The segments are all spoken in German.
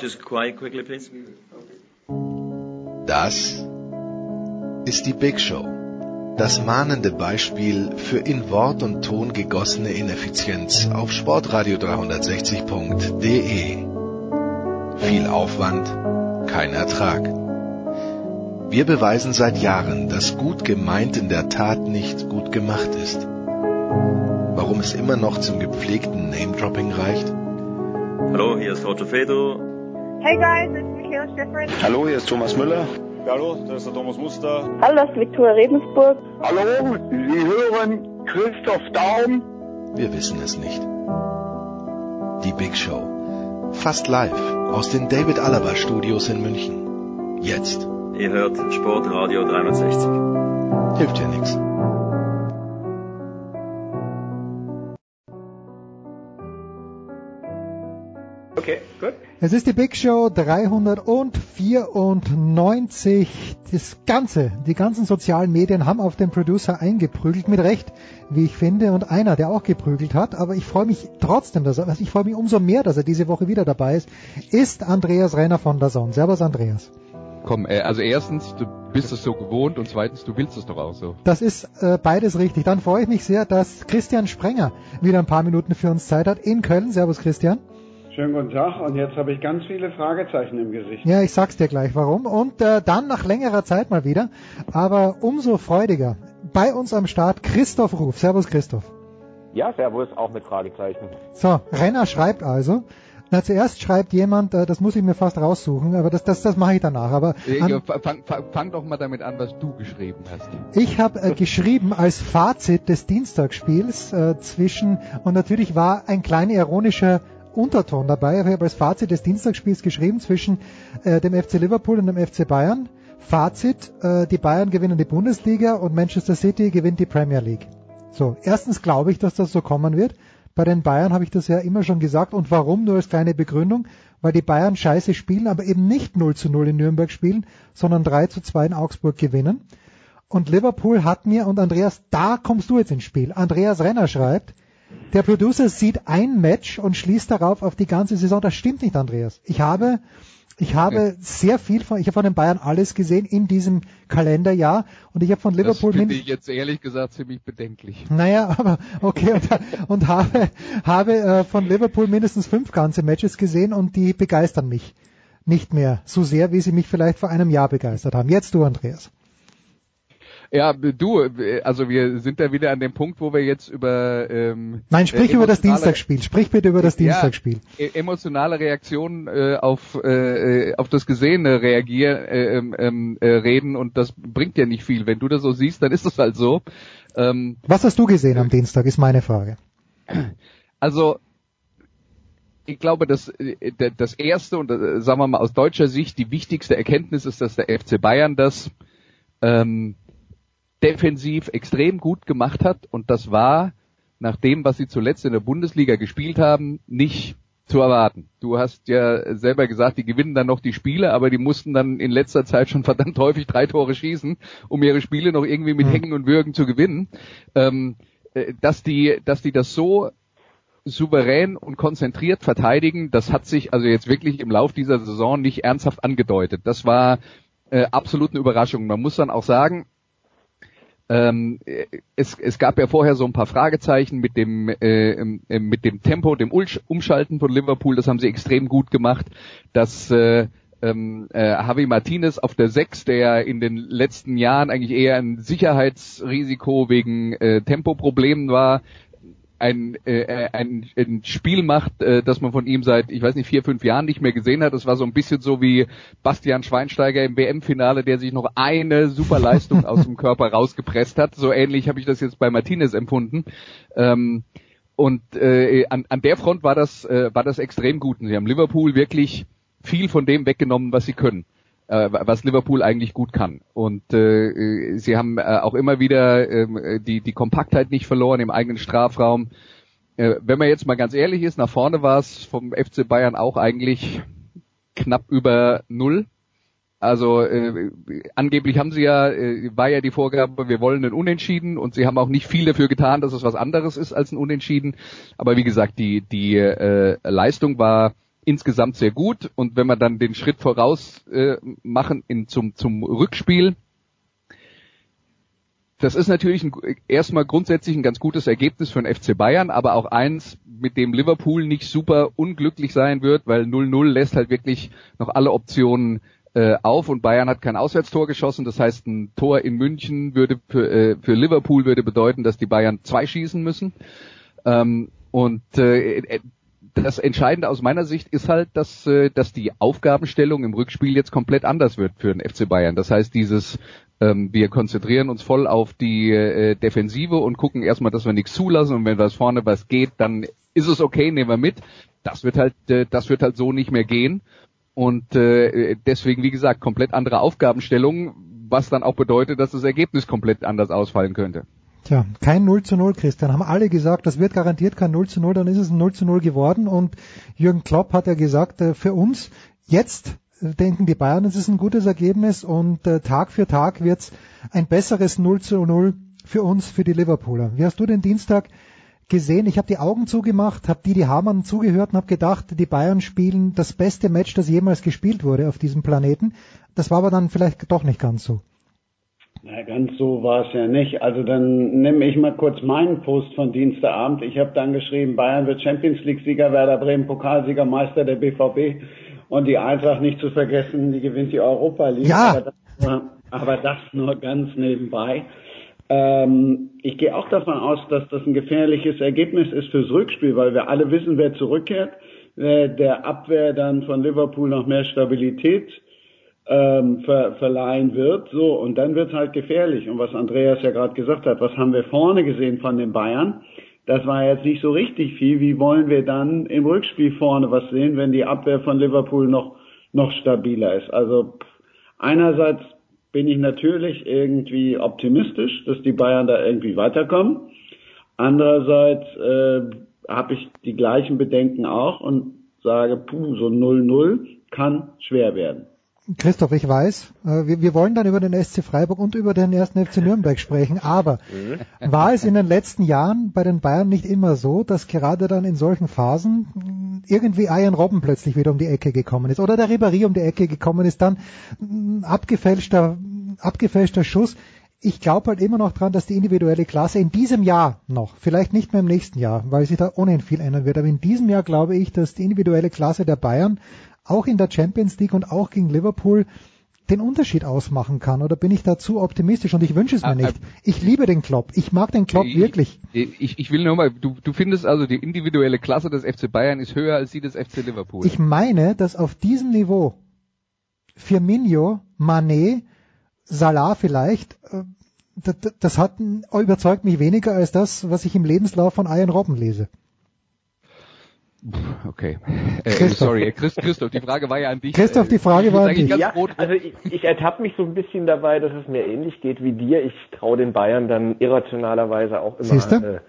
Just quiet quickly, please. Das ist die Big Show. Das mahnende Beispiel für in Wort und Ton gegossene Ineffizienz auf sportradio360.de. Viel Aufwand, kein Ertrag. Wir beweisen seit Jahren, dass gut gemeint in der Tat nicht gut gemacht ist. Warum es immer noch zum gepflegten Name-Dropping reicht? Hallo, hier ist Roger Fedor. Hey guys, it's Michaela Schifrin. Hallo, hier ist Thomas Müller. Hallo, das ist der Thomas Muster. Hallo, das ist Viktoria Redensburg. Hallo, Sie hören Christoph Daum. Wir wissen es nicht. Die Big Show. Fast live aus den David Alaba Studios in München. Jetzt. Ihr hört Sportradio 360. Hilft ja nichts. Es ist die Big Show 394. Das Ganze, die ganzen sozialen Medien haben auf den Producer eingeprügelt, mit Recht, wie ich finde, und einer, der auch geprügelt hat, aber ich freue mich trotzdem, dass er, also ich freue mich umso mehr, dass er diese Woche wieder dabei ist, ist Andreas Renner von der Sonne. Servus, Andreas. Komm, äh, also erstens, du bist es so gewohnt und zweitens, du willst es doch auch so. Das ist äh, beides richtig. Dann freue ich mich sehr, dass Christian Sprenger wieder ein paar Minuten für uns Zeit hat in Köln. Servus, Christian. Schönen guten Tag und jetzt habe ich ganz viele Fragezeichen im Gesicht. Ja, ich sag's dir gleich warum. Und äh, dann nach längerer Zeit mal wieder, aber umso freudiger. Bei uns am Start Christoph Ruf. Servus Christoph. Ja, Servus, auch mit Fragezeichen. So, Renner schreibt also. Na, zuerst schreibt jemand, äh, das muss ich mir fast raussuchen, aber das, das, das mache ich danach. Aber an, fang, fang, fang, doch mal damit an, was du geschrieben hast. Ich habe äh, geschrieben als Fazit des Dienstagsspiels äh, zwischen, und natürlich war ein kleiner ironischer Unterton dabei. Ich habe als Fazit des Dienstagsspiels geschrieben zwischen äh, dem FC Liverpool und dem FC Bayern. Fazit, äh, die Bayern gewinnen die Bundesliga und Manchester City gewinnt die Premier League. So, erstens glaube ich, dass das so kommen wird. Bei den Bayern habe ich das ja immer schon gesagt. Und warum? Nur als kleine Begründung. Weil die Bayern scheiße spielen, aber eben nicht 0 zu 0 in Nürnberg spielen, sondern 3 zu 2 in Augsburg gewinnen. Und Liverpool hat mir, und Andreas, da kommst du jetzt ins Spiel. Andreas Renner schreibt, der Producer sieht ein Match und schließt darauf auf die ganze Saison. Das stimmt nicht, Andreas. Ich habe, ich habe sehr viel von, ich habe von den Bayern alles gesehen in diesem Kalenderjahr und ich habe von Liverpool. Das finde ich jetzt ehrlich gesagt ziemlich bedenklich. Naja, aber okay und, und habe, habe äh, von Liverpool mindestens fünf ganze Matches gesehen und die begeistern mich nicht mehr so sehr, wie sie mich vielleicht vor einem Jahr begeistert haben. Jetzt du, Andreas. Ja, du, also wir sind da wieder an dem Punkt, wo wir jetzt über ähm, Nein, sprich äh, über das Dienstagsspiel. Sprich bitte über das Dienstagsspiel. Ja, emotionale Reaktionen äh, auf äh, auf das Gesehene reagieren, äh, ähm, äh, reden und das bringt ja nicht viel. Wenn du das so siehst, dann ist das halt so. Ähm, Was hast du gesehen am Dienstag? Ist meine Frage. Also ich glaube, dass das erste und sagen wir mal aus deutscher Sicht die wichtigste Erkenntnis ist, dass der FC Bayern das ähm, defensiv extrem gut gemacht hat und das war nach dem, was sie zuletzt in der Bundesliga gespielt haben, nicht zu erwarten. Du hast ja selber gesagt, die gewinnen dann noch die Spiele, aber die mussten dann in letzter Zeit schon verdammt häufig drei Tore schießen, um ihre Spiele noch irgendwie mit Hängen und Würgen zu gewinnen. Ähm, dass die, dass die das so souverän und konzentriert verteidigen, das hat sich also jetzt wirklich im Lauf dieser Saison nicht ernsthaft angedeutet. Das war äh, absolut eine Überraschung. Man muss dann auch sagen, ähm, es, es gab ja vorher so ein paar Fragezeichen mit dem äh, mit dem Tempo, dem Umschalten von Liverpool. Das haben sie extrem gut gemacht. Dass äh, ähm, äh, Javi Martinez auf der 6, der in den letzten Jahren eigentlich eher ein Sicherheitsrisiko wegen äh, Tempoproblemen war, ein, äh, ein, ein Spiel macht, äh, das man von ihm seit, ich weiß nicht, vier, fünf Jahren nicht mehr gesehen hat. Das war so ein bisschen so wie Bastian Schweinsteiger im WM-Finale, der sich noch eine super Leistung aus dem Körper rausgepresst hat. So ähnlich habe ich das jetzt bei Martinez empfunden. Ähm, und äh, an, an der Front war das, äh, war das extrem gut. Und sie haben Liverpool wirklich viel von dem weggenommen, was sie können äh, was Liverpool eigentlich gut kann. Und äh, sie haben äh, auch immer wieder äh, die, die Kompaktheit nicht verloren im eigenen Strafraum. Äh, wenn man jetzt mal ganz ehrlich ist, nach vorne war es vom FC Bayern auch eigentlich knapp über null. also äh, angeblich haben sie ja, äh, war ja die Vorgabe, wir wollen einen Unentschieden und sie haben auch nicht viel dafür getan, dass es was anderes ist als ein Unentschieden. Aber wie gesagt, die, die äh, Leistung war insgesamt sehr gut und wenn wir dann den Schritt voraus äh, machen in, zum, zum Rückspiel, das ist natürlich ein, erstmal grundsätzlich ein ganz gutes Ergebnis für den FC Bayern, aber auch eins, mit dem Liverpool nicht super unglücklich sein wird, weil 0-0 lässt halt wirklich noch alle Optionen äh, auf und Bayern hat kein Auswärtstor geschossen. Das heißt, ein Tor in München würde für, äh, für Liverpool würde bedeuten, dass die Bayern zwei schießen müssen. Ähm, und äh, das Entscheidende aus meiner Sicht ist halt, dass, äh, dass die Aufgabenstellung im Rückspiel jetzt komplett anders wird für den FC Bayern. Das heißt, dieses ähm, wir konzentrieren uns voll auf die äh, Defensive und gucken erstmal, dass wir nichts zulassen und wenn was vorne was geht, dann ist es okay, nehmen wir mit. Das wird halt, äh, das wird halt so nicht mehr gehen. Und äh, deswegen, wie gesagt, komplett andere Aufgabenstellung, was dann auch bedeutet, dass das Ergebnis komplett anders ausfallen könnte. Tja, kein 0 zu 0, Christian. Haben alle gesagt, das wird garantiert kein 0 zu 0, dann ist es ein 0 zu 0 geworden. Und Jürgen Klopp hat ja gesagt, äh, für uns jetzt äh, denken die Bayern, es ist ein gutes Ergebnis und äh, Tag für Tag wird's ein besseres 0 zu 0 für uns, für die Liverpooler. Wie hast du den Dienstag gesehen? Ich habe die Augen zugemacht, habe Didi Hamann zugehört und habe gedacht, die Bayern spielen das beste Match, das jemals gespielt wurde auf diesem Planeten. Das war aber dann vielleicht doch nicht ganz so. Na, ganz so war es ja nicht. Also dann nehme ich mal kurz meinen Post von Dienstagabend. Ich habe dann geschrieben, Bayern wird Champions League-Sieger, Werder Bremen Pokalsieger, Meister der BVB und die Eintracht nicht zu vergessen, die gewinnt die Europa League. Ja. Aber das nur, aber das nur ganz nebenbei. Ähm, ich gehe auch davon aus, dass das ein gefährliches Ergebnis ist fürs Rückspiel, weil wir alle wissen, wer zurückkehrt, wer der Abwehr dann von Liverpool noch mehr Stabilität ähm, ver verleihen wird. So, und dann wird es halt gefährlich. Und was Andreas ja gerade gesagt hat, was haben wir vorne gesehen von den Bayern? Das war jetzt nicht so richtig viel. Wie wollen wir dann im Rückspiel vorne was sehen, wenn die Abwehr von Liverpool noch, noch stabiler ist? Also einerseits bin ich natürlich irgendwie optimistisch, dass die Bayern da irgendwie weiterkommen. Andererseits äh, habe ich die gleichen Bedenken auch und sage, puh, so 0-0 kann schwer werden. Christoph, ich weiß, äh, wir, wir wollen dann über den SC Freiburg und über den ersten FC Nürnberg sprechen, aber war es in den letzten Jahren bei den Bayern nicht immer so, dass gerade dann in solchen Phasen irgendwie Ian Robben plötzlich wieder um die Ecke gekommen ist oder der Ribéry um die Ecke gekommen ist, dann ein abgefälschter, abgefälschter Schuss. Ich glaube halt immer noch dran, dass die individuelle Klasse in diesem Jahr noch, vielleicht nicht mehr im nächsten Jahr, weil sich da ohnehin viel ändern wird, aber in diesem Jahr glaube ich, dass die individuelle Klasse der Bayern auch in der Champions League und auch gegen Liverpool den Unterschied ausmachen kann? Oder bin ich da zu optimistisch und ich wünsche es mir Ah, nicht? Ich liebe den Klopp. Ich mag den Klopp Ich- wirklich. Ich, ich will nur mal, du, du findest also die individuelle Klasse des FC Bayern ist höher als die des FC Liverpool. Ich meine, dass auf diesem Niveau Firmino, Mané, Salah vielleicht, äh, das, das hat überzeugt mich weniger als das, was ich im Lebenslauf von Ian Robben lese. Okay. Äh, Christoph. sorry, Christ, Christoph, die Frage war ja an dich. Christoph, die Frage war an dich. ganz Ja, also ich, ich ertappe mich so ein bisschen dabei, dass es mir ähnlich geht wie dir. Ich traue den Bayern dann irrationalerweise auch immer, äh,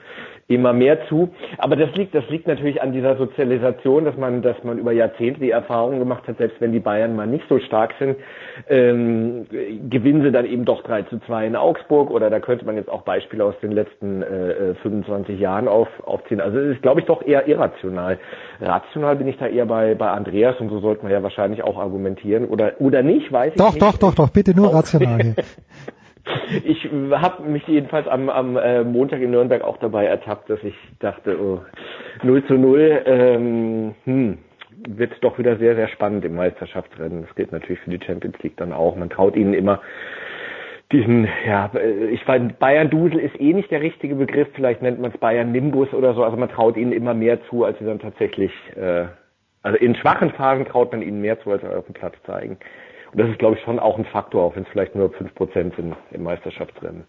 immer mehr zu. Aber das liegt, das liegt natürlich an dieser Sozialisation, dass man, dass man über Jahrzehnte die Erfahrung gemacht hat, selbst wenn die Bayern mal nicht so stark sind, ähm, gewinnen sie dann eben doch 3 zu 2 in Augsburg oder da könnte man jetzt auch Beispiele aus den letzten äh, 25 Jahren auf, aufziehen. Also es ist, glaube ich, doch eher irrational. Rational bin ich da eher bei, bei Andreas und so sollte man ja wahrscheinlich auch argumentieren oder, oder nicht, weiß ich Doch, nicht. doch, doch, doch, bitte nur rational. Ich habe mich jedenfalls am, am äh, Montag in Nürnberg auch dabei ertappt, dass ich dachte, oh, 0 zu 0, ähm, hm, wird doch wieder sehr, sehr spannend im Meisterschaftsrennen. Das gilt natürlich für die Champions League dann auch. Man traut ihnen immer diesen, ja, ich weiß, Bayern-Dusel ist eh nicht der richtige Begriff, vielleicht nennt man es Bayern-Nimbus oder so, also man traut ihnen immer mehr zu, als sie dann tatsächlich, äh, also in schwachen Phasen traut man ihnen mehr zu, als sie auf dem Platz zeigen. Und das ist, glaube ich, schon auch ein Faktor, auch wenn es vielleicht nur 5% sind im Meisterschaftsrennen.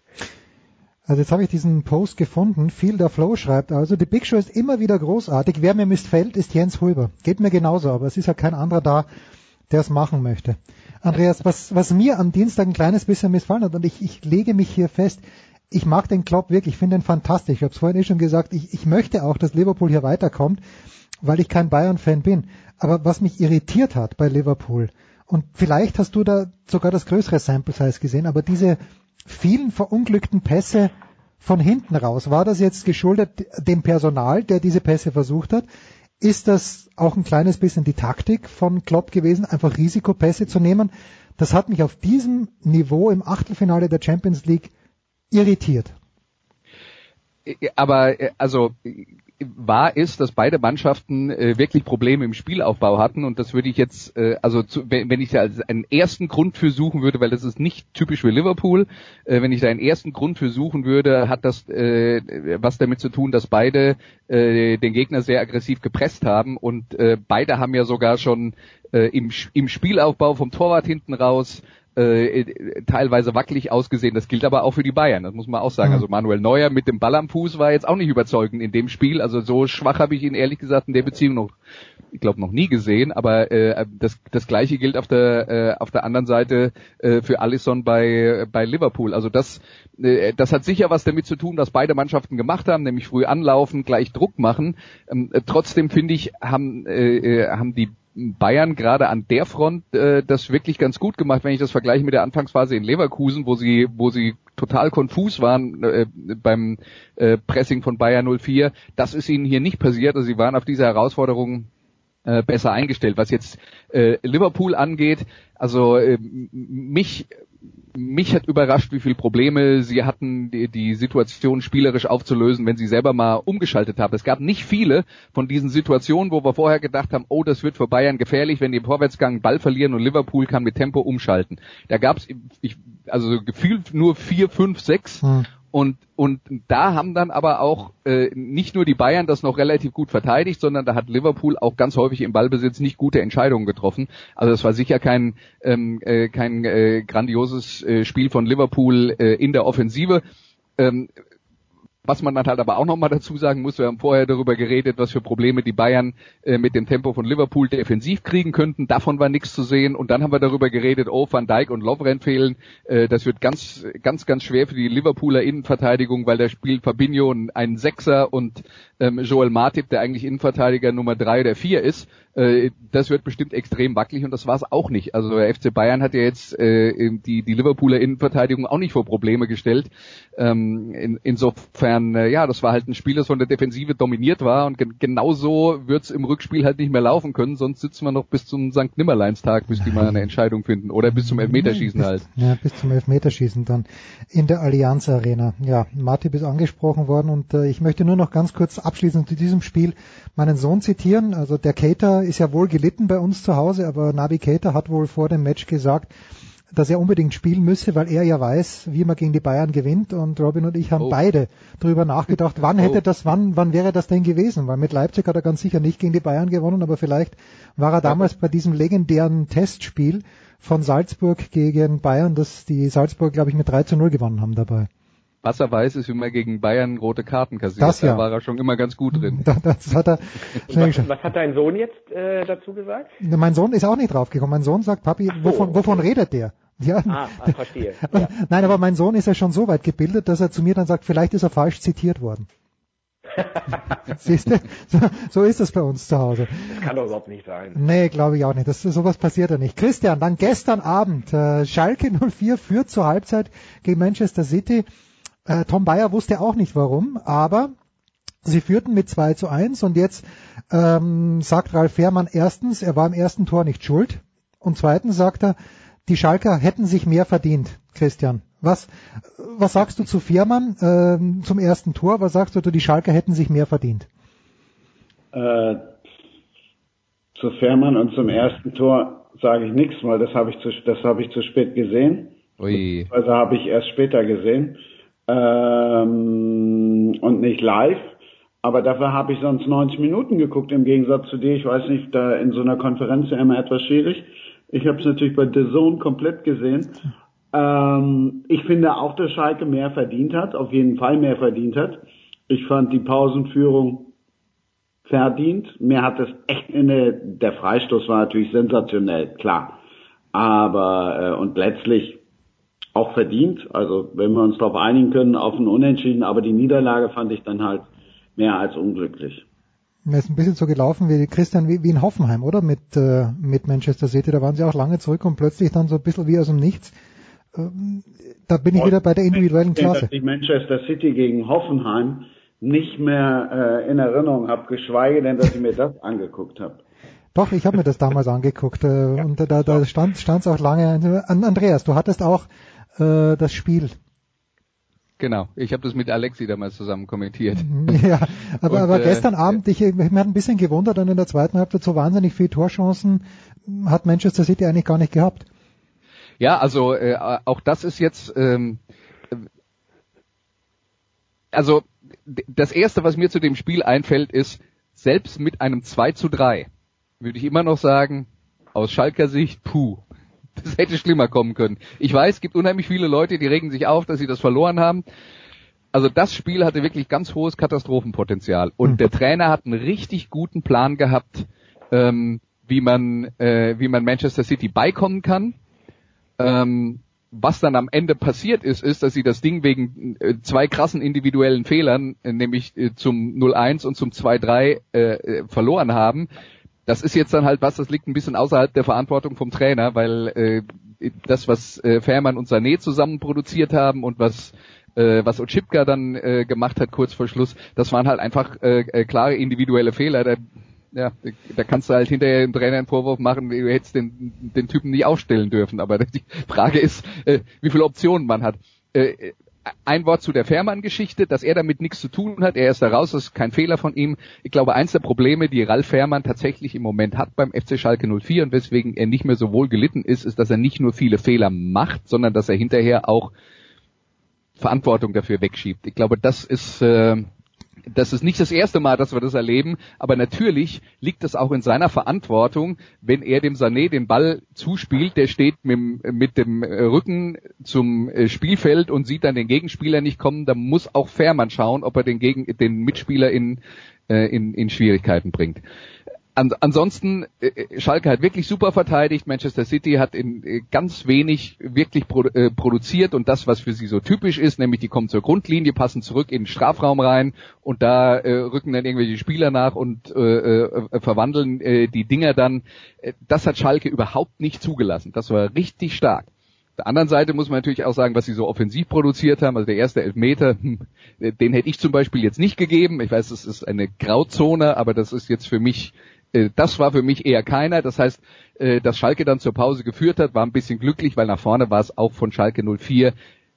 Also jetzt habe ich diesen Post gefunden. Feel der Flow schreibt also, die Big Show ist immer wieder großartig. Wer mir missfällt, ist Jens Hulber. Geht mir genauso, aber es ist ja kein anderer da, der es machen möchte. Andreas, was, was mir am Dienstag ein kleines bisschen missfallen hat, und ich, ich lege mich hier fest, ich mag den Klopp wirklich, ich finde ihn fantastisch. Ich habe es vorhin eh schon gesagt, ich, ich möchte auch, dass Liverpool hier weiterkommt, weil ich kein Bayern-Fan bin. Aber was mich irritiert hat bei Liverpool, Und vielleicht hast du da sogar das größere Sample Size gesehen, aber diese vielen verunglückten Pässe von hinten raus, war das jetzt geschuldet dem Personal, der diese Pässe versucht hat? Ist das auch ein kleines bisschen die Taktik von Klopp gewesen, einfach Risikopässe zu nehmen? Das hat mich auf diesem Niveau im Achtelfinale der Champions League irritiert. Aber äh, also wahr ist, dass beide Mannschaften äh, wirklich Probleme im Spielaufbau hatten. Und das würde ich jetzt, äh, also zu, wenn, ich da einen ersten Grund für suchen würde, weil das ist nicht typisch für Liverpool, äh, wenn ich da einen ersten Grund für suchen würde, hat das äh, was damit zu tun, dass beide äh, den Gegner sehr aggressiv gepresst haben. Und äh, beide haben ja sogar schon äh, im, im Spielaufbau vom Torwart hinten raus äh, teilweise wackelig ausgesehen. Das gilt aber auch für die Bayern, das muss man auch sagen. Mhm. Also Manuel Neuer mit dem Ball am Fuß war jetzt auch nicht überzeugend in dem Spiel. Also so schwach habe ich ihn ehrlich gesagt in der Beziehung noch, ich glaube, noch nie gesehen. Aber äh, das, das gleiche gilt auf der äh, auf der anderen Seite äh, für Alisson bei bei Liverpool. Also das äh, das hat sicher was damit zu tun, was beide Mannschaften gemacht haben, nämlich früh anlaufen, gleich Druck machen. Ähm, trotzdem finde ich, haben, äh, äh haben die Bayern gerade an der Front äh, das wirklich ganz gut gemacht, wenn ich das vergleiche mit der Anfangsphase in Leverkusen, wo sie, wo sie total konfus waren äh, beim äh, Pressing von Bayern 04. Das ist ihnen hier nicht passiert. Also sie waren auf diese Herausforderung äh, besser eingestellt. Was jetzt äh, Liverpool angeht, also äh, mich mich hat überrascht, wie viele Probleme sie hatten, die, die Situation spielerisch aufzulösen, wenn sie selber mal umgeschaltet haben. Es gab nicht viele von diesen Situationen, wo wir vorher gedacht haben, oh, das wird für Bayern gefährlich, wenn die im Vorwärtsgang Ball verlieren und Liverpool kann mit Tempo umschalten. Da gab es, also gefühlt nur vier, fünf, sechs. Hm. Und, und da haben dann aber auch äh, nicht nur die Bayern das noch relativ gut verteidigt, sondern da hat Liverpool auch ganz häufig im Ballbesitz nicht gute Entscheidungen getroffen. Also es war sicher kein, ähm, äh, kein äh, grandioses äh, Spiel von Liverpool äh, in der Offensive. Ähm, was man dann halt aber auch nochmal dazu sagen muss, wir haben vorher darüber geredet, was für Probleme die Bayern äh, mit dem Tempo von Liverpool defensiv kriegen könnten. Davon war nichts zu sehen. Und dann haben wir darüber geredet, oh, Van Dijk und Lovren fehlen. Äh, das wird ganz, ganz, ganz schwer für die Liverpooler Innenverteidigung, weil da spielt Fabinho einen Sechser und ähm, Joel Matip, der eigentlich Innenverteidiger Nummer drei oder vier ist. Äh, das wird bestimmt extrem wackelig und das war es auch nicht. Also der FC Bayern hat ja jetzt äh, die, die Liverpooler Innenverteidigung auch nicht vor Probleme gestellt. Ähm, in, insofern, äh, ja, das war halt ein Spiel, das von der Defensive dominiert war und gen genauso wird es im Rückspiel halt nicht mehr laufen können, sonst sitzen wir noch bis zum St. Nimmerleinstag, bis die mal eine Entscheidung finden oder bis zum Elfmeterschießen halt. Ja, bis zum Elfmeterschießen dann in der Allianz Arena. Ja, Matip ist angesprochen worden und äh, ich möchte nur noch ganz kurz abschließend zu diesem Spiel meinen Sohn zitieren. Also der Cater ist ja wohl gelitten bei uns zu Hause, aber Nabi Keita hat wohl vor dem Match gesagt, dass er unbedingt spielen müsse, weil er ja weiß, wie man gegen die Bayern gewinnt. Und Robin und ich haben oh. beide darüber nachgedacht, wann oh. hätte das, wann, wann wäre das denn gewesen? Weil mit Leipzig hat er ganz sicher nicht gegen die Bayern gewonnen, aber vielleicht war er damals bei diesem legendären Testspiel von Salzburg gegen Bayern, dass die Salzburg, glaube ich, mit 3 zu 0 gewonnen haben dabei was er weiß, ist, wie man gegen Bayern rote Karten kassiert. Das ja. Da war er schon immer ganz gut drin. Das hat er was, was, hat dein Sohn jetzt äh, dazu gesagt? Mein Sohn ist auch nicht draufgekommen. Mein Sohn sagt, Papi, so, wovon, wovon redet der? Ja. Ah, ah verstehe. Ja. Nein, aber mein Sohn ist ja schon so weit gebildet, dass er zu mir dann sagt, vielleicht ist er falsch zitiert worden. Siehst du? So, so, ist das bei uns zu Hause. Das kann doch überhaupt nicht sein. Nee, glaube ich auch nicht. Das, sowas passiert ja nicht. Christian, dann gestern Abend, äh, Schalke 04 führt zur Halbzeit gegen Manchester City. Äh, Tom Bayer wusste auch nicht warum, aber sie führten mit 2 zu 1 und jetzt ähm, sagt Ralf Fährmann erstens, er war im ersten Tor nicht schuld und zweitens sagt er, die Schalker hätten sich mehr verdient, Christian. Was, was sagst du zu Fährmann ähm, zum ersten Tor? Was sagst du, die Schalker hätten sich mehr verdient? Äh, zu Fährmann und zum ersten Tor sage ich nichts, weil das habe ich zu, das habe ich zu spät gesehen. Ui. Also habe ich erst später gesehen ähm, und nicht live. Aber dafür habe ich sonst 90 Minuten geguckt, im Gegensatz zu dir. Ich weiß nicht, da in so einer Konferenz ja immer etwas schwierig. Ich habe es natürlich bei The Zone komplett gesehen. Ähm, ich finde auch, dass Schalke mehr verdient hat, auf jeden Fall mehr verdient hat. Ich fand die Pausenführung verdient. Mehr hat es echt inne. Der Freistoß war natürlich sensationell, klar. Aber äh, und letztlich auch verdient. Also wenn wir uns darauf einigen können, auf ein Unentschieden, aber die Niederlage fand ich dann halt mehr als unglücklich. Mir ist ein bisschen so gelaufen wie Christian wie, wie in Hoffenheim, oder? Mit, äh, mit Manchester City. Da waren sie auch lange zurück und plötzlich dann so ein bisschen wie aus dem Nichts. Ähm, da bin ich wieder bei der individuellen Klasse. Dass ich Manchester City gegen Hoffenheim nicht mehr äh, in Erinnerung habe, geschweige denn, dass ich mir das angeguckt habe. Doch, ich habe mir das damals angeguckt äh, und da, da stand es auch lange. Andreas, du hattest auch äh, das Spiel Genau, ich habe das mit Alexi damals zusammen kommentiert. Ja, aber, und, aber äh, gestern Abend, ich, ich mir hat ein bisschen gewundert, dann in der zweiten Halbzeit so wahnsinnig viele Torchancen hat Manchester City eigentlich gar nicht gehabt. Ja, also äh, auch das ist jetzt, ähm, also das erste, was mir zu dem Spiel einfällt, ist selbst mit einem 2 zu 3 würde ich immer noch sagen, aus Schalker Sicht, puh, das hätte schlimmer kommen können. Ich weiß, es gibt unheimlich viele Leute, die regen sich auf, dass sie das verloren haben. Also das Spiel hatte wirklich ganz hohes Katastrophenpotenzial. Und mhm. der Trainer hat einen richtig guten Plan gehabt, ähm, wie man, äh, wie man Manchester City beikommen kann. Ähm, was dann am Ende passiert ist, ist, dass sie das Ding wegen äh, zwei krassen individuellen Fehlern, äh, nämlich äh, zum 0-1 und zum 2-3 äh, äh, verloren haben das ist jetzt dann halt was, das liegt ein bisschen außerhalb der Verantwortung vom Trainer, weil äh, das, was äh, Fährmann und Sané zusammen produziert haben und was äh, was Ochipka dann äh, gemacht hat kurz vor Schluss, das waren halt einfach äh, äh, klare individuelle Fehler. Da, ja, da kannst du halt hinterher dem Trainer einen Vorwurf machen, du hättest den, den Typen nicht aufstellen dürfen. Aber die Frage ist, äh, wie viele Optionen man hat. Äh, ein Wort zu der Fährmann-Geschichte, dass er damit nichts zu tun hat. Er ist da raus, das ist kein Fehler von ihm. Ich glaube, eins der Probleme, die Ralf Fährmann tatsächlich im Moment hat beim FC Schalke 04 und weswegen er nicht mehr so wohl gelitten ist, ist, dass er nicht nur viele Fehler macht, sondern dass er hinterher auch Verantwortung dafür wegschiebt. Ich glaube, das ist äh, das ist nicht das erste Mal, dass wir das erleben, aber natürlich liegt es auch in seiner Verantwortung, wenn er dem Sané den Ball zuspielt, der steht mit, mit dem Rücken zum äh, Spielfeld und sieht dann den Gegenspieler nicht kommen, da muss auch Fährmann schauen, ob er den, Gegen den Mitspieler in, äh, in, in Schwierigkeiten bringt an, ansonsten, äh, äh, Schalke hat wirklich super verteidigt. Manchester City hat in äh, ganz wenig wirklich produ äh, produziert und das, was für sie so typisch ist, nämlich die kommen zur Grundlinie, passen zurück in den Strafraum rein und da äh, rücken dann irgendwelche Spieler nach und äh, äh, verwandeln äh, die Dinger dann. Das hat Schalke überhaupt nicht zugelassen. Das war richtig stark. Auf der anderen Seite muss man natürlich auch sagen, was sie so offensiv produziert haben. Also der erste Elfmeter, hm, den hätte ich zum Beispiel jetzt nicht gegeben. Ich weiß, das ist eine Grauzone, aber das ist jetzt für mich das war für mich eher keiner. Das heißt, äh, dass Schalke dann zur Pause geführt hat, war ein bisschen glücklich, weil nach vorne war es auch von Schalke 04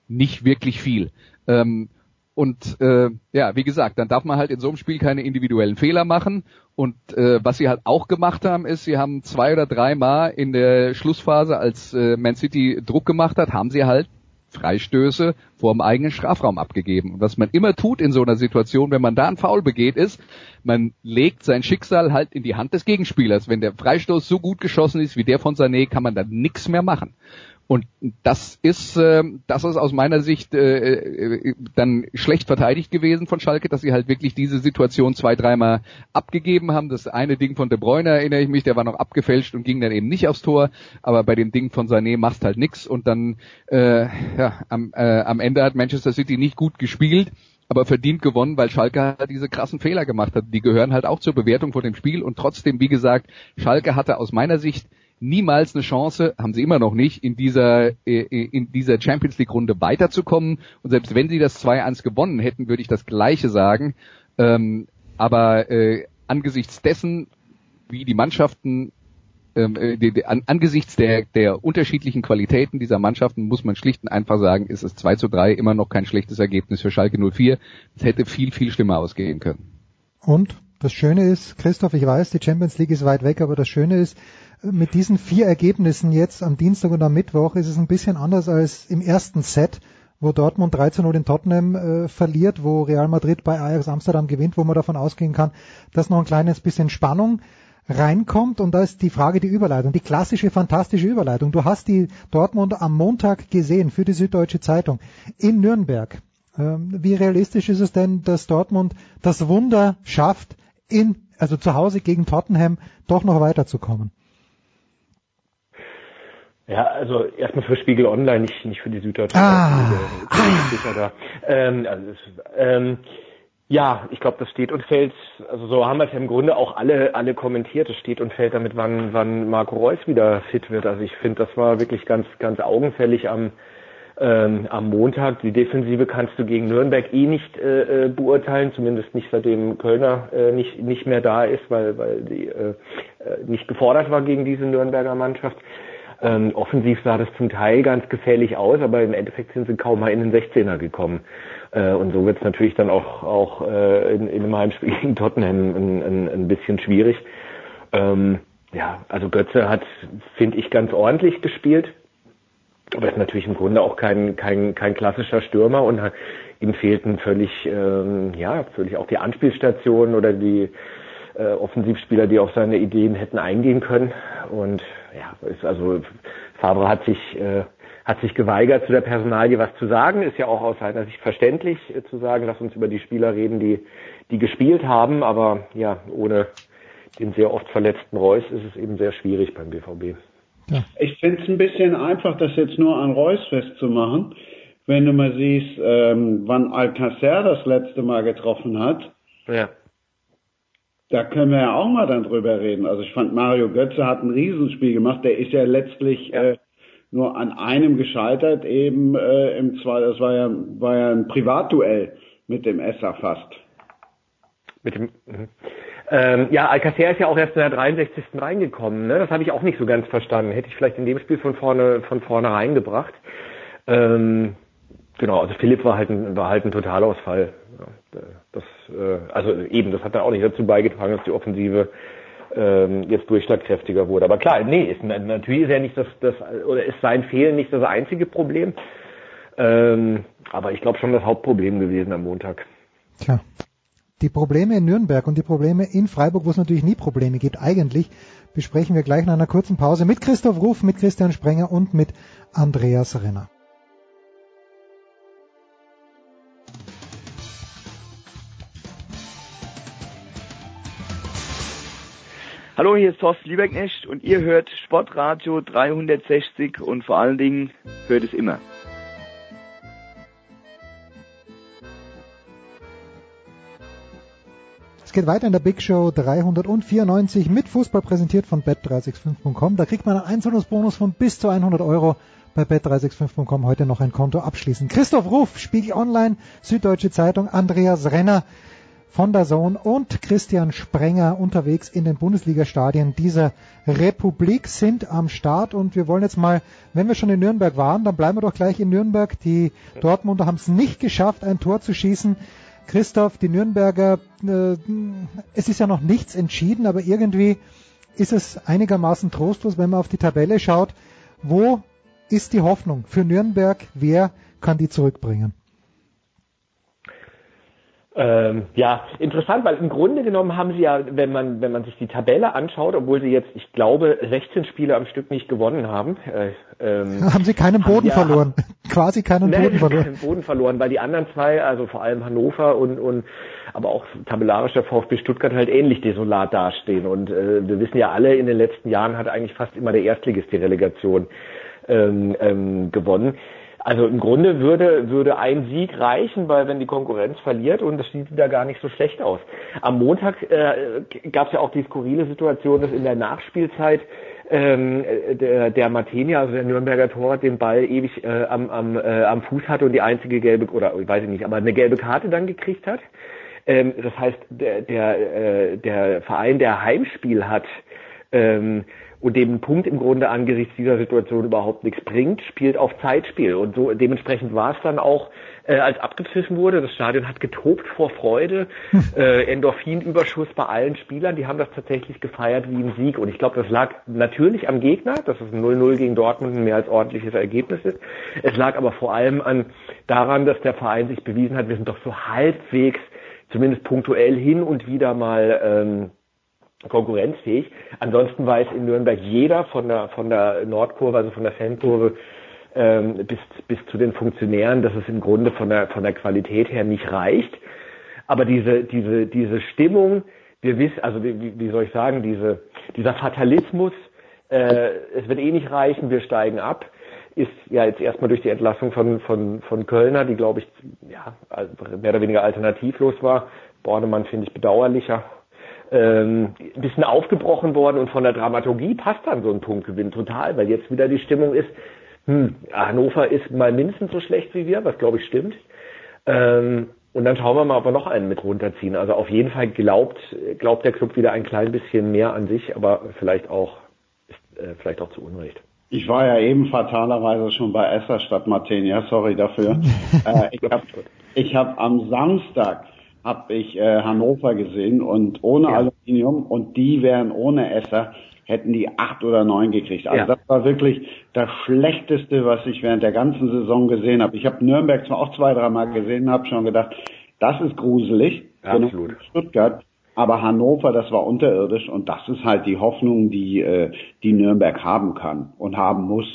nicht wirklich viel. Ähm, und äh, ja, wie gesagt, dann darf man halt in so einem Spiel keine individuellen Fehler machen. Und äh, was sie halt auch gemacht haben, ist, sie haben zwei oder dreimal in der Schlussphase, als äh, Man City Druck gemacht hat, haben sie halt Freistöße vor dem eigenen Strafraum abgegeben. Und was man immer tut in so einer Situation, wenn man da einen Foul begeht, ist, man legt sein Schicksal halt in die Hand des Gegenspielers. Wenn der Freistoß so gut geschossen ist wie der von Sané, kann man da nichts mehr machen. Und das ist, äh, das ist aus meiner Sicht äh, äh, dann schlecht verteidigt gewesen von Schalke, dass sie halt wirklich diese Situation zwei, dreimal abgegeben haben. Das eine Ding von De Bruyne erinnere ich mich, der war noch abgefälscht und ging dann eben nicht aufs Tor. Aber bei dem Ding von Sané machst halt nix und dann äh, ja, am, äh, am Ende hat Manchester City nicht gut gespielt aber verdient gewonnen, weil Schalke halt diese krassen Fehler gemacht hat. Die gehören halt auch zur Bewertung von dem Spiel und trotzdem, wie gesagt, Schalke hatte aus meiner Sicht niemals eine Chance, haben sie immer noch nicht, in dieser, äh, in dieser Champions League Runde weiterzukommen. Und selbst wenn sie das 2-1 gewonnen hätten, würde ich das Gleiche sagen. Ähm, aber äh, angesichts dessen, wie die Mannschaften ähm, äh, die, die, an, angesichts der, der unterschiedlichen Qualitäten dieser Mannschaften muss man schlicht und einfach sagen, ist es 2 zu 3 immer noch kein schlechtes Ergebnis für Schalke 04. Es hätte viel, viel schlimmer ausgehen können. Und das Schöne ist, Christoph, ich weiß, die Champions League ist weit weg, aber das Schöne ist, mit diesen vier Ergebnissen jetzt am Dienstag und am Mittwoch ist es ein bisschen anders als im ersten Set, wo Dortmund 13 0 in Tottenham äh, verliert, wo Real Madrid bei Ajax Amsterdam gewinnt, wo man davon ausgehen kann, dass noch ein kleines bisschen Spannung reinkommt und da ist die Frage die Überleitung, die klassische fantastische Überleitung. Du hast die Dortmund am Montag gesehen für die Süddeutsche Zeitung in Nürnberg. Ähm, wie realistisch ist es denn, dass Dortmund das Wunder schafft, in, also zu Hause gegen Tottenham doch noch weiterzukommen? Ja, also erstmal für Spiegel Online, nicht, nicht für die Süddeutsche. Ah. ah. Da. Ähm, also, ähm, Ja, ich glaube, das steht und fällt, also so haben wir es ja im Grunde auch alle, alle kommentiert, es steht und fällt damit, wann, wann Marco Reus wieder fit wird. Also ich finde, das war wirklich ganz, ganz augenfällig am, ähm, am Montag. Die Defensive kannst du gegen Nürnberg eh nicht äh, äh beurteilen, zumindest nicht seitdem Kölner äh, nicht, nicht mehr da ist, weil, weil die äh, äh nicht gefordert war gegen diese Nürnberger Mannschaft. Ähm, offensiv sah das zum Teil ganz gefährlich aus, aber im Endeffekt sind sie kaum mal in den 16er gekommen. Äh, und so wird es natürlich dann auch, auch äh, in, in einem Heimspiel gegen Tottenham ein, ein, ein bisschen schwierig. Ähm, ja, also Götze hat, finde ich, ganz ordentlich gespielt. Aber ist natürlich im Grunde auch kein, kein, kein klassischer Stürmer und ihm fehlten völlig, ähm, ja, völlig auch die Anspielstationen oder die äh, Offensivspieler, die auf seine Ideen hätten eingehen können. Und ja, ist also Fabre hat sich äh, hat sich geweigert, zu der Personalie was zu sagen. Ist ja auch aus seiner Sicht verständlich äh, zu sagen, lass uns über die Spieler reden, die, die gespielt haben. Aber ja, ohne den sehr oft verletzten Reus ist es eben sehr schwierig beim BVB. Ja. Ich finde es ein bisschen einfach, das jetzt nur an Reus festzumachen. Wenn du mal siehst, ähm, wann Alcacer das letzte Mal getroffen hat, ja. Da können wir ja auch mal dann drüber reden. Also ich fand Mario Götze hat ein Riesenspiel gemacht. Der ist ja letztlich ja. Äh, nur an einem gescheitert, eben äh, im zwei, das war ja, war ja ein Privatduell mit dem Esser fast. Mit dem, mhm. ähm, ja, Alcacer ist ja auch erst in der 63. reingekommen, ne? Das habe ich auch nicht so ganz verstanden. Hätte ich vielleicht in dem Spiel von vorne, von vorne reingebracht. Ähm, genau, also Philipp war halt ein, war halt ein Totalausfall. Ja, das, äh, also eben, das hat dann auch nicht dazu beigetragen, dass die Offensive ähm, jetzt durchschlagkräftiger wurde. Aber klar, nee, ist, natürlich ist ja nicht das, das oder ist sein Fehlen nicht das einzige Problem. Ähm, aber ich glaube schon das Hauptproblem gewesen am Montag. Tja. Die Probleme in Nürnberg und die Probleme in Freiburg, wo es natürlich nie Probleme gibt, eigentlich besprechen wir gleich nach einer kurzen Pause mit Christoph Ruf, mit Christian Sprenger und mit Andreas Renner. Hallo, hier ist Thorsten Lieberknecht und ihr hört Sportradio 360 und vor allen Dingen hört es immer. Es geht weiter in der Big Show 394 mit Fußball präsentiert von bet365.com. Da kriegt man einen Einzahlungsbonus von bis zu 100 Euro bei bet365.com heute noch ein Konto abschließen. Christoph Ruf, Spiegel Online, Süddeutsche Zeitung, Andreas Renner, von der Zone und Christian Sprenger unterwegs in den Bundesliga-Stadien dieser Republik sind am Start und wir wollen jetzt mal, wenn wir schon in Nürnberg waren, dann bleiben wir doch gleich in Nürnberg. Die Dortmunder haben es nicht geschafft, ein Tor zu schießen. Christoph, die Nürnberger, äh, es ist ja noch nichts entschieden, aber irgendwie ist es einigermaßen trostlos, wenn man auf die Tabelle schaut. Wo ist die Hoffnung für Nürnberg? Wer kann die zurückbringen? Ähm, ja, interessant, weil im Grunde genommen haben sie ja, wenn man, wenn man sich die Tabelle anschaut, obwohl sie jetzt, ich glaube, 16 Spiele am Stück nicht gewonnen haben. Äh, ähm, haben sie keinen Boden ja, verloren. Quasi keinen nee, Boden verloren. Keinen Boden verloren, weil die anderen zwei, also vor allem Hannover und, und aber auch tabellarisch der VfB Stuttgart halt ähnlich desolat dastehen. Und äh, wir wissen ja alle, in den letzten Jahren hat eigentlich fast immer der Erstligist die Relegation ähm, ähm, gewonnen. Also im Grunde würde, würde ein Sieg reichen, weil wenn die Konkurrenz verliert und das sieht da gar nicht so schlecht aus. Am Montag äh, gab es ja auch die skurrile Situation, dass in der Nachspielzeit ähm, der, der Martini, also der Nürnberger Tor, den Ball ewig äh, am, am, äh, am Fuß hatte und die einzige gelbe, oder weiß ich nicht, aber eine gelbe Karte dann gekriegt hat. Ähm, das heißt, der, der, äh, der Verein, der Heimspiel hat, ähm, und dem Punkt im Grunde angesichts dieser Situation überhaupt nichts bringt, spielt auf Zeitspiel. Und so dementsprechend war es dann auch, äh, als abgepfiffen wurde. Das Stadion hat getobt vor Freude, äh, Endorphinüberschuss bei allen Spielern. Die haben das tatsächlich gefeiert wie ein Sieg. Und ich glaube, das lag natürlich am Gegner, dass es ein 0-0 gegen Dortmund ein mehr als ordentliches Ergebnis ist. Es lag aber vor allem an daran, dass der Verein sich bewiesen hat, wir sind doch so halbwegs, zumindest punktuell hin und wieder mal ähm, konkurrenzfähig. Ansonsten weiß in Nürnberg jeder von der von der Nordkurve, also von der Fankurve ähm, bis bis zu den Funktionären, dass es im Grunde von der von der Qualität her nicht reicht. Aber diese diese diese Stimmung, wir wissen, also wie, wie soll ich sagen, diese dieser Fatalismus, äh, es wird eh nicht reichen, wir steigen ab ist ja jetzt erstmal durch die Entlassung von, von, von Kölner, die glaube ich, ja, also mehr oder weniger alternativlos war. Bornemann finde ich bedauerlicher. Ähm, ein bisschen aufgebrochen worden und von der Dramaturgie passt dann so ein Punktgewinn total, weil jetzt wieder die Stimmung ist, hm, Hannover ist mal mindestens so schlecht wie wir, was glaube ich stimmt. Ähm, und dann schauen wir mal, ob wir noch einen mit runterziehen. Also auf jeden Fall glaubt, glaubt der Club wieder ein klein bisschen mehr an sich, aber vielleicht auch, ist, äh, vielleicht auch zu Unrecht. Ich war ja eben fatalerweise schon bei Esser statt Martin, ja, sorry dafür. äh, ich habe ich hab am Samstag habe ich äh, Hannover gesehen und ohne ja. Aluminium und die wären ohne Esser hätten die acht oder neun gekriegt. Also ja. das war wirklich das Schlechteste, was ich während der ganzen Saison gesehen habe. Ich habe Nürnberg zwar auch zwei, dreimal gesehen, habe schon gedacht, das ist gruselig. Absolut. Stuttgart. Aber Hannover, das war unterirdisch und das ist halt die Hoffnung, die, äh, die Nürnberg haben kann und haben muss.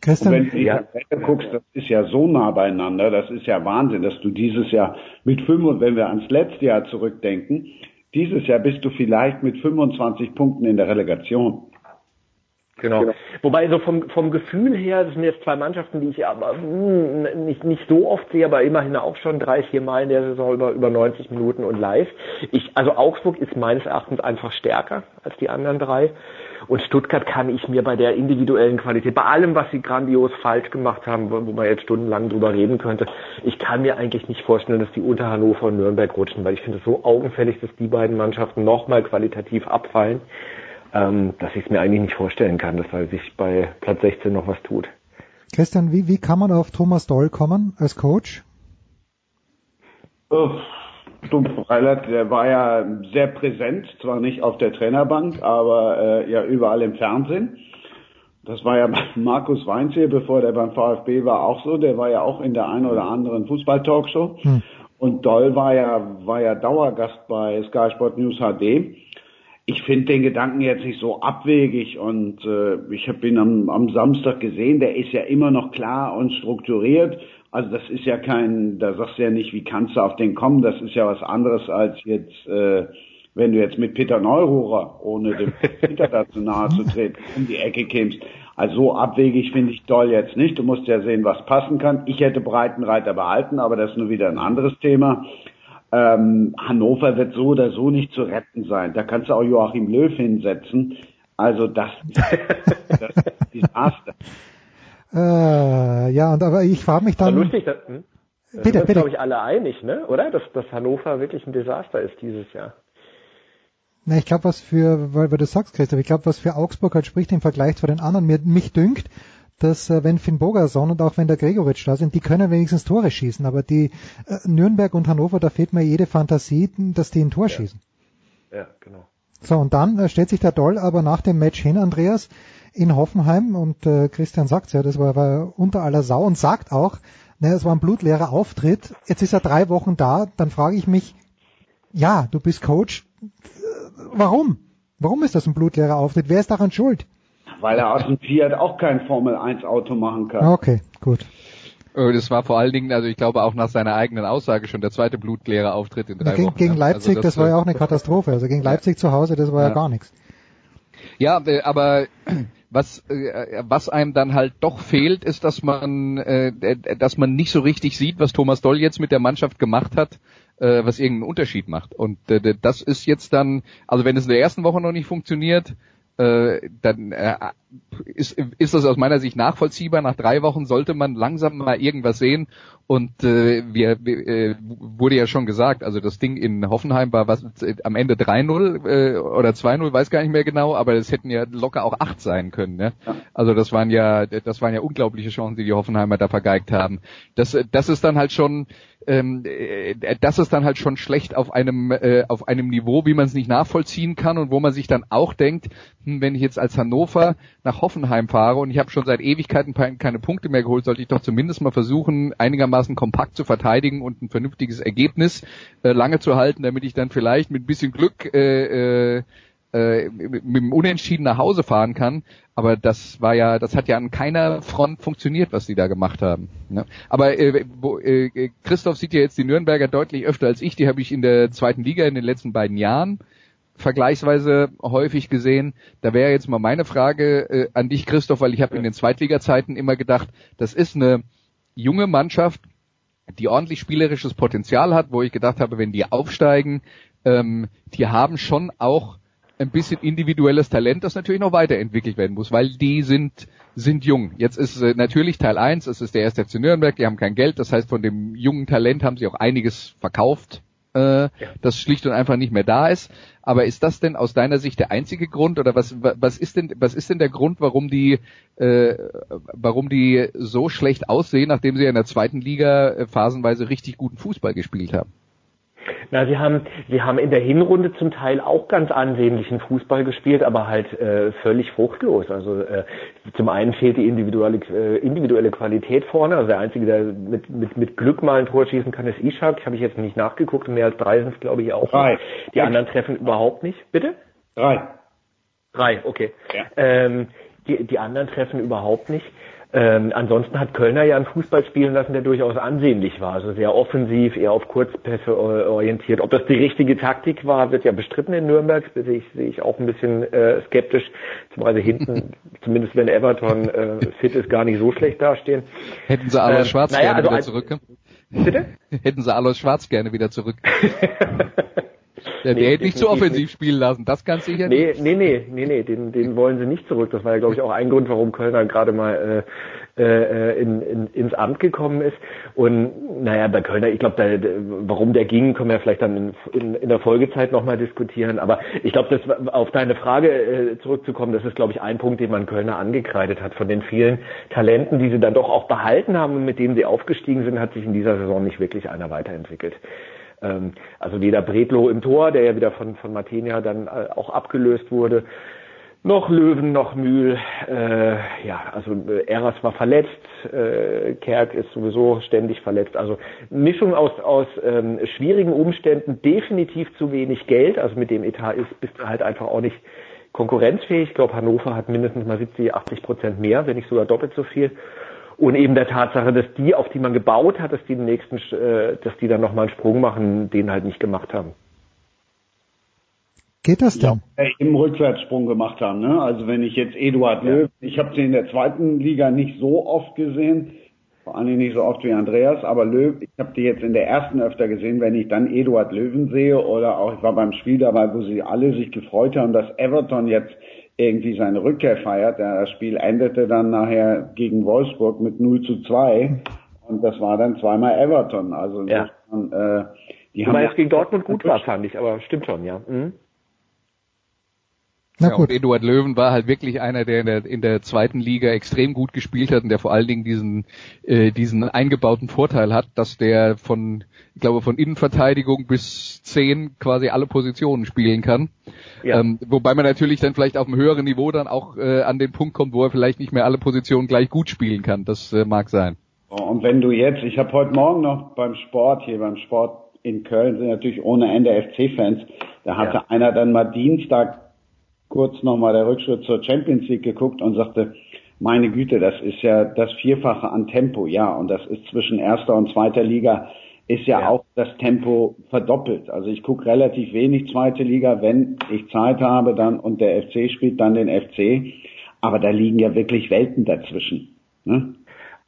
Christian, und wenn du ja. guckst, das ist ja so nah beieinander, das ist ja Wahnsinn, dass du dieses Jahr mit fünf, und wenn wir ans letzte Jahr zurückdenken, dieses Jahr bist du vielleicht mit 25 Punkten in der Relegation. Genau. genau. Wobei so vom, vom Gefühl her, das sind jetzt zwei Mannschaften, die ich aber mh, hm, nicht, nicht so oft sehe, aber immerhin auch schon drei, vier Mal in der Saison über, über 90 Minuten und live. Ich, also Augsburg ist meines Erachtens einfach stärker als die anderen drei. Und Stuttgart kann ich mir bei der individuellen Qualität, bei allem, was sie grandios falsch gemacht haben, wo, man jetzt stundenlang drüber reden könnte, ich kann mir eigentlich nicht vorstellen, dass die unter Hannover und Nürnberg rutschen, weil ich finde es so augenfällig, dass die beiden Mannschaften nochmal qualitativ abfallen ähm, dass ich es mir eigentlich nicht vorstellen kann, dass da sich bei Platz 16 noch was tut. Christian, wie, wie kann man auf Thomas Doll kommen als Coach? Oh, Reilert, der war ja sehr präsent, zwar nicht auf der Trainerbank, aber äh, ja überall im Fernsehen. Das war ja bei Markus Weinziel, bevor der beim VfB war, auch so. Der war ja auch in der einen oder anderen Fußball-Talkshow. Hm. Und Doll war ja, war ja Dauergast bei Sky Sport News HD ich finde den Gedanken jetzt nicht so abwegig und äh, ich habe ihn am, am Samstag gesehen, der ist ja immer noch klar und strukturiert. Also das ist ja kein, da sagst du ja nicht, wie kannst du auf den kommen, das ist ja was anderes als jetzt, äh, wenn du jetzt mit Peter Neururer, ohne dem Peter dazu nahe zu treten, um die Ecke kämst. Also so abwegig finde ich Doll jetzt nicht. Du musst ja sehen, was passen kann. Ich hätte Breitenreiter behalten, aber das ist nur wieder ein anderes Thema. Ähm, Hannover wird so oder so nicht zu retten sein. Da kannst du auch Joachim Löw hinsetzen. Also das, das ist Desaster. Äh, ja, und aber ich frage mich dann. lustig, dass, hm? bitte, sind bitte. glaube ich alle einig, ne? Oder? Dass, dass Hannover wirklich ein Desaster ist dieses Jahr. Na, ich glaube, was für, weil, weil du sagst, Christoph, ich glaube, was für Augsburg halt spricht im Vergleich zu den anderen, mir, mich dünkt, dass äh, wenn Finn Bogerson und auch wenn der Gregoritsch da sind, die können wenigstens Tore schießen, aber die äh, Nürnberg und Hannover, da fehlt mir jede Fantasie, dass die ein Tor ja. schießen. Ja, genau. So, und dann äh, stellt sich der Doll aber nach dem Match hin, Andreas, in Hoffenheim und äh, Christian sagt ja, das war, war unter aller Sau und sagt auch, naja, es war ein blutleerer Auftritt, jetzt ist er drei Wochen da, dann frage ich mich, ja, du bist Coach, warum? Warum ist das ein blutleerer Auftritt? Wer ist daran schuld? Weil er aus dem Fiat auch kein Formel 1 Auto machen kann. Okay, gut. Oh, das war vor allen Dingen, also ich glaube auch nach seiner eigenen Aussage schon der zweite blutleere Auftritt in drei gegen, Wochen. Gegen Leipzig, also das, das, war ja auch eine Katastrophe. Also gegen Leipzig zu Hause, das war ja, ja gar nichts. Ja, äh, aber was äh, was einem dann halt doch fehlt, ist, dass man äh, dass man nicht so richtig sieht, was Thomas Doll jetzt mit der Mannschaft gemacht hat, was irgendeinen Unterschied macht. Und das ist jetzt dann, also wenn es in der ersten Woche noch nicht funktioniert, äh, dann äh, ist, ist das aus meiner Sicht nachvollziehbar. Nach drei Wochen sollte man langsam mal irgendwas sehen. Und äh, wir, äh, wurde ja schon gesagt, also das Ding in Hoffenheim war was am Ende 3-0 äh, oder 2-0, weiß gar nicht mehr genau, aber es hätten ja locker auch 8 sein können. Ne? Also das waren ja das waren ja unglaubliche Chancen, die die Hoffenheimer da vergeigt haben. Das, das ist dann halt schon ähm, äh, das ist dann halt schon schlecht auf einem äh, auf einem Niveau, wie man es nicht nachvollziehen kann und wo man sich dann auch denkt, hm, wenn ich jetzt als Hannover nach Hoffenheim fahre und ich habe schon seit Ewigkeiten keine Punkte mehr geholt, sollte ich doch zumindest mal versuchen, einigermaßen kompakt zu verteidigen und ein vernünftiges Ergebnis äh, lange zu halten, damit ich dann vielleicht mit ein bisschen Glück äh, äh, äh, mit, mit dem Unentschieden nach Hause fahren kann. Aber das war ja, das hat ja an keiner Front funktioniert, was die da gemacht haben. Ne? Aber äh, wo, äh, Christoph sieht ja jetzt die Nürnberger deutlich öfter als ich. Die habe ich in der zweiten Liga in den letzten beiden Jahren vergleichsweise häufig gesehen. Da wäre jetzt mal meine Frage äh, an dich, Christoph, weil ich habe in den Zweitliga-Zeiten immer gedacht, das ist eine junge Mannschaft, die ordentlich spielerisches Potenzial hat, wo ich gedacht habe, wenn die aufsteigen, ähm, die haben schon auch ein bisschen individuelles Talent, das natürlich noch weiterentwickelt werden muss, weil die sind sind jung. Jetzt ist äh, natürlich Teil 1, es ist der erste FC Nürnberg, die haben kein Geld, das heißt von dem jungen Talent haben sie auch einiges verkauft, äh, das schlicht und einfach nicht mehr da ist. Aber ist das denn aus deiner Sicht der einzige Grund oder was was ist denn was ist denn der Grund, warum die äh, warum die so schlecht aussehen, nachdem sie in der zweiten Liga äh, phasenweise richtig guten Fußball gespielt haben? Na, sie haben, sie haben in der Hinrunde zum Teil auch ganz ansehnlichen Fußball gespielt, aber halt äh, völlig fruchtlos. Also äh, zum einen fehlt die individuelle, äh, individuelle Qualität vorne. Also der Einzige, der mit, mit, mit Glück mal ein Tor schießen kann, ist Ishak. Habe ich jetzt nicht nachgeguckt. Mehr als drei sind es, glaube ich, auch. Drei. Die anderen treffen überhaupt nicht. Bitte? Drei. Drei, okay. Ja. Ähm, die, die anderen treffen überhaupt nicht. Ähm, ansonsten hat Kölner ja einen Fußball spielen lassen, der durchaus ansehnlich war, also sehr offensiv, eher auf Kurzpässe orientiert. Ob das die richtige Taktik war, wird ja bestritten in Nürnberg, sehe ich, sehe ich auch ein bisschen äh, skeptisch, zumal sie hinten, zumindest wenn Everton äh, fit ist, gar nicht so schlecht dastehen. Hätten sie Alois ähm, Schwarz naja, gerne also wieder zurück? Bitte? Hätten sie Alois Schwarz gerne wieder zurück. Ja, nee, der hätte nicht zu offensiv nicht. spielen lassen, das kann sicher nee, nicht. Nee, nee, nee, nee, den, den wollen sie nicht zurück. Das war ja, glaube ich, auch ein Grund, warum Kölner gerade mal äh, äh, in, in, ins Amt gekommen ist. Und naja, bei Kölner, ich glaube, warum der ging, können wir vielleicht dann in, in, in der Folgezeit nochmal diskutieren. Aber ich glaube, das auf deine Frage äh, zurückzukommen, das ist, glaube ich, ein Punkt, den man Kölner angekreidet hat. Von den vielen Talenten, die sie dann doch auch behalten haben und mit denen sie aufgestiegen sind, hat sich in dieser Saison nicht wirklich einer weiterentwickelt. Ähm, also weder Bredlo im Tor, der ja wieder von, von Martinia dann äh, auch abgelöst wurde, noch Löwen, noch Mühl. Äh, ja, also äh, Eras war verletzt, äh, Kerk ist sowieso ständig verletzt. Also Mischung aus, aus ähm, schwierigen Umständen, definitiv zu wenig Geld. Also mit dem Etat ist bist du halt einfach auch nicht konkurrenzfähig. Ich glaube, Hannover hat mindestens mal 70, 80 Prozent mehr, wenn nicht sogar doppelt so viel und eben der Tatsache, dass die, auf die man gebaut hat, dass die den nächsten, äh, dass die dann nochmal einen Sprung machen, den halt nicht gemacht haben. Geht das denn? Ja, im Rückwärtssprung gemacht haben. Ne? Also wenn ich jetzt Eduard ja. Löw, ich habe sie in der zweiten Liga nicht so oft gesehen, vor allem nicht so oft wie Andreas, aber Löw, ich habe die jetzt in der ersten öfter gesehen, wenn ich dann Eduard Löwen sehe oder auch ich war beim Spiel dabei, wo sie alle sich gefreut haben, dass Everton jetzt irgendwie seine Rückkehr feiert. Das Spiel endete dann nachher gegen Wolfsburg mit 0 zu 2 und das war dann zweimal Everton. Also ja. man, äh, die Wobei haben es gegen Dortmund gut war, fand ich, aber stimmt schon, ja. Mhm. Na gut. Ja, Eduard Löwen war halt wirklich einer, der in, der in der zweiten Liga extrem gut gespielt hat und der vor allen Dingen diesen äh, diesen eingebauten Vorteil hat, dass der von ich glaube von Innenverteidigung bis zehn quasi alle Positionen spielen kann. Ja. Ähm, wobei man natürlich dann vielleicht auf einem höheren Niveau dann auch äh, an den Punkt kommt, wo er vielleicht nicht mehr alle Positionen gleich gut spielen kann. Das äh, mag sein. Und wenn du jetzt, ich habe heute Morgen noch beim Sport hier beim Sport in Köln sind natürlich ohne Ende FC-Fans. Da hatte ja. einer dann mal Dienstag kurz nochmal der Rückschritt zur Champions League geguckt und sagte, meine Güte, das ist ja das Vierfache an Tempo, ja, und das ist zwischen erster und zweiter Liga ist ja, ja. auch das Tempo verdoppelt. Also ich gucke relativ wenig zweite Liga, wenn ich Zeit habe dann und der FC spielt dann den FC, aber da liegen ja wirklich Welten dazwischen. Ne?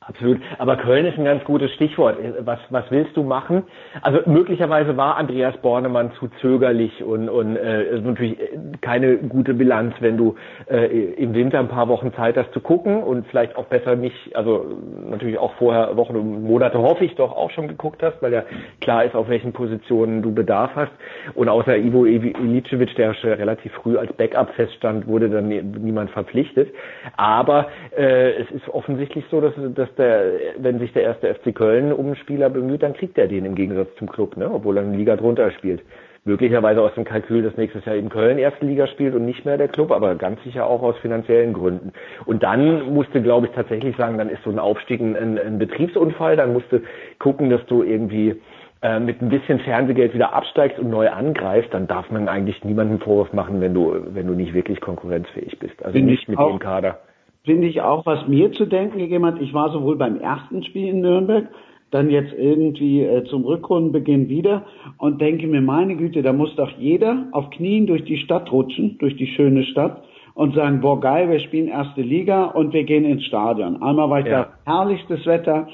Absolut. Aber Köln ist ein ganz gutes Stichwort. Was, was willst du machen? Also möglicherweise war Andreas Bornemann zu zögerlich und, und äh, natürlich keine gute Bilanz, wenn du äh, im Winter ein paar Wochen Zeit hast zu gucken und vielleicht auch besser nicht, also natürlich auch vorher Wochen und Monate hoffe ich doch auch schon geguckt hast, weil ja klar ist, auf welchen Positionen du Bedarf hast. Und außer Ivo Ilicevic, der schon relativ früh als Backup feststand, wurde dann niemand verpflichtet. Aber äh, es ist offensichtlich so, dass, dass der, wenn sich der erste FC Köln um einen Spieler bemüht, dann kriegt er den im Gegensatz zum Club, ne? obwohl er eine Liga drunter spielt. Möglicherweise aus dem Kalkül, dass nächstes Jahr in Köln erste Liga spielt und nicht mehr der Club, aber ganz sicher auch aus finanziellen Gründen. Und dann musste, glaube ich, tatsächlich sagen, dann ist so ein Aufstieg ein, ein Betriebsunfall, dann musste gucken, dass du irgendwie äh, mit ein bisschen Fernsehgeld wieder absteigst und neu angreifst, dann darf man eigentlich niemanden Vorwurf machen, wenn du, wenn du nicht wirklich konkurrenzfähig bist. Also Bin nicht mit dem Kader finde ich auch, was mir zu denken gegeben hat. Ich war sowohl beim ersten Spiel in Nürnberg dann jetzt irgendwie äh, zum Rückrundenbeginn wieder und denke mir, meine Güte, da muss doch jeder auf Knien durch die Stadt rutschen, durch die schöne Stadt und sagen, boah geil, wir spielen erste Liga und wir gehen ins Stadion. Einmal war ja. da herrlichstes Wetter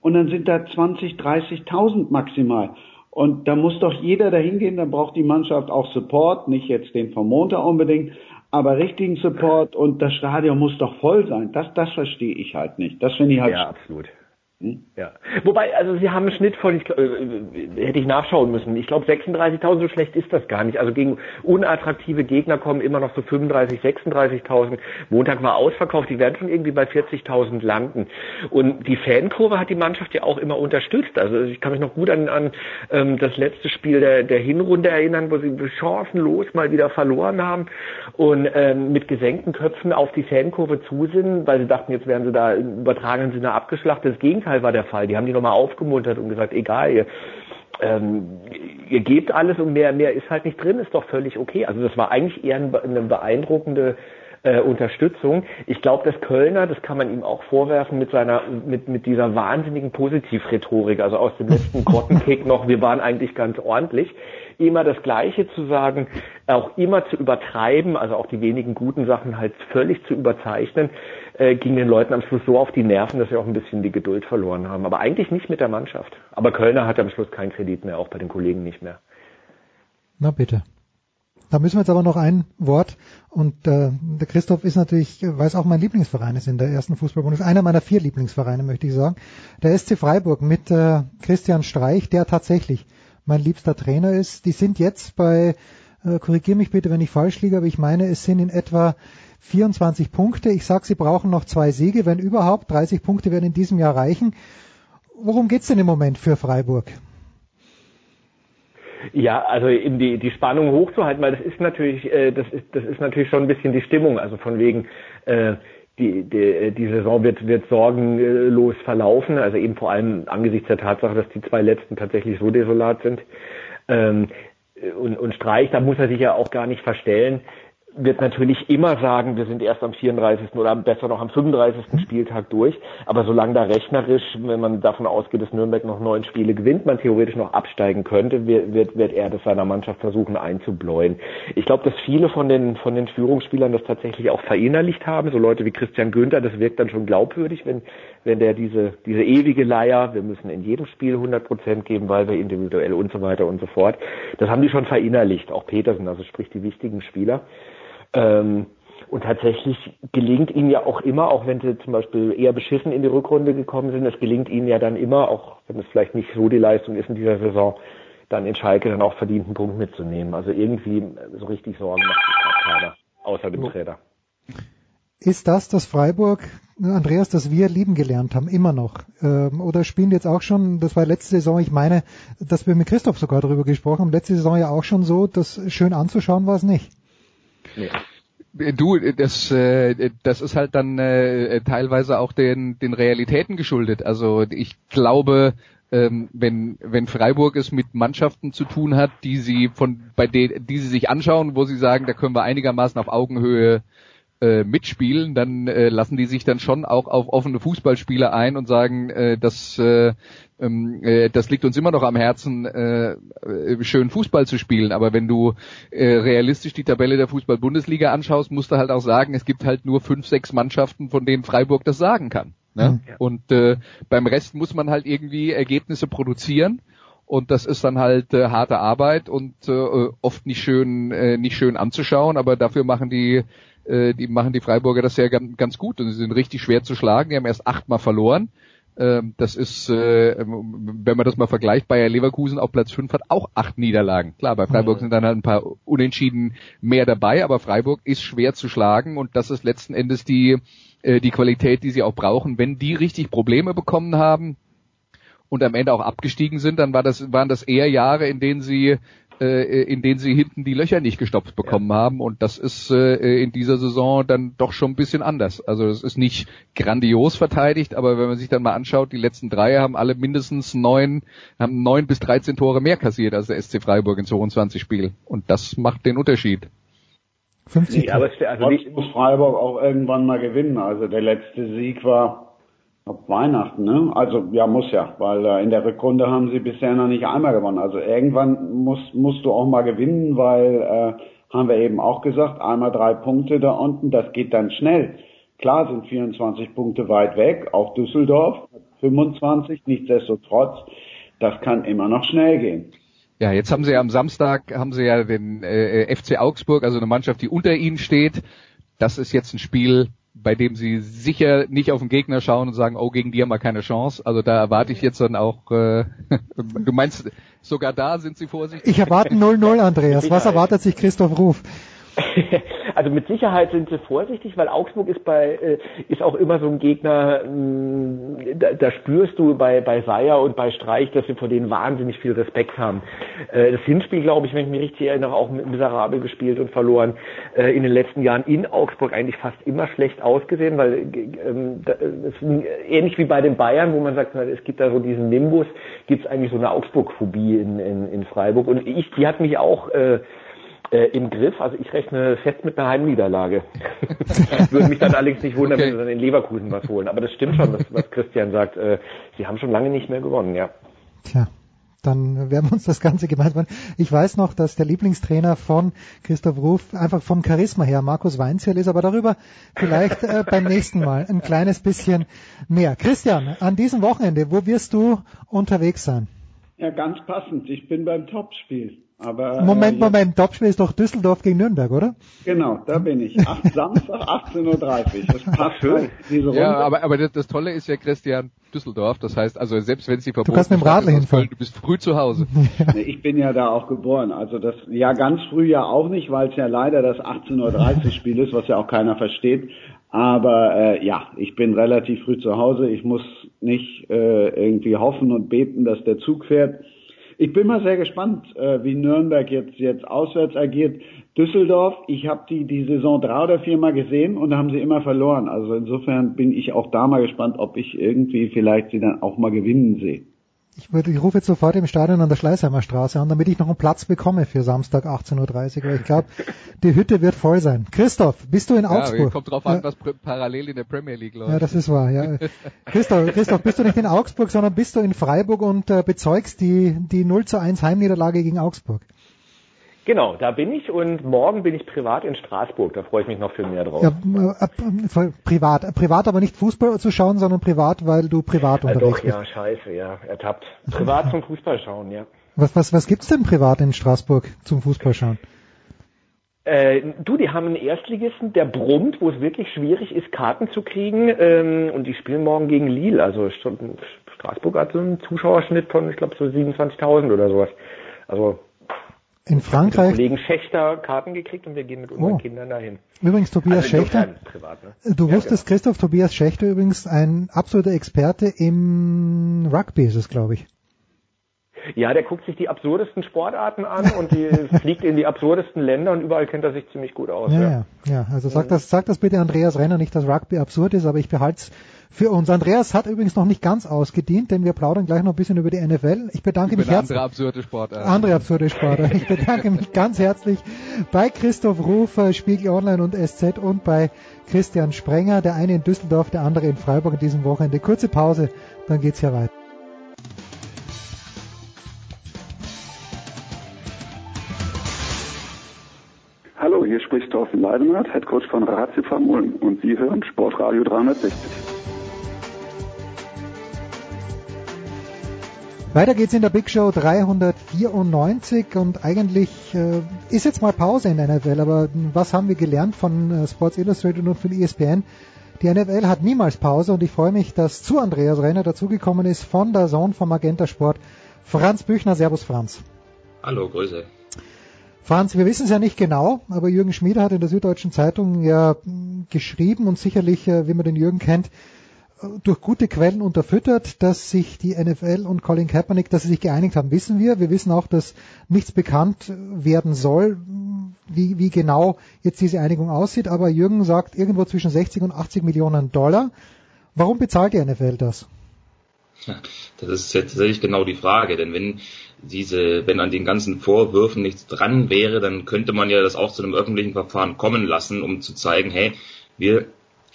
und dann sind da 20, 30.000 maximal. Und da muss doch jeder dahin gehen, dann braucht die Mannschaft auch Support, nicht jetzt den vom Montag unbedingt, aber richtigen Support und das Stadion muss doch voll sein. Das, das verstehe ich halt nicht. Das finde ich halt. Ja, absolut. Hm? Ja. Wobei, also sie haben einen Schnitt von, ich, äh, hätte ich nachschauen müssen. Ich glaube 36.000, so schlecht ist das gar nicht. Also gegen unattraktive Gegner kommen immer noch so 35, 36.000. Montag war ausverkauft, die werden schon irgendwie bei 40.000 landen. Und die Fankurve hat die Mannschaft ja auch immer unterstützt. Also ich kann mich noch gut an, an ähm, das letzte Spiel der, der Hinrunde erinnern, wo sie chancenlos mal wieder verloren haben und ähm, mit gesenkten Köpfen auf die Fankurve zu sind, weil sie dachten, jetzt werden sie da im übertragenen Sinne abgeschlachtet. Das Gegenteil Gegenteil war der Fall. Die haben die nochmal aufgemuntert und gesagt, egal, ihr, ähm, ihr gebt alles und mehr, mehr ist halt nicht drin, ist doch völlig okay. Also das war eigentlich eher eine beeindruckende äh, Unterstützung. Ich glaube, dass Kölner, das kann man ihm auch vorwerfen, mit seiner, mit, mit dieser wahnsinnigen Positivrhetorik, also aus dem letzten Grottenkick noch, wir waren eigentlich ganz ordentlich, immer das Gleiche zu sagen, auch immer zu übertreiben, also auch die wenigen guten Sachen halt völlig zu überzeichnen, äh, ging den Leuten am Schluss so auf die Nerven, dass sie auch ein bisschen die Geduld verloren haben. Aber eigentlich nicht mit der Mannschaft. Aber Kölner hat am Schluss keinen Kredit mehr, auch bei den Kollegen nicht mehr. Na bitte. Da müssen wir jetzt aber noch ein Wort und äh, der Christoph ist natürlich, weiß auch mein Lieblingsverein ist in der ersten Fußballbundesliga, einer meiner vier Lieblingsvereine möchte ich sagen. Der SC Freiburg mit äh, Christian Streich, der tatsächlich mein liebster Trainer ist. Die sind jetzt bei, äh, korrigiere mich bitte, wenn ich falsch liege, aber ich meine, es sind in etwa 24 Punkte. Ich sage, sie brauchen noch zwei Siege, wenn überhaupt. 30 Punkte werden in diesem Jahr reichen. Worum geht's denn im Moment für Freiburg? Ja, also eben die, die Spannung hochzuhalten, weil das ist natürlich, äh, das ist, das ist natürlich schon ein bisschen die Stimmung, also von wegen, äh, die, die, die Saison wird, wird sorgenlos verlaufen, also eben vor allem angesichts der Tatsache, dass die zwei letzten tatsächlich so desolat sind. Ähm, und, und Streich, da muss er sich ja auch gar nicht verstellen wird natürlich immer sagen, wir sind erst am 34. oder besser noch am 35. Spieltag durch. Aber solange da rechnerisch, wenn man davon ausgeht, dass Nürnberg noch neun Spiele gewinnt, man theoretisch noch absteigen könnte, wird, wird er das seiner Mannschaft versuchen einzubläuen. Ich glaube, dass viele von den, von den Führungsspielern das tatsächlich auch verinnerlicht haben. So Leute wie Christian Günther, das wirkt dann schon glaubwürdig, wenn, wenn der diese, diese ewige Leier, wir müssen in jedem Spiel 100 Prozent geben, weil wir individuell und so weiter und so fort. Das haben die schon verinnerlicht. Auch Petersen, also sprich die wichtigen Spieler. Ähm, und tatsächlich gelingt ihnen ja auch immer, auch wenn sie zum Beispiel eher beschissen in die Rückrunde gekommen sind, es gelingt ihnen ja dann immer, auch wenn es vielleicht nicht so die Leistung ist in dieser Saison, dann in Schalke dann auch verdienten Punkt mitzunehmen. Also irgendwie so richtig Sorgen macht sich keiner, außer dem Trainer. Ist das das Freiburg, Andreas, das wir lieben gelernt haben, immer noch? Ähm, oder spielen jetzt auch schon, das war letzte Saison, ich meine, dass wir mit Christoph sogar darüber gesprochen haben, letzte Saison ja auch schon so, dass schön anzuschauen war es nicht. Nee. Du, das, äh, das ist halt dann äh, teilweise auch den, den Realitäten geschuldet. Also ich glaube, ähm, wenn, wenn Freiburg es mit Mannschaften zu tun hat, die sie von bei denen, die sie sich anschauen, wo sie sagen, da können wir einigermaßen auf Augenhöhe äh, mitspielen, dann äh, lassen die sich dann schon auch auf offene Fußballspieler ein und sagen, äh, das, äh, ähm, äh, das liegt uns immer noch am Herzen, äh, äh, schön Fußball zu spielen. Aber wenn du äh, realistisch die Tabelle der Fußball-Bundesliga anschaust, musst du halt auch sagen, es gibt halt nur fünf, sechs Mannschaften, von denen Freiburg das sagen kann. Ne? Ja. Und äh, beim Rest muss man halt irgendwie Ergebnisse produzieren und das ist dann halt äh, harte Arbeit und äh, oft nicht schön äh, nicht schön anzuschauen, aber dafür machen die äh, die machen die Freiburger das ja ganz, ganz gut und sie sind richtig schwer zu schlagen. Die haben erst achtmal verloren. Ähm, das ist, äh, wenn man das mal vergleicht, Bayer Leverkusen auf Platz 5 hat auch acht Niederlagen. Klar, bei Freiburg mhm. sind dann halt ein paar Unentschieden mehr dabei, aber Freiburg ist schwer zu schlagen und das ist letzten Endes die, äh, die Qualität, die sie auch brauchen. Wenn die richtig Probleme bekommen haben, und am Ende auch abgestiegen sind, dann war das, waren das eher Jahre, in denen sie äh, in denen sie hinten die Löcher nicht gestopft bekommen ja. haben. Und das ist äh, in dieser Saison dann doch schon ein bisschen anders. Also es ist nicht grandios verteidigt, aber wenn man sich dann mal anschaut, die letzten drei haben alle mindestens neun, haben neun bis dreizehn Tore mehr kassiert als der SC Freiburg in 22 Spielen. Und das macht den Unterschied. 50 nee, aber es, also die, muss Freiburg auch irgendwann mal gewinnen. Also der letzte Sieg war Ab Weihnachten, ne? Also ja, muss ja, weil äh, in der Rückrunde haben sie bisher noch nicht einmal gewonnen. Also irgendwann musst, musst du auch mal gewinnen, weil äh, haben wir eben auch gesagt, einmal drei Punkte da unten, das geht dann schnell. Klar sind 24 Punkte weit weg, auch Düsseldorf 25, nichtsdestotrotz, das kann immer noch schnell gehen. Ja, jetzt haben sie ja am Samstag haben sie ja den äh, FC Augsburg, also eine Mannschaft, die unter ihnen steht. Das ist jetzt ein Spiel, bei dem sie sicher nicht auf den Gegner schauen und sagen, oh, gegen die haben wir keine Chance. Also da erwarte ich jetzt dann auch, äh, du meinst, sogar da sind sie vorsichtig? Ich erwarte 0-0, Andreas. Was erwartet sich Christoph Ruf? Also mit Sicherheit sind sie vorsichtig, weil Augsburg ist bei äh, ist auch immer so ein Gegner, mh, da, da spürst du bei bei Seier und bei Streich, dass wir vor denen wahnsinnig viel Respekt haben. Äh, das Hinspiel, glaube ich, wenn ich mich richtig erinnere, auch mit miserabel gespielt und verloren. Äh, in den letzten Jahren in Augsburg eigentlich fast immer schlecht ausgesehen, weil ähm, ist ähnlich wie bei den Bayern, wo man sagt, es gibt da so diesen Nimbus, gibt es eigentlich so eine Augsburg-Phobie in, in, in Freiburg. Und ich, die hat mich auch äh, im Griff. Also ich rechne fest mit einer Heimniederlage. Würde mich dann allerdings nicht wundern, okay. wenn sie dann in Leverkusen was holen. Aber das stimmt schon, was, was Christian sagt. Äh, sie haben schon lange nicht mehr gewonnen, ja. Tja. Dann werden wir uns das Ganze gemeinsam. Ich weiß noch, dass der Lieblingstrainer von Christoph Ruf einfach vom Charisma her Markus Weinzierl ist, aber darüber vielleicht äh, beim nächsten Mal ein kleines bisschen mehr. Christian, an diesem Wochenende, wo wirst du unterwegs sein? Ja, ganz passend. Ich bin beim Topspiel. Aber, Moment, äh, Moment, Topspiel ist doch Düsseldorf gegen Nürnberg, oder? Genau, da bin ich. Ach, Samstag 18.30 Uhr. Das passt schön. Diese Runde. Ja, aber, aber das, das, Tolle ist ja, Christian, Düsseldorf. Das heißt, also selbst wenn sie verboten Du kannst mit dem Radl hinfahren. Du bist früh zu Hause. nee, ich bin ja da auch geboren. Also das, ja, ganz früh ja auch nicht, weil es ja leider das 18.30 Uhr Spiel ist, was ja auch keiner versteht. Aber äh, ja, ich bin relativ früh zu Hause. Ich muss nicht äh, irgendwie hoffen und beten, dass der Zug fährt ich bin mal sehr gespannt, äh, wie Nürnberg jetzt, jetzt auswärts agiert. Düsseldorf, ich habe die die Saison drei oder viermal gesehen und haben sie immer verloren. Also insofern bin ich auch da mal gespannt, ob ich irgendwie vielleicht sie dann auch mal gewinnen sehe. Ich, würde, ich rufe jetzt sofort im Stadion an der Schleißheimer Straße an, damit ich noch einen Platz bekomme für Samstag 18.30 Uhr. Aber ich glaube, die Hütte wird voll sein. Christoph, bist du in Augsburg? Ja, kommt drauf an, ja. was parallel in der Premier League läuft. Ja, das ist wahr. Ja. Christoph, Christoph, bist du nicht in Augsburg, sondern bist du in Freiburg und äh, bezeugst die, die 0 zu 1 Heimniederlage gegen Augsburg? Genau, da bin ich und morgen bin ich privat in Straßburg. Da freue ich mich noch viel mehr drauf. Ja, äh, äh privat, äh, privat aber nicht Fußball zu schauen, sondern privat, weil du privat unterwegs äh, doch, bist. Doch, ja, scheiße, ja, ertappt. Privat zum Fußball schauen, ja. Was, was, was gibt's denn privat in Straßburg zum Fußball schauen? Äh, du, die haben einen Erstligisten, der brummt, wo es wirklich schwierig ist, Karten zu kriegen. Ähm, und die spielen morgen gegen Lille. Also Straßburg hat so einen Zuschauerschnitt von, ich glaube, so 27.000 oder sowas. Also in Frankreich. Kollegen Schächter Karten gekriegt und wir gehen mit unseren oh. Kindern dahin. Übrigens Tobias also Schächter. Privat, ne? Du ja, wusstest, genau. Christoph, Tobias Schächter übrigens ein absoluter Experte im Rugby ist es, glaube ich. Ja, der guckt sich die absurdesten Sportarten an und die fliegt in die absurdesten Länder und überall kennt er sich ziemlich gut aus. Ja, ja, ja. also sag das, sag das bitte Andreas Renner nicht, dass Rugby absurd ist, aber ich behalte es für uns. Andreas hat übrigens noch nicht ganz ausgedient, denn wir plaudern gleich noch ein bisschen über die NFL. Ich bedanke über mich herzlich. Andere absurde Sportart. Andere absurde Sportart. Ich bedanke mich ganz herzlich bei Christoph Rufer, Spiegel Online und SZ und bei Christian Sprenger, der eine in Düsseldorf, der andere in Freiburg in diesem Wochenende. Kurze Pause, dann geht's hier weiter. Hallo, hier spricht Thorsten Leidenhardt, Headcoach von Ratio Ulm und Sie hören Sportradio 360. Weiter geht's in der Big Show 394 und eigentlich äh, ist jetzt mal Pause in der NFL, aber was haben wir gelernt von äh, Sports Illustrated und von ESPN? Die NFL hat niemals Pause und ich freue mich, dass zu Andreas Renner dazugekommen ist von der Zone vom Magenta Sport. Franz Büchner, Servus Franz. Hallo, Grüße. Franz, wir wissen es ja nicht genau, aber Jürgen Schmieder hat in der Süddeutschen Zeitung ja geschrieben und sicherlich, äh, wie man den Jürgen kennt, durch gute Quellen unterfüttert, dass sich die NFL und Colin Kaepernick, dass sie sich geeinigt haben, wissen wir. Wir wissen auch, dass nichts bekannt werden soll, wie, wie genau jetzt diese Einigung aussieht. Aber Jürgen sagt irgendwo zwischen 60 und 80 Millionen Dollar. Warum bezahlt die NFL das? Das ist jetzt tatsächlich genau die Frage, denn wenn diese, wenn an den ganzen Vorwürfen nichts dran wäre, dann könnte man ja das auch zu einem öffentlichen Verfahren kommen lassen, um zu zeigen, hey, wir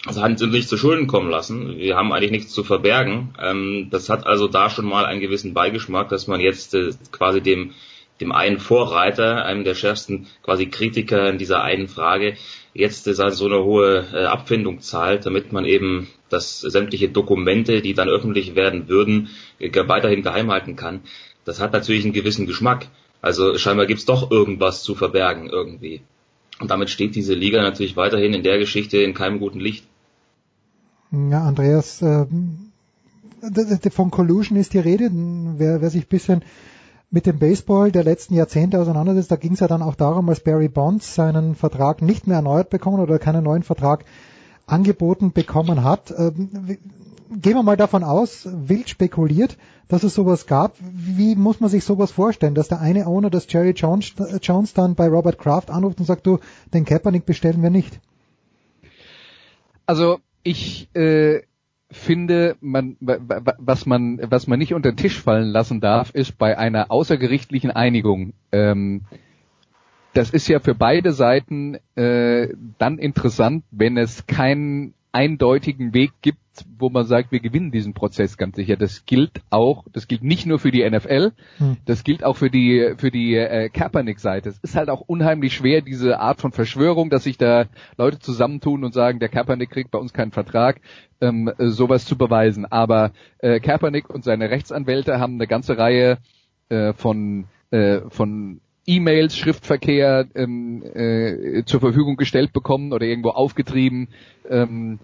das hat uns nicht zu Schulden kommen lassen. Wir haben eigentlich nichts zu verbergen. Ähm, das hat also da schon mal einen gewissen Beigeschmack, dass man jetzt äh, quasi dem dem einen Vorreiter, einem der schärfsten quasi Kritiker in dieser einen Frage, jetzt äh, so eine hohe äh, Abfindung zahlt, damit man eben das sämtliche Dokumente, die dann öffentlich werden würden, äh, weiterhin geheim halten kann. Das hat natürlich einen gewissen Geschmack. Also scheinbar gibt's doch irgendwas zu verbergen irgendwie. Und damit steht diese Liga natürlich weiterhin in der Geschichte in keinem guten Licht. Ja, Andreas, äh, von Collusion ist die Rede. Wer, wer sich ein bisschen mit dem Baseball der letzten Jahrzehnte auseinandersetzt, da ging es ja dann auch darum, als Barry Bonds seinen Vertrag nicht mehr erneuert bekommen oder keinen neuen Vertrag angeboten bekommen hat. Ähm, gehen wir mal davon aus, wild spekuliert, dass es sowas gab. Wie muss man sich sowas vorstellen, dass der eine Owner, das Jerry Jones, Jones dann bei Robert Kraft anruft und sagt, du, den Kaepernick bestellen wir nicht? Also ich äh, finde, man, was man, was man nicht unter den Tisch fallen lassen darf, ist bei einer außergerichtlichen Einigung. Ähm, das ist ja für beide Seiten äh, dann interessant, wenn es keinen eindeutigen Weg gibt, wo man sagt, wir gewinnen diesen Prozess ganz sicher. Das gilt auch, das gilt nicht nur für die NFL, hm. das gilt auch für die für die äh, Kaepernick-Seite. Es ist halt auch unheimlich schwer, diese Art von Verschwörung, dass sich da Leute zusammentun und sagen, der Kaepernick kriegt bei uns keinen Vertrag, ähm, sowas zu beweisen. Aber äh, Kaepernick und seine Rechtsanwälte haben eine ganze Reihe äh, von äh, von E-Mails, Schriftverkehr ähm, äh, zur Verfügung gestellt bekommen oder irgendwo aufgetrieben, ähm,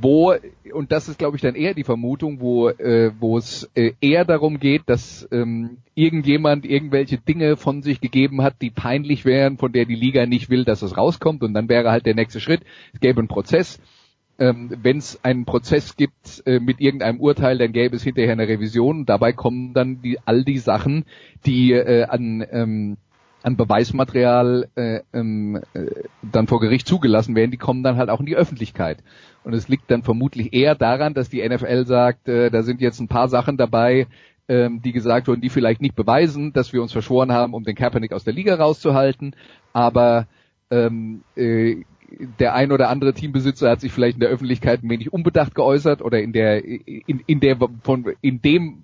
wo und das ist glaube ich dann eher die Vermutung, wo äh, wo es äh, eher darum geht, dass ähm, irgendjemand irgendwelche Dinge von sich gegeben hat, die peinlich wären, von der die Liga nicht will, dass es rauskommt und dann wäre halt der nächste Schritt, es gäbe einen Prozess. Ähm, Wenn es einen Prozess gibt äh, mit irgendeinem Urteil, dann gäbe es hinterher eine Revision. Und dabei kommen dann die, all die Sachen, die äh, an ähm, an Beweismaterial äh, ähm, äh, dann vor Gericht zugelassen werden, die kommen dann halt auch in die Öffentlichkeit. Und es liegt dann vermutlich eher daran, dass die NFL sagt, äh, da sind jetzt ein paar Sachen dabei, ähm, die gesagt wurden, die vielleicht nicht beweisen, dass wir uns verschworen haben, um den Kaepernick aus der Liga rauszuhalten, aber ähm, äh, der ein oder andere Teambesitzer hat sich vielleicht in der Öffentlichkeit ein wenig unbedacht geäußert oder in der in, in der von in dem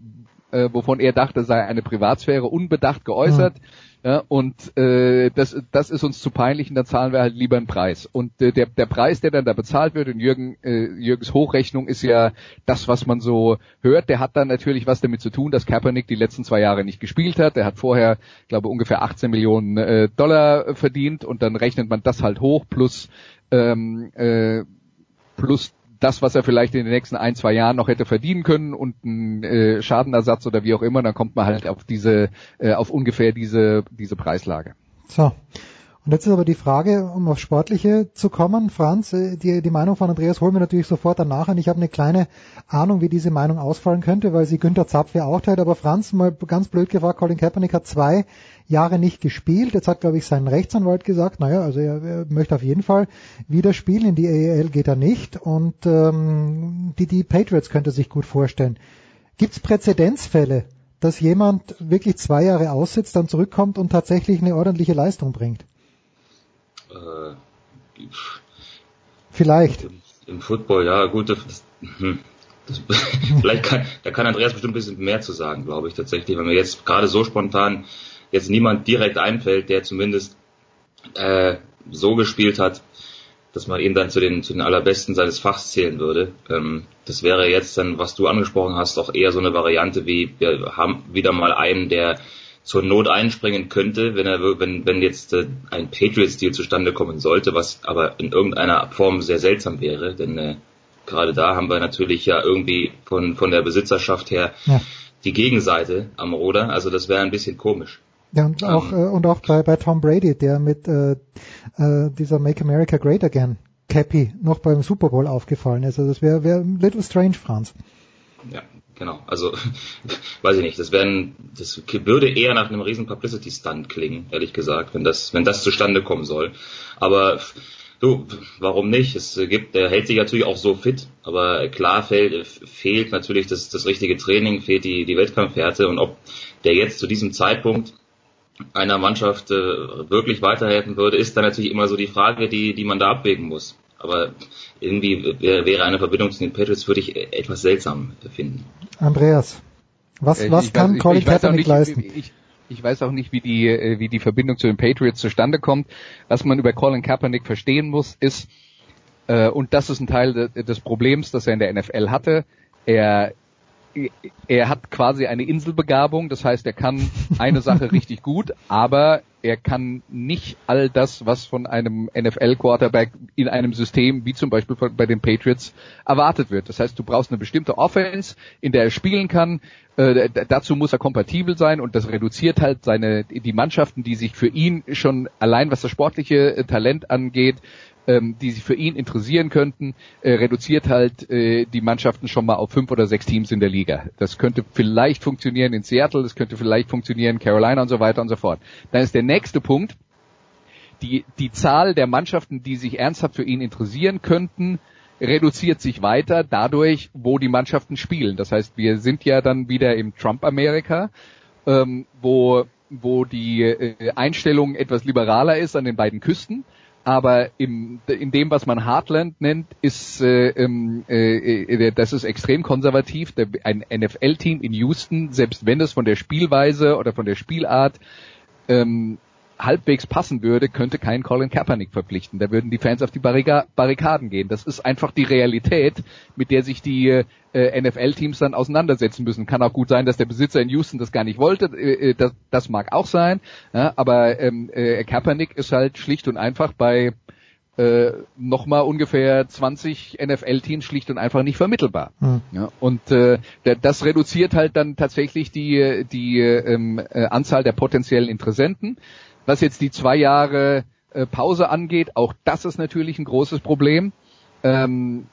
äh, wovon er dachte sei eine Privatsphäre unbedacht geäußert. Mhm ja, und äh, das, das ist uns zu peinlich und dann zahlen wir halt lieber einen Preis. Und äh, der, der Preis, der dann da bezahlt wird in Jürgen, äh, Jürgens Hochrechnung ist ja das, was man so hört. Der hat dann natürlich was damit zu tun, dass Kaepernick die letzten zwei Jahre nicht gespielt hat. Der hat vorher, glaube ungefähr 18 Millionen äh, Dollar verdient und dann rechnet man das halt hoch plus ähm, äh, plus das, was er vielleicht in den nächsten ein, zwei Jahren noch hätte verdienen können und einen äh, Schadenersatz oder wie auch immer, dann kommt man halt auf diese, äh, auf ungefähr diese, diese Preislage. So. Und jetzt ist aber die Frage, um auf Sportliche zu kommen, Franz, äh, die, die Meinung von Andreas holen wir natürlich sofort danach an. Ich habe eine kleine Ahnung, wie diese Meinung ausfallen könnte, weil sie Günther Zapf ja auch teilt. Aber Franz, mal ganz blöd gefragt, Colin Kaepernick hat zwei Jahre nicht gespielt. Jetzt hat, glaube ich, sein Rechtsanwalt gesagt, naja, also er, er möchte auf jeden Fall wieder spielen. In die AEL geht er nicht. Und ähm, die, die Patriots könnte sich gut vorstellen. Gibt es Präzedenzfälle, dass jemand wirklich zwei Jahre aussitzt, dann zurückkommt und tatsächlich eine ordentliche Leistung bringt? Äh, Vielleicht. Im Football, ja, gut. Das, hm, das, vielleicht kann, da kann Andreas bestimmt ein bisschen mehr zu sagen, glaube ich tatsächlich, wenn mir jetzt gerade so spontan jetzt niemand direkt einfällt, der zumindest äh, so gespielt hat, dass man ihn dann zu den, zu den allerbesten seines Fachs zählen würde. Ähm, das wäre jetzt dann, was du angesprochen hast, auch eher so eine Variante wie, wir haben wieder mal einen, der zur Not einspringen könnte, wenn er, wenn, wenn jetzt äh, ein Patriots-Deal zustande kommen sollte, was aber in irgendeiner Form sehr seltsam wäre, denn äh, gerade da haben wir natürlich ja irgendwie von, von der Besitzerschaft her ja. die Gegenseite am Ruder, also das wäre ein bisschen komisch. Ja, und auch, ähm, äh, und auch bei, bei Tom Brady, der mit äh, äh, dieser Make America Great Again Cappy noch beim Super Bowl aufgefallen ist. Also das wäre wär ein little strange, Franz. Ja, Genau, also weiß ich nicht, das wären, das würde eher nach einem riesen Publicity-Stunt klingen, ehrlich gesagt, wenn das, wenn das zustande kommen soll. Aber du, warum nicht? Es gibt, er hält sich natürlich auch so fit, aber klar fehlt, fehlt natürlich das, das richtige Training, fehlt die, die Wettkampfhärte und ob der jetzt zu diesem Zeitpunkt einer Mannschaft äh, wirklich weiterhelfen würde, ist dann natürlich immer so die Frage, die, die man da abwägen muss. Aber irgendwie wäre eine Verbindung zu den Patriots, würde ich etwas seltsam finden. Andreas, was, Äh, was ich kann weiß, Colin ich, ich Kaepernick nicht, leisten? Ich, ich weiß auch nicht, wie die, äh, wie die Verbindung zu den Patriots zustande kommt. Was man über Colin Kaepernick verstehen muss, ist, äh, und das ist ein Teil de, des Problems, das er in der NFL hatte, er er hat quasi eine Inselbegabung, das heißt, er kann eine Sache richtig gut, aber er kann nicht all das, was von einem NFL-Quarterback in einem System, wie zum Beispiel bei den Patriots, erwartet wird. Das heißt, du brauchst eine bestimmte Offense, in der er spielen kann. Äh, dazu muss er kompatibel sein und das reduziert halt seine die Mannschaften, die sich für ihn schon allein was das sportliche äh, Talent angeht, ähm, die sich für ihn interessieren könnten, äh, reduziert halt äh, die Mannschaften schon mal auf fünf oder sechs Teams in der Liga. Das könnte vielleicht funktionieren in Seattle, das könnte vielleicht funktionieren in Carolina und so weiter und so fort. Dann ist der nächste Punkt, die, die Zahl der Mannschaften, die sich ernsthaft für ihn interessieren könnten, reduziert sich weiter dadurch, wo die Mannschaften spielen. Das heißt, wir sind ja dann wieder im Trump-Amerika, ähm, wo, wo die äh, Einstellung etwas liberaler ist an den beiden Küsten aber im, in dem, was man Heartland nennt, ist äh, äh, äh, das ist extrem konservativ. Ein NFL-Team in Houston, selbst wenn es von der Spielweise oder von der Spielart ähm, halbwegs passen würde, könnte kein Colin Kaepernick verpflichten. Da würden die Fans auf die Barrika Barrikaden gehen. Das ist einfach die Realität, mit der sich die äh, NFL-Teams dann auseinandersetzen müssen. Kann auch gut sein, dass der Besitzer in Houston das gar nicht wollte. Äh, das, das mag auch sein. Ja, aber ähm, äh, Kaepernick ist halt schlicht und einfach bei äh, nochmal ungefähr 20 NFL-Teams schlicht und einfach nicht vermittelbar. Hm. Ja, und äh, das reduziert halt dann tatsächlich die, die ähm, äh, Anzahl der potenziellen Interessenten. Was jetzt die zwei Jahre äh, Pause angeht, auch das ist natürlich ein großes Problem. Ähm,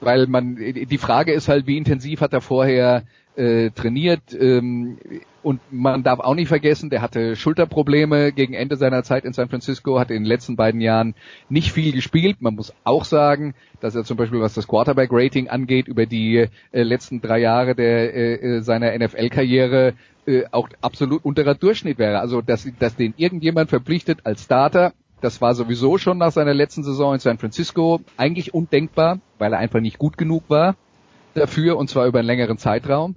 weil man die Frage ist halt, wie intensiv hat er vorher äh, trainiert ähm, und man darf auch nicht vergessen, der hatte Schulterprobleme gegen Ende seiner Zeit in San Francisco, hat in den letzten beiden Jahren nicht viel gespielt. Man muss auch sagen, dass er zum Beispiel, was das Quarterback-Rating angeht, über die äh, letzten drei Jahre der äh, seiner NFL-Karriere äh, auch absolut unterer Durchschnitt wäre. Also dass, dass den irgendjemand verpflichtet als Starter, das war sowieso schon nach seiner letzten Saison in San Francisco eigentlich undenkbar, weil er einfach nicht gut genug war dafür und zwar über einen längeren Zeitraum.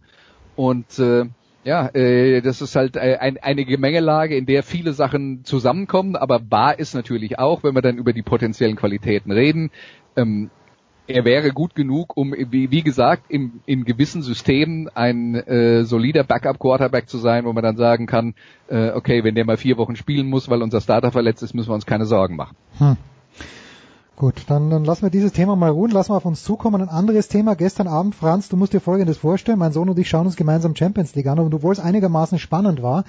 Und äh, ja, äh, das ist halt äh, ein, eine Gemengelage, in der viele Sachen zusammenkommen, aber wahr ist natürlich auch, wenn wir dann über die potenziellen Qualitäten reden, ähm, er wäre gut genug, um, wie, wie gesagt, im, in gewissen Systemen ein äh, solider Backup-Quarterback zu sein, wo man dann sagen kann, äh, okay, wenn der mal vier Wochen spielen muss, weil unser Starter verletzt ist, müssen wir uns keine Sorgen machen. Hm. Gut, dann, dann lassen wir dieses Thema mal ruhen, lassen wir auf uns zukommen. Ein anderes Thema, gestern Abend, Franz, du musst dir Folgendes vorstellen, mein Sohn und ich schauen uns gemeinsam Champions League an und obwohl es einigermaßen spannend war,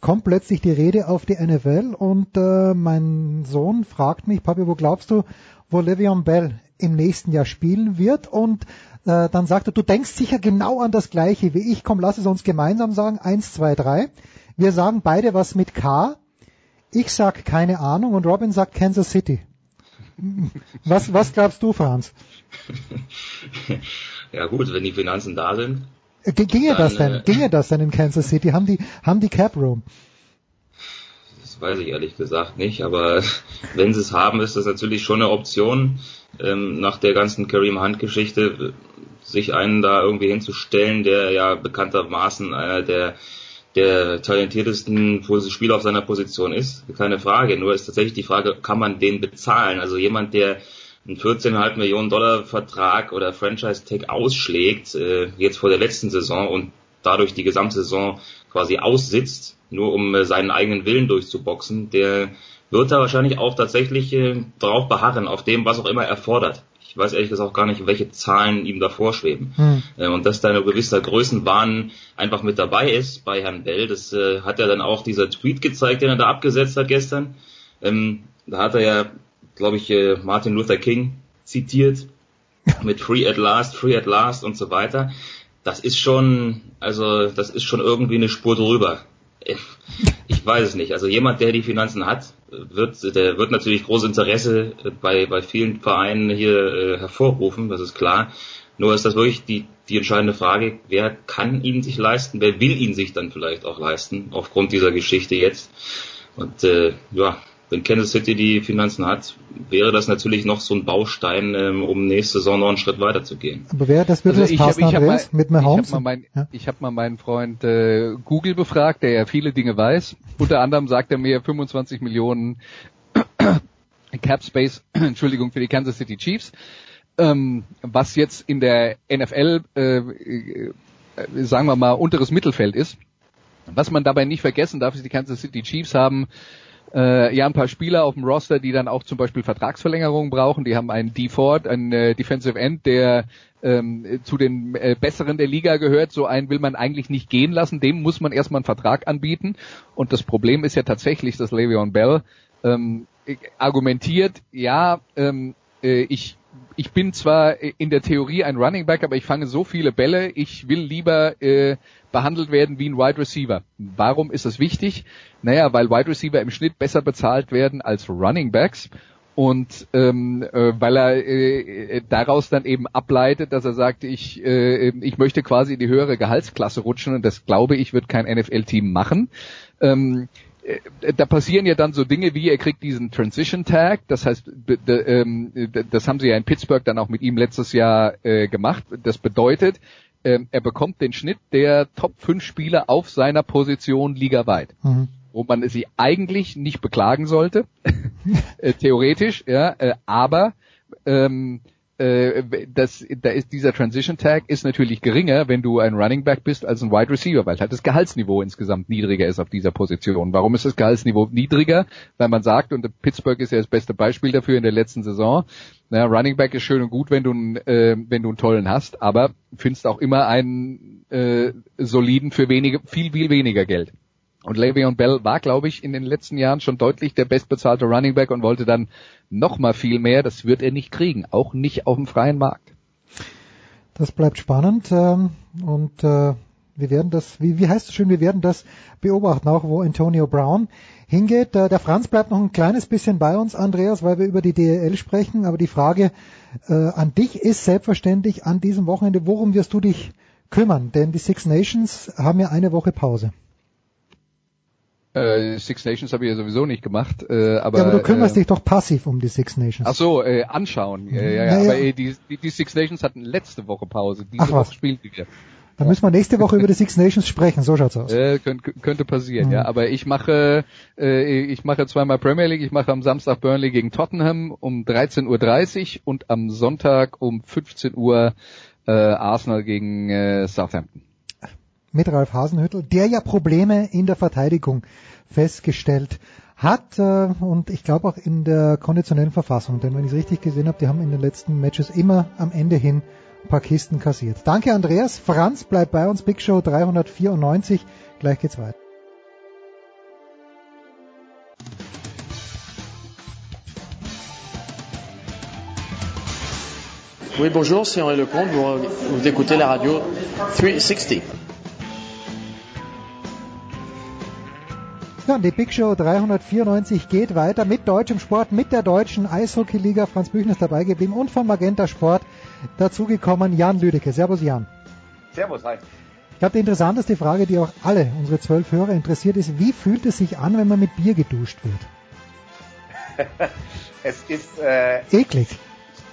kommt plötzlich die Rede auf die NFL und äh, mein Sohn fragt mich, Papi, wo glaubst du, wo Le'Veon Bell im nächsten Jahr spielen wird und äh, dann sagt er, du denkst sicher genau an das gleiche wie ich, komm, lass es uns gemeinsam sagen, eins, zwei, drei. Wir sagen beide was mit K, ich sag keine Ahnung und Robin sagt Kansas City. Was, was glaubst du, Franz? Ja gut, wenn die Finanzen da sind. G ginge dann, das denn? Äh, ginge das denn in Kansas City? Haben die, haben die Cap Room? Das weiß ich ehrlich gesagt nicht, aber wenn sie es haben, ist das natürlich schon eine Option, ähm, nach der ganzen Kareem Hunt Geschichte, sich einen da irgendwie hinzustellen, der ja bekanntermaßen einer der der talentiertesten Spieler auf seiner Position ist, keine Frage. Nur ist tatsächlich die Frage, kann man den bezahlen? Also jemand, der einen 14,5 Millionen Dollar Vertrag oder Franchise Tag ausschlägt, äh, jetzt vor der letzten Saison und dadurch die Gesamtsaison quasi aussitzt, nur um äh, seinen eigenen Willen durchzuboxen, der wird da wahrscheinlich auch tatsächlich äh, drauf beharren, auf dem, was auch immer er fordert. Ich weiß ehrlich gesagt auch gar nicht, welche Zahlen ihm da vorschweben. Hm. Äh, und dass da eine gewisse Größenwahn einfach mit dabei ist bei Herrn Bell, das äh, hat ja dann auch dieser Tweet gezeigt, den er da abgesetzt hat gestern. Ähm, da hat er ja, glaube ich, äh, Martin Luther King zitiert mit Free at Last, Free at Last und so weiter. Das ist schon, also das ist schon irgendwie eine Spur drüber. Ich weiß es nicht. Also jemand, der die Finanzen hat, wird, der wird natürlich großes Interesse bei, bei vielen Vereinen hier äh, hervorrufen, das ist klar. Nur ist das wirklich die, die entscheidende Frage, wer kann ihn sich leisten, wer will ihn sich dann vielleicht auch leisten, aufgrund dieser Geschichte jetzt. Und äh, ja, wenn Kansas City die Finanzen hat, wäre das natürlich noch so ein Baustein, ähm, um nächste Saison noch einen Schritt weiter zu gehen. Aber wer das würde Also das ich hab- ich mal- mit Mahomes? Ich habe mal, mein, Ja. ich hab mal meinen Freund äh, Google befragt, der ja viele Dinge weiß. Unter anderem sagt er mir 25 Millionen Cap Space, Entschuldigung, für die Kansas City Chiefs. Ähm, was jetzt in der NFL, äh, äh, sagen wir mal, unteres Mittelfeld ist. Was man dabei nicht vergessen darf, ist, die Kansas City Chiefs haben äh, ja ein paar Spieler auf dem Roster, die dann auch zum Beispiel Vertragsverlängerungen brauchen. Die haben einen D. Ford, einen äh, Defensive End, der ähm, zu den äh, besseren der Liga gehört. So einen will man eigentlich nicht gehen lassen. Dem muss man erstmal einen Vertrag anbieten. Und das Problem ist ja tatsächlich, dass Le'Veon Bell ähm, argumentiert, ja, ähm, äh, ich ich bin zwar in der Theorie ein Running Back, aber ich fange so viele Bälle, ich will lieber äh, behandelt werden wie ein Wide Receiver. Warum ist das wichtig? Naja, weil Wide Receiver im Schnitt besser bezahlt werden als Running Backs und ähm, äh, weil er äh, daraus dann eben ableitet, dass er sagt, ich äh, ich möchte quasi in die höhere Gehaltsklasse rutschen und das glaube ich wird kein NFL-Team machen. Ähm, äh, da passieren ja dann so Dinge wie, er kriegt diesen Transition Tag, das heißt, ähm, das haben sie ja in Pittsburgh dann auch mit ihm letztes Jahr äh, gemacht. Das bedeutet, ähm, er bekommt den Schnitt der Top 5 Spieler auf seiner Position ligaweit Mhm. wo man sie eigentlich nicht beklagen sollte, äh, theoretisch, ja, äh, aber ähm, äh, das, da ist dieser Transition Tag ist natürlich geringer, wenn du ein Running Back bist als ein Wide Receiver, weil halt das Gehaltsniveau insgesamt niedriger ist auf dieser Position. Warum ist das Gehaltsniveau niedriger? Weil man sagt, und Pittsburgh ist ja das beste Beispiel dafür in der letzten Saison, na, Running Back ist schön und gut, wenn du, äh, wenn du einen tollen hast, aber findest auch immer einen äh, soliden für wenige, viel, viel weniger Geld. Und Le'Veon Bell war, glaube ich, in den letzten Jahren schon deutlich der bestbezahlte Running Back und wollte dann noch mal viel mehr. Das wird er nicht kriegen, auch nicht auf dem freien Markt. Das bleibt spannend ähm, und äh, wir werden das, wie, heißt es schön, wir werden das beobachten, auch wo Antonio Brown hingeht. Äh, der Franz bleibt noch ein kleines bisschen bei uns, Andreas, weil wir über die DEL sprechen, aber die Frage äh, an dich ist selbstverständlich an diesem Wochenende, worum wirst du dich kümmern? Denn die Six Nations haben ja eine Woche Pause. Äh, Six Nations habe ich ja sowieso nicht gemacht, äh, aber, ja, aber du kümmerst äh, dich doch passiv um die Six Nations. Ach so, äh, anschauen. Ja, ja, ja. Naja. Aber äh, die, die, die Six Nations hatten letzte Woche Pause. Diese Ach was. Woche spielen sie wieder. Dann müssen wir nächste Woche über die Six Nations sprechen, so schaut's aus. Äh, könnte, könnte passieren, Mhm. ja. Aber ich mache, äh, ich mache zweimal Premier League. Ich mache am Samstag Burnley gegen Tottenham um 13.30 Uhr und am Sonntag um 15 Uhr äh, Arsenal gegen äh, Southampton. Mit Ralf Hasenhüttl, der ja Probleme in der Verteidigung festgestellt hat äh, und ich glaube auch in der konditionellen Verfassung, denn wenn ich es richtig gesehen habe, die haben in den letzten Matches immer am Ende hin ein paar Kisten kassiert. Danke Andreas, Franz bleibt bei uns, Big Show 394, gleich geht's weiter. Oui, bonjour, c'est Henri Lecomte. Vous, vous écoutez la radio 360. Ja, und die Big Show 394 geht weiter mit deutschem Sport, mit der deutschen Eishockey-Liga. Franz Büchner ist dabei geblieben und von Magenta Sport dazugekommen Jan Lüdecke. Servus Jan. Servus, hi. Ich glaube, die interessanteste Frage, die auch alle unsere zwölf Hörer interessiert, ist, wie fühlt es sich an, wenn man mit Bier geduscht wird? es ist äh, Eklig.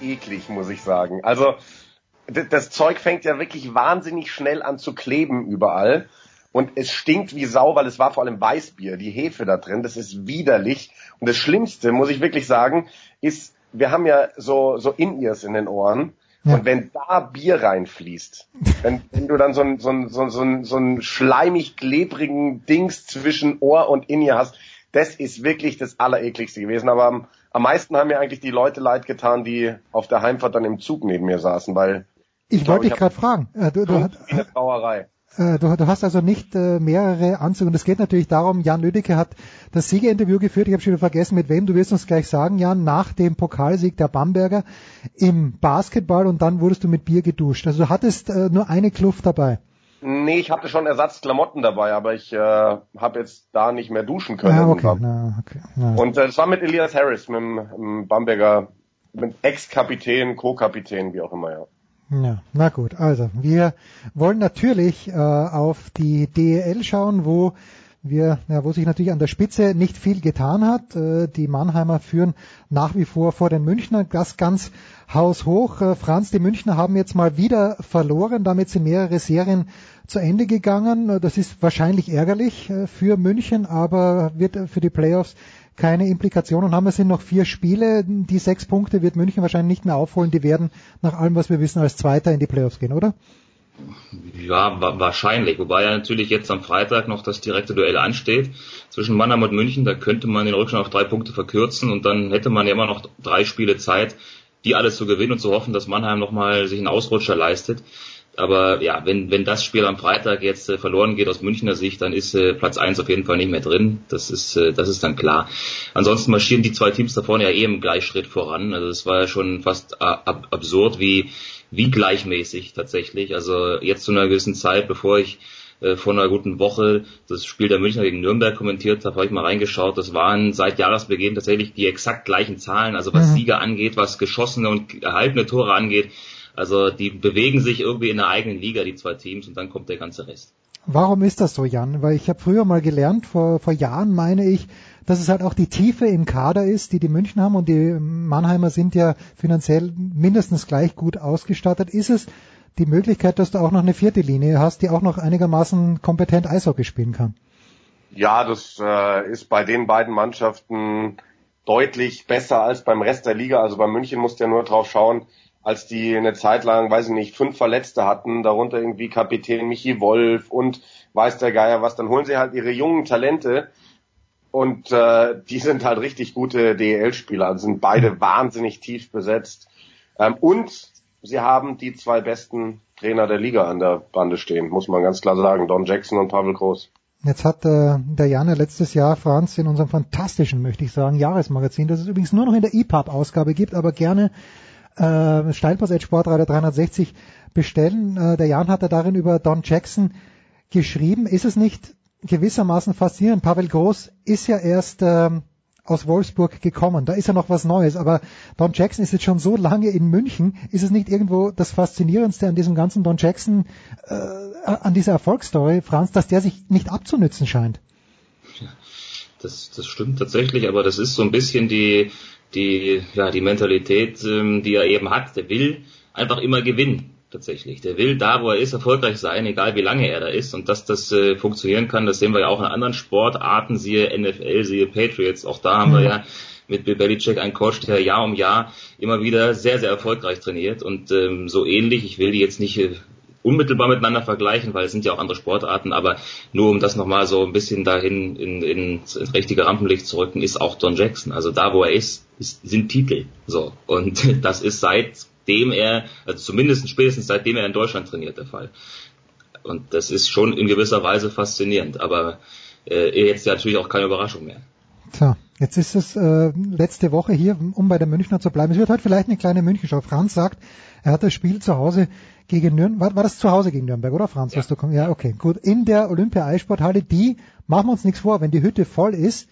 eklig, muss ich sagen. Also das Zeug fängt ja wirklich wahnsinnig schnell an zu kleben überall. Und es stinkt wie Sau, weil es war vor allem Weißbier, die Hefe da drin, das ist widerlich. Und das Schlimmste, muss ich wirklich sagen, ist, wir haben ja so, so In-Ears in den Ohren. Ja. Und wenn da Bier reinfließt, wenn, wenn du dann so ein, so ein, so ein, so ein, so ein schleimig klebrigen Dings zwischen Ohr und In-Ear hast, das ist wirklich das Allerekligste gewesen. Aber am, am meisten haben mir eigentlich die Leute leid getan, die auf der Heimfahrt dann im Zug neben mir saßen, weil Ich, glaub, wollte dich gerade fragen. Äh, du, du, Brauerei. Äh, du, du hast also nicht äh, mehrere Anzüge. Und es geht natürlich darum, Jan Lüdecke hat das Siegerinterview geführt. Ich habe schon wieder vergessen, mit wem. Du wirst uns gleich sagen, Jan, nach dem Pokalsieg der Bamberger im Basketball und dann wurdest du mit Bier geduscht. Also du hattest äh, nur eine Kluft dabei. Nee, ich hatte schon Ersatzklamotten dabei, aber ich äh, habe jetzt da nicht mehr duschen können. Ah, okay. Na, okay. Na. Und äh, das war mit Elias Harris, mit dem, dem Bamberger, mit Ex-Kapitän, Co-Kapitän, wie auch immer, ja. Ja, na gut. Also, wir wollen natürlich äh, auf die DEL schauen, wo wir, ja, wo sich natürlich an der Spitze nicht viel getan hat. Äh, die Mannheimer führen nach wie vor vor den Münchner, das ganz haushoch. Äh, Franz, die Münchner haben jetzt mal wieder verloren, damit sind mehrere Serien zu Ende gegangen. Äh, das ist wahrscheinlich ärgerlich äh, für München, aber wird für die Playoffs keine Implikationen haben. Es sind noch vier Spiele. Die sechs Punkte wird München wahrscheinlich nicht mehr aufholen. Die werden nach allem, was wir wissen, als Zweiter in die Playoffs gehen, oder? Ja, wa wahrscheinlich. Wobei ja natürlich jetzt am Freitag noch das direkte Duell ansteht zwischen Mannheim und München. Da könnte man den Rückstand auf drei Punkte verkürzen und dann hätte man ja immer noch drei Spiele Zeit, die alles zu gewinnen und zu hoffen, dass Mannheim nochmal sich einen Ausrutscher leistet. Aber ja, wenn, wenn das Spiel am Freitag jetzt äh, verloren geht aus Münchner Sicht, dann ist äh, Platz eins auf jeden Fall nicht mehr drin. Das ist, äh, das ist dann klar. Ansonsten marschieren die zwei Teams da vorne ja eh im Gleichschritt voran. Also es war ja schon fast ab absurd, wie, wie gleichmäßig tatsächlich. Also jetzt zu einer gewissen Zeit, bevor ich äh, vor einer guten Woche das Spiel der Münchner gegen Nürnberg kommentiert habe, habe ich mal reingeschaut. Das waren seit Jahresbeginn tatsächlich die exakt gleichen Zahlen, also was mhm. Sieger angeht, was geschossene und erhaltene Tore angeht. Also die bewegen sich irgendwie in der eigenen Liga, die zwei Teams, und dann kommt der ganze Rest. Warum ist das so, Jan? Weil ich habe früher mal gelernt, vor, vor Jahren meine ich, dass es halt auch die Tiefe im Kader ist, die die München haben und die Mannheimer sind ja finanziell mindestens gleich gut ausgestattet. Ist es die Möglichkeit, dass du auch noch eine vierte Linie hast, die auch noch einigermaßen kompetent Eishockey spielen kann? Ja, das äh, ist bei den beiden Mannschaften deutlich besser als beim Rest der Liga. Also bei München musst du ja nur drauf schauen, als die eine Zeit lang, weiß ich nicht, fünf Verletzte hatten, darunter irgendwie Kapitän Michi Wolf und weiß der Geier was, dann holen sie halt ihre jungen Talente und äh, die sind halt richtig gute DEL-Spieler, also sind beide wahnsinnig tief besetzt. Ähm, und sie haben die zwei besten Trainer der Liga an der Bande stehen, muss man ganz klar sagen, Don Jackson und Pavel Groß. Jetzt hat äh, der Jane letztes Jahr Franz in unserem fantastischen, möchte ich sagen, Jahresmagazin, das es übrigens nur noch in der EPUB-Ausgabe gibt, aber gerne äh, Steilpass Sportradar 360 bestellen. Äh, der Jan hat da darin über Don Jackson geschrieben. Ist es nicht gewissermaßen faszinierend? Pavel Groß ist ja erst äh, aus Wolfsburg gekommen. Da ist ja noch was Neues. Aber Don Jackson ist jetzt schon so lange in München. Ist es nicht irgendwo das Faszinierendste an diesem ganzen Don Jackson, äh, an dieser Erfolgsstory, Franz, dass der sich nicht abzunützen scheint? Das, das stimmt tatsächlich, aber das ist so ein bisschen die, die, ja, die Mentalität, ähm, die er eben hat. Der will einfach immer gewinnen, tatsächlich. Der will da, wo er ist, erfolgreich sein, egal wie lange er da ist. Und dass das äh, funktionieren kann, das sehen wir ja auch in anderen Sportarten, siehe NFL, siehe Patriots. Auch da haben mhm. wir ja mit Bill Belichick einen Coach, der Jahr um Jahr immer wieder sehr, sehr erfolgreich trainiert. Und ähm, so ähnlich, ich will die jetzt nicht äh, unmittelbar miteinander vergleichen, weil es sind ja auch andere Sportarten, aber nur um das nochmal so ein bisschen dahin in, in, ins richtige Rampenlicht zu rücken, ist auch Don Jackson. Also da, wo er ist, ist sind Titel. So. Und das ist seitdem er, also zumindest spätestens seitdem er in Deutschland trainiert, der Fall. Und das ist schon in gewisser Weise faszinierend, aber äh, jetzt ja natürlich auch keine Überraschung mehr. Tja, jetzt ist es äh, letzte Woche hier, um bei der Münchner zu bleiben. Es wird heute vielleicht eine kleine Münchenschau. Franz sagt, er hat das Spiel zu Hause gegen Nürnberg, war, das zu Hause gegen Nürnberg, oder Franz? Ja. Du, ja, okay, gut. In der Olympia-Eissporthalle, die, machen wir uns nichts vor, wenn die Hütte voll ist,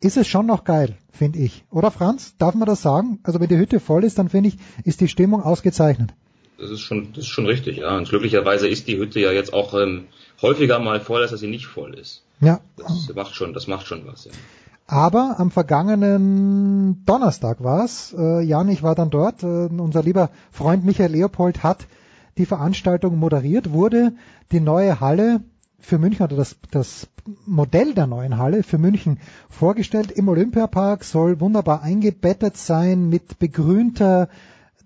ist es schon noch geil, finde ich. Oder Franz, darf man das sagen? Also wenn die Hütte voll ist, dann finde ich, ist die Stimmung ausgezeichnet. Das ist schon, das ist schon richtig, ja. Und glücklicherweise ist die Hütte ja jetzt auch ähm, häufiger mal voll, als dass sie nicht voll ist. Ja. Das macht schon, das macht schon was, ja. Aber am vergangenen Donnerstag war's. Äh, Jan, ich war dann dort. Äh, unser lieber Freund Michael Leopold hat die Veranstaltung moderiert, wurde die neue Halle für München oder das, das Modell der neuen Halle für München vorgestellt. Im Olympiapark soll wunderbar eingebettet sein mit begrünter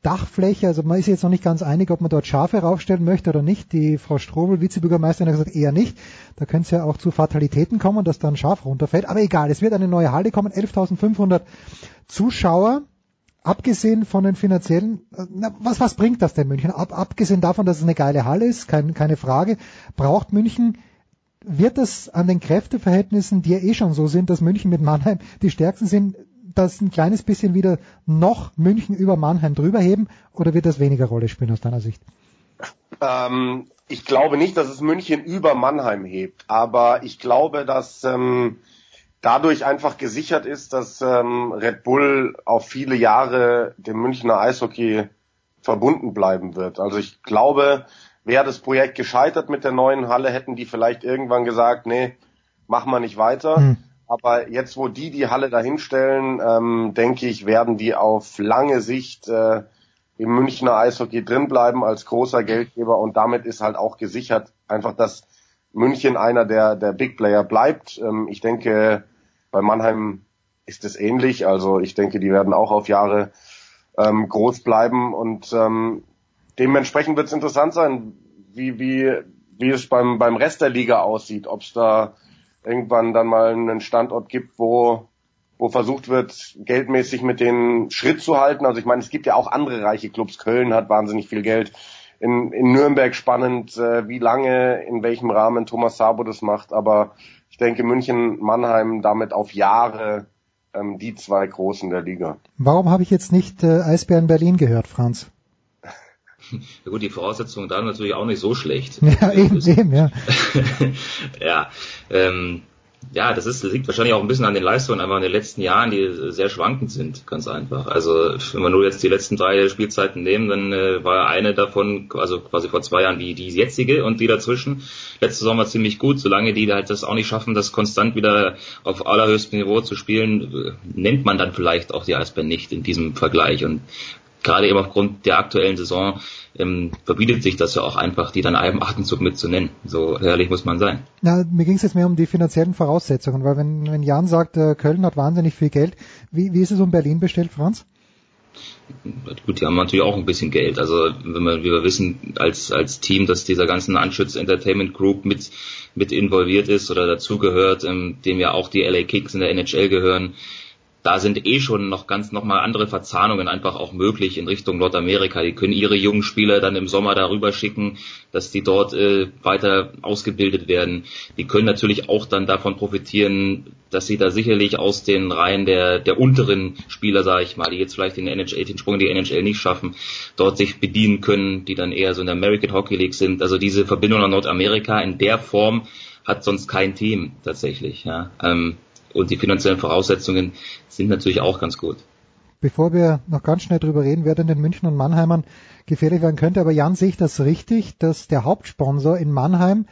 Dachfläche. Also man ist jetzt noch nicht ganz einig, ob man dort Schafe raufstellen möchte oder nicht. Die Frau Strobel, Vizebürgermeisterin, hat gesagt, eher nicht. Da könnte es ja auch zu Fatalitäten kommen, dass da ein Schaf runterfällt. Aber egal, es wird eine neue Halle kommen. 11.500 Zuschauer abgesehen von den finanziellen, äh, na, was, was bringt das denn München? Ab, abgesehen davon, dass es eine geile Halle ist, kein, keine Frage, braucht München, wird das an den Kräfteverhältnissen, die ja eh schon so sind, dass München mit Mannheim die stärksten sind, das ein kleines bisschen wieder noch München über Mannheim drüber heben oder wird das weniger Rolle spielen aus deiner Sicht? Ähm, ich glaube nicht, dass es München über Mannheim hebt, aber ich glaube, dass ähm, dadurch einfach gesichert ist, dass ähm, Red Bull auf viele Jahre dem Münchner Eishockey verbunden bleiben wird. Also ich glaube, wäre das Projekt gescheitert mit der neuen Halle, hätten die vielleicht irgendwann gesagt, nee, machen wir nicht weiter. Hm. Aber jetzt, wo die die Halle dahinstellen, ähm, denke ich, werden die auf lange Sicht äh, im Münchner Eishockey drinbleiben als großer Geldgeber und damit ist halt auch gesichert einfach, dass München einer der, der Big Player bleibt. Ähm, ich denke, bei Mannheim ist es ähnlich. Also ich denke, die werden auch auf Jahre ähm, groß bleiben und ähm, dementsprechend wird es interessant sein, wie, wie, wie es beim, beim Rest der Liga aussieht, ob es da irgendwann dann mal einen Standort gibt, wo, wo versucht wird, geldmäßig mit denen Schritt zu halten. Also ich meine, es gibt ja auch andere reiche Clubs. Köln hat wahnsinnig viel Geld. In, in Nürnberg spannend, äh, wie lange, in welchem Rahmen Thomas Sabo das macht. Aber ich denke, München, Mannheim damit auf Jahre ähm, die zwei Großen der Liga. Warum habe ich jetzt nicht äh, Eisbären Berlin gehört, Franz? Ja gut, die Voraussetzungen da natürlich auch nicht so schlecht. Ja, eben, eben, ja. ja, ähm, ja, das ist, das liegt wahrscheinlich auch ein bisschen an den Leistungen einfach in den letzten Jahren, die sehr schwankend sind, ganz einfach. Also wenn wir nur jetzt die letzten drei Spielzeiten nehmen, dann äh, war eine davon, also quasi vor zwei Jahren die, die jetzige und die dazwischen. Letzte Saison war ziemlich gut, solange die halt das auch nicht schaffen, das konstant wieder auf allerhöchstem Niveau zu spielen, äh, nennt man dann vielleicht auch die Eisbären nicht in diesem Vergleich. Und gerade eben aufgrund der aktuellen Saison ähm, verbietet sich das ja auch einfach, die dann einem Atemzug mitzunennen. So ehrlich muss man sein. Na, mir ging es jetzt mehr um die finanziellen Voraussetzungen, weil wenn, wenn Jan sagt, äh, Köln hat wahnsinnig viel Geld, wie, wie ist es um Berlin bestellt, Franz? Gut, die haben natürlich auch ein bisschen Geld. Also wenn wir, wie wir wissen, als, als Team, dass dieser ganzen Anschütz Entertainment Group mit, mit involviert ist oder dazugehört, ähm, dem ja auch die LA Kicks in der NHL gehören, da sind eh schon noch ganz nochmal andere Verzahnungen einfach auch möglich in Richtung Nordamerika. Die können ihre jungen Spieler dann im Sommer darüber schicken, dass die dort äh, weiter ausgebildet werden. Die können natürlich auch dann davon profitieren, dass sie da sicherlich aus den Reihen der, der unteren Spieler, sage ich mal, die jetzt vielleicht den, NHL, den Sprung in die NHL nicht schaffen, dort sich bedienen können, die dann eher so in der American Hockey League sind. Also diese Verbindung nach Nordamerika in der Form hat sonst kein Team tatsächlich. Ja. Ähm, und die finanziellen Voraussetzungen sind natürlich auch ganz gut. Bevor wir noch ganz schnell drüber reden, wer denn den München und Mannheimern gefährlich werden könnte, aber Jan, sehe ich das richtig, dass der Hauptsponsor in Mannheim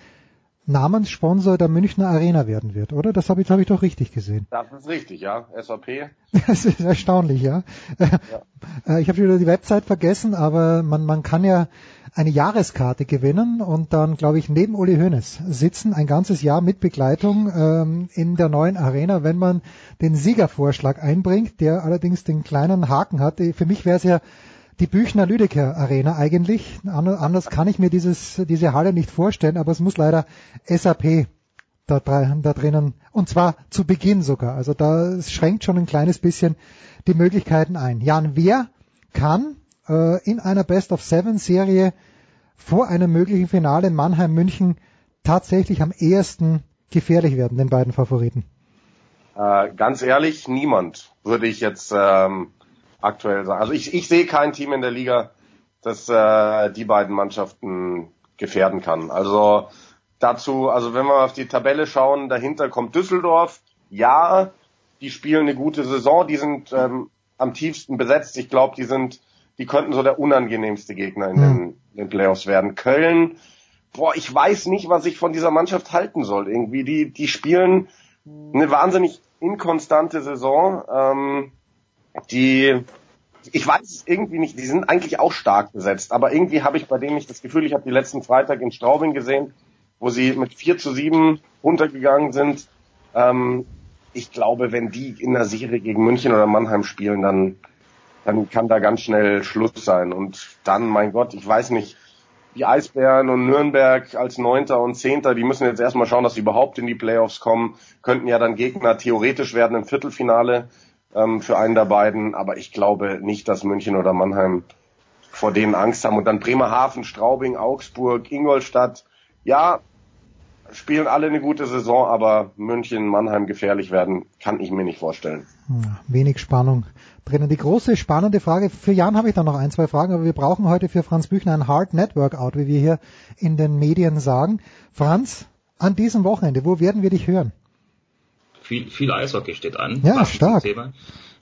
Namenssponsor der Münchner Arena werden wird, oder? Das habe ich, hab ich doch richtig gesehen. Das ist richtig, ja. SAP. Das ist erstaunlich, ja. ja. Ich habe wieder die Website vergessen, aber man, man kann ja eine Jahreskarte gewinnen und dann, glaube ich, neben Uli Hoeneß sitzen, ein ganzes Jahr mit Begleitung ähm, in der neuen Arena, wenn man den Siegervorschlag einbringt, der allerdings den kleinen Haken hat. Für mich wäre es ja die Büchner Lüdecker Arena eigentlich. Anders kann ich mir dieses, diese Halle nicht vorstellen, aber es muss leider SAP da, da drinnen, und zwar zu Beginn sogar. Also da schränkt schon ein kleines bisschen die Möglichkeiten ein. Jan, wer kann äh, in einer Best of Seven Serie vor einem möglichen Finale in Mannheim-München tatsächlich am ehesten gefährlich werden, den beiden Favoriten? Äh, ganz ehrlich, niemand, würde ich jetzt ähm, aktuell sagen. Also ich, ich sehe kein Team in der Liga, das äh, die beiden Mannschaften gefährden kann. Also dazu, also wenn wir auf die Tabelle schauen, dahinter kommt Düsseldorf. Ja, die spielen eine gute Saison, die sind ähm, am tiefsten besetzt. Ich glaube, die sind die könnten so der unangenehmste Gegner in, den, in den Playoffs werden. Köln, boah, ich weiß nicht, was ich von dieser Mannschaft halten soll. Irgendwie, die, die spielen eine wahnsinnig inkonstante Saison. Ähm, die, ich weiß es irgendwie nicht, die sind eigentlich auch stark besetzt, aber irgendwie habe ich bei denen nicht das Gefühl, ich habe die letzten Freitag in Straubing gesehen, wo sie mit 4 zu 7 runtergegangen sind. Ähm, ich glaube, wenn die in der Serie gegen München oder Mannheim spielen, dann dann kann da ganz schnell Schluss sein. Und dann, mein Gott, ich weiß nicht, die Eisbären und Nürnberg als Neunter und Zehnter, die müssen jetzt erstmal schauen, dass sie überhaupt in die Playoffs kommen, könnten ja dann Gegner theoretisch werden im Viertelfinale ähm, für einen der beiden, aber ich glaube nicht, dass München oder Mannheim vor denen Angst haben. Und dann Bremerhaven, Straubing, Augsburg, Ingolstadt, ja, spielen alle eine gute Saison, aber München, Mannheim gefährlich werden, kann ich mir nicht vorstellen. Wenig Spannung drinnen. Die große spannende Frage, für Jan habe ich da noch ein, zwei Fragen, aber wir brauchen heute für Franz Büchner ein Hard Network Out, wie wir hier in den Medien sagen. Franz, an diesem Wochenende, wo werden wir dich hören? Viel, viel Eishockey steht an. Ja, stark.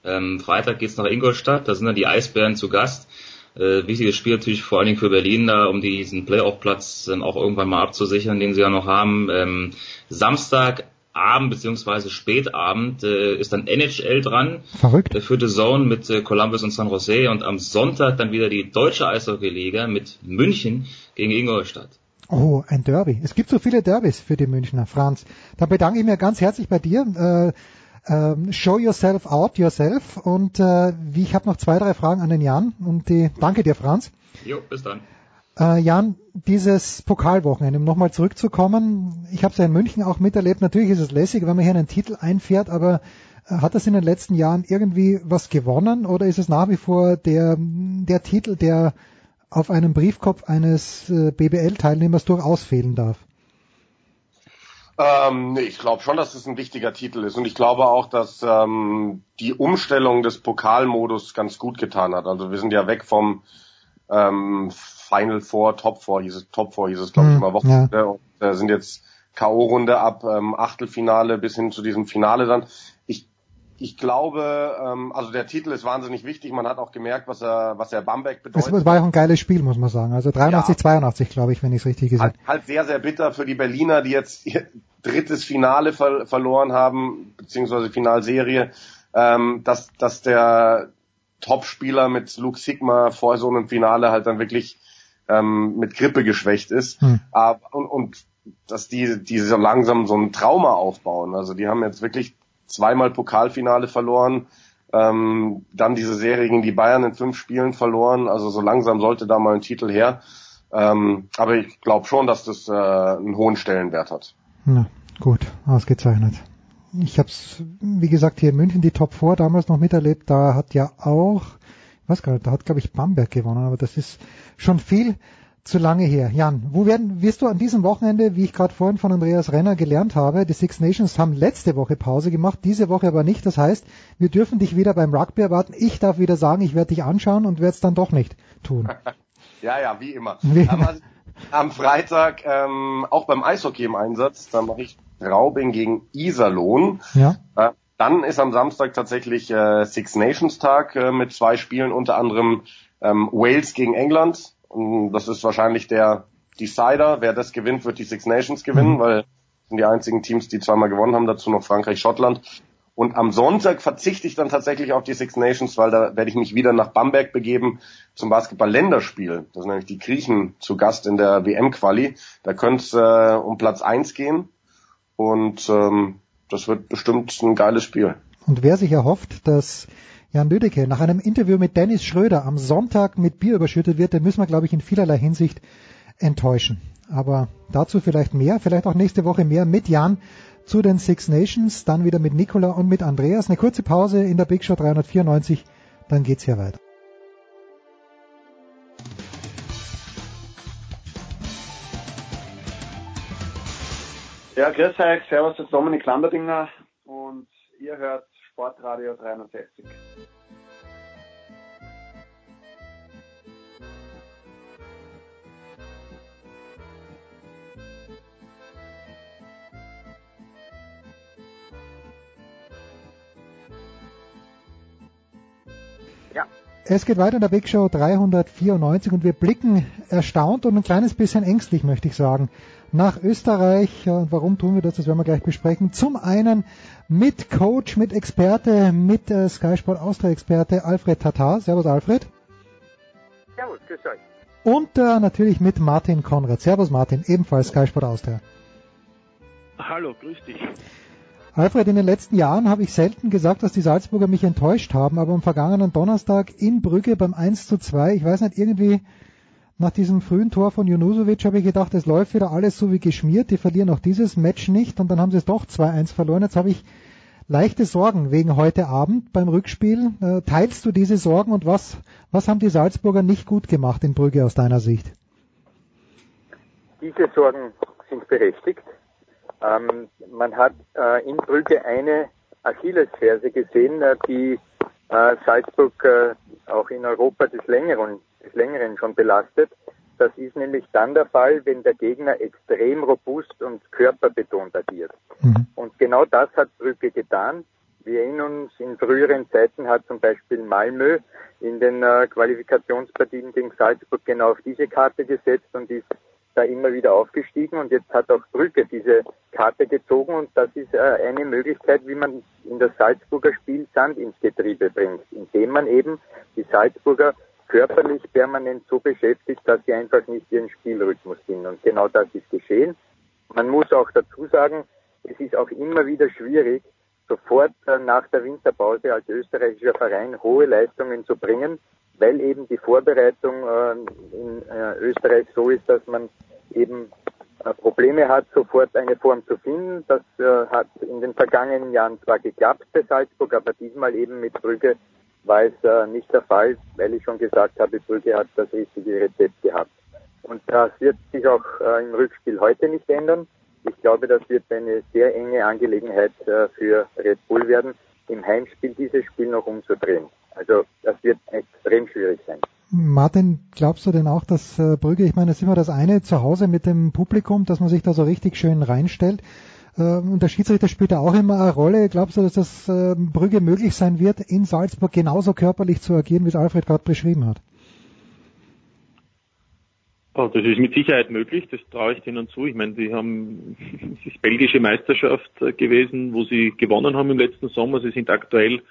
Ähm, Freitag geht's nach Ingolstadt, da sind dann die Eisbären zu Gast. Äh, wichtiges Spiel natürlich vor allen Dingen für Berlin da, um diesen Playoff-Platz dann auch irgendwann mal abzusichern, den sie ja noch haben. Ähm, Samstag Abend beziehungsweise Spätabend äh, ist dann NHL dran. Verrückt. Der vierte Zone mit äh, Columbus und San Jose und am Sonntag dann wieder die deutsche Eishockeyliga mit München gegen Ingolstadt. Oh, ein Derby. Es gibt so viele Derbys für die Münchner, Franz. Dann bedanke ich mich ganz herzlich bei dir. Äh, äh, show yourself out yourself. Und äh, wie ich habe noch zwei, drei Fragen an den Jan. Und die, danke dir, Franz. Jo, bis dann. Äh, Jan, dieses Pokalwochenende, um nochmal zurückzukommen, ich habe es ja in München auch miterlebt. Natürlich ist es lässig, wenn man hier einen Titel einfährt, aber äh, hat das in den letzten Jahren irgendwie was gewonnen oder ist es nach wie vor der, der Titel, der auf einem Briefkopf eines äh, BBL-Teilnehmers durchaus fehlen darf? Ähm, ich glaube schon, dass es ein wichtiger Titel ist und ich glaube auch, dass ähm, die Umstellung des Pokalmodus ganz gut getan hat. Also wir sind ja weg vom ähm, Final Four, Top Four hieß es, Top Four hieß es, glaube ich, Hm, immer Wochenende ja. und äh, sind jetzt K.O.-Runde ab ähm, Achtelfinale bis hin zu diesem Finale dann. Ich glaube, ähm, also der Titel ist wahnsinnig wichtig. Man hat auch gemerkt, was er, was er Bamberg bedeutet. Es war auch ein geiles Spiel, muss man sagen. Also 83, Ja. 82, glaube ich, wenn ich es richtig gesagt Halt, halt sehr, sehr bitter für die Berliner, die jetzt ihr drittes Finale ver verloren haben, beziehungsweise Finalserie, ähm, dass, dass der Topspieler mit Luke Sigma vor so einem Finale halt dann wirklich ähm, mit Grippe geschwächt ist. Hm. Aber, und, und dass die, die so langsam so ein Trauma aufbauen. Also die haben jetzt wirklich zweimal Pokalfinale verloren, ähm, dann diese Serie gegen die Bayern in fünf Spielen verloren. Also so langsam sollte da mal ein Titel her. Ähm, aber ich glaube schon, dass das äh, einen hohen Stellenwert hat. Na, gut, ausgezeichnet. Ich habe es, wie gesagt, hier in München die Top 4 damals noch miterlebt. Da hat ja auch, ich weiß gar nicht, da hat, glaube ich, Bamberg gewonnen, aber das ist schon viel zu lange her. Jan, wo werden, wirst du an diesem Wochenende, wie ich gerade vorhin von Andreas Renner gelernt habe, die Six Nations haben letzte Woche Pause gemacht, diese Woche aber nicht. Das heißt, wir dürfen dich wieder beim Rugby erwarten. Ich darf wieder sagen, ich werde dich anschauen und werde es dann doch nicht tun. Ja, ja, wie immer. Wie Aber am Freitag ähm, auch beim Eishockey im Einsatz, dann mache ich Straubing gegen Iserlohn. Ja. Äh, dann ist am Samstag tatsächlich äh, Six Nations Tag äh, mit zwei Spielen, unter anderem ähm, Wales gegen England. Und Das ist wahrscheinlich der Decider. Wer das gewinnt, wird die Six Nations gewinnen, Mhm. weil das sind die einzigen Teams, die zweimal gewonnen haben, dazu noch Frankreich, Schottland. Und am Sonntag verzichte ich dann tatsächlich auf die Six Nations, weil da werde ich mich wieder nach Bamberg begeben zum Basketball-Länderspiel. Das sind nämlich die Griechen zu Gast in der WM-Quali. Da könnte es äh, um Platz eins gehen. Und ähm, das wird bestimmt ein geiles Spiel. Und wer sich erhofft, dass Jan Lüdecke nach einem Interview mit Dennis Schröder am Sonntag mit Bier überschüttet wird, den müssen wir, glaube ich, in vielerlei Hinsicht enttäuschen. Aber dazu vielleicht mehr, vielleicht auch nächste Woche mehr mit Jan zu den Six Nations, dann wieder mit Nicola und mit Andreas. Eine kurze Pause in der Big Show 394, dann geht's hier weiter. Ja, grüß euch, servus, das ist Dominik Landerdinger und ihr hört Sportradio 360. Es geht weiter in der Big Show 394 und wir blicken erstaunt und ein kleines bisschen ängstlich, möchte ich sagen, nach Österreich. Und warum tun wir das? Das werden wir gleich besprechen. Zum einen mit Coach, mit Experte, mit äh, Sky Sport Austria Experte Alfred Tatar. Servus Alfred. Servus, grüß euch. Und äh, natürlich mit Martin Konrad. Servus Martin, ebenfalls Sky Sport Austria. Hallo, grüß dich. Alfred, in den letzten Jahren habe ich selten gesagt, dass die Salzburger mich enttäuscht haben, aber am vergangenen Donnerstag in Brügge beim 1 zu 2, ich weiß nicht, irgendwie nach diesem frühen Tor von Junusovic habe ich gedacht, es läuft wieder alles so wie geschmiert, die verlieren auch dieses Match nicht und dann haben sie es doch 2-1 verloren. Jetzt habe ich leichte Sorgen wegen heute Abend beim Rückspiel. Äh, teilst du diese Sorgen und was, was haben die Salzburger nicht gut gemacht in Brügge aus deiner Sicht? Diese Sorgen sind berechtigt. Ähm, man hat äh, in Brügge eine Achillesferse gesehen, äh, die äh, Salzburg äh, auch in Europa des Längeren, des Längeren schon belastet. Das ist nämlich dann der Fall, wenn der Gegner extrem robust und körperbetont agiert. Mhm. Und genau das hat Brügge getan. Wir erinnern uns, in früheren Zeiten hat zum Beispiel Malmö in den äh, Qualifikationspartien gegen Salzburg genau auf diese Karte gesetzt und ist da immer wieder aufgestiegen und jetzt hat auch Brücke diese Karte gezogen und das ist äh, eine Möglichkeit, wie man in das Salzburger Spiel Sand ins Getriebe bringt, indem man eben die Salzburger körperlich permanent so beschäftigt, dass sie einfach nicht ihren Spielrhythmus finden. Und genau das ist geschehen. Man muss auch dazu sagen, es ist auch immer wieder schwierig, sofort äh, nach der Winterpause als österreichischer Verein hohe Leistungen zu bringen, weil eben die Vorbereitung äh, in äh, Österreich so ist, dass man eben Probleme hat, sofort eine Form zu finden. Das hat in den vergangenen Jahren zwar geklappt bei Salzburg, aber diesmal eben mit Brügge war es nicht der Fall, weil ich schon gesagt habe, Brügge hat das richtige Rezept gehabt. Und das wird sich auch im Rückspiel heute nicht ändern. Ich glaube, das wird eine sehr enge Angelegenheit für Red Bull werden, im Heimspiel dieses Spiel noch umzudrehen. Also das wird extrem schwierig sein. Martin, glaubst du denn auch, dass äh, Brügge, ich meine, das ist immer das eine zu Hause mit dem Publikum, dass man sich da so richtig schön reinstellt. Äh, und der Schiedsrichter spielt da auch immer eine Rolle. Glaubst du, dass das äh, Brügge möglich sein wird, in Salzburg genauso körperlich zu agieren, wie es Alfred gerade beschrieben hat? Oh, das ist mit Sicherheit möglich, das traue ich denen zu. Ich meine, die haben, es ist belgische Meisterschaft äh, gewesen, wo sie gewonnen haben im letzten Sommer. Sie sind aktuell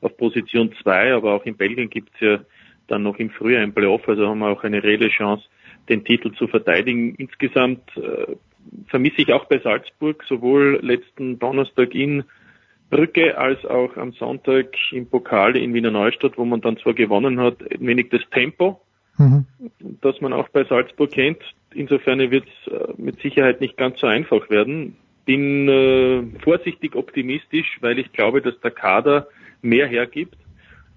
auf Position 2, aber auch in Belgien gibt es ja dann noch im Frühjahr ein Playoff, also haben wir auch eine reelle Chance, den Titel zu verteidigen. Insgesamt äh, vermisse ich auch bei Salzburg sowohl letzten Donnerstag in Brücke als auch am Sonntag im Pokal in Wiener Neustadt, wo man dann zwar gewonnen hat, ein wenig das Tempo, mhm. das man auch bei Salzburg kennt. Insofern wird es äh, mit Sicherheit nicht ganz so einfach werden. Bin äh, vorsichtig optimistisch, weil ich glaube, dass der Kader mehr hergibt,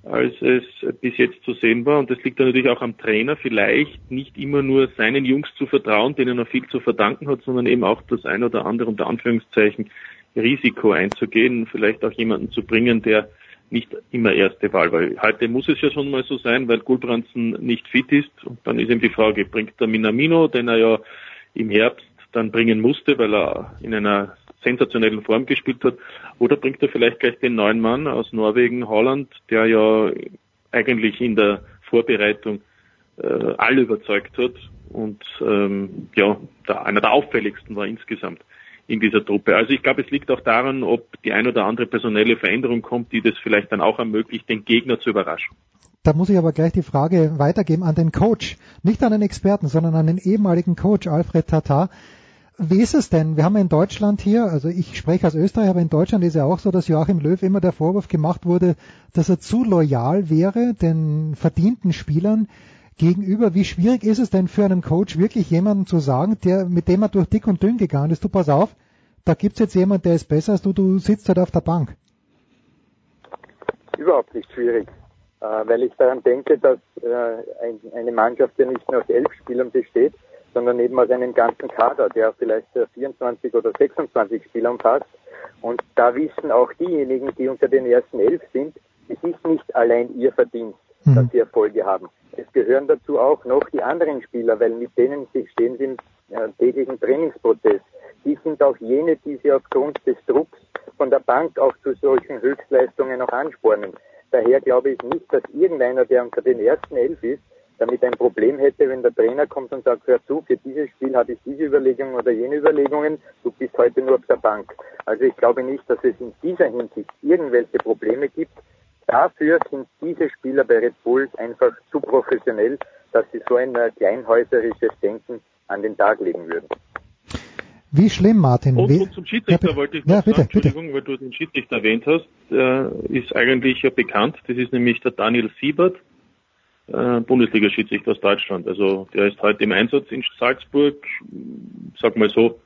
als es bis jetzt zu sehen war. Und das liegt dann natürlich auch am Trainer, vielleicht nicht immer nur seinen Jungs zu vertrauen, denen er viel zu verdanken hat, sondern eben auch das ein oder andere unter Anführungszeichen Risiko einzugehen, vielleicht auch jemanden zu bringen, der nicht immer erste Wahl war. Heute muss es ja schon mal so sein, weil Gulbransen nicht fit ist. Und dann ist eben die Frage, bringt der Minamino, den er ja im Herbst dann bringen musste, weil er in einer sensationellen Form gespielt hat. Oder bringt er vielleicht gleich den neuen Mann aus Norwegen, Holland, der ja eigentlich in der Vorbereitung äh, alle überzeugt hat und ähm, ja, der, einer der auffälligsten war insgesamt in dieser Truppe. Also ich glaube, es liegt auch daran, ob die ein oder andere personelle Veränderung kommt, die das vielleicht dann auch ermöglicht, den Gegner zu überraschen. Da muss ich aber gleich die Frage weitergeben an den Coach, nicht an den Experten, sondern an den ehemaligen Coach Alfred Tatar. Wie ist es denn? Wir haben in Deutschland hier, also ich spreche aus Österreich, aber in Deutschland ist ja auch so, dass Joachim Löw immer der Vorwurf gemacht wurde, dass er zu loyal wäre den verdienten Spielern gegenüber. Wie schwierig ist es denn für einen Coach wirklich jemanden zu sagen, der, mit dem er durch dick und dünn gegangen ist, du pass auf, da gibt's jetzt jemanden, der ist besser als du, du sitzt halt auf der Bank? Überhaupt nicht schwierig, äh, weil ich daran denke, dass äh, eine Mannschaft ja nicht nur aus elf Spielern besteht, sondern eben aus einem ganzen Kader, der vielleicht 24 oder 26 Spieler umfasst. Und da wissen auch diejenigen, die unter den ersten elf sind, es ist nicht allein ihr Verdienst, mhm. dass sie Erfolge haben. Es gehören dazu auch noch die anderen Spieler, weil mit denen stehen sie im äh, täglichen Trainingsprozess. Die sind auch jene, die sie aufgrund des Drucks von der Bank auch zu solchen Höchstleistungen noch anspornen. Daher glaube ich nicht, dass irgendeiner, der unter den ersten elf ist, damit ein Problem hätte, wenn der Trainer kommt und sagt, hör zu, für dieses Spiel habe ich diese Überlegungen oder jene Überlegungen, du bist heute nur auf der Bank. Also ich glaube nicht, dass es in dieser Hinsicht irgendwelche Probleme gibt. Dafür sind diese Spieler bei Red Bull einfach zu professionell, dass sie so ein äh, kleinhäuserisches Denken an den Tag legen würden. Wie schlimm, Martin? Und, und zum Schiedsrichter ja, wollte ich noch ja, bitte, sagen, Entschuldigung, bitte. weil du den Schiedsrichter erwähnt hast, äh, ist eigentlich ja bekannt. Das ist nämlich der Daniel Siebert, äh, Bundesliga-Schiedsrichter aus Deutschland. Also der ist heute im Einsatz in Salzburg. Sag mal so,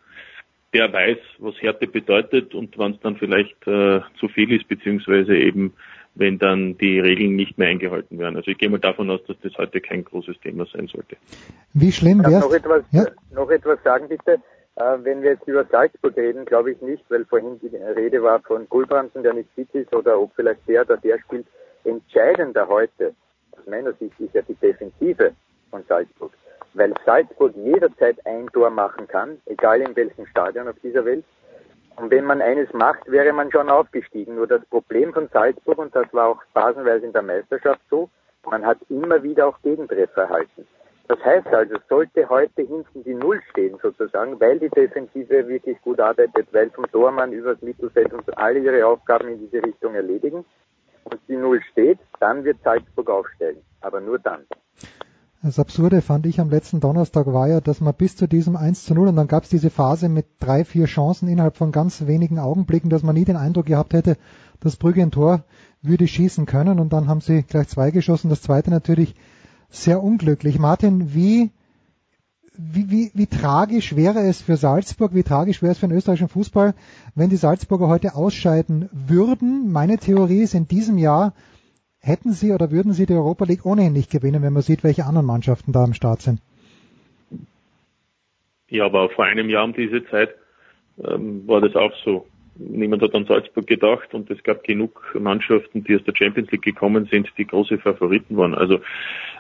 der weiß, was Härte bedeutet und wann es dann vielleicht äh, zu viel ist, beziehungsweise eben wenn dann die Regeln nicht mehr eingehalten werden. Also ich gehe mal davon aus, dass das heute kein großes Thema sein sollte. Wie schlimm wäre noch etwas, ja? noch etwas sagen bitte. Äh, wenn wir jetzt über Salzburg reden, glaube ich nicht, weil vorhin die Rede war von Gulbrandsen, der nicht fit ist, oder ob vielleicht der oder der spielt. Entscheidender heute aus meiner Sicht ist ja die Defensive von Salzburg. Weil Salzburg jederzeit ein Tor machen kann, egal in welchem Stadion auf dieser Welt. Und wenn man eines macht, wäre man schon aufgestiegen. Nur das Problem von Salzburg, und das war auch phasenweise in der Meisterschaft so, man hat immer wieder auch Gegentreffer erhalten. Das heißt also, sollte heute hinten die Null stehen sozusagen, weil die Defensive wirklich gut arbeitet, weil vom Tormann übers Mittelfeld und alle ihre Aufgaben in diese Richtung erledigen und die Null steht, dann wird Salzburg aufsteigen. Aber nur dann. Das Absurde fand ich am letzten Donnerstag war ja, dass man bis zu diesem 1 zu 0 und dann gab es diese Phase mit drei, vier Chancen innerhalb von ganz wenigen Augenblicken, dass man nie den Eindruck gehabt hätte, dass Brügge ein Tor würde schießen können und dann haben sie gleich zwei geschossen. Das zweite natürlich sehr unglücklich. Martin, wie, wie, wie, wie tragisch wäre es für Salzburg, wie tragisch wäre es für den österreichischen Fußball, wenn die Salzburger heute ausscheiden würden? Meine Theorie ist, in diesem Jahr hätten sie oder würden sie die Europa League ohnehin nicht gewinnen, wenn man sieht, welche anderen Mannschaften da am Start sind. Ja, aber vor einem Jahr um diese Zeit ähm, war das auch so niemand hat an Salzburg gedacht und es gab genug Mannschaften, die aus der Champions League gekommen sind, die große Favoriten waren. Also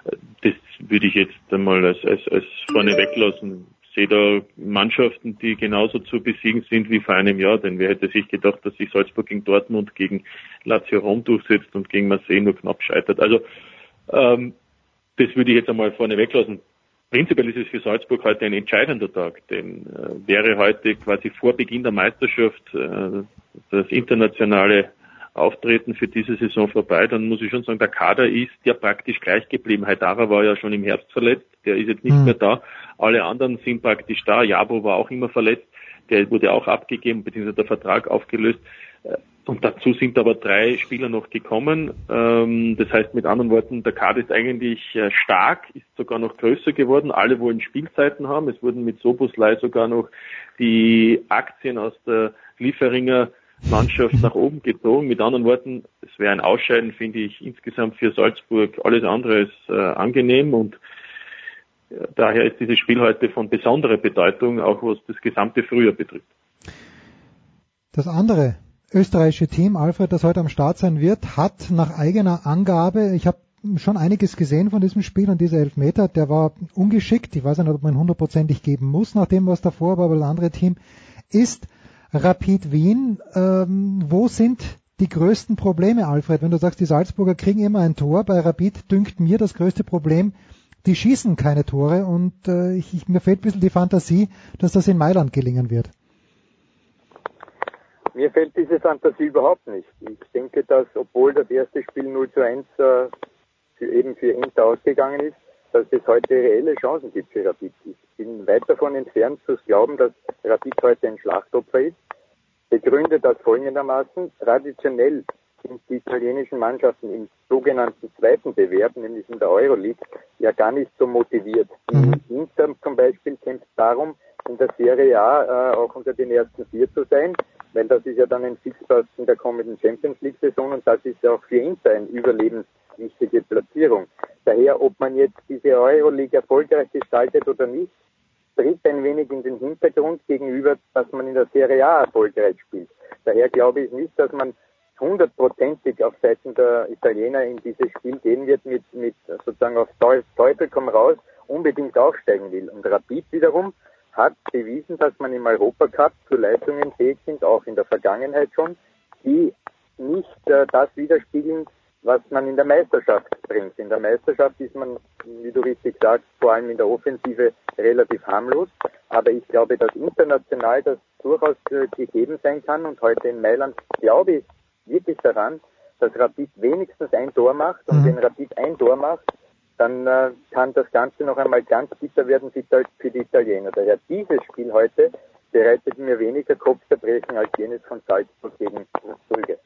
äh, das würde ich jetzt einmal als, als, als vorne weglassen. Sehe da Mannschaften, die genauso zu besiegen sind wie vor einem Jahr, denn wer hätte sich gedacht, dass sich Salzburg gegen Dortmund, gegen Lazio Rom durchsetzt und gegen Marseille nur knapp scheitert. Also ähm, das würde ich jetzt einmal vorne weglassen. Prinzipiell ist es für Salzburg heute ein entscheidender Tag, denn äh, wäre heute quasi vor Beginn der Meisterschaft äh, das internationale Auftreten für diese Saison vorbei, dann muss ich schon sagen, der Kader ist ja praktisch gleich geblieben. Haidara war ja schon im Herbst verletzt, der ist jetzt nicht mhm. mehr da. Alle anderen sind praktisch da. Jabo war auch immer verletzt, der wurde auch abgegeben, beziehungsweise der Vertrag aufgelöst. Äh, und dazu sind aber drei Spieler noch gekommen. Ähm, das heißt mit anderen Worten, der Kader ist eigentlich äh, stark, ist sogar noch größer geworden. Alle wollen Spielzeiten haben. Es wurden mit Soboslai sogar noch die Aktien aus der Lieferinger Mannschaft nach oben gezogen. Mit anderen Worten, es wäre ein Ausscheiden, finde ich, insgesamt für Salzburg alles andere als äh, angenehm und äh, daher ist dieses Spiel heute von besonderer Bedeutung, auch was das gesamte Frühjahr betrifft. Das andere österreichische Team, Alfred, das heute am Start sein wird, hat nach eigener Angabe, ich habe schon einiges gesehen von diesem Spiel und dieser Elfmeter, der war ungeschickt. Ich weiß nicht, ob man hundertprozentig geben muss nach dem, was davor war, aber das andere Team ist Rapid Wien. Ähm, wo sind die größten Probleme, Alfred? Wenn du sagst, die Salzburger kriegen immer ein Tor, bei Rapid dünkt mir das größte Problem, die schießen keine Tore und äh, ich, mir fehlt ein bisschen die Fantasie, dass das in Mailand gelingen wird. Mir fällt diese Fantasie überhaupt nicht. Ich denke, dass obwohl das erste Spiel 0 zu 1 äh, für, eben für Inter ausgegangen ist, dass es heute reelle Chancen gibt für Rapid. Ich bin weit davon entfernt zu glauben, dass Rapid heute ein Schlachtopfer ist. Begründe das folgendermaßen. Traditionell sind die italienischen Mannschaften im sogenannten zweiten Bewerb, nämlich in der Euroleague, ja gar nicht so motiviert. Mhm. Inter zum Beispiel kämpft darum, in der Serie A äh, auch unter den ersten vier zu sein weil das ist ja dann ein Fixpass in der kommenden Champions League-Saison und das ist ja auch für Inter eine überlebenswichtige Platzierung. Daher, ob man jetzt diese Euroleague erfolgreich gestaltet oder nicht, tritt ein wenig in den Hintergrund gegenüber, dass man in der Serie A erfolgreich spielt. Daher glaube ich nicht, dass man hundertprozentig auf Seiten der Italiener in dieses Spiel gehen wird mit, mit sozusagen auf Teufel komm raus unbedingt aufsteigen will. Und Rapid wiederum hat bewiesen, dass man im Europacup zu Leistungen fähig sind, auch in der Vergangenheit schon, die nicht äh, das widerspiegeln, was man in der Meisterschaft bringt. In der Meisterschaft ist man, wie du richtig sagst, vor allem in der Offensive relativ harmlos. Aber ich glaube, dass international das durchaus äh, gegeben sein kann. Und heute in Mailand glaube ich wirklich daran, dass Rapid wenigstens ein Tor macht. Und mhm. wenn Rapid ein Tor macht, dann äh, kann das Ganze noch einmal ganz bitter werden für die Italiener. Daher dieses Spiel heute bereitet mir weniger Kopfzerbrechen als jenes von Salzburg gegen Brügge.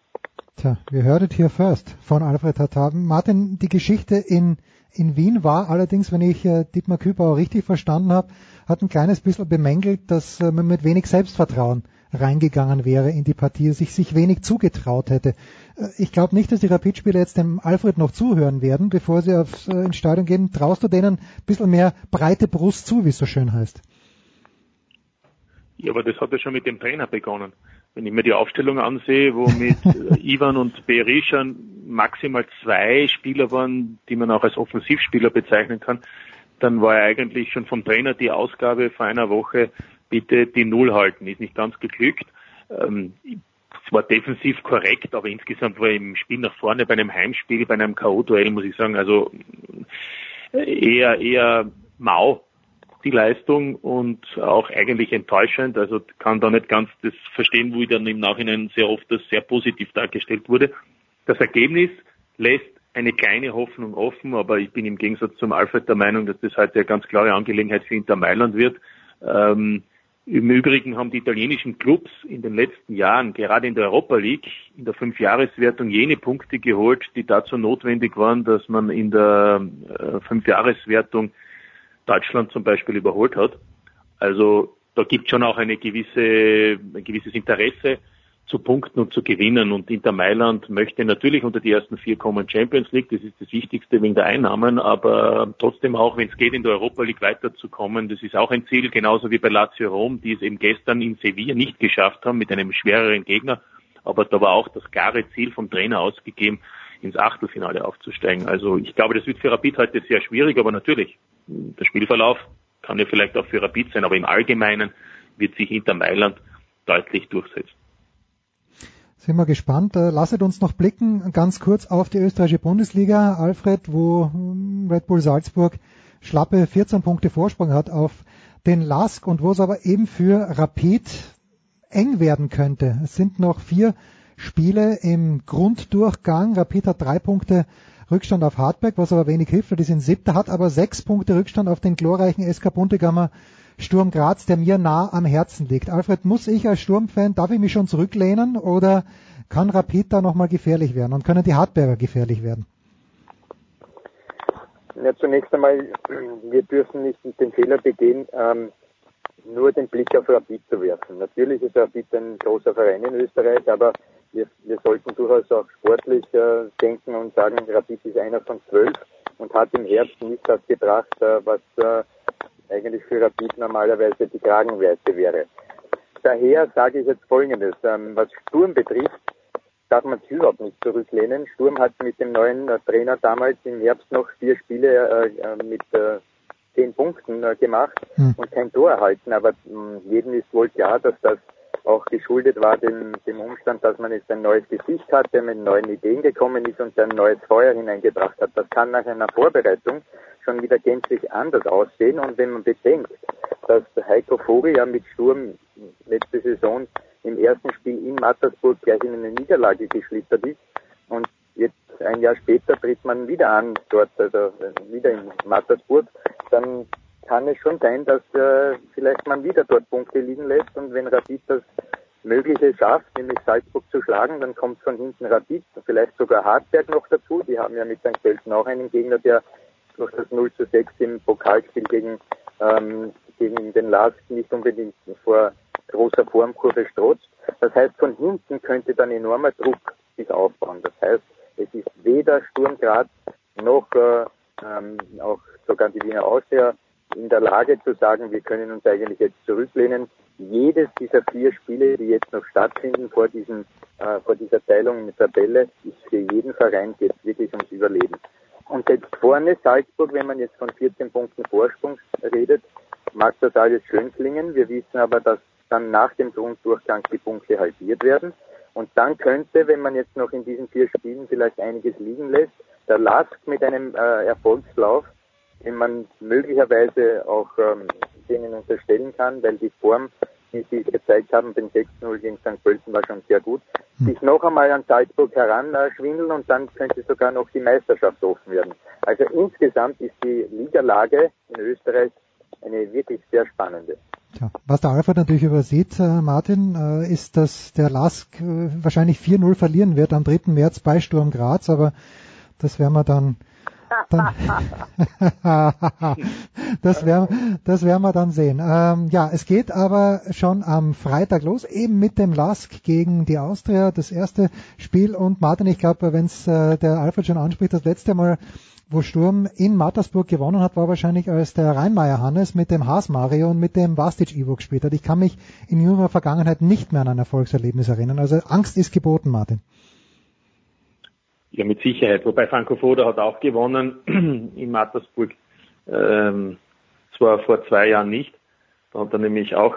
Tja, wir hörtet hier first von Alfred Tatar. Martin, die Geschichte in, in Wien war allerdings, wenn ich äh, Dietmar Kübauer richtig verstanden habe, hat ein kleines bisschen bemängelt, dass äh, man mit wenig Selbstvertrauen reingegangen wäre in die Partie, sich sich wenig zugetraut hätte. Äh, ich glaube nicht, dass die Rapid-Spieler jetzt dem Alfred noch zuhören werden, bevor sie aufs, äh, ins Stadion gehen. Traust du denen ein bisschen mehr breite Brust zu, wie es so schön heißt? Ja, aber das hat ja schon mit dem Trainer begonnen. Wenn ich mir die Aufstellung ansehe, wo mit äh, Ivan und Berisha maximal zwei Spieler waren, die man auch als Offensivspieler bezeichnen kann, dann war ja eigentlich schon vom Trainer die Ausgabe vor einer Woche, bitte die Null halten. Ist nicht ganz geglückt. Ähm, es war defensiv korrekt, aber insgesamt war im Spiel nach vorne bei einem Heimspiel, bei einem K.O.-Duell, muss ich sagen, also eher, eher mau, die Leistung und auch eigentlich enttäuschend. Also kann da nicht ganz das verstehen, wie dann im Nachhinein sehr oft das sehr positiv dargestellt wurde. Das Ergebnis lässt eine kleine Hoffnung offen, aber ich bin im Gegensatz zum Alfred der Meinung, dass das heute eine ganz klare Angelegenheit für Inter Mailand wird. Ähm, Im Übrigen haben die italienischen Clubs in den letzten Jahren, gerade in der Europa League, in der Fünfjahreswertung jene Punkte geholt, die dazu notwendig waren, dass man in der äh, Fünfjahreswertung Deutschland zum Beispiel überholt hat. Also da gibt schon auch eine gewisse, ein gewisses Interesse zu punkten und zu gewinnen. Und Inter Mailand möchte natürlich unter die ersten vier kommen Champions League. Das ist das Wichtigste wegen der Einnahmen. Aber trotzdem auch, wenn es geht, in der Europa League weiterzukommen, das ist auch ein Ziel. Genauso wie bei Lazio Rom, die es eben gestern in Sevilla nicht geschafft haben mit einem schwereren Gegner. Aber da war auch das klare Ziel vom Trainer ausgegeben, ins Achtelfinale aufzusteigen. Also ich glaube, das wird für Rapid heute sehr schwierig, aber natürlich, der Spielverlauf kann ja vielleicht auch für Rapid sein, aber im Allgemeinen wird sich Inter Mailand deutlich durchsetzen. Sind wir gespannt. Äh, lasset uns noch blicken ganz kurz auf die österreichische Bundesliga. Alfred, wo hm, Red Bull Salzburg schlappe 14 Punkte Vorsprung hat auf den Lask und wo es aber eben für Rapid eng werden könnte. Es sind noch vier Spiele im Grunddurchgang. Rapid hat drei Punkte Rückstand auf Hartberg, was aber wenig hilft, weil die sind siebter, hat aber sechs Punkte Rückstand auf den glorreichen SK Buntegammer Sturm Graz, der mir nah am Herzen liegt. Alfred, muss ich als Sturmfan, darf ich mich schon zurücklehnen oder kann Rapid da nochmal gefährlich werden und können die Hartberger gefährlich werden? Ja, zunächst einmal, wir dürfen nicht den Fehler begehen, ähm, nur den Blick auf Rapid zu werfen. Natürlich ist Rapid ein großer Verein in Österreich, aber wir, wir sollten durchaus auch sportlich äh, denken und sagen, Rapid ist einer von zwölf und hat im Herbst nicht das gebracht, äh, was äh, eigentlich für Rapid normalerweise die Kragenweite wäre. Daher sage ich jetzt Folgendes. Ähm, was Sturm betrifft, darf man sich überhaupt nicht zurücklehnen. Sturm hat mit dem neuen äh, Trainer damals im Herbst noch vier Spiele äh, äh mit äh, zehn Punkten äh, gemacht hm. und kein Tor erhalten. Aber jedem ist wohl klar, dass das auch geschuldet war dem, dem Umstand, dass man jetzt ein neues Gesicht hatte, mit neuen Ideen gekommen ist und ein neues Feuer hineingebracht hat. Das kann nach einer Vorbereitung schon wieder gänzlich anders aussehen. Und wenn man bedenkt, dass Heiko Vogel ja mit Sturm letzte Saison im ersten Spiel in Mattersburg gleich in eine Niederlage geschlittert ist und jetzt ein Jahr später tritt man wieder an dort, also wieder in Mattersburg, dann kann es schon sein, dass äh, vielleicht man wieder dort Punkte liegen lässt und wenn Rapid das Mögliche schafft, nämlich Salzburg zu schlagen, dann kommt von hinten Rapid, vielleicht sogar Hartberg noch dazu. Die haben ja mit St. Pölten auch einen Gegner, der durch das 0 zu 6 im Pokalspiel gegen, ähm, gegen den Lask nicht unbedingt vor großer Formkurve strotzt. Das heißt, von hinten könnte dann enormer Druck sich aufbauen. Das heißt, es ist weder Sturm Graz noch äh, ähm, auch sogar die Wiener Austria in der Lage zu sagen, wir können uns eigentlich jetzt zurücklehnen. Jedes dieser vier Spiele, die jetzt noch stattfinden vor diesem, äh, vor dieser Teilung in der Tabelle, ist für jeden Verein jetzt wirklich ums Überleben. Und jetzt vorne Salzburg, wenn man jetzt von 14 Punkten Vorsprung redet, mag das alles schön klingen. Wir wissen aber, dass dann nach dem Grunddurchgang die Punkte halbiert werden. Und dann könnte, wenn man jetzt noch in diesen vier Spielen vielleicht einiges liegen lässt, der Lask mit einem äh, Erfolgslauf den man möglicherweise auch ähm, denen unterstellen kann, weil die Form, die sie gezeigt haben, den 6-0 gegen St. Pölten war schon sehr gut, hm. sich noch einmal an Salzburg heranschwindeln und dann könnte sogar noch die Meisterschaft offen werden. Also insgesamt ist die Ligalage in Österreich eine wirklich sehr spannende. Tja, was der Alfred natürlich übersieht, äh, Martin, äh, ist, dass der LASK äh, wahrscheinlich 4-0 verlieren wird am 3. März bei Sturm Graz, aber das werden wir dann, das werden das werden wir dann sehen. Ähm, ja, es geht aber schon am Freitag los, eben mit dem Lask gegen die Austria, das erste Spiel. Und Martin, ich glaube, wenn es äh, der Alfred schon anspricht, das letzte Mal, wo Sturm in Mattersburg gewonnen hat, war wahrscheinlich als der Rheinmeier Hannes mit dem Haas Mario und mit dem Vastic Ivo gespielt hat. Ich kann mich in jüngerer Vergangenheit nicht mehr an ein Erfolgserlebnis erinnern. Also Angst ist geboten, Martin. Ja, mit Sicherheit. Wobei Franco Foda hat auch gewonnen in Mattersburg. Ähm, zwar vor zwei Jahren nicht. Da hat er nämlich auch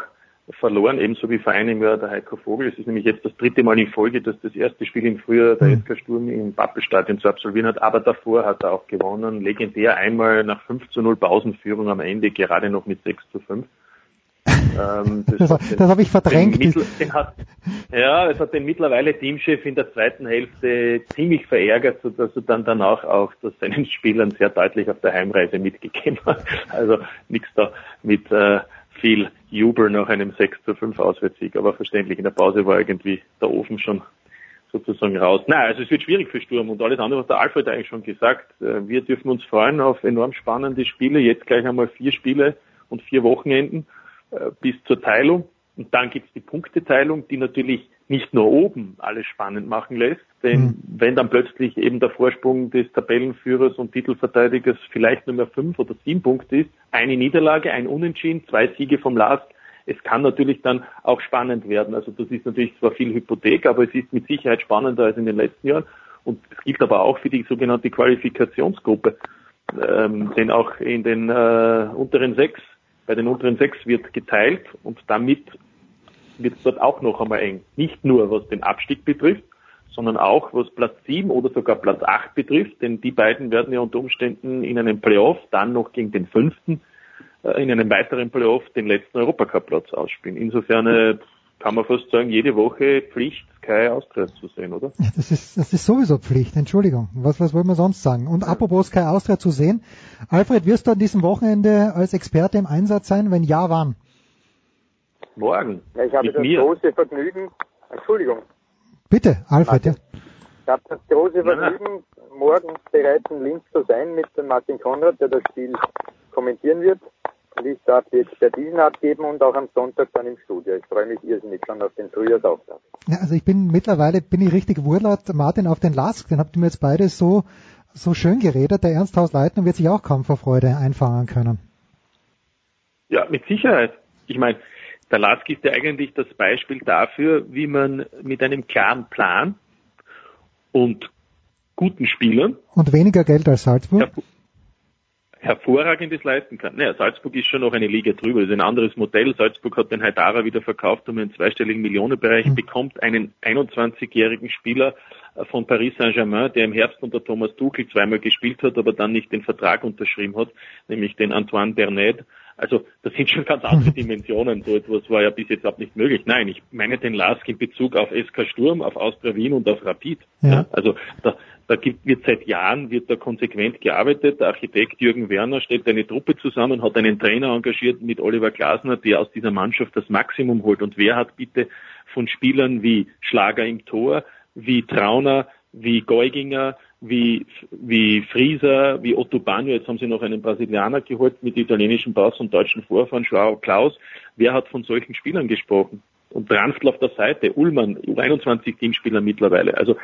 verloren, ebenso wie vor einem Jahr der Heiko Vogel. Es ist nämlich jetzt das dritte Mal in Folge, dass das erste Spiel im Frühjahr der SK Sturm im Pappelstadion zu absolvieren hat, aber davor hat er auch gewonnen. Legendär einmal nach 5 zu 0 Pausenführung am Ende, gerade noch mit 6 zu 5. Ähm, das das, das habe ich verdrängt. Den, den hat, ja, es hat den mittlerweile Teamchef in der zweiten Hälfte ziemlich verärgert, sodass er dann danach auch das seinen Spielern sehr deutlich auf der Heimreise mitgegeben hat. Also nichts da mit äh, viel Jubel nach einem 6 zu 5 Auswärtssieg, aber verständlich, in der Pause war irgendwie der Ofen schon sozusagen raus. Nein, also es wird schwierig für Sturm und alles andere, was der Alfred eigentlich schon gesagt. Äh, wir dürfen uns freuen auf enorm spannende Spiele, jetzt gleich einmal vier Spiele und vier Wochenenden bis zur Teilung. Und dann gibt's die Punkteteilung, die natürlich nicht nur oben alles spannend machen lässt, denn mhm. wenn dann plötzlich eben der Vorsprung des Tabellenführers und Titelverteidigers vielleicht nur mehr fünf oder sieben Punkte ist, eine Niederlage, ein Unentschieden, zwei Siege vom Last, es kann natürlich dann auch spannend werden. Also das ist natürlich zwar viel Hypothek, aber es ist mit Sicherheit spannender als in den letzten Jahren. Und es gilt aber auch für die sogenannte Qualifikationsgruppe. Ähm, denn auch in den äh, unteren sechs, bei den unteren sechs wird geteilt und damit wird es dort auch noch einmal eng. Nicht nur was den Abstieg betrifft, sondern auch was Platz 7 oder sogar Platz 8 betrifft, denn die beiden werden ja unter Umständen in einem Playoff dann noch gegen den fünften äh, in einem weiteren Playoff den letzten Europacup-Platz ausspielen. Insofern äh, kann man fast sagen, jede Woche Pflicht, Sky Austria zu sehen, oder? Ja, das ist, das ist sowieso Pflicht, Entschuldigung. Was, was wollen wir sonst sagen? Und ja. apropos Sky Austria zu sehen, Alfred, wirst du an diesem Wochenende als Experte im Einsatz sein? Wenn ja, wann? Morgen. Ja, ich habe Mit das mir. große Vergnügen, Entschuldigung. Bitte, Alfred, Martin. ja. Ich habe das große Vergnügen, morgen bereits in Linz zu sein mit dem Martin Konrad, der das Spiel kommentieren wird. Und ich darf die Expertisen abgeben und auch am Sonntag dann im Studio. Ich freue mich irrsinnig schon auf den Frühjahrsauftrag. Ja, also ich bin mittlerweile, bin ich richtig Wurlaut, Martin, auf den Lask. Den habt ihr mir jetzt beide so, so schön geredet. Der Ernsthaus Leitner wird sich auch kaum vor Freude einfangen können. Ja, mit Sicherheit. Ich meine, der Lask ist ja eigentlich das Beispiel dafür, wie man mit einem klaren Plan und guten Spielern Und weniger Geld als Salzburg? her hervorragendes leisten kann. Naja, Salzburg ist schon noch eine Liga drüber. Das ist ein anderes Modell. Salzburg hat den Haidara wieder verkauft um einen zweistelligen Millionenbereich, Mhm. bekommt einen 21-jährigen Spieler äh, von Paris Saint-Germain, der im Herbst unter Thomas Tuchel zweimal gespielt hat, aber dann nicht den Vertrag unterschrieben hat, nämlich den Antoine Bernet. Also das sind schon ganz andere Dimensionen. So etwas war ja bis jetzt auch nicht möglich. Nein, ich meine den Lask in Bezug auf SK Sturm, auf Austria Wien und auf Rapid. Ja. Also da, da gibt, wird seit Jahren wird da konsequent gearbeitet. Der Architekt Jürgen Werner stellt eine Truppe zusammen, hat einen Trainer engagiert mit Oliver Glasner, der aus dieser Mannschaft das Maximum holt. Und wer hat bitte von Spielern wie Schlager im Tor, wie Trauner, wie Geuginger, wie, wie Frieser, wie Otto Bagno, jetzt haben sie noch einen Brasilianer geholt mit italienischem Pass und deutschen Vorfahren, Schlau Klaus. Wer hat von solchen Spielern gesprochen? Und Ranftl auf der Seite, Ullmann, U21-Teamspieler mittlerweile. Also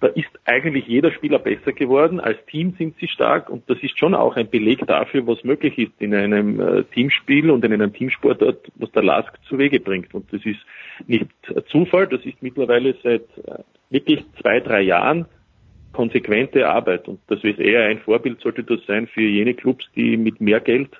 da ist eigentlich jeder Spieler besser geworden. Als Team sind sie stark und das ist schon auch ein Beleg dafür, was möglich ist in einem äh, Teamspiel und in einem Teamsportart, was der Lask zu Wege bringt. Und das ist nicht Zufall, das ist mittlerweile seit äh, wirklich zwei, drei Jahren konsequente Arbeit. Und das ist eher ein Vorbild, sollte das sein für jene Clubs, die mit mehr Geld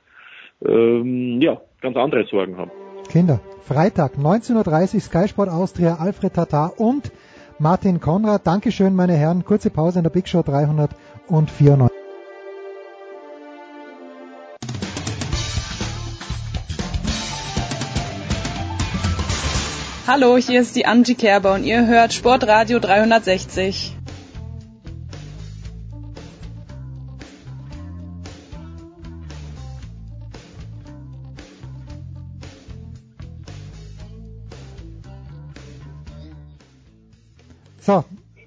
ähm, ja, ganz andere Sorgen haben. Kinder, Freitag, 19.30 Uhr, Sky Sport Austria, Alfred Tatar und Martin Konrad. Dankeschön, meine Herren. Kurze Pause in der Big Show 394. Hallo, hier ist die Angie Kerber und ihr hört Sportradio 360. So,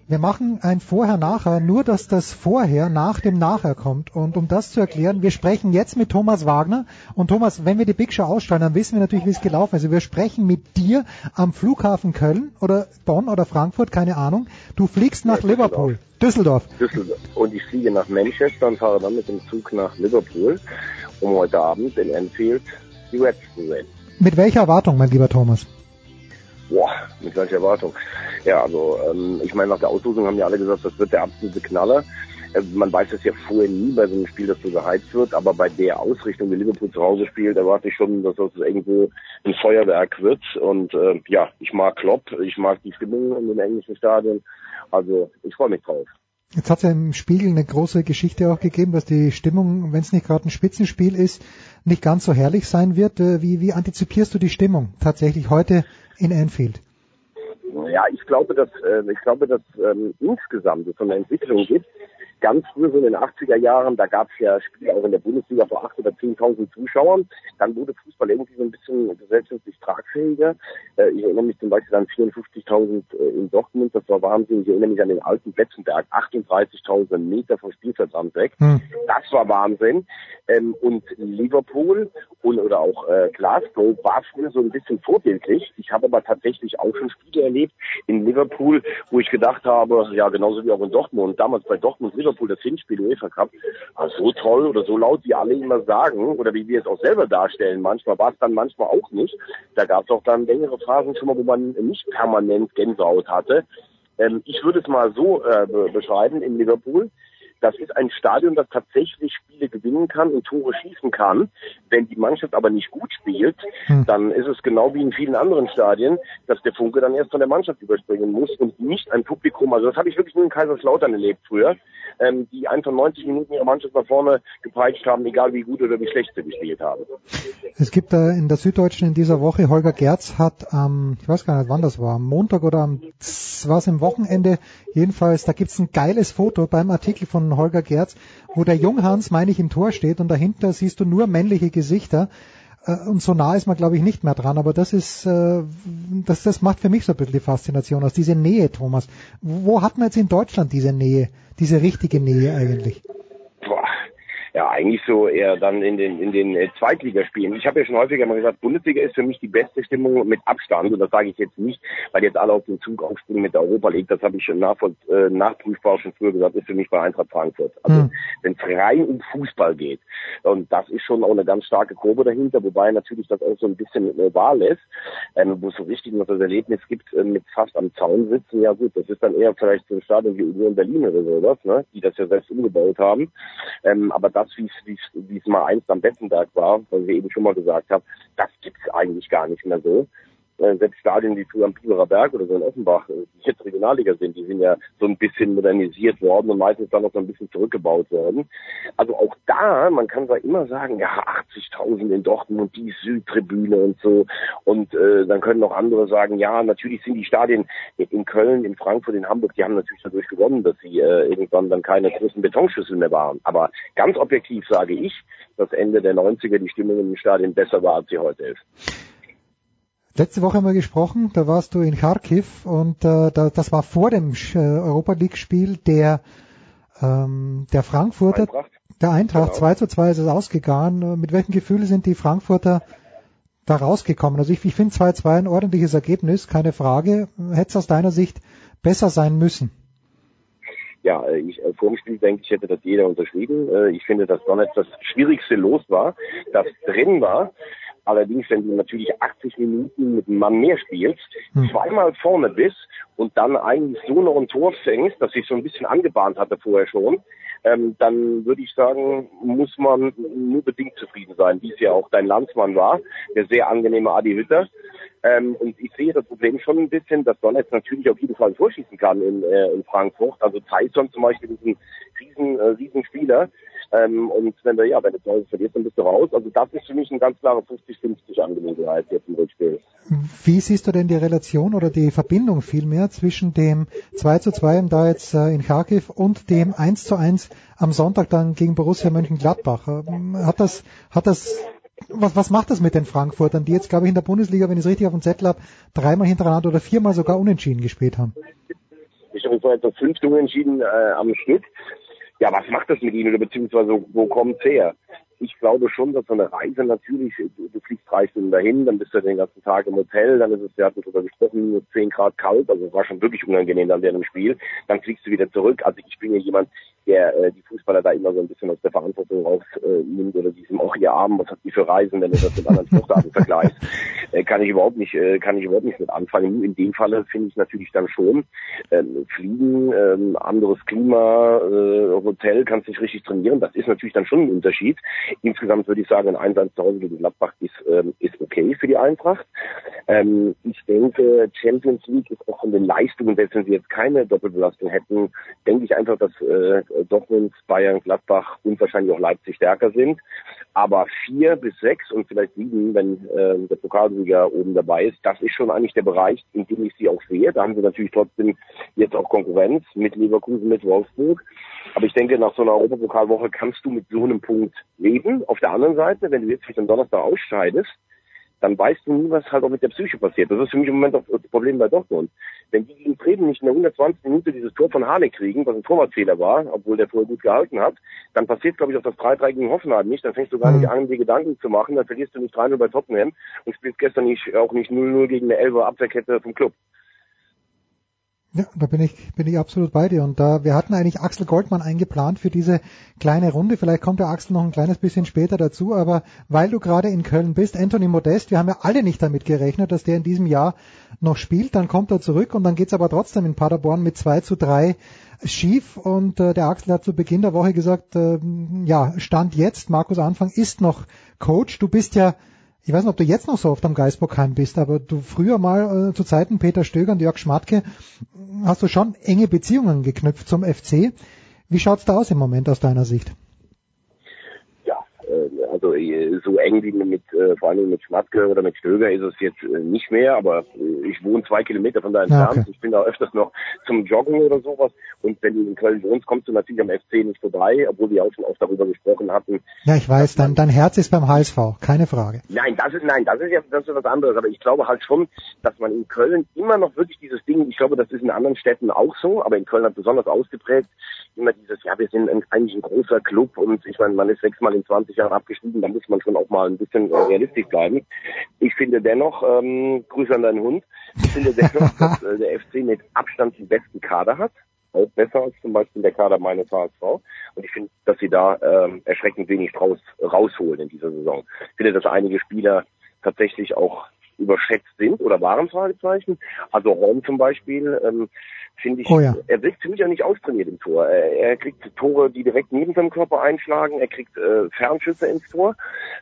wir machen ein Vorher-Nachher, nur dass das Vorher nach dem Nachher kommt. Und um das zu erklären, wir sprechen jetzt mit Thomas Wagner. Und Thomas, wenn wir die Big Show ausstrahlen, dann wissen wir natürlich, wie es gelaufen ist. Also wir sprechen mit dir am Flughafen Köln oder Bonn oder Frankfurt, keine Ahnung. Du fliegst nach Liverpool. Düsseldorf. Düsseldorf. Und ich fliege nach Manchester und fahre dann mit dem Zug nach Liverpool, um heute Abend in Anfield die Reds zu sehen. Mit welcher Erwartung, mein lieber Thomas? Boah, mit welcher Erwartung? Ja, also ähm, ich meine, nach der Auslosung haben ja alle gesagt, das wird der absolute Knaller. Äh, man weiß es ja vorher nie bei so einem Spiel, dass so geheizt wird, aber bei der Ausrichtung, wie Liverpool zu Hause spielt, erwarte ich schon, dass das irgendwo ein Feuerwerk wird. Und äh, ja, ich mag Klopp, ich mag die Stimmung in den englischen Stadien. Also ich freue mich drauf. Jetzt hat es ja im Spiegel eine große Geschichte auch gegeben, dass die Stimmung, wenn es nicht gerade ein Spitzenspiel ist, nicht ganz so herrlich sein wird. Äh, wie, wie antizipierst du die Stimmung tatsächlich heute in Anfield? Ja, ich glaube, dass äh, ich glaube, dass ähm, insgesamt es so eine Entwicklung gibt, ganz früh so in den 80er Jahren, da gab es ja Spiele auch in der Bundesliga vor 8.000 oder 10.000 Zuschauern. Dann wurde Fußball irgendwie so ein bisschen gesellschaftlich tragfähiger. Äh, ich erinnere mich zum Beispiel an 54.000 äh, in Dortmund, das war Wahnsinn. Ich erinnere mich an den alten Betzenberg, 38.000 Meter vom Spielfeldrand weg. Hm. Das war Wahnsinn. Ähm, und Liverpool und oder auch äh, Glasgow war früher so ein bisschen vorbildlich. Ich habe aber tatsächlich auch schon Spiele erlebt in Liverpool, wo ich gedacht habe, ja genauso wie auch in Dortmund, damals bei Dortmund Liverpool Liverpool das Hinspiel UEFA Cup, ah, so toll oder so laut, wie alle immer sagen, oder wie wir es auch selber darstellen, manchmal war es dann manchmal auch nicht. Da gab es auch dann längere Phasen schon mal, wo man nicht permanent Gänsehaut hatte. Ähm, ich würde es mal so äh, beschreiben in Liverpool. Das ist ein Stadion, das tatsächlich Spiele gewinnen kann und Tore schießen kann. Wenn die Mannschaft aber nicht gut spielt, hm. dann ist es genau wie in vielen anderen Stadien, dass der Funke dann erst von der Mannschaft überspringen muss und nicht ein Publikum. Also das habe ich wirklich nur in Kaiserslautern erlebt früher, ähm, die einfach 90 Minuten ihre Mannschaft nach vorne gepeitscht haben, egal wie gut oder wie schlecht sie gespielt haben. Es gibt da in der Süddeutschen in dieser Woche, Holger Gerz hat am, ich weiß gar nicht wann das war, am Montag oder am, was im Wochenende, jedenfalls, da gibt's ein geiles Foto beim Artikel von Holger Gerz, wo der Junghans, meine ich, im Tor steht und dahinter siehst du nur männliche Gesichter. Äh, und so nah ist man, glaube ich, nicht mehr dran. Aber das ist, äh, das, das macht für mich so ein bisschen die Faszination aus, diese Nähe, Thomas. Wo hat man jetzt in Deutschland diese Nähe, diese richtige Nähe eigentlich? Ja eigentlich so eher dann in den in den äh, Zweitligaspielen. Ich habe ja schon häufiger mal gesagt, Bundesliga ist für mich die beste Stimmung mit Abstand und das sage ich jetzt nicht, weil jetzt alle auf den Zug aufspringen mit der Europa League. Das habe ich schon nachvoll, äh, nachprüfbar schon früher gesagt, ist für mich bei Eintracht Frankfurt. Also mhm. wenn es rein um Fußball geht und das ist schon auch eine ganz starke Probe dahinter, wobei natürlich das auch so ein bisschen äh, wahr ist, ähm, wo es so richtig noch das Erlebnis gibt, äh, mit fast am Zaun sitzen. Ja gut, das ist dann eher vielleicht so ein Stadion wie Union Berlin oder sowas, ne, die das ja selbst umgebaut haben. Ähm, aber das das, wie es mal einst am Betzenberg war, was ich eben schon mal gesagt habe, das gibt's eigentlich gar nicht mehr so. Äh, selbst Stadien wie früher am Biberer Berg oder so in Offenbach, äh, die jetzt Regionalliga sind, die sind ja so ein bisschen modernisiert worden und meistens dann noch so ein bisschen zurückgebaut worden. Also auch da, man kann zwar immer sagen, ja, 80.000 in Dortmund, die Südtribüne und so. Und äh, dann können auch andere sagen, ja, natürlich sind die Stadien in Köln, in Frankfurt, in Hamburg, die haben natürlich dadurch gewonnen, dass sie äh, irgendwann dann keine großen Betonschüssel mehr waren. Aber ganz objektiv sage ich, dass Ende der 90er die Stimmung in den Stadien besser war, als sie heute ist. Letzte Woche haben wir gesprochen, da warst du in Kharkiv und äh, da, das war vor dem äh, Europa League Spiel der ähm, der Frankfurter, Eintracht. der Eintracht, genau. 2 zu 2 ist es ausgegangen. Mit welchen Gefühlen sind die Frankfurter da rausgekommen? Also ich, ich finde 2-2 ein ordentliches Ergebnis, keine Frage. Hätte es aus deiner Sicht besser sein müssen? ja, äh, ich, äh, vor dem Spiel denke ich, hätte das jeder unterschrieben. Äh, ich finde, dass Donetsk das schwierigste Los war, das drin war. Allerdings, wenn du natürlich 80 Minuten mit einem Mann mehr spielst, hm. zweimal vorne bist und dann eigentlich so noch ein Tor fängst, das sich so ein bisschen angebahnt hatte vorher schon, ähm, dann würde ich sagen, muss man nur bedingt zufrieden sein, wie es ja auch dein Landsmann war, der sehr angenehme Adi Hütter. Ähm, und ich sehe das Problem schon ein bisschen, dass Donetsk natürlich auf jeden Fall vorschießen kann in, äh, in Frankfurt. Also Tyson zum Beispiel ist ein riesen, äh, riesen Spieler. Ähm, und wenn du, ja, wenn du zu Hause verlierst, dann bist du raus. Also das ist für mich ein ganz klare 50-50 Angelegenheit jetzt im Rückspiel. Wie siehst du denn die Relation oder die Verbindung vielmehr zwischen dem 2 zu 2 da jetzt äh, in Kharkiv und dem 1 zu 1 am Sonntag dann gegen Borussia Mönchengladbach? Ähm, hat das, hat das was, was macht das mit den Frankfurtern, die jetzt, glaube ich, in der Bundesliga, wenn ich es richtig auf dem Zettel habe, dreimal hintereinander oder viermal sogar unentschieden gespielt haben? Ich habe so etwa fünf Unentschieden äh, am Stück ja, was macht das mit ihnen oder beziehungsweise wo kommt es her? Ich glaube schon, dass so eine Reise natürlich, du, du fliegst drei Stunden dahin, dann bist du den ganzen Tag im Hotel, dann ist es, wir hatten darüber gesprochen, nur 10 Grad kalt, also es war schon wirklich unangenehm während dem Spiel. Dann fliegst du wieder zurück. Also ich bin ja jemand, der äh, die Fußballer da immer so ein bisschen aus der Verantwortung rausnimmt äh, oder diesem auch ihr Abend, was hat die für Reisen, wenn du das mit anderen Sportarten vergleichst. äh, kann ich überhaupt nicht, äh, kann ich überhaupt nicht mit anfangen. Nur in dem Falle finde ich natürlich dann schon, ähm, Fliegen, ähm, anderes Klima, äh, Hotel, kannst dich richtig trainieren, das ist natürlich dann schon ein Unterschied. Insgesamt würde ich sagen, ein Einsatz zu Hause gegen Gladbach ist, ähm, ist okay für die Eintracht. Ähm, ich denke, Champions League ist auch von den Leistungen, selbst wenn sie jetzt keine Doppelbelastung hätten, denke ich einfach, dass äh, Dortmund, Bayern, Gladbach und wahrscheinlich auch Leipzig stärker sind. Aber vier bis sechs und vielleicht sieben, wenn äh, der Pokalsieger oben dabei ist, das ist schon eigentlich der Bereich, in dem ich sie auch sehe. Da haben sie natürlich trotzdem jetzt auch Konkurrenz mit Leverkusen, mit Wolfsburg. Aber ich denke, nach so einer Europapokalwoche kannst du mit so einem Punkt leben. Auf der anderen Seite, wenn du jetzt vielleicht am Donnerstag ausscheidest, dann weißt du nie, was halt auch mit der Psyche passiert. Das ist für mich im Moment auch das Problem bei Dortmund. Wenn die gegen Bremen nicht in der 120 Minute dieses Tor von Hane kriegen, was ein Torwartfehler war, obwohl der vorher gut gehalten hat, dann passiert, glaube ich, auch das 3-3 gegen Hoffenheim nicht. Dann fängst du gar nicht an, dir Gedanken zu machen. Dann verlierst du nicht 3-0 bei Tottenham und spielst gestern nicht, auch nicht 0-0 gegen eine 11 Abwehrkette vom Club. Ja, da bin ich, bin ich absolut bei dir. Und da, wir hatten eigentlich Axel Goldmann eingeplant für diese kleine Runde. Vielleicht kommt der Axel noch ein kleines bisschen später dazu. Aber weil du gerade in Köln bist, Anthony Modest, wir haben ja alle nicht damit gerechnet, dass der in diesem Jahr noch spielt. Dann kommt er zurück und dann geht's aber trotzdem in Paderborn mit 2 zu 3 schief. Und äh, der Axel hat zu Beginn der Woche gesagt, äh, ja, Stand jetzt, Markus Anfang ist noch Coach. Du bist ja ich weiß nicht, ob du jetzt noch so oft am Geisbockheim bist, aber du früher mal äh, zu Zeiten Peter Stöger und Jörg Schmatke hast du schon enge Beziehungen geknüpft zum FC. Wie schaut's da aus im Moment aus deiner Sicht? Äh, also äh, so eng wie mit, äh, vor allem mit Schmatke oder mit Stöger ist es jetzt nicht mehr, aber ich wohne zwei Kilometer von da entfernt. Okay. Ich bin da öfters noch zum Joggen oder sowas. Und wenn du in Köln wohnst, kommst du natürlich am FC nicht vorbei, obwohl wir auch schon oft darüber gesprochen hatten. Ja, ich weiß, dein, dein Herz ist beim HSV, keine Frage. Nein, das ist, nein, das ist ja, das ist was anderes. Aber ich glaube halt schon, dass man in Köln immer noch wirklich dieses Ding, ich glaube, das ist in anderen Städten auch so, aber in Köln hat besonders ausgeprägt, immer dieses, ja, wir sind ein, eigentlich ein großer Club und ich meine, man ist sechsmal in 20 Jahren abgestiegen, da muss man schon auch mal ein bisschen äh, realistisch bleiben. Ich finde dennoch, ähm, Grüße an deinen Hund, ich finde dennoch, dass äh, der FC mit Abstand den besten Kader hat auch besser als zum Beispiel der Kader meines HSV. Und ich finde, dass sie da ähm, erschreckend wenig raus, rausholen in dieser Saison. Ich finde, dass einige Spieler tatsächlich auch überschätzt sind oder waren Fragezeichen. Also Rom zum Beispiel, ähm, finde ich, oh ja. er wirkt ziemlich auch nicht austrainiert im Tor. Er, er, kriegt Tore, die direkt neben seinem Körper einschlagen, er kriegt äh, Fernschüsse ins Tor.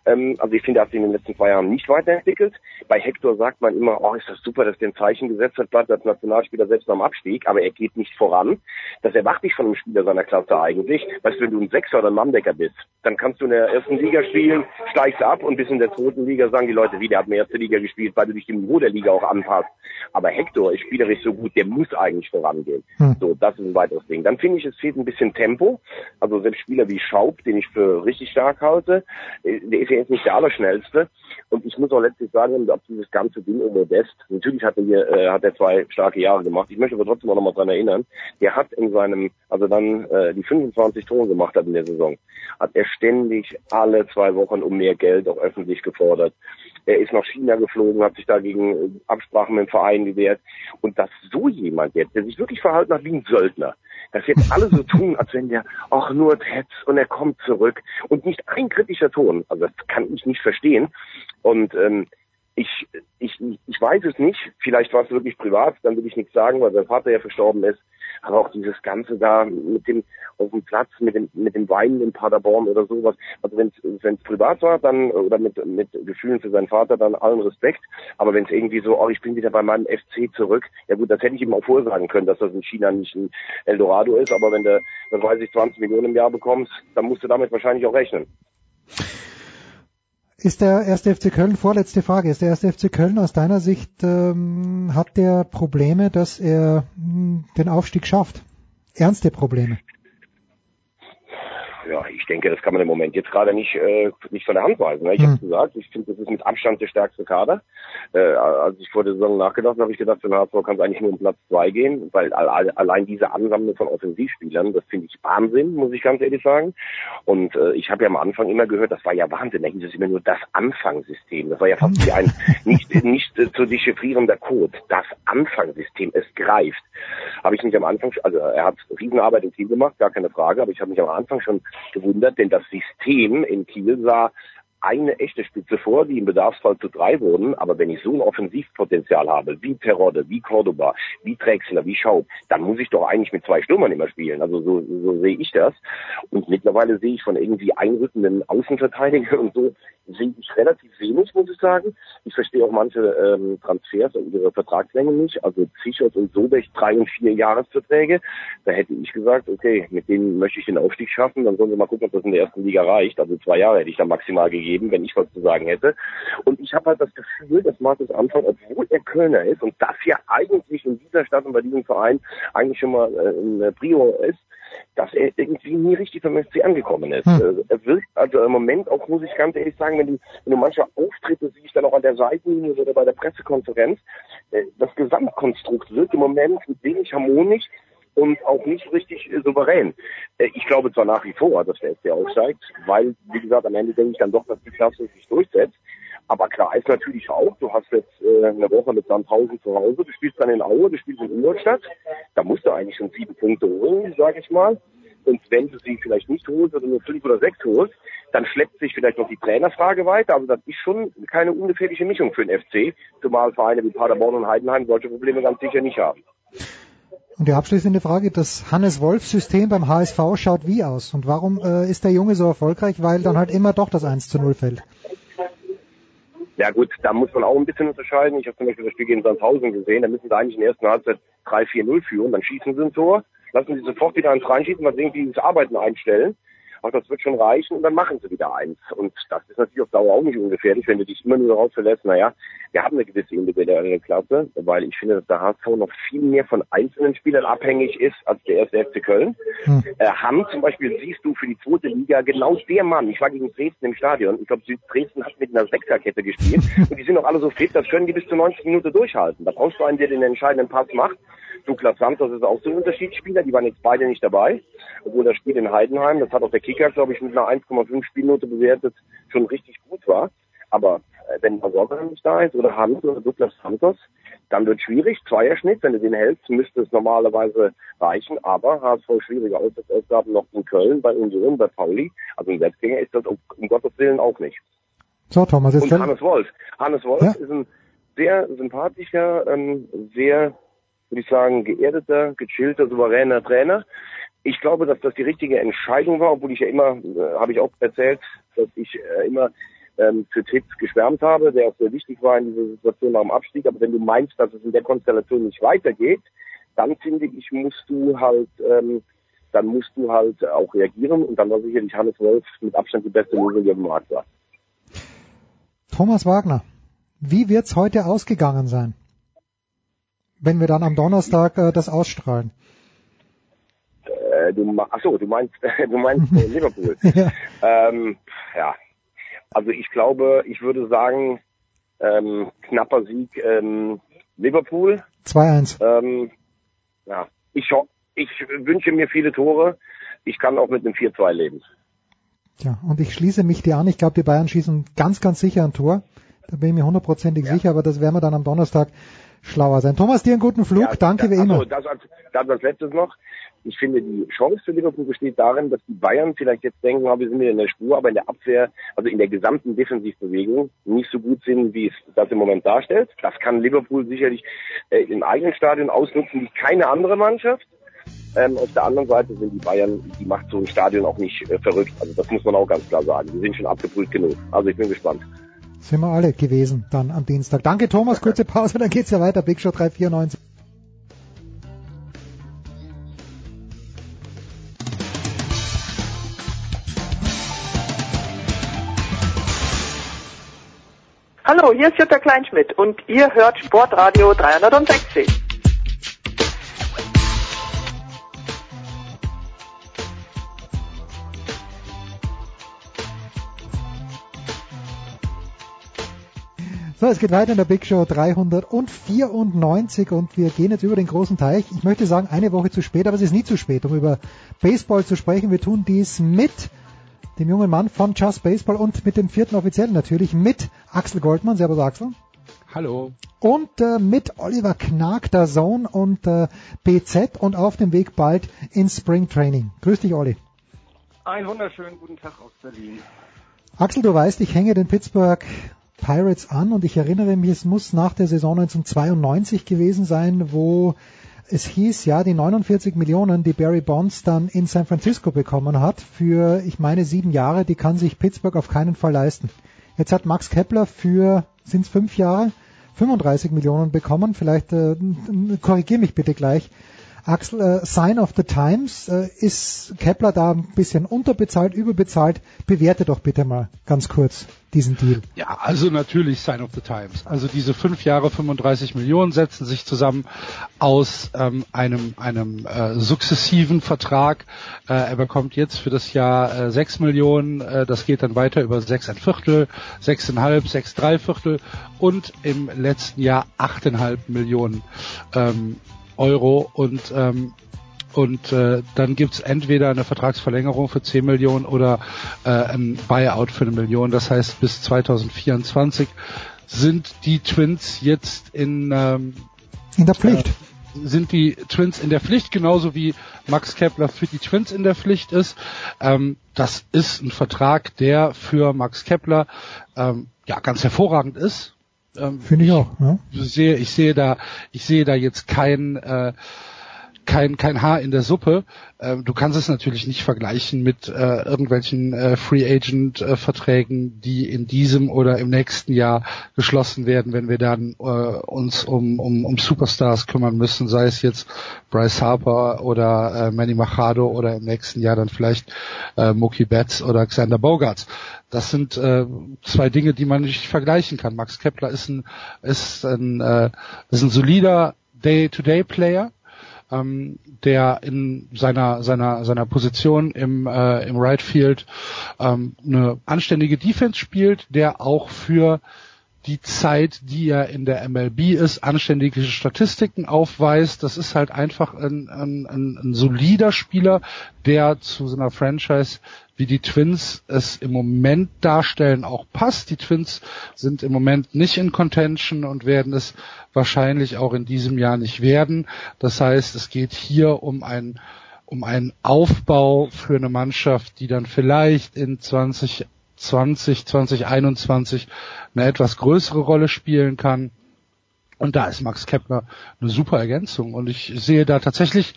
Ähm, also ich finde, er hat sich in den letzten zwei Jahren nicht weiterentwickelt. Bei Hector sagt man immer, oh, ist das super, dass der ein Zeichen gesetzt hat, bleibt als Nationalspieler selbst am Abstieg, aber er geht nicht voran. Das erwartet dich von einem Spieler seiner Klasse eigentlich. Weißt du, wenn du ein Sechser oder ein Manndecker bist, dann kannst du in der ersten Liga spielen, steigst ab und bis in der zweiten Liga sagen die Leute, wie, der hat in der ersten Liga gespielt, weil du dich dem Niveau der Liga auch anpasst. Aber Hector ist spielerisch so gut, der muss eigentlich vorangehen. Hm. So, das ist ein weiteres Ding. Dann finde ich, es fehlt ein bisschen Tempo. Also selbst Spieler wie Schaub, den ich für richtig stark halte, äh, der ist ja jetzt nicht der Allerschnellste. Und ich muss auch letztlich sagen, ob dieses ganze Ding um Modest, natürlich hat er hier, äh, hat er zwei starke Jahre gemacht. Ich möchte aber trotzdem auch nochmal dran erinnern, der hat in seinem, also dann äh, die 25 Tore gemacht hat in der Saison, hat er ständig alle zwei Wochen um mehr Geld auch öffentlich gefordert. Er ist nach China geflogen, hat sich dagegen Absprachen mit dem Verein gewehrt. Und dass so jemand jetzt, der sich wirklich verhalten hat wie ein Söldner, dass jetzt alle so tun, als wenn der, ach nur Tetz und er kommt zurück und nicht ein kritischer Ton. Also das kann ich nicht verstehen. Und ähm, ich, ich, ich weiß es nicht. Vielleicht war es wirklich privat, dann will ich nichts sagen, weil sein Vater ja verstorben ist. Aber auch dieses Ganze da mit dem auf dem Platz, mit dem mit dem Weinen in Paderborn oder sowas. Also wenn es privat war, dann oder mit mit Gefühlen für seinen Vater, dann allen Respekt. Aber wenn es irgendwie so, oh, ich bin wieder bei meinem FC zurück, ja gut, das hätte ich ihm auch vorsagen können, dass das in China nicht ein Eldorado ist. Aber wenn du, was weiß ich, 20 Millionen im Jahr bekommst, dann musst du damit wahrscheinlich auch rechnen. Ist der erste FC Köln, vorletzte Frage, ist der erste FC Köln aus deiner Sicht, ähm, hat der Probleme, dass er mh, hm, den Aufstieg schafft? Ernste Probleme? Ja, ich denke, das kann man im Moment jetzt gerade nicht, äh, nicht von der Hand weisen. Ne? Ich mhm. habe gesagt, ich finde, das ist mit Abstand der stärkste Kader. Äh, als ich vor der Saison nachgedacht habe, habe ich gedacht, für den HSV kann es eigentlich nur um Platz zwei gehen, weil allein diese Ansammlung von Offensivspielern, das finde ich Wahnsinn, muss ich ganz ehrlich sagen. Und äh, ich habe ja am Anfang immer gehört, das war ja Wahnsinn, da hieß es immer nur das Anfangssystem. Das war ja fast wie ein nicht, nicht äh, zu dechiffrierender Code. Das Anfangssystem, es greift. Habe ich mich am Anfang, also er hat Riesenarbeit im Team gemacht, gar keine Frage, aber ich habe mich am Anfang schon gewundert, denn das System in Kiel sah eine echte Spitze vor, die im Bedarfsfall zu drei wurden. Aber wenn ich so ein Offensivpotenzial habe, wie Terodde, wie Cordoba, wie Drexler, wie Schaub, dann muss ich doch eigentlich mit zwei Stürmern immer spielen. Also so, so sehe ich das. Und mittlerweile sehe ich von irgendwie einrückenden Außenverteidigern und so, sehe ich relativ wenig, muss ich sagen. Ich verstehe auch manche ähm, Transfers und ihre Vertragslänge nicht. Also Zichos und Sobech drei und vier Jahresverträge. Da hätte ich gesagt, okay, mit denen möchte ich den Aufstieg schaffen. Dann sollen wir mal gucken, ob das in der ersten Liga reicht. Also zwei Jahre hätte ich da maximal gegeben, wenn ich was zu sagen hätte. Und ich habe halt das Gefühl, dass Markus Anfang, obwohl er Kölner ist und das ja eigentlich in dieser Stadt und bei diesem Verein eigentlich schon mal äh, ein Prio ist, dass er irgendwie nie richtig beim FC angekommen ist. Hm. Er wirkt also im Moment auch, muss ich ganz ehrlich sagen, wenn du, wenn du manche Auftritte siehst, dann auch an der Seitenlinie oder bei der Pressekonferenz, äh, das Gesamtkonstrukt wirkt im Moment wenig harmonisch und auch nicht richtig äh, souverän. Äh, ich glaube zwar nach wie vor, dass der FC aufsteigt, weil, wie gesagt, am Ende denke ich dann doch, dass die Klasse sich durchsetzt. Aber klar ist natürlich auch, du hast jetzt äh, eine Woche mit Sandhausen zu Hause, du spielst dann in Aue, du spielst in Ingolstadt, da musst du eigentlich schon sieben Punkte holen, sage ich mal. Und wenn du sie vielleicht nicht holst oder nur fünf oder sechs holst, dann schleppt sich vielleicht noch die Trainerfrage weiter. Also das ist schon keine ungefährliche Mischung für den FC, zumal Vereine wie Paderborn und Heidenheim solche Probleme ganz sicher nicht haben. Und die abschließende Frage, das Hannes-Wolf-System beim HSV schaut wie aus? Und warum äh, ist der Junge so erfolgreich? Weil dann halt immer doch das 1 zu 0 fällt. Ja gut, da muss man auch ein bisschen unterscheiden. Ich habe zum Beispiel das Spiel gegen Sandhausen gesehen, da müssen sie eigentlich in der ersten Halbzeit 3-4-0 führen, dann schießen sie ein Tor, lassen sie sofort wieder eins reinschießen, weil sie irgendwie das Arbeiten einstellen ach, das wird schon reichen und dann machen sie wieder eins. Und das ist natürlich auf Dauer auch nicht ungefährlich, wenn du dich immer nur darauf verlässt, naja, wir haben eine gewisse individuelle Klasse, weil ich finde, dass der HSV noch viel mehr von einzelnen Spielern abhängig ist als der erste FC Köln. Hm. Äh, Hamm zum Beispiel siehst du für die zweite Liga genau der Mann. Ich war gegen Dresden im Stadion. Ich glaube, Dresden hat mit einer Sechserkette gespielt und die sind auch alle so fit, das können die bis zu 90 Minuten durchhalten. Da brauchst du einen, der den entscheidenden Pass macht. Douglas Santos ist auch so ein Unterschiedsspieler, die waren jetzt beide nicht dabei, obwohl das Spiel in Heidenheim, das hat auch der Kicker, glaube ich, mit einer 1,5 Spielnote bewertet, schon richtig gut war. Aber äh, wenn Masorga nicht da ist oder Hans oder Douglas Santos, dann wird schwierig. Zweierschnitt, wenn du den hältst, müsste es normalerweise reichen. Aber HSV schwierige Auswärtsaufgaben noch in Köln, bei Union, bei Pauli. Also ein Selbstgänger ist das um, um Gottes Willen auch nicht. So, Thomas, jetzt Und Hannes Wolf. Hannes Wolf ja? ist ein sehr sympathischer, ähm, sehr würde ich sagen, geerdeter, gechillter, souveräner Trainer. Ich glaube, dass das die richtige Entscheidung war, obwohl ich ja immer, äh, habe ich auch erzählt, dass ich äh, immer ähm, für Tipps geschwärmt habe, der auch sehr wichtig war in dieser Situation nach dem Abstieg. Aber wenn du meinst, dass es in der Konstellation nicht weitergeht, dann finde ich, musst du halt, ähm, dann musst du halt auch reagieren. Und dann war sicherlich Hannes Wolf mit Abstand die beste Lösung, die am Markt war. Thomas Wagner, wie wird's heute ausgegangen sein? wenn wir dann am Donnerstag äh, das ausstrahlen? Äh, du, ach so, du meinst, du meinst äh, Liverpool. ja. Ähm, ja. Also ich glaube, ich würde sagen, ähm, knapper Sieg ähm, Liverpool. 2-1. Ähm, ja, ich, ich wünsche mir viele Tore. Ich kann auch mit einem 4-2 leben. Ja, und ich schließe mich dir an. Ich glaube, die Bayern schießen ganz, ganz sicher ein Tor. Da bin ich mir hundertprozentig ja. sicher, aber das werden wir dann am Donnerstag schlauer sein. Thomas, dir einen guten Flug. Ja, Danke wie immer. Also, das, als, das als letztes noch. Ich finde, die Chance für Liverpool besteht darin, dass die Bayern vielleicht jetzt denken, oh, wir sind wieder in der Spur, aber in der Abwehr, also in der gesamten Defensivbewegung nicht so gut sind, wie es das im Moment darstellt. Das kann Liverpool sicherlich äh, im eigenen Stadion ausnutzen wie keine andere Mannschaft. Ähm, auf der anderen Seite sind die Bayern, die macht so ein Stadion auch nicht äh, verrückt. Also das muss man auch ganz klar sagen. Die sind schon abgebrüht genug. Also ich bin gespannt. Sind wir alle gewesen dann am Dienstag. Danke Thomas, kurze Pause, dann geht's ja weiter. Big Show 394. Hallo, hier ist Jutta Kleinschmidt und ihr hört Sportradio 360. So, es geht weiter in der Big Show 394 und wir gehen jetzt über den großen Teich. Ich möchte sagen, eine Woche zu spät, aber es ist nie zu spät, um über Baseball zu sprechen. Wir tun dies mit dem jungen Mann von Just Baseball und mit dem vierten Offiziellen natürlich, mit Axel Goldmann. Servus Axel. Hallo. Und äh, mit Oliver Knag, der Zone und äh, BZ und auf dem Weg bald ins Spring Training. Grüß dich, Olli. Einen wunderschönen guten Tag aus Berlin. Axel, du weißt, ich hänge den Pittsburgh Pirates an und ich erinnere mich, es muss nach der Saison 1992 gewesen sein, wo es hieß, ja, die 49 Millionen, die Barry Bonds dann in San Francisco bekommen hat, für, ich meine, sieben Jahre, die kann sich Pittsburgh auf keinen Fall leisten. Jetzt hat Max Kepler für, sind es fünf Jahre, 35 Millionen bekommen. Vielleicht äh, korrigier mich bitte gleich. Axel, äh, Sign of the Times, äh, ist Kepler da ein bisschen unterbezahlt, überbezahlt? Bewerte doch bitte mal ganz kurz diesen Deal. Ja, also natürlich Sign of the Times. Also diese fünf Jahre 35 Millionen setzen sich zusammen aus ähm, einem, einem äh, sukzessiven Vertrag. Äh, er bekommt jetzt für das Jahr äh, sechs Millionen, äh, das geht dann weiter über sechs ein Viertel, sechseinhalb, sechs drei Viertel und im letzten Jahr achteinhalb Millionen ähm, Euro und ähm, und äh, dann gibt's entweder eine Vertragsverlängerung für 10 Millionen oder äh, ein Buyout für eine Million. Das heißt, bis 2024 sind die Twins jetzt in ähm, in der Pflicht. Äh, sind die Twins in der Pflicht, genauso wie Max Kepler für die Twins in der Pflicht ist. Ähm, das ist ein Vertrag, der für Max Kepler ähm, ja ganz hervorragend ist. Ähm, Finde ich auch. Ja. Ich sehe, ich sehe da, ich sehe da jetzt kein äh, kein, kein Haar in der Suppe. Ähm, du kannst es natürlich nicht vergleichen mit äh, irgendwelchen äh, Free Agent äh, Verträgen, die in diesem oder im nächsten Jahr geschlossen werden, wenn wir dann äh, uns um, um, um Superstars kümmern müssen, sei es jetzt Bryce Harper oder äh, Manny Machado oder im nächsten Jahr dann vielleicht äh, Mookie Betts oder Xander Bogarts. Das sind äh, zwei Dinge, die man nicht vergleichen kann. Max Kepler ist ein ist ein, äh, ist ein solider Day-to-Day-Player, ähm, der in seiner seiner seiner Position im äh, im Right Field ähm, eine anständige Defense spielt, der auch für die Zeit, die er in der MLB ist, anständige Statistiken aufweist. Das ist halt einfach ein, ein, ein, ein solider Spieler, der zu so einer Franchise wie die Twins es im Moment darstellen, auch passt. Die Twins sind im Moment nicht in Contention und werden es wahrscheinlich auch in diesem Jahr nicht werden. Das heißt, es geht hier um ein um einen Aufbau für eine Mannschaft, die dann vielleicht in 20 20, 2021 eine etwas größere Rolle spielen kann. Und da ist Max Kepler eine super Ergänzung. Und ich sehe da tatsächlich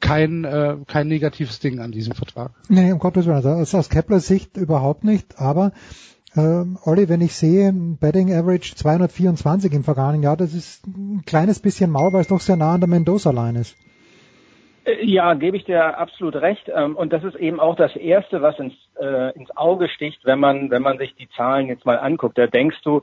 kein, äh, kein negatives Ding an diesem Vertrag. Nee, um Gottes Willen. Also aus Keplers Sicht überhaupt nicht. Aber ähm, Olli, wenn ich sehe, Betting Average 224 im vergangenen Jahr, das ist ein kleines bisschen mau, weil es doch sehr nah an der Mendoza-Line ist. Ja, gebe ich dir absolut recht. Ähm, und das ist eben auch das Erste, was ins, äh, ins Auge sticht, wenn man, wenn man sich die Zahlen jetzt mal anguckt. Da denkst du,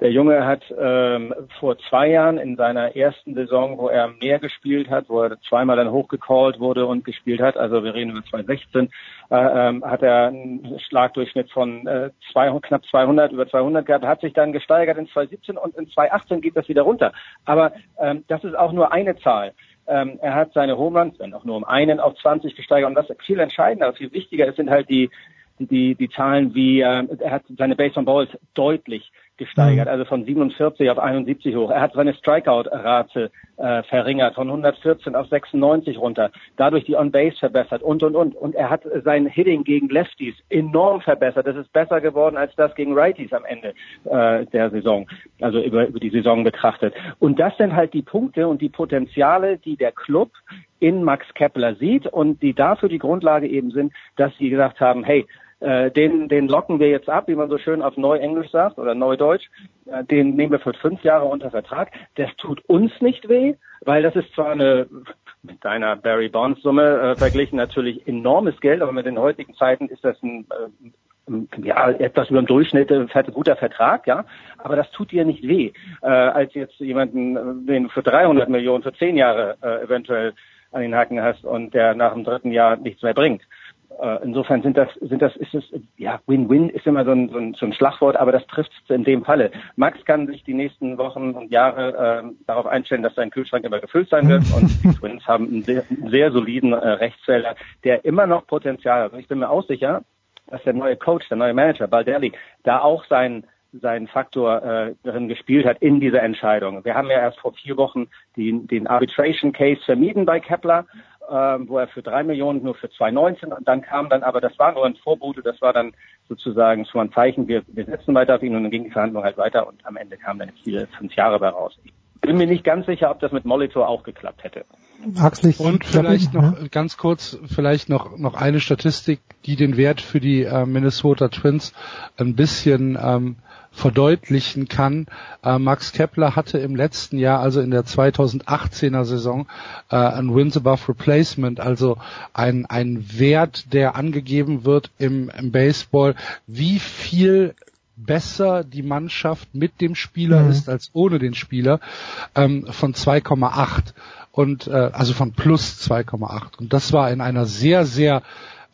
der Junge hat ähm, vor zwei Jahren in seiner ersten Saison, wo er mehr gespielt hat, wo er zweimal dann hochgecallt wurde und gespielt hat, also wir reden über 2016, äh, ähm, hat er einen Schlagdurchschnitt von äh, 200, knapp 200, über 200 gehabt, hat sich dann gesteigert in 2017 und in 2018 geht das wieder runter. Aber ähm, das ist auch nur eine Zahl. Ähm, er hat seine Home Runs, wenn auch nur um einen auf 20 gesteigert. Und was viel entscheidender, viel wichtiger ist, sind halt die, die, die Zahlen wie, äh, er hat seine Base on Balls deutlich gesteigert, mhm. also von 47 auf 71 hoch. Er hat seine Strikeout-Rate äh, verringert, von 114 auf 96 runter, dadurch die On-Base verbessert und, und, und. Und er hat sein Hitting gegen Lefties enorm verbessert. Das ist besser geworden als das gegen Righties am Ende äh, der Saison, also über, über die Saison betrachtet. Und das sind halt die Punkte und die Potenziale, die der Club in Max Kepler sieht und die dafür die Grundlage eben sind, dass sie gesagt haben, hey, äh, den, den locken wir jetzt ab, wie man so schön auf Neuenglisch sagt oder Neudeutsch. Äh, den nehmen wir für fünf Jahre unter Vertrag. Das tut uns nicht weh, weil das ist zwar eine mit deiner Barry Bonds Summe äh, verglichen natürlich enormes Geld, aber mit den heutigen Zeiten ist das ein äh, ja, etwas über dem Durchschnitt äh, guter Vertrag, ja, aber das tut dir nicht weh, äh, als jetzt jemanden, äh, den für 300 Millionen für zehn Jahre äh, eventuell an den Haken hast und der nach dem dritten Jahr nichts mehr bringt. Äh, insofern sind das, sind das, ist es, ja, Win-Win ist immer so ein, so, ein, so ein Schlagwort, aber das trifft in dem Falle. Max kann sich die nächsten Wochen und Jahre äh, darauf einstellen, dass sein Kühlschrank immer gefüllt sein wird und die Twins haben einen sehr, sehr soliden äh, Rechtsfelder, der immer noch Potenzial hat. Und ich bin mir auch sicher, dass der neue Coach, der neue Manager, Baldelli, da auch seinen seinen Faktor äh, drin gespielt hat in dieser Entscheidung. Wir haben ja erst vor vier Wochen den, den Arbitration Case vermieden bei Kepler ähm, wo er für drei Millionen nur für 2,19 und dann kam dann aber, das war nur ein Vorbote, das war dann sozusagen schon ein Zeichen, wir, wir setzen weiter auf ihn und dann ging die Verhandlung halt weiter und am Ende kamen dann viele fünf Jahre bei raus. Ich bin mir nicht ganz sicher, ob das mit Molitor auch geklappt hätte. Axel, und vielleicht noch ja. ganz kurz, vielleicht noch noch eine Statistik, die den Wert für die äh, Minnesota Twins ein bisschen ähm, verdeutlichen kann. Äh, Max Kepler hatte im letzten Jahr, also in der 2018er Saison, äh, ein Wins above Replacement, also ein, ein Wert, der angegeben wird im, im Baseball, wie viel besser die Mannschaft mit dem Spieler mhm. ist als ohne den Spieler ähm, von 2,8 und äh, also von plus 2,8 und das war in einer sehr sehr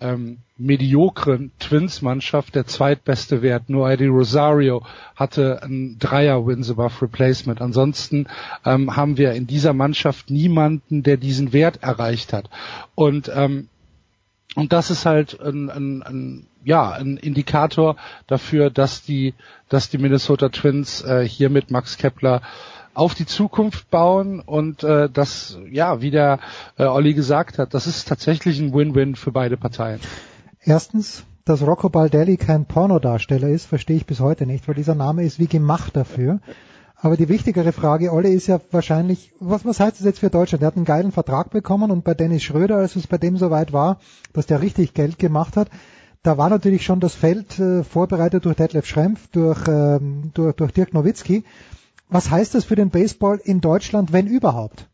ähm, mediokren Twins-Mannschaft der zweitbeste Wert. Nur Eddie Rosario hatte ein Dreier Wins above Replacement. Ansonsten ähm, haben wir in dieser Mannschaft niemanden, der diesen Wert erreicht hat. Und ähm, und das ist halt ein, ein, ein, ja, ein Indikator dafür, dass die, dass die Minnesota Twins äh, hier mit Max Kepler auf die Zukunft bauen und äh, das, ja, wie der äh, Olli gesagt hat, das ist tatsächlich ein Win-Win für beide Parteien. Erstens, dass Rocco Baldelli kein Pornodarsteller ist, verstehe ich bis heute nicht, weil dieser Name ist wie gemacht dafür. Aber die wichtigere Frage, Olli, ist ja wahrscheinlich, was, was heißt das jetzt für Deutschland? Er hat einen geilen Vertrag bekommen und bei Dennis Schröder, als es bei dem soweit war, dass der richtig Geld gemacht hat, da war natürlich schon das Feld äh, vorbereitet durch Detlef Schrempf, durch, ähm, durch, durch Dirk Nowitzki. Was heißt das für den Baseball in Deutschland, wenn überhaupt?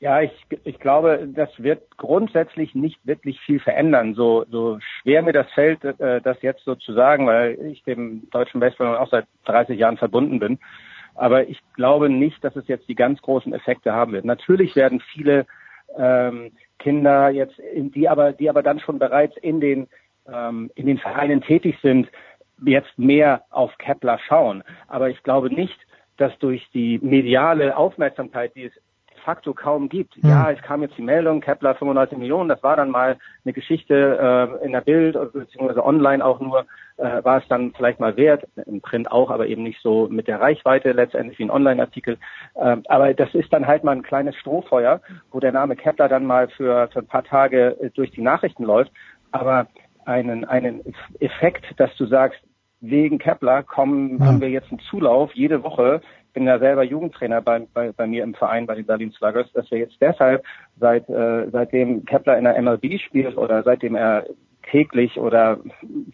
Ja, ich, ich glaube, das wird grundsätzlich nicht wirklich viel verändern. So, so schwer mir das fällt, äh, das jetzt so zu sagen, weil ich dem deutschen Baseball auch seit 30 Jahren verbunden bin. Aber ich glaube nicht, dass es jetzt die ganz großen Effekte haben wird. Natürlich werden viele ähm, Kinder jetzt, die aber, die aber dann schon bereits in den ähm, in den Vereinen tätig sind, jetzt mehr auf Kepler schauen. Aber ich glaube nicht, dass durch die mediale Aufmerksamkeit, die es facto kaum gibt. Mhm. Ja, es kam jetzt die Meldung, Kepler 95 Millionen, das war dann mal eine Geschichte äh, in der Bild, beziehungsweise online auch nur, äh, war es dann vielleicht mal wert, im Print auch, aber eben nicht so mit der Reichweite letztendlich wie ein Online-Artikel. Äh, aber das ist dann halt mal ein kleines Strohfeuer, wo der Name Kepler dann mal für, für ein paar Tage äh, durch die Nachrichten läuft. Aber einen, einen Effekt, dass du sagst, wegen Kepler kommen, ja. haben wir jetzt einen Zulauf jede Woche. Bin ja selber Jugendtrainer bei, bei, bei mir im Verein bei den Berlin Sluggers, dass wir jetzt deshalb seit äh, seitdem Kepler in der MLB spielt oder seitdem er täglich oder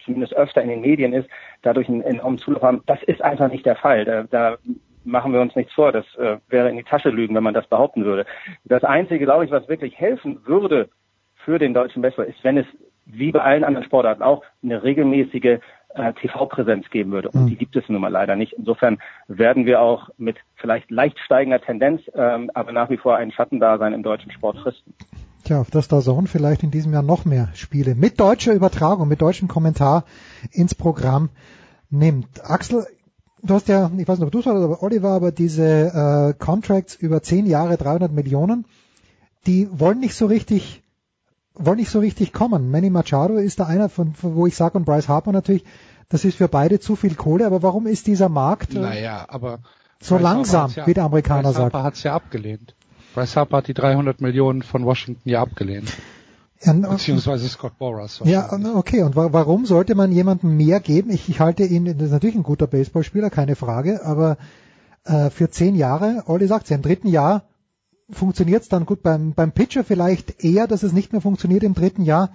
zumindest öfter in den Medien ist, dadurch einen enormen Zulauf haben. Das ist einfach nicht der Fall. Da, da machen wir uns nichts vor. Das äh, wäre in die Tasche lügen, wenn man das behaupten würde. Das Einzige, glaube ich, was wirklich helfen würde für den deutschen Baseball, ist, wenn es wie bei allen anderen Sportarten auch eine regelmäßige äh, TV-Präsenz geben würde. Und mhm. die gibt es nun mal leider nicht. Insofern werden wir auch mit vielleicht leicht steigender Tendenz, ähm, aber nach wie vor ein Schattendasein im deutschen Sport fristen. Tja, auf das Dazone vielleicht in diesem Jahr noch mehr Spiele mit deutscher Übertragung, mit deutschem Kommentar ins Programm nimmt. Axel, du hast ja, ich weiß nicht, ob du es warst oder Oliver, aber diese äh, Contracts über zehn Jahre, 300 Millionen, die wollen nicht so richtig wollen nicht so richtig kommen. Manny Machado ist da einer von, von wo ich sage und Bryce Harper natürlich, das ist für beide zu viel Kohle, aber warum ist dieser Markt äh, naja, aber so Bryce langsam, ja, wie der Amerikaner Bryce sagt? Harper hat es ja abgelehnt. Bryce Harper hat die 300 Millionen von Washington ja abgelehnt. Ja, Beziehungsweise Scott Boras. Ja, okay. Und wa warum sollte man jemandem mehr geben? Ich, ich halte ihn, das ist natürlich ein guter Baseballspieler, keine Frage, aber äh, für zehn Jahre, Olli sagt ja, im dritten Jahr funktioniert es dann gut beim, beim Pitcher vielleicht eher, dass es nicht mehr funktioniert im dritten Jahr.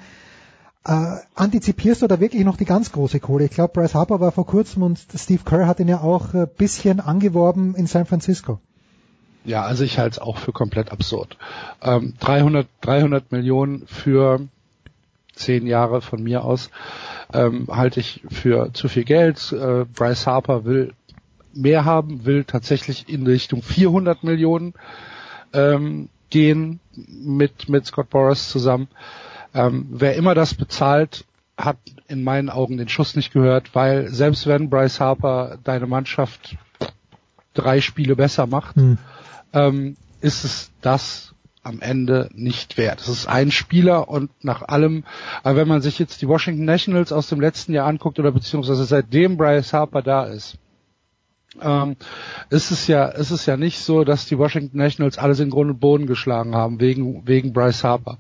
Äh, antizipierst du da wirklich noch die ganz große Kohle? Ich glaube, Bryce Harper war vor kurzem und Steve Kerr hat ihn ja auch ein bisschen angeworben in San Francisco. Ja, also ich halte es auch für komplett absurd. Ähm, 300, 300 Millionen für zehn Jahre von mir aus ähm, halte ich für zu viel Geld. Äh, Bryce Harper will mehr haben, will tatsächlich in Richtung 400 Millionen ähm, gehen mit, mit Scott Boras zusammen. Ähm, wer immer das bezahlt, hat in meinen Augen den Schuss nicht gehört, weil selbst wenn Bryce Harper deine Mannschaft drei Spiele besser macht, hm. ähm, ist es das am Ende nicht wert. Es ist ein Spieler und nach allem, aber wenn man sich jetzt die Washington Nationals aus dem letzten Jahr anguckt oder beziehungsweise seitdem Bryce Harper da ist, ähm, ist es ja, ist es ja nicht so, dass die Washington Nationals alles in Grund und Boden geschlagen haben wegen wegen Bryce Harper.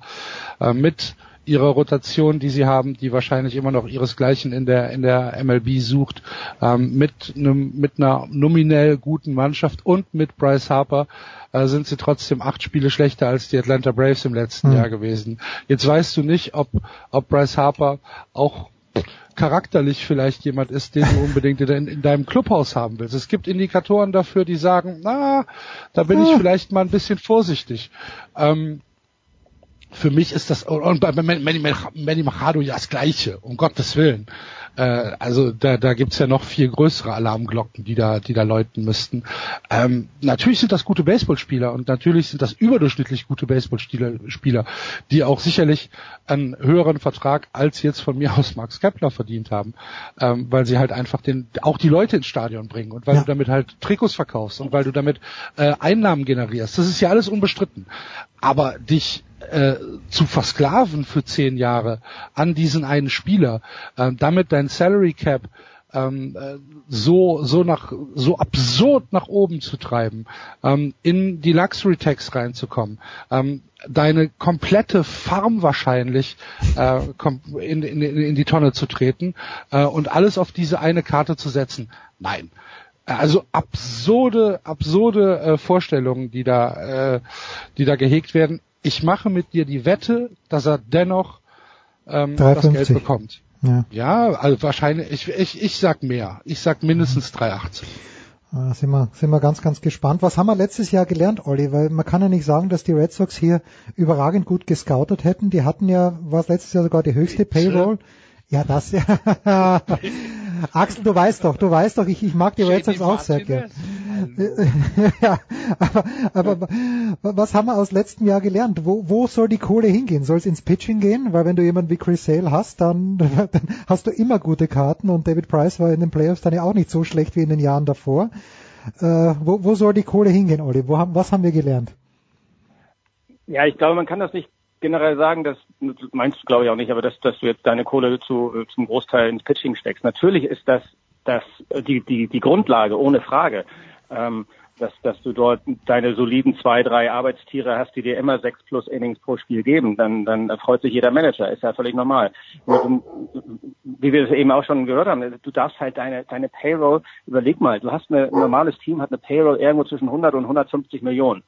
Äh, mit ihrer Rotation, die sie haben, die wahrscheinlich immer noch ihresgleichen in der in der MLB sucht, ähm, mit einem mit einer nominell guten Mannschaft und mit Bryce Harper äh, sind sie trotzdem acht Spiele schlechter als die Atlanta Braves im letzten Mhm. Jahr gewesen. Jetzt weißt du nicht, ob ob Bryce Harper auch charakterlich vielleicht jemand ist, den du unbedingt in, in deinem Clubhaus haben willst. Es gibt Indikatoren dafür, die sagen, na, da bin ich Ah. vielleicht mal ein bisschen vorsichtig. Ähm, für mich ist das, und bei Manny, Manny, Machado ja das Gleiche, um Gottes Willen. Äh, also da, da gibt's ja noch viel größere Alarmglocken, die da, die da läuten müssten. Ähm, natürlich sind das gute Baseballspieler und natürlich sind das überdurchschnittlich gute Baseballspieler, Spieler, die auch sicherlich einen höheren Vertrag als jetzt von mir aus Max Kepler verdient haben, ähm, weil sie halt einfach den, auch die Leute ins Stadion bringen und weil Ja. du damit halt Trikots verkaufst und weil du damit äh, Einnahmen generierst. Das ist ja alles unbestritten. Aber dich äh, zu versklaven für zehn Jahre an diesen einen Spieler, äh, damit dein Salary Cap ähm, äh, so so nach so absurd nach oben zu treiben, ähm, in die Luxury Tax reinzukommen, ähm, deine komplette Farm wahrscheinlich äh, in, in, in die Tonne zu treten äh, und alles auf diese eine Karte zu setzen. Nein. Also absurde, absurde äh, Vorstellungen, die da, äh, die da gehegt werden. Ich mache mit dir die Wette, dass er dennoch ähm, das 3,50. Geld bekommt. Ja. Ja, also wahrscheinlich, ich, ich, ich sag mehr. Ich sag mindestens 3,80. Ah, sind wir, sind wir ganz, ganz gespannt. Was haben wir letztes Jahr gelernt, Olli? Weil man kann ja nicht sagen, dass die Red Sox hier überragend gut gescoutet hätten. Die hatten ja, war es letztes Jahr sogar die höchste Payroll. Ja, das ja. Axel, du weißt doch, du weißt doch, ich, ich mag die Red Sox auch sehr gern. ja, aber, aber was haben wir aus letztem Jahr gelernt? Wo, wo soll die Kohle hingehen? Soll es ins Pitching gehen? Weil wenn du jemanden wie Chris Sale hast, dann, dann hast du immer gute Karten und David Price war in den Playoffs dann ja auch nicht so schlecht wie in den Jahren davor. Äh, wo, wo soll die Kohle hingehen, Olli? Wo haben, was haben wir gelernt? Ja, ich glaube, man kann das nicht generell sagen, das meinst du glaube ich auch nicht, aber dass, dass du jetzt deine Kohle zu, zum Großteil ins Pitching steckst. Natürlich ist das, das die, die, die Grundlage, ohne Frage. Ähm, dass, dass du dort deine soliden zwei, drei Arbeitstiere hast, die dir immer sechs plus Innings pro Spiel geben, dann, dann freut sich jeder Manager, ist ja völlig normal. Du, wie wir es eben auch schon gehört haben, du darfst halt deine, deine Payroll, überleg mal, du hast eine, ein normales Team, hat eine Payroll irgendwo zwischen 100 und 150 Millionen.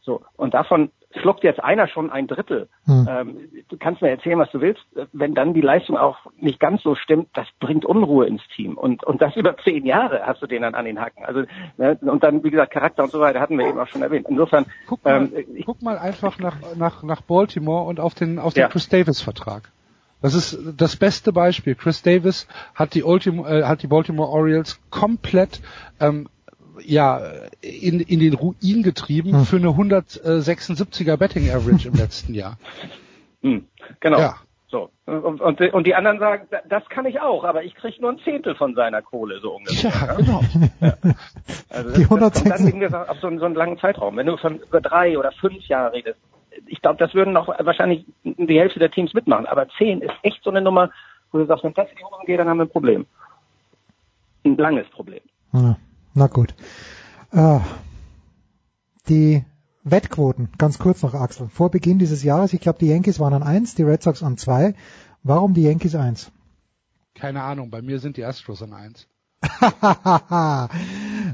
So, und davon schluckt jetzt einer schon ein Drittel. Hm. Ähm, du kannst mir erzählen, was du willst. Wenn dann die Leistung auch nicht ganz so stimmt, das bringt Unruhe ins Team. Und, und das über zehn Jahre hast du den dann an den Hacken. Also, ne, und dann, wie gesagt, Charakter und so weiter hatten wir eben auch schon erwähnt. Insofern, Guck mal, ähm, ich, guck mal einfach nach, nach, nach Baltimore und auf den, auf den Ja. Chris Davis Vertrag. Das ist das beste Beispiel. Chris Davis hat die, Ultimo, äh, hat die Baltimore Orioles komplett ähm, ja, in, in den Ruin getrieben Hm. für eine 176er Betting Average im letzten Jahr. hm, genau. Ja. So. Und, und, und die anderen sagen, "Da- das kann ich auch, aber ich kriege nur ein Zehntel von seiner Kohle, so ungefähr. Ja, genau. Also Die das, das kommt 160. dann eben gesagt auf so, einen- so einen langen Zeitraum. Wenn du von über drei oder fünf Jahre redest, ich glaube, das würden noch wahrscheinlich die Hälfte der Teams mitmachen. Aber zehn ist echt so eine Nummer, wo du sagst, wenn das in die Hose geht, dann haben wir ein Problem. Ein langes Problem. Ja, na gut. Äh, die Wettquoten, ganz kurz noch, Axel. Vor Beginn dieses Jahres, ich glaube, die Yankees waren an eins, die Red Sox an zwei. Warum die Yankees eins? Keine Ahnung, bei mir sind die Astros an eins.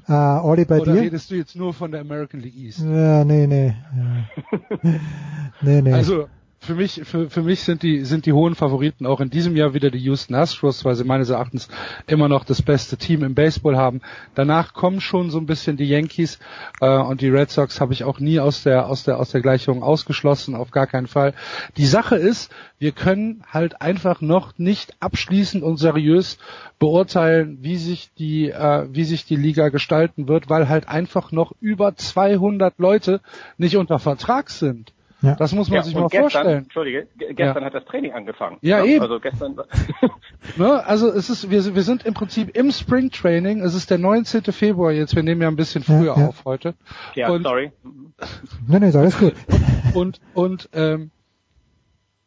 äh, Olli, bei Oder dir? redest du jetzt nur von der American League East? Ja, nee, nee. Ja. nee, nee. Also für mich, für, für mich sind die, sind die hohen Favoriten auch in diesem Jahr wieder die Houston Astros, weil sie meines Erachtens immer noch das beste Team im Baseball haben. Danach kommen schon so ein bisschen die Yankees äh, und die Red Sox habe ich auch nie aus der, aus der, aus der Gleichung ausgeschlossen, auf gar keinen Fall. Die Sache ist, wir können halt einfach noch nicht abschließend und seriös beurteilen, wie sich die, äh, wie sich die Liga gestalten wird, weil halt einfach noch über 200 Leute nicht unter Vertrag sind. Ja. Das muss man Ja, sich mal gestern, vorstellen. Entschuldige, ge- gestern hat das Training angefangen. Ja, eben. Also gestern. Ne? Also es ist, wir, wir sind im Prinzip im Spring Training. Es ist der 19. Februar jetzt. Wir nehmen ja ein bisschen Ja, früher ja. auf heute. ja, und, sorry. nee, ist alles gut. und und ähm,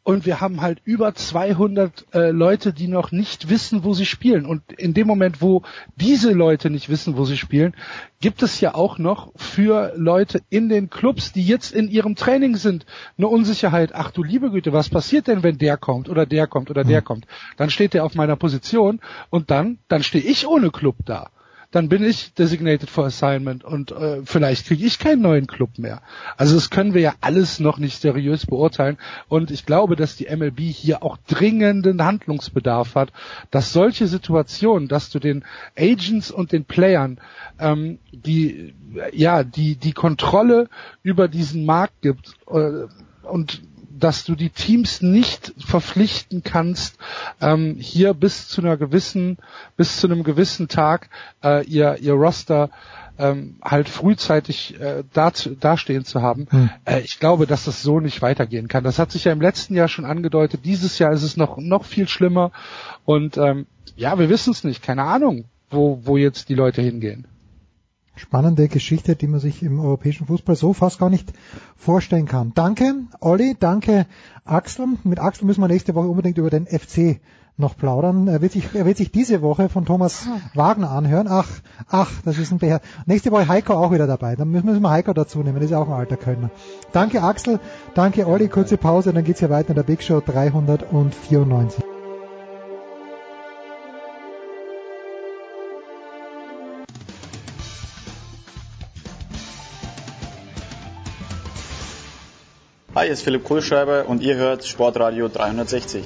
und wir haben halt über 200 äh, Leute, die noch nicht wissen, wo sie spielen. Und in dem Moment, wo diese Leute nicht wissen, wo sie spielen, gibt es ja auch noch für Leute in den Clubs, die jetzt in ihrem Training sind, eine Unsicherheit. Ach du liebe Güte, was passiert denn, wenn der kommt oder der kommt oder der kommt? Dann steht der auf meiner Position und dann, dann stehe ich ohne Club da dann bin ich designated for assignment und äh, vielleicht kriege ich keinen neuen Club mehr. Also das können wir ja alles noch nicht seriös beurteilen und ich glaube, dass die MLB hier auch dringenden Handlungsbedarf hat, dass solche Situationen, dass du den Agents und den Playern ähm, die ja die die Kontrolle über diesen Markt gibt äh, und dass du die Teams nicht verpflichten kannst, ähm, hier bis zu einer gewissen, bis zu einem gewissen Tag äh, ihr, ihr Roster ähm, halt frühzeitig äh, dazu, dastehen zu haben. Hm. Äh, ich glaube, dass das so nicht weitergehen kann. Das hat sich ja im letzten Jahr schon angedeutet. Dieses Jahr ist es noch noch viel schlimmer. Und ähm, ja, wir wissen es nicht. Keine Ahnung, wo wo jetzt die Leute hingehen spannende Geschichte, die man sich im europäischen Fußball so fast gar nicht vorstellen kann. Danke, Olli, danke, Axel. Mit Axel müssen wir nächste Woche unbedingt über den FC noch plaudern. Er wird sich, er wird sich diese Woche von Thomas Wagner anhören. Ach, ach, das ist ein Bär. Nächste Woche Heiko auch wieder dabei. Dann müssen wir Heiko dazu nehmen. Das ist auch ein alter Kölner. Danke Axel, danke Olli. Kurze Pause, dann geht's hier weiter in der Big Show 394. Hi, hier ist Philipp Kohlschreiber und ihr hört Sportradio 360.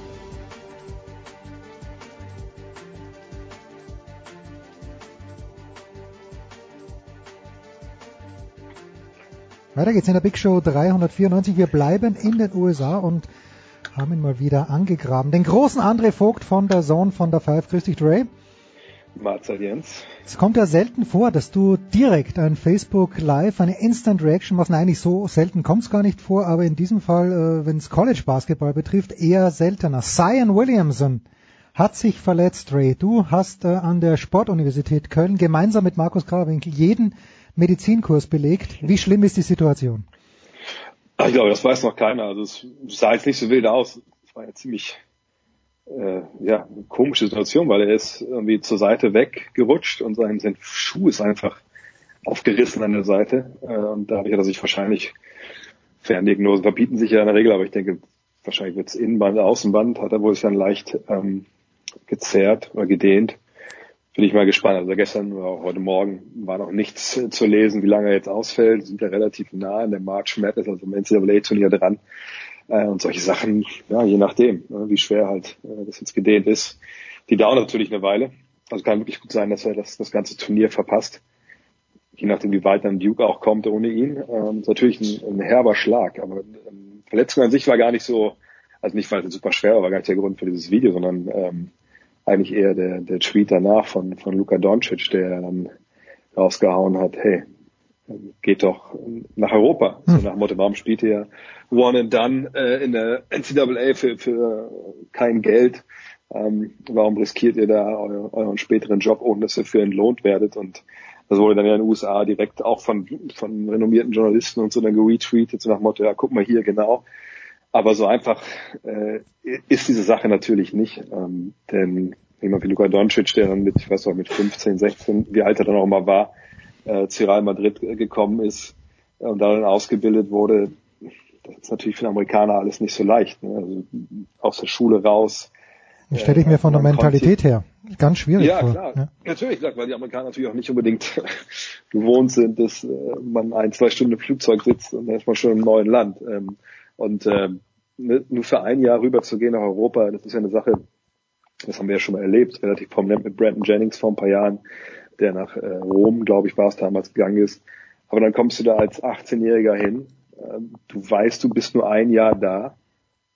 Weiter geht's in der Big Show 394. Wir bleiben in den USA und haben ihn mal wieder angegraben. Den großen André Vogt von der Zone von der Five. Grüß dich, Dre. Mahlzeit Jens. Es kommt ja selten vor, dass du direkt ein Facebook Live, eine Instant Reaction machst. Nein, eigentlich so selten kommt es gar nicht vor, aber in diesem Fall, äh, wenn es College Basketball betrifft, eher seltener. Zion Williamson hat sich verletzt, Ray. Du hast äh, an der Sportuniversität Köln gemeinsam mit Markus Krawinkel jeden Medizinkurs belegt. Wie schlimm ist die Situation? Ich glaube, das weiß noch keiner. Also es sah jetzt nicht so wild aus. Es war ja ziemlich äh, ja, komische Situation, weil er ist irgendwie zur Seite weggerutscht und sein, sein Schuh ist einfach aufgerissen an der Seite. Äh, und dadurch hat er sich wahrscheinlich, Ferndiagnosen verbieten sich ja in der Regel, aber ich denke, wahrscheinlich wird es Innenband, Außenband, hat er wohl sich dann leicht ähm, gezerrt oder gedehnt. Bin ich mal gespannt. Also gestern oder auch heute Morgen war noch nichts zu lesen, wie lange er jetzt ausfällt. Sind ja relativ nah an der March Madness, also im NCAA-Turnier dran. Äh, und solche Sachen, ja, je nachdem, ne, wie schwer halt äh, das jetzt gedehnt ist. Die dauern natürlich eine Weile. Also kann wirklich gut sein, dass er das, das ganze Turnier verpasst. Je nachdem, wie weit dann Duke auch kommt ohne ihn. Ähm, ist natürlich ein, ein herber Schlag. Aber ähm, Verletzung an sich war gar nicht so, also nicht, weil es super schwer war, war gar nicht der Grund für dieses Video, sondern ähm, eigentlich eher der, der Tweet danach von, von Luka Doncic, der dann rausgehauen hat, hey, geht doch nach Europa. Hm. So nach dem Motto, warum spielt ihr One and Done äh, in der NCAA für, für kein Geld? Ähm, warum riskiert ihr da euer, euren späteren Job, ohne dass ihr für entlohnt werdet? Und das wurde dann ja in den USA direkt auch von, von renommierten Journalisten und so dann geretweetet, so nach Motto, ja, guck mal hier genau. Aber so einfach äh, ist diese Sache natürlich nicht. Ähm, denn jemand wie Luka Doncic, der dann mit, ich weiß auch, mit 15, 16, wie alt er dann auch mal war, äh, zu Real Madrid gekommen ist und dann ausgebildet wurde, das ist natürlich für den Amerikaner alles nicht so leicht. Ne? Also aus der Schule raus. Das stelle ich mir von der Mentalität her ganz schwierig ja, vor. Klar. Ja, natürlich, weil die Amerikaner natürlich auch nicht unbedingt gewohnt sind, dass äh, man ein, zwei Stunden im Flugzeug sitzt und dann ist man schon im neuen Land. Ähm, und äh, nur für ein Jahr rüber zu gehen nach Europa, das ist ja eine Sache, das haben wir ja schon mal erlebt, relativ prominent mit Brandon Jennings vor ein paar Jahren der nach äh, Rom, glaube ich, war es damals gegangen ist. Aber dann kommst du da als 18-Jähriger hin. Ähm, du weißt, du bist nur ein Jahr da.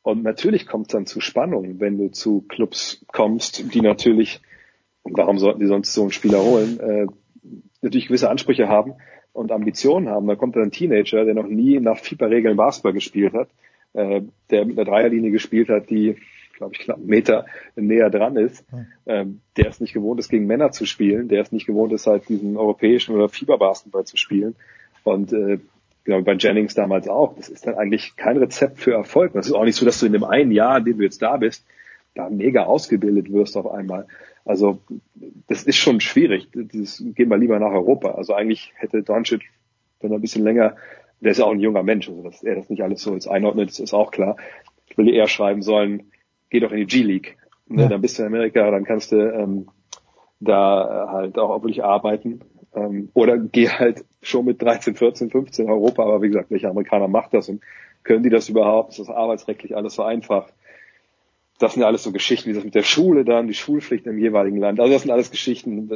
Und natürlich kommt es dann zu Spannungen, wenn du zu Clubs kommst, die natürlich, warum sollten die sonst so einen Spieler holen, äh, natürlich gewisse Ansprüche haben und Ambitionen haben. Da kommt dann ein Teenager, der noch nie nach FIFA-Regeln Basketball gespielt hat, äh, der mit einer Dreierlinie gespielt hat, die glaube ich, knapp einen Meter näher dran ist, ähm, der es nicht gewohnt ist, gegen Männer zu spielen, der es nicht gewohnt ist, halt diesen europäischen oder Fieberbasketball zu spielen. Und äh, genau bei Jennings damals auch, das ist dann eigentlich kein Rezept für Erfolg. Das ist auch nicht so, dass du in dem einen Jahr, in dem du jetzt da bist, da mega ausgebildet wirst auf einmal. Also das ist schon schwierig. Das gehen wir lieber nach Europa. Also eigentlich hätte Doncic, wenn er ein bisschen länger, der ist ja auch ein junger Mensch, also dass er das nicht alles so jetzt einordnet, das ist auch klar. Ich will eher schreiben sollen, geh doch in die G-League. Ne? Ja. Dann bist du in Amerika, dann kannst du ähm, da halt auch wirklich arbeiten. Ähm, oder geh halt schon mit 13, 14, 15 Europa, aber wie gesagt, welcher Amerikaner macht das und können die das überhaupt? Ist das arbeitsrechtlich alles so einfach? Das sind ja alles so Geschichten, wie das mit der Schule dann, die Schulpflicht im jeweiligen Land. Also das sind alles Geschichten.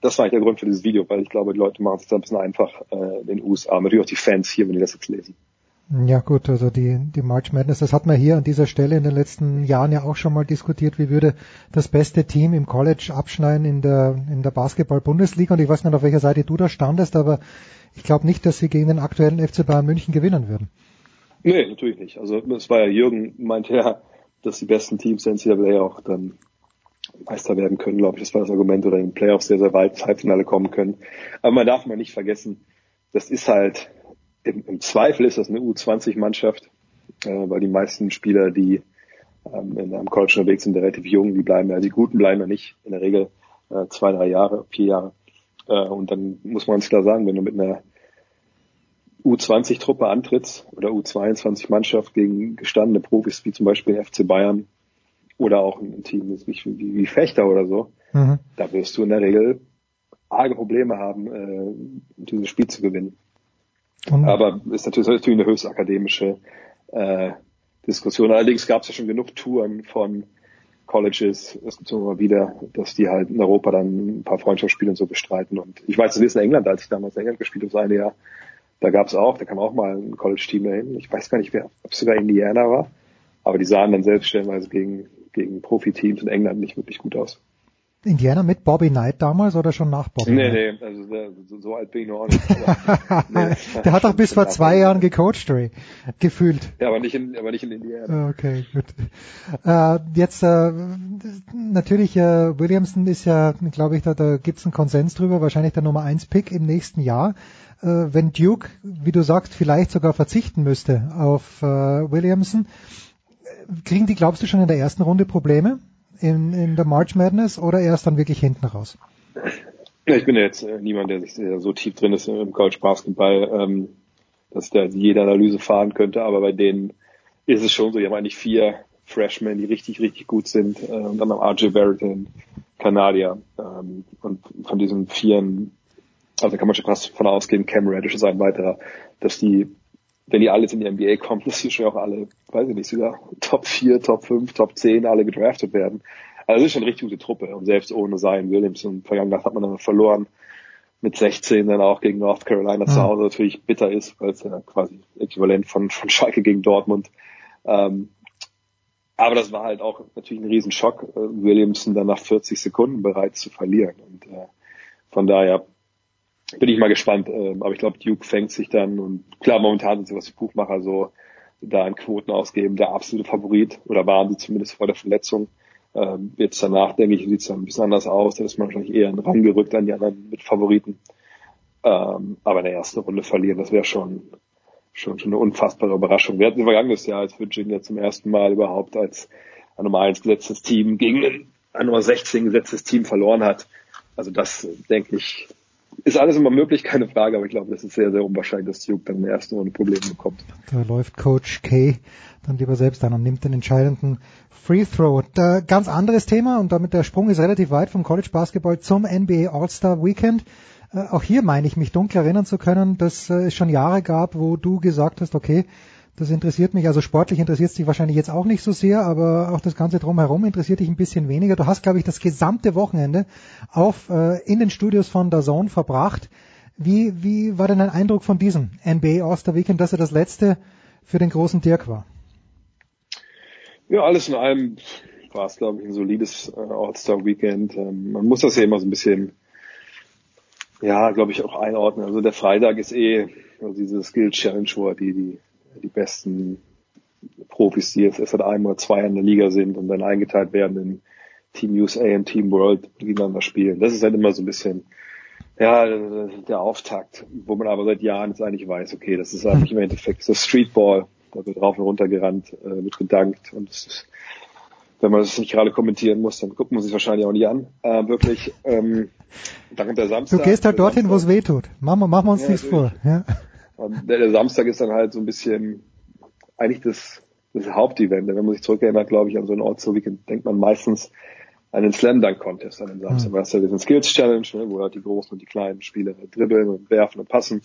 Das war eigentlich der Grund für dieses Video, weil ich glaube, die Leute machen es da ein bisschen einfach äh, in den USA. Natürlich auch die Fans hier, wenn die das jetzt lesen. Ja gut, also die, die March Madness, das hat man hier an dieser Stelle in den letzten Jahren ja auch schon mal diskutiert, wie würde das beste Team im College abschneiden in der, in der Basketball-Bundesliga und ich weiß nicht, auf welcher Seite du da standest, aber ich glaube nicht, dass sie gegen den aktuellen FC Bayern München gewinnen würden. Nee, natürlich nicht. Also es war ja Jürgen, meinte ja, dass die besten Teams der NCAA auch dann Meister werden können, glaube ich. Das war das Argument oder in den Playoffs sehr, sehr weit ins Halbfinale kommen können. Aber man darf mal nicht vergessen, das ist halt im, im Zweifel ist das eine U20-Mannschaft, äh, weil die meisten Spieler, die ähm, in einem College unterwegs sind, relativ jung, die bleiben ja, die Guten bleiben ja nicht in der Regel äh, zwei, drei Jahre, vier Jahre. Äh, und dann muss man es klar sagen, wenn du mit einer U20-Truppe antrittst oder U22-Mannschaft gegen gestandene Profis wie zum Beispiel FC Bayern oder auch ein Team wie, wie, wie Fechter oder so, mhm. da wirst du in der Regel arge Probleme haben, äh, dieses Spiel zu gewinnen. Mhm. Aber ist natürlich, natürlich eine höchst akademische äh, Diskussion. Allerdings gab es ja schon genug Touren von Colleges, es gibt immer wieder, dass die halt in Europa dann ein paar Freundschaftsspiele und so bestreiten. Und ich weiß, das ist in England, als ich damals in England gespielt habe, das eine Jahr, da gab es auch, da kam auch mal ein College-Team dahin. Ich weiß gar nicht, wer, ob es sogar Indiana war, aber die sahen dann selbst stellenweise gegen, gegen Profi-Teams in England nicht wirklich gut aus. Indiana mit Bobby Knight damals oder schon nach Bobby nee, Knight? Nee, also der, so, so, alt bin ich noch auch nicht. nee, der hat doch bis vor zwei Jahren gecoacht, Ray. Gefühlt. Ja, aber nicht in, aber nicht in Indiana. Okay, gut. Äh, jetzt, äh, natürlich, äh, Williamson ist ja, glaube ich, da, da gibt es einen Konsens drüber, wahrscheinlich der Nummer 1 Pick im nächsten Jahr. Äh, wenn Duke, wie du sagst, vielleicht sogar verzichten müsste auf äh, Williamson, kriegen die, glaubst du, schon in der ersten Runde Probleme? In, in der March Madness oder erst dann wirklich hinten raus? Ja, ich bin ja jetzt äh, niemand, der sich so tief drin ist im College Basketball, ähm, dass der jede Analyse fahren könnte, aber bei denen ist es schon so, die haben eigentlich vier Freshmen, die richtig, richtig gut sind, äh, und dann noch RJ Barrett, den Kanadier, ähm, und von diesen vieren, also kann man schon fast von ausgehen, Cam Reddish ist ein weiterer, dass die wenn die alle in die NBA kommen, dass die schon auch alle, weiß ich nicht, sogar Top 4, Top 5, Top 10 alle gedraftet werden. Also das ist schon eine richtig gute Truppe. Und selbst ohne Zion Williamson, Vergangenheit hat man dann verloren mit 16 dann auch gegen North Carolina mhm. zu Hause natürlich bitter ist, weil es ja quasi äquivalent von, von Schalke gegen Dortmund. Ähm, aber das war halt auch natürlich ein Riesenschock, äh, Williamson dann nach 40 Sekunden bereits zu verlieren. Und äh, von daher bin ich mal gespannt. Ähm, aber ich glaube, Duke fängt sich dann und klar, momentan sind sie, was die Buchmacher so da an Quoten ausgeben, der absolute Favorit oder waren sie zumindest vor der Verletzung. Ähm, jetzt danach, denke ich, sieht es dann ein bisschen anders aus. Da ist man wahrscheinlich eher rangerückt an die anderen mit Favoriten. Ähm, aber in der ersten Runde verlieren, das wäre schon, schon, schon eine unfassbare Überraschung. Wir hatten vergangenes Jahr, als Virginia zum ersten Mal überhaupt als ein Nummer 1 gesetztes Team gegen ein Nummer 16 gesetztes Team verloren hat. Also das, denke ich, ist alles immer möglich, keine Frage, aber ich glaube, das ist sehr, sehr unwahrscheinlich, dass Duke dann der ersten Runde Probleme bekommt. Da läuft Coach K dann lieber selbst an und nimmt den entscheidenden Free Throw. Da, ganz anderes Thema und damit der Sprung ist relativ weit vom College Basketball zum NBA All-Star Weekend. Äh, auch hier meine ich mich dunkel erinnern zu können, dass äh, es schon Jahre gab, wo du gesagt hast, okay, das interessiert mich, also sportlich interessiert es dich wahrscheinlich jetzt auch nicht so sehr, aber auch das Ganze drumherum interessiert dich ein bisschen weniger. Du hast, glaube ich, das gesamte Wochenende auf äh, in den Studios von der Zone verbracht. Wie, wie war denn dein Eindruck von diesem NBA All-Star Weekend, dass er das letzte für den großen Dirk war? Ja, alles in allem war es, glaube ich, ein solides äh, All-Star Weekend. Ähm, man muss das ja immer so ein bisschen, ja, glaube ich, auch einordnen. Also der Freitag ist eh also diese Skill Challenge, wo die, die die besten Profis, die jetzt erst seit einem oder zwei in der Liga sind und dann eingeteilt werden in Team USA und Team World gegeneinander spielen. Das ist halt immer so ein bisschen ja, der Auftakt, wo man aber seit Jahren jetzt eigentlich weiß, okay, das ist eigentlich im Endeffekt so Streetball, da wird rauf und runter gerannt, äh, wird gedankt und es ist, wenn man das nicht gerade kommentieren muss, dann guckt man sich wahrscheinlich auch nicht an. Äh, wirklich, ähm, dann kommt der Samstag. Du gehst halt dorthin, wo es weh tut. Machen wir, machen wir uns Ja, nichts vor. Ja. Und der, der Samstag ist dann halt so ein bisschen eigentlich das, das Hauptevent. Wenn man sich zurückerinnert, glaube ich, an so ein Ort so Weekend, denkt man meistens an den Slam Dunk Contest an den Samstag. Mhm. Hast du ja diesen Skills Challenge, ne, wo halt die großen und die kleinen Spieler dribbeln und werfen und passen.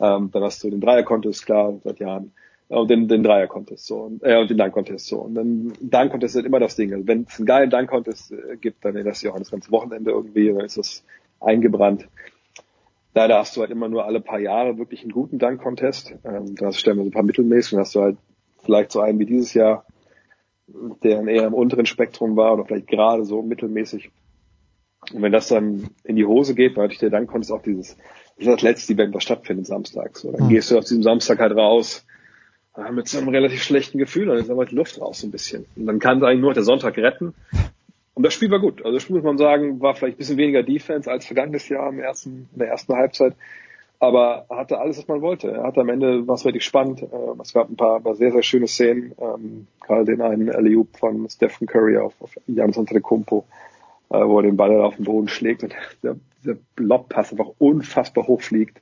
Ähm, dann hast du den Dreier Contest, klar, seit Jahren. Ja, Und den, den Dreier Contest so und, äh, und den Dunk Contest so. Und dann Dunk Contest ist immer das Ding. Also wenn es einen geilen Dunk Contest äh, gibt, dann ist das ja auch das ganze Wochenende irgendwie, dann ist das eingebrannt. Leider hast du halt immer nur alle paar Jahre wirklich einen guten Dunk-Contest. Ähm, da stellen wir so ein paar mittelmäßig und hast du halt vielleicht so einen wie dieses Jahr, der dann eher im unteren Spektrum war oder vielleicht gerade so mittelmäßig. Und wenn das dann in die Hose geht, weil natürlich der Dunk-Contest auch dieses, das ist das letzte Event, was stattfindet samstags. So, dann Mhm. gehst du aus diesem Samstag halt raus äh, mit so einem relativ schlechten Gefühl, dann ist aber die Luft raus so ein bisschen. Und dann kann es eigentlich nur der Sonntag retten. Und das Spiel war gut. Also das Spiel muss man sagen, war vielleicht ein bisschen weniger Defense als vergangenes Jahr im ersten, in der ersten Halbzeit. Aber hatte alles, was man wollte. Er hatte am Ende, war es richtig spannend. Ähm, Es gab ein paar, paar sehr, sehr schöne Szenen. Ähm, gerade den einen alley von Stephen Curry auf, auf Giannis Antetokounmpo, äh, wo er den Ball auf den Boden schlägt und der, der Lobpass einfach unfassbar hoch fliegt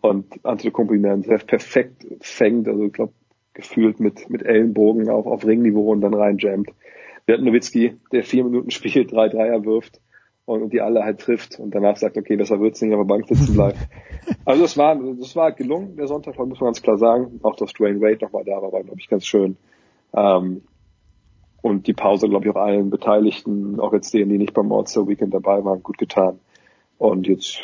und Antetokounmpo ihn dann sehr perfekt fängt. Also ich glaube, gefühlt mit, mit Ellenbogen auf, auf Ringniveau und dann rein jammt. Wir hatten Nowitzki, der vier Minuten spielt, drei Dreier wirft und, und die alle halt trifft und danach sagt, okay, besser wird's nicht, aber Bank sitzen bleibt. Also das war, das war gelungen, der Sonntag, muss man ganz klar sagen. Auch dass Dwayne Wade nochmal da war, war, glaube ich, ganz schön. Ähm, und die Pause, glaube ich, auch allen Beteiligten, auch jetzt denen, die nicht beim All-Star Weekend dabei waren, gut getan. Und jetzt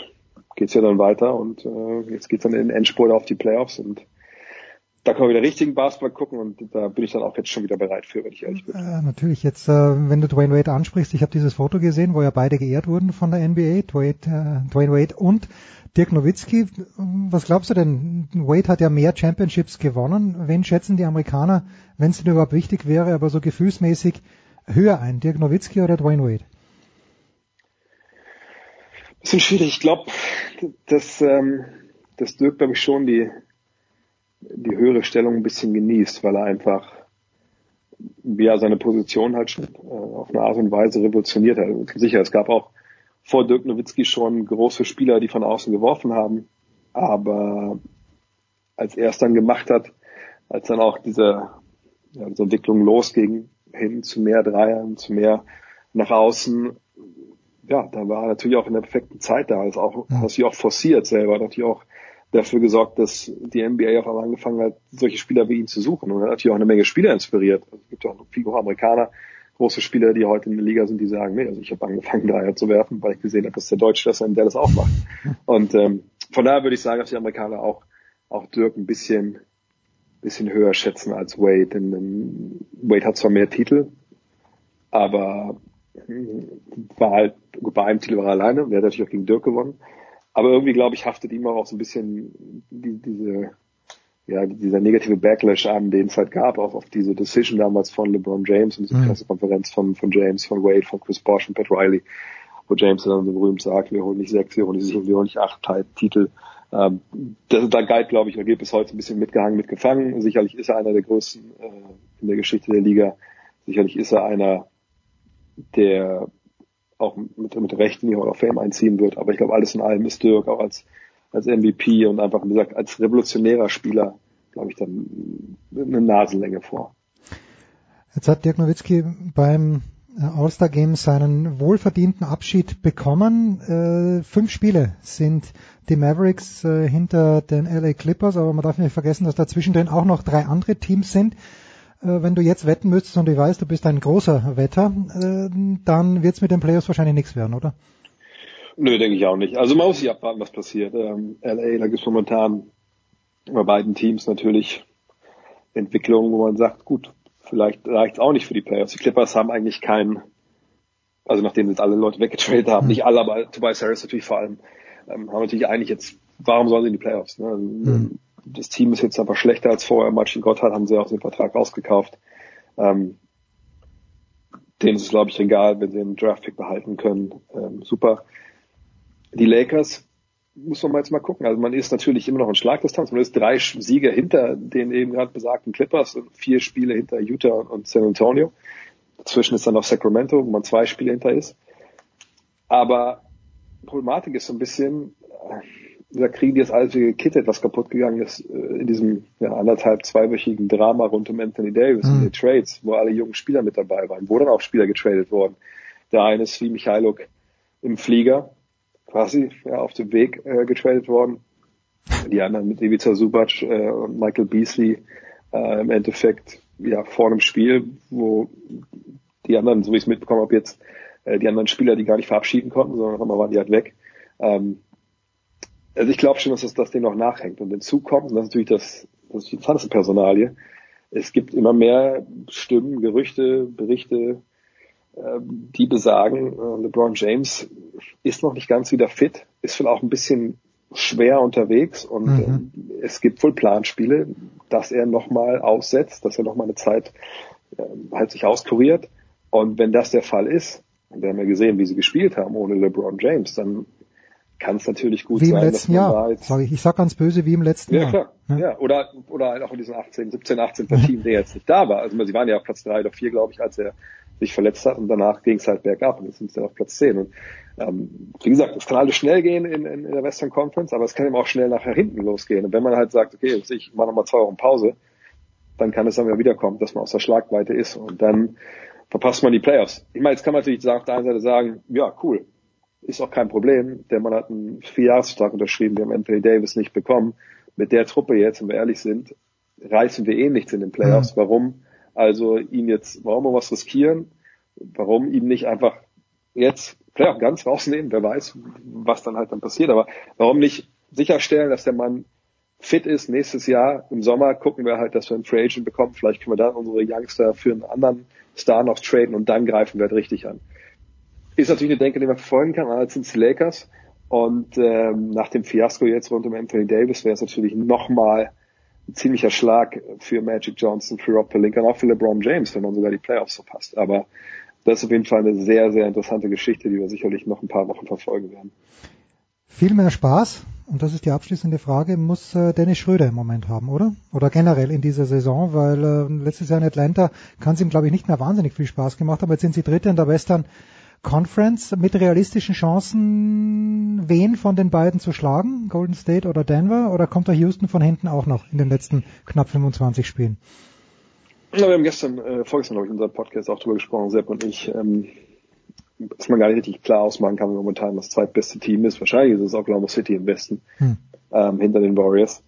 geht's ja dann weiter und äh, jetzt geht's dann in den Endspurt auf die Playoffs und da können wir wieder richtigen Basketball gucken und da bin ich dann auch jetzt schon wieder bereit für, wenn ich ehrlich bin. Äh, natürlich, jetzt, äh, wenn du Dwayne Wade ansprichst, ich habe dieses Foto gesehen, wo ja beide geehrt wurden von der NBA, Dwayne, äh, Dwayne Wade und Dirk Nowitzki. Was glaubst du denn? Wade hat ja mehr Championships gewonnen. Wen schätzen die Amerikaner, wenn es denn überhaupt wichtig wäre, aber so gefühlsmäßig höher ein? Dirk Nowitzki oder Dwayne Wade? Bisschen schwierig. Ich glaube, dass, ähm, dass Dirk, glaube ich, schon die, die höhere Stellung ein bisschen genießt, weil er einfach wie er seine Position halt schon äh, auf eine Art und Weise revolutioniert hat. Also sicher, es gab auch vor Dirk Nowitzki schon große Spieler, die von außen geworfen haben, aber als er es dann gemacht hat, als dann auch diese, ja, diese Entwicklung losging, hin zu mehr Dreiern, zu mehr nach außen, ja, da war er natürlich auch in der perfekten Zeit da, also auch, hat sich auch forciert selber, natürlich auch dafür gesorgt, dass die NBA auf einmal angefangen hat, solche Spieler wie ihn zu suchen und hat natürlich auch eine Menge Spieler inspiriert. Also es gibt ja auch viele Amerikaner, große Spieler, die heute in der Liga sind, die sagen, nee, also ich habe angefangen, Dreier zu werfen, weil ich gesehen habe, dass der Deutsche das in Dallas auch macht. Und ähm, von daher würde ich sagen, dass die Amerikaner auch auch Dirk ein bisschen bisschen höher schätzen als Wade. Denn ähm, Wade hat zwar mehr Titel, aber hm, war halt bei einem Titel war er alleine und der hat natürlich auch gegen Dirk gewonnen. Aber irgendwie, glaube ich, haftet ihm auch so ein bisschen die, diese, ja, dieser negative Backlash an, den es halt gab, auch auf diese Decision damals von LeBron James und diese Mhm. Pressekonferenz von, von James, von Wade, von Chris Bosh und Pat Riley, wo James dann so berühmt sagt, wir holen nicht sechs, wir holen nicht sieben, wir holen nicht acht Titel. Ähm, das, da galt, glaube ich, oder geht bis heute ein bisschen mitgehangen, mitgefangen. Sicherlich ist er einer der größten äh, in der Geschichte der Liga. Sicherlich ist er einer, der auch mit, mit Recht in die Fame einziehen wird. Aber ich glaube, alles in allem ist Dirk auch als, als MVP und einfach, wie gesagt, als revolutionärer Spieler, glaube ich, dann eine Nasenlänge vor. Jetzt hat Dirk Nowitzki beim äh, All-Star Game seinen wohlverdienten Abschied bekommen. Äh, fünf Spiele sind die Mavericks äh, hinter den LA Clippers, aber man darf nicht vergessen, dass dazwischen drin auch noch drei andere Teams sind. Äh, wenn du jetzt wetten müsstest und ich weiß, du bist ein großer Wetter, äh, dann wird es mit den Playoffs wahrscheinlich nichts werden, oder? Nö, denke ich auch nicht. Also man muss sich abwarten, was passiert. Ähm, LA, da gibt es momentan bei beiden Teams natürlich Entwicklungen, wo man sagt, gut, vielleicht reicht es auch nicht für die Playoffs. Die Clippers haben eigentlich keinen, also nachdem jetzt alle Leute weggetradet haben, nicht alle, aber Tobias Harris natürlich vor allem, ähm, haben natürlich eigentlich jetzt, warum sollen sie in die Playoffs? Ne? Mhm. Das Team ist jetzt einfach schlechter als vorher. Marcin Gotthard haben sie aus dem Vertrag ausgekauft. Ähm, denen ist es, glaube ich, egal, wenn sie einen Draftpick behalten können. Ähm, super. Die Lakers muss man jetzt mal gucken. Also man ist natürlich immer noch in Schlagdistanz. Man ist drei Siege hinter den eben gerade besagten Clippers und vier Spiele hinter Utah und San Antonio. Dazwischen ist dann noch Sacramento, wo man zwei Spiele hinter ist. Aber Problematik ist so ein bisschen, da kriegen die alles wieder gekittet, was kaputt gegangen ist äh, in diesem ja, anderthalb, zweiwöchigen Drama rund um Anthony Davis mhm. und die Trades, wo alle jungen Spieler mit dabei waren, wo dann auch Spieler getradet wurden. Der eine ist wie Michailuk im Flieger, quasi ja, auf dem Weg äh, getradet worden. Die anderen mit Ivica Subac äh, und Michael Beasley äh, im Endeffekt ja vor einem Spiel, wo die anderen, so wie ich es mitbekommen habe, jetzt äh, die anderen Spieler, die gar nicht verabschieden konnten, sondern auf einmal waren die halt weg. Ähm, also ich glaube schon, dass das, das dem noch nachhängt. Und hinzu kommt, und das ist natürlich das, das ist die interessanteste Personalie, es gibt immer mehr Stimmen, Gerüchte, Berichte, äh, die besagen, äh, LeBron James ist noch nicht ganz wieder fit, ist vielleicht auch ein bisschen schwer unterwegs und mhm. äh, es gibt wohl Planspiele, dass er nochmal aussetzt, dass er nochmal eine Zeit äh, halt sich auskuriert. Und wenn das der Fall ist, und wir haben ja gesehen, wie sie gespielt haben ohne LeBron James, dann kann es natürlich gut wie sein, im letzten dass man Jahr. da jetzt, Sag ich, ich sag ganz böse wie im letzten ja, Jahr. klar. Ja. ja. Oder, oder halt auch in diesen 18, 17, 18 Partien, der jetzt nicht da war. Also sie waren ja auf Platz drei oder vier, glaube ich, als er sich verletzt hat und danach ging es halt bergab und jetzt sind sie dann auf Platz 10. Und ähm, wie gesagt, es kann alles schnell gehen in, in, in der Western Conference, aber es kann eben auch schnell nachher hinten losgehen. Und wenn man halt sagt, okay, ich mache nochmal zwei Wochen Pause, dann kann es dann wieder wiederkommen, dass man aus der Schlagweite ist und dann verpasst man die Playoffs. Ich meine, jetzt kann man natürlich auf der einen Seite sagen, ja, cool, ist auch kein Problem. Der Mann hat einen Vierjahresvertrag unterschrieben. Wir haben Anthony Davis nicht bekommen. Mit der Truppe jetzt, wenn wir ehrlich sind, reißen wir eh nichts in den Playoffs. Mhm. Warum also ihn jetzt, warum wir was riskieren? Warum ihn nicht einfach jetzt vielleicht auch ganz rausnehmen? Wer weiß, was dann halt dann passiert. Aber warum nicht sicherstellen, dass der Mann fit ist nächstes Jahr im Sommer gucken wir halt, dass wir einen Free Agent bekommen. Vielleicht können wir dann unsere Youngster für einen anderen Star noch traden und dann greifen wir halt richtig an ist natürlich eine Denke, die man verfolgen kann. Als sind die Lakers. Und ähm, nach dem Fiasko jetzt rund um Anthony Davis wäre es natürlich nochmal ein ziemlicher Schlag für Magic Johnson, für Rob Pelinka und auch für LeBron James, wenn man sogar die Playoffs verpasst. Aber das ist auf jeden Fall eine sehr, sehr interessante Geschichte, die wir sicherlich noch ein paar Wochen verfolgen werden. Viel mehr Spaß, und das ist die abschließende Frage, muss äh, Dennis Schröder im Moment haben, oder? Oder generell in dieser Saison, weil äh, letztes Jahr in Atlanta kann es ihm, glaube ich, nicht mehr wahnsinnig viel Spaß gemacht, aber jetzt sind sie Dritte in der Western Conference mit realistischen Chancen, wen von den beiden zu schlagen? Golden State oder Denver? Oder kommt da Houston von hinten auch noch in den letzten knapp 25 Spielen? Ja, wir haben gestern, äh, vorgestern, glaube ich, in unserem Podcast auch drüber gesprochen, Sepp und ich, ähm, dass man gar nicht richtig klar ausmachen kann, wie momentan das zweitbeste Team ist. Wahrscheinlich ist es Oklahoma City im Westen, hm. ähm, hinter den Warriors.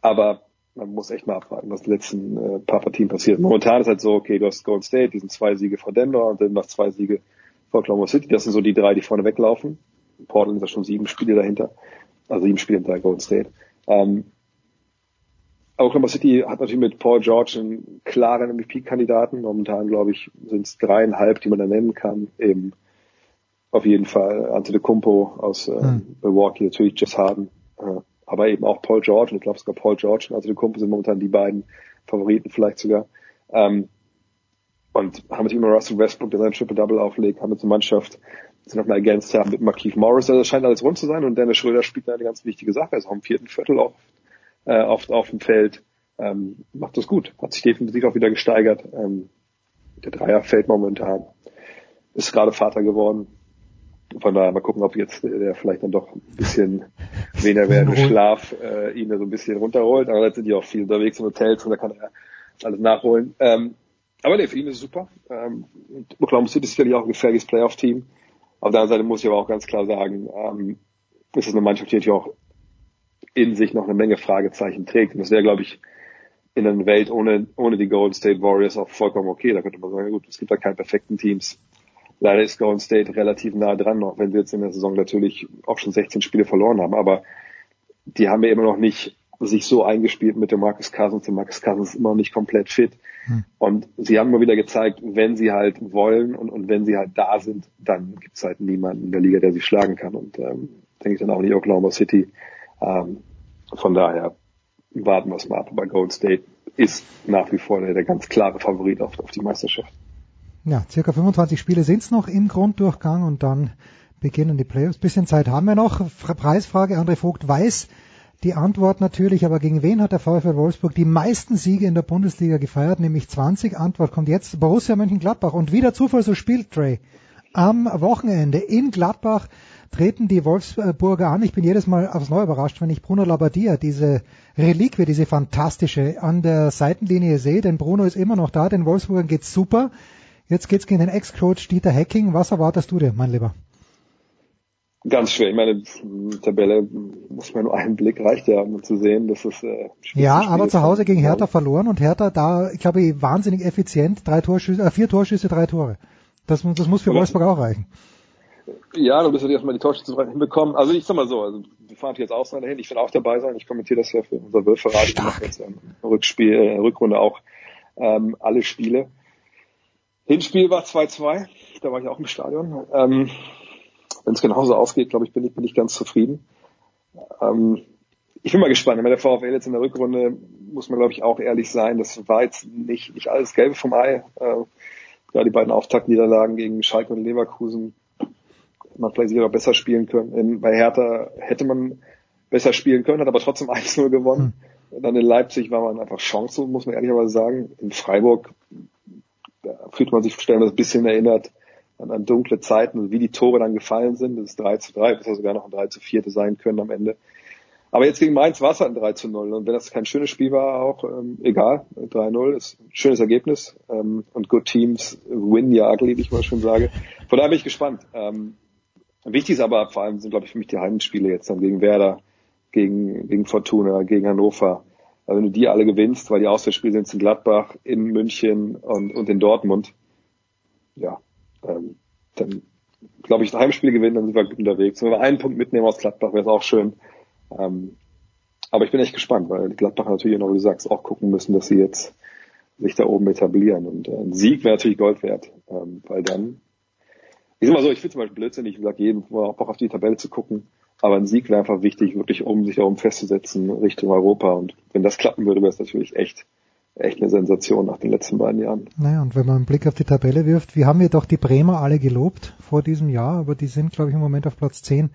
Aber man muss echt mal abwarten, was in den letzten äh, paar Partien passiert. Momentan ist halt so, okay, du hast Golden State, die sind zwei Siege vor Denver und dann noch zwei Siege vor Oklahoma City. Das sind so die drei, die vorne weglaufen. Portland ist ja schon sieben Spiele dahinter. Also sieben Spiele hinter Golden State. Ähm, Oklahoma City hat natürlich mit Paul George einen klaren MVP-Kandidaten. Momentan, glaube ich, sind es dreieinhalb, die man da nennen kann. Eben auf jeden Fall Antetokounmpo aus äh, hm. Milwaukee, natürlich Jess Harden. Äh, aber eben auch Paul George, und ich glaube sogar Paul George und also die Kumpel sind momentan die beiden Favoriten vielleicht sogar. Ähm, und haben jetzt immer Russell Westbrook, der sein Triple-Double auflegt, haben jetzt eine Mannschaft, sie nochmal ergänzt haben mit Markeith Morris. Also es scheint alles rund zu sein und Dennis Schröder spielt da eine ganz wichtige Sache. Er ist auch im vierten Viertel auf, äh, auf, auf dem Feld. Ähm, macht das gut. Hat sich definitiv auch wieder gesteigert. Ähm, der Dreier fällt momentan. Ist gerade Vater geworden. Von daher mal gucken, ob jetzt der vielleicht dann doch ein bisschen weniger werdende Schlaf äh, ihn so ein bisschen runterholt. Aber jetzt sind die auch viel unterwegs in Hotels und da kann er alles nachholen. Ähm, aber nee, für ihn ist es super. Ähm, Oklahoma City ist sicherlich auch ein gefährliches Playoff-Team. Auf der anderen Seite muss ich aber auch ganz klar sagen, ähm, ist es eine Mannschaft, die natürlich auch in sich noch eine Menge Fragezeichen trägt. Und das wäre, glaube ich, in einer Welt ohne, ohne die Golden State Warriors auch vollkommen okay. Da könnte man sagen, gut, es gibt da keine perfekten Teams. Leider ist Golden State relativ nah dran, auch wenn sie jetzt in der Saison natürlich auch schon 16 Spiele verloren haben. Aber die haben ja immer noch nicht sich so eingespielt mit dem Marcus Cousins. Der Marcus Cousins ist immer noch nicht komplett fit. Hm. Und sie haben immer wieder gezeigt, wenn sie halt wollen und, und wenn sie halt da sind, dann gibt es halt niemanden in der Liga, der sie schlagen kann. Und ähm, denke ich dann auch nicht Oklahoma City. Ähm, von daher warten wir es mal ab. Aber Golden State ist nach wie vor der, der ganz klare Favorit auf, auf die Meisterschaft. Ja, circa 25 Spiele sind es noch im Grunddurchgang und dann beginnen die Playoffs. Bisschen Zeit haben wir noch. Preisfrage, André Vogt weiß die Antwort natürlich, aber gegen wen hat der VfL Wolfsburg die meisten Siege in der Bundesliga gefeiert? Nämlich 20. Antwort kommt jetzt Borussia Mönchengladbach. Und wieder Zufall, so spielt Trey. Am Wochenende in Gladbach treten die Wolfsburger an. Ich bin jedes Mal aufs Neue überrascht, wenn ich Bruno Labbadia, diese Reliquie, diese fantastische, an der Seitenlinie sehe. Denn Bruno ist immer noch da, den Wolfsburgern geht's super. Jetzt geht's gegen den Ex-Coach Dieter Hecking. Was erwartest du dir, mein Lieber? Ganz schwer. Ich meine, Tabelle muss man nur einen Blick reicht ja, um zu sehen, dass es äh, Ja, aber zu Hause gegen Hertha verloren und Hertha da, ich glaube, wahnsinnig effizient, drei Torschüsse, äh, vier Torschüsse, drei Tore. Das, das muss für Oder, Wolfsburg auch reichen. Ja, du musst erstmal die Torschüsse hinbekommen. Also ich sag mal so, also wir fahren jetzt auch dahin. Ich will auch dabei sein. Ich kommentiere das ja für unser Wölferrad. Ich mache jetzt im Rückspiel, äh, Rückrunde auch ähm, alle Spiele. Hinspiel war 2-2. Da war ich auch im Stadion. Ähm, wenn es genauso ausgeht, glaube ich, bin ich, bin ich ganz zufrieden. Ähm, ich bin mal gespannt. Wenn der VfL jetzt in der Rückrunde, muss man glaube ich auch ehrlich sein, das war jetzt nicht, nicht alles Gelbe vom Ei. Äh, ja, die beiden Auftaktniederlagen gegen Schalke und Leverkusen man vielleicht sicher noch besser spielen können. In, bei Hertha hätte man besser spielen können, hat aber trotzdem 1-0 gewonnen. Mhm. Dann in Leipzig war man einfach chancenlos, muss man ehrlicherweise sagen. In Freiburg fühlt man sich stellenweise ein bisschen erinnert an, an dunkle Zeiten, wie die Tore dann gefallen sind. Das ist 3 zu 3, bis sogar noch ein 3 zu 4 sein können am Ende. Aber jetzt gegen Mainz war es halt ein 3 zu 0. Und wenn das kein schönes Spiel war, auch ähm, egal. 3-0 ist ein schönes Ergebnis. Ähm, und Good Teams win ja ugly, wie ich mal schon sage. Von daher bin ich gespannt. Ähm, wichtig ist aber vor allem sind, glaube ich, für mich die Heimspiele jetzt dann gegen Werder, gegen, gegen Fortuna, gegen Hannover. Also wenn du die alle gewinnst, weil die Auswärtsspiele sind in Gladbach, in München und, und in Dortmund, ja, ähm, dann glaube ich, das Heimspiel gewinnen, dann sind wir gut unterwegs. Wenn wir einen Punkt mitnehmen aus Gladbach, wäre es auch schön. Ähm, aber ich bin echt gespannt, weil die Gladbacher natürlich, noch wie du sagst, auch gucken müssen, dass sie jetzt sich da oben etablieren. Und äh, ein Sieg wäre natürlich Gold wert, ähm, weil dann, ich sag mal so, ich finde zum Beispiel blödsinnig, ich sage jedem, auch auf die Tabelle zu gucken, aber ein Sieg wäre einfach wichtig, wirklich um sich oben festzusetzen Richtung Europa. Und wenn das klappen würde, wäre es natürlich echt echt eine Sensation nach den letzten beiden Jahren. Naja, und wenn man einen Blick auf die Tabelle wirft, wir haben ja doch die Bremer alle gelobt vor diesem Jahr, aber die sind, glaube ich, im Moment auf Platz 10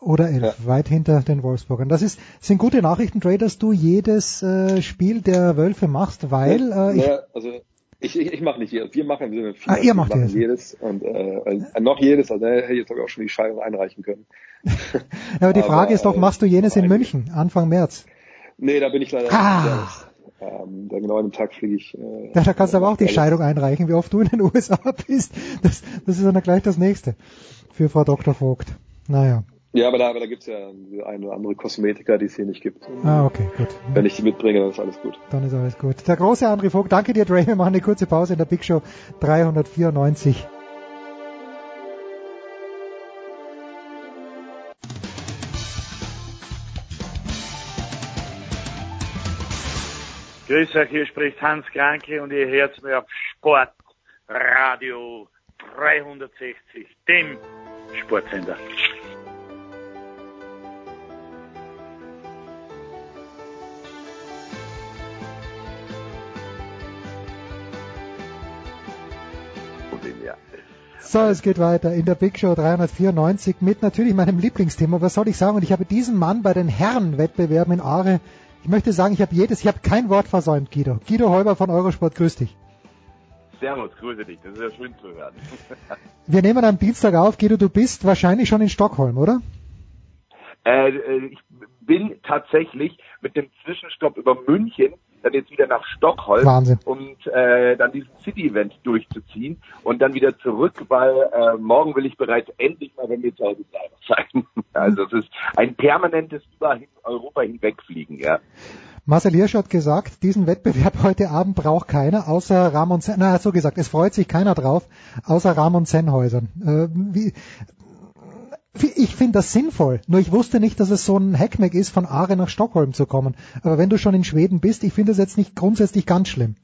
oder 11, ja. weit hinter den Wolfsburgern. Das ist, sind gute Nachrichten, Trey, dass du jedes äh, Spiel der Wölfe machst, weil... Äh, ich, ja, also ich, ich, ich mache nicht jedes, wir machen, wir sind vier, ah, ihr macht jedes. jedes und äh, äh, noch jedes, also hätte ich jetzt auch schon die Scheidung einreichen können. ja, aber die Frage aber, ist doch, machst du jenes in München, Anfang März? Nee, da bin ich leider ah. nicht. Ähm, da genau an dem Tag fliege ich. Äh, ja, da kannst du aber auch die Scheidung einreichen, wie oft du in den USA bist. Das, das ist dann gleich das nächste für Frau Dr. Vogt. Naja. Ja, aber da, aber da gibt's ja eine oder andere Kosmetika, die es hier nicht gibt. Ah, okay, gut. Wenn ich die mitbringe, dann ist alles gut. Dann ist alles gut. Der große André Vogt, danke dir, Dre. Wir machen eine kurze Pause in der Big Show 394. Grüß euch, hier spricht Hans Kranke und ihr hört mir auf Sportradio 360, dem Sportsender. So, es geht weiter in der Big Show 394 mit natürlich meinem Lieblingsthema. Was soll ich sagen? Und ich habe diesen Mann bei den Herrenwettbewerben in Aare ich möchte sagen, ich habe jedes, ich habe kein Wort versäumt, Guido. Guido Heuber von Eurosport, grüß dich. Servus, grüße dich. Das ist ja schön zu hören. Wir nehmen am Dienstag auf, Guido, du bist wahrscheinlich schon in Stockholm, oder? Äh, äh ich bin tatsächlich mit dem Zwischenstopp über München dann jetzt wieder nach Stockholm Wahnsinn. und äh, dann diesen City-Event durchzuziehen und dann wieder zurück, weil äh, morgen will ich bereits endlich mal bei mir zu Hause sein. Also es ist ein permanentes über Europa hinwegfliegen, ja. Marcel Hirsch hat gesagt, diesen Wettbewerb heute Abend braucht keiner, außer Ramon Sen, na, hat so gesagt, es freut sich keiner drauf, außer Ramon Sennhäusern. Äh, wie, ich finde das sinnvoll. Nur ich wusste nicht, dass es so ein Hackmack ist, von Aare nach Stockholm zu kommen. Aber wenn du schon in Schweden bist, ich finde das jetzt nicht grundsätzlich ganz schlimm.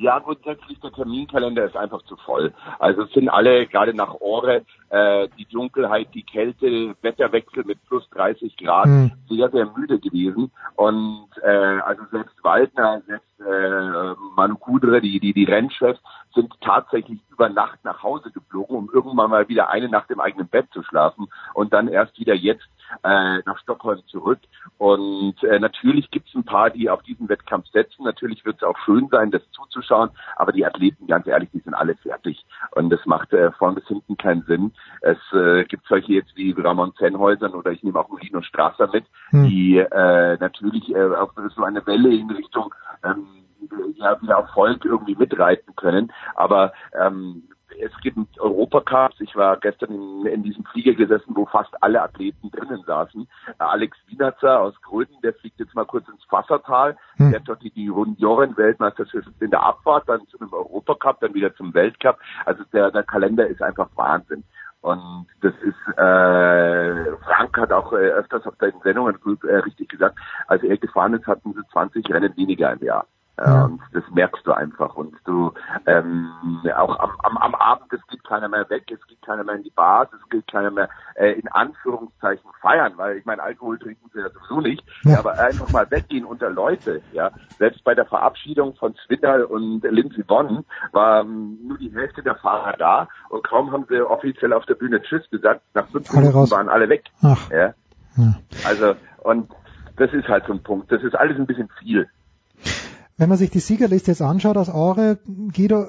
Ja, grundsätzlich der Terminkalender ist einfach zu voll. Also es sind alle gerade nach Ore äh, die Dunkelheit, die Kälte, Wetterwechsel mit plus 30 Grad mhm. sehr sehr müde gewesen und äh, also selbst Waldner, selbst äh, Manu Kudre, die die die Rennchefs, sind tatsächlich über Nacht nach Hause geflogen, um irgendwann mal wieder eine Nacht im eigenen Bett zu schlafen und dann erst wieder jetzt äh, nach Stockholm zurück. Und äh, natürlich gibt es ein paar, die auf diesen Wettkampf setzen. Natürlich wird es auch schön sein, das zuzuschauen, aber die Athleten, ganz ehrlich, die sind alle fertig. Und das macht äh, vorne bis hinten keinen Sinn. Es äh, gibt solche jetzt wie Ramon Zenhäusern oder ich nehme auch Molino Strasser mit, hm. die äh, natürlich äh, auf so eine Welle in Richtung ähm, ja, wieder Erfolg irgendwie mitreiten können. Aber ähm, es gibt Europacups. Ich war gestern in, in diesem Flieger gesessen, wo fast alle Athleten drinnen saßen. Alex Wienerzer aus Gröden, der fliegt jetzt mal kurz ins Fassertal. Hm. Der hat dort die, die Junioren-Weltmeisterschaft in der Abfahrt, dann zu einem Europacup, dann wieder zum Weltcup. Also der, der Kalender ist einfach Wahnsinn. Und das ist, äh, Frank hat auch äh, öfters auf seinen Sendungen äh, richtig gesagt, als er gefahren ist, hatten sie 20 Rennen weniger im Jahr. Ja. Und das merkst du einfach. Und du ähm, auch am, am, am Abend, es geht keiner mehr weg, es geht keiner mehr in die Bars, es geht keiner mehr äh, in Anführungszeichen feiern, weil ich meine, Alkohol trinken sie ja sowieso nicht, ja. aber einfach mal weggehen unter Leute, ja. Selbst bei der Verabschiedung von Swindal und Lindsey Bonn war ähm, nur die Hälfte der Fahrer da und kaum haben sie offiziell auf der Bühne Tschüss gesagt, nach fünf alle Minuten raus. waren alle weg. Ach. Ja. ja. Also, und das ist halt so ein Punkt. Das ist alles ein bisschen viel. Wenn man sich die Siegerliste jetzt anschaut aus Aure, Guido,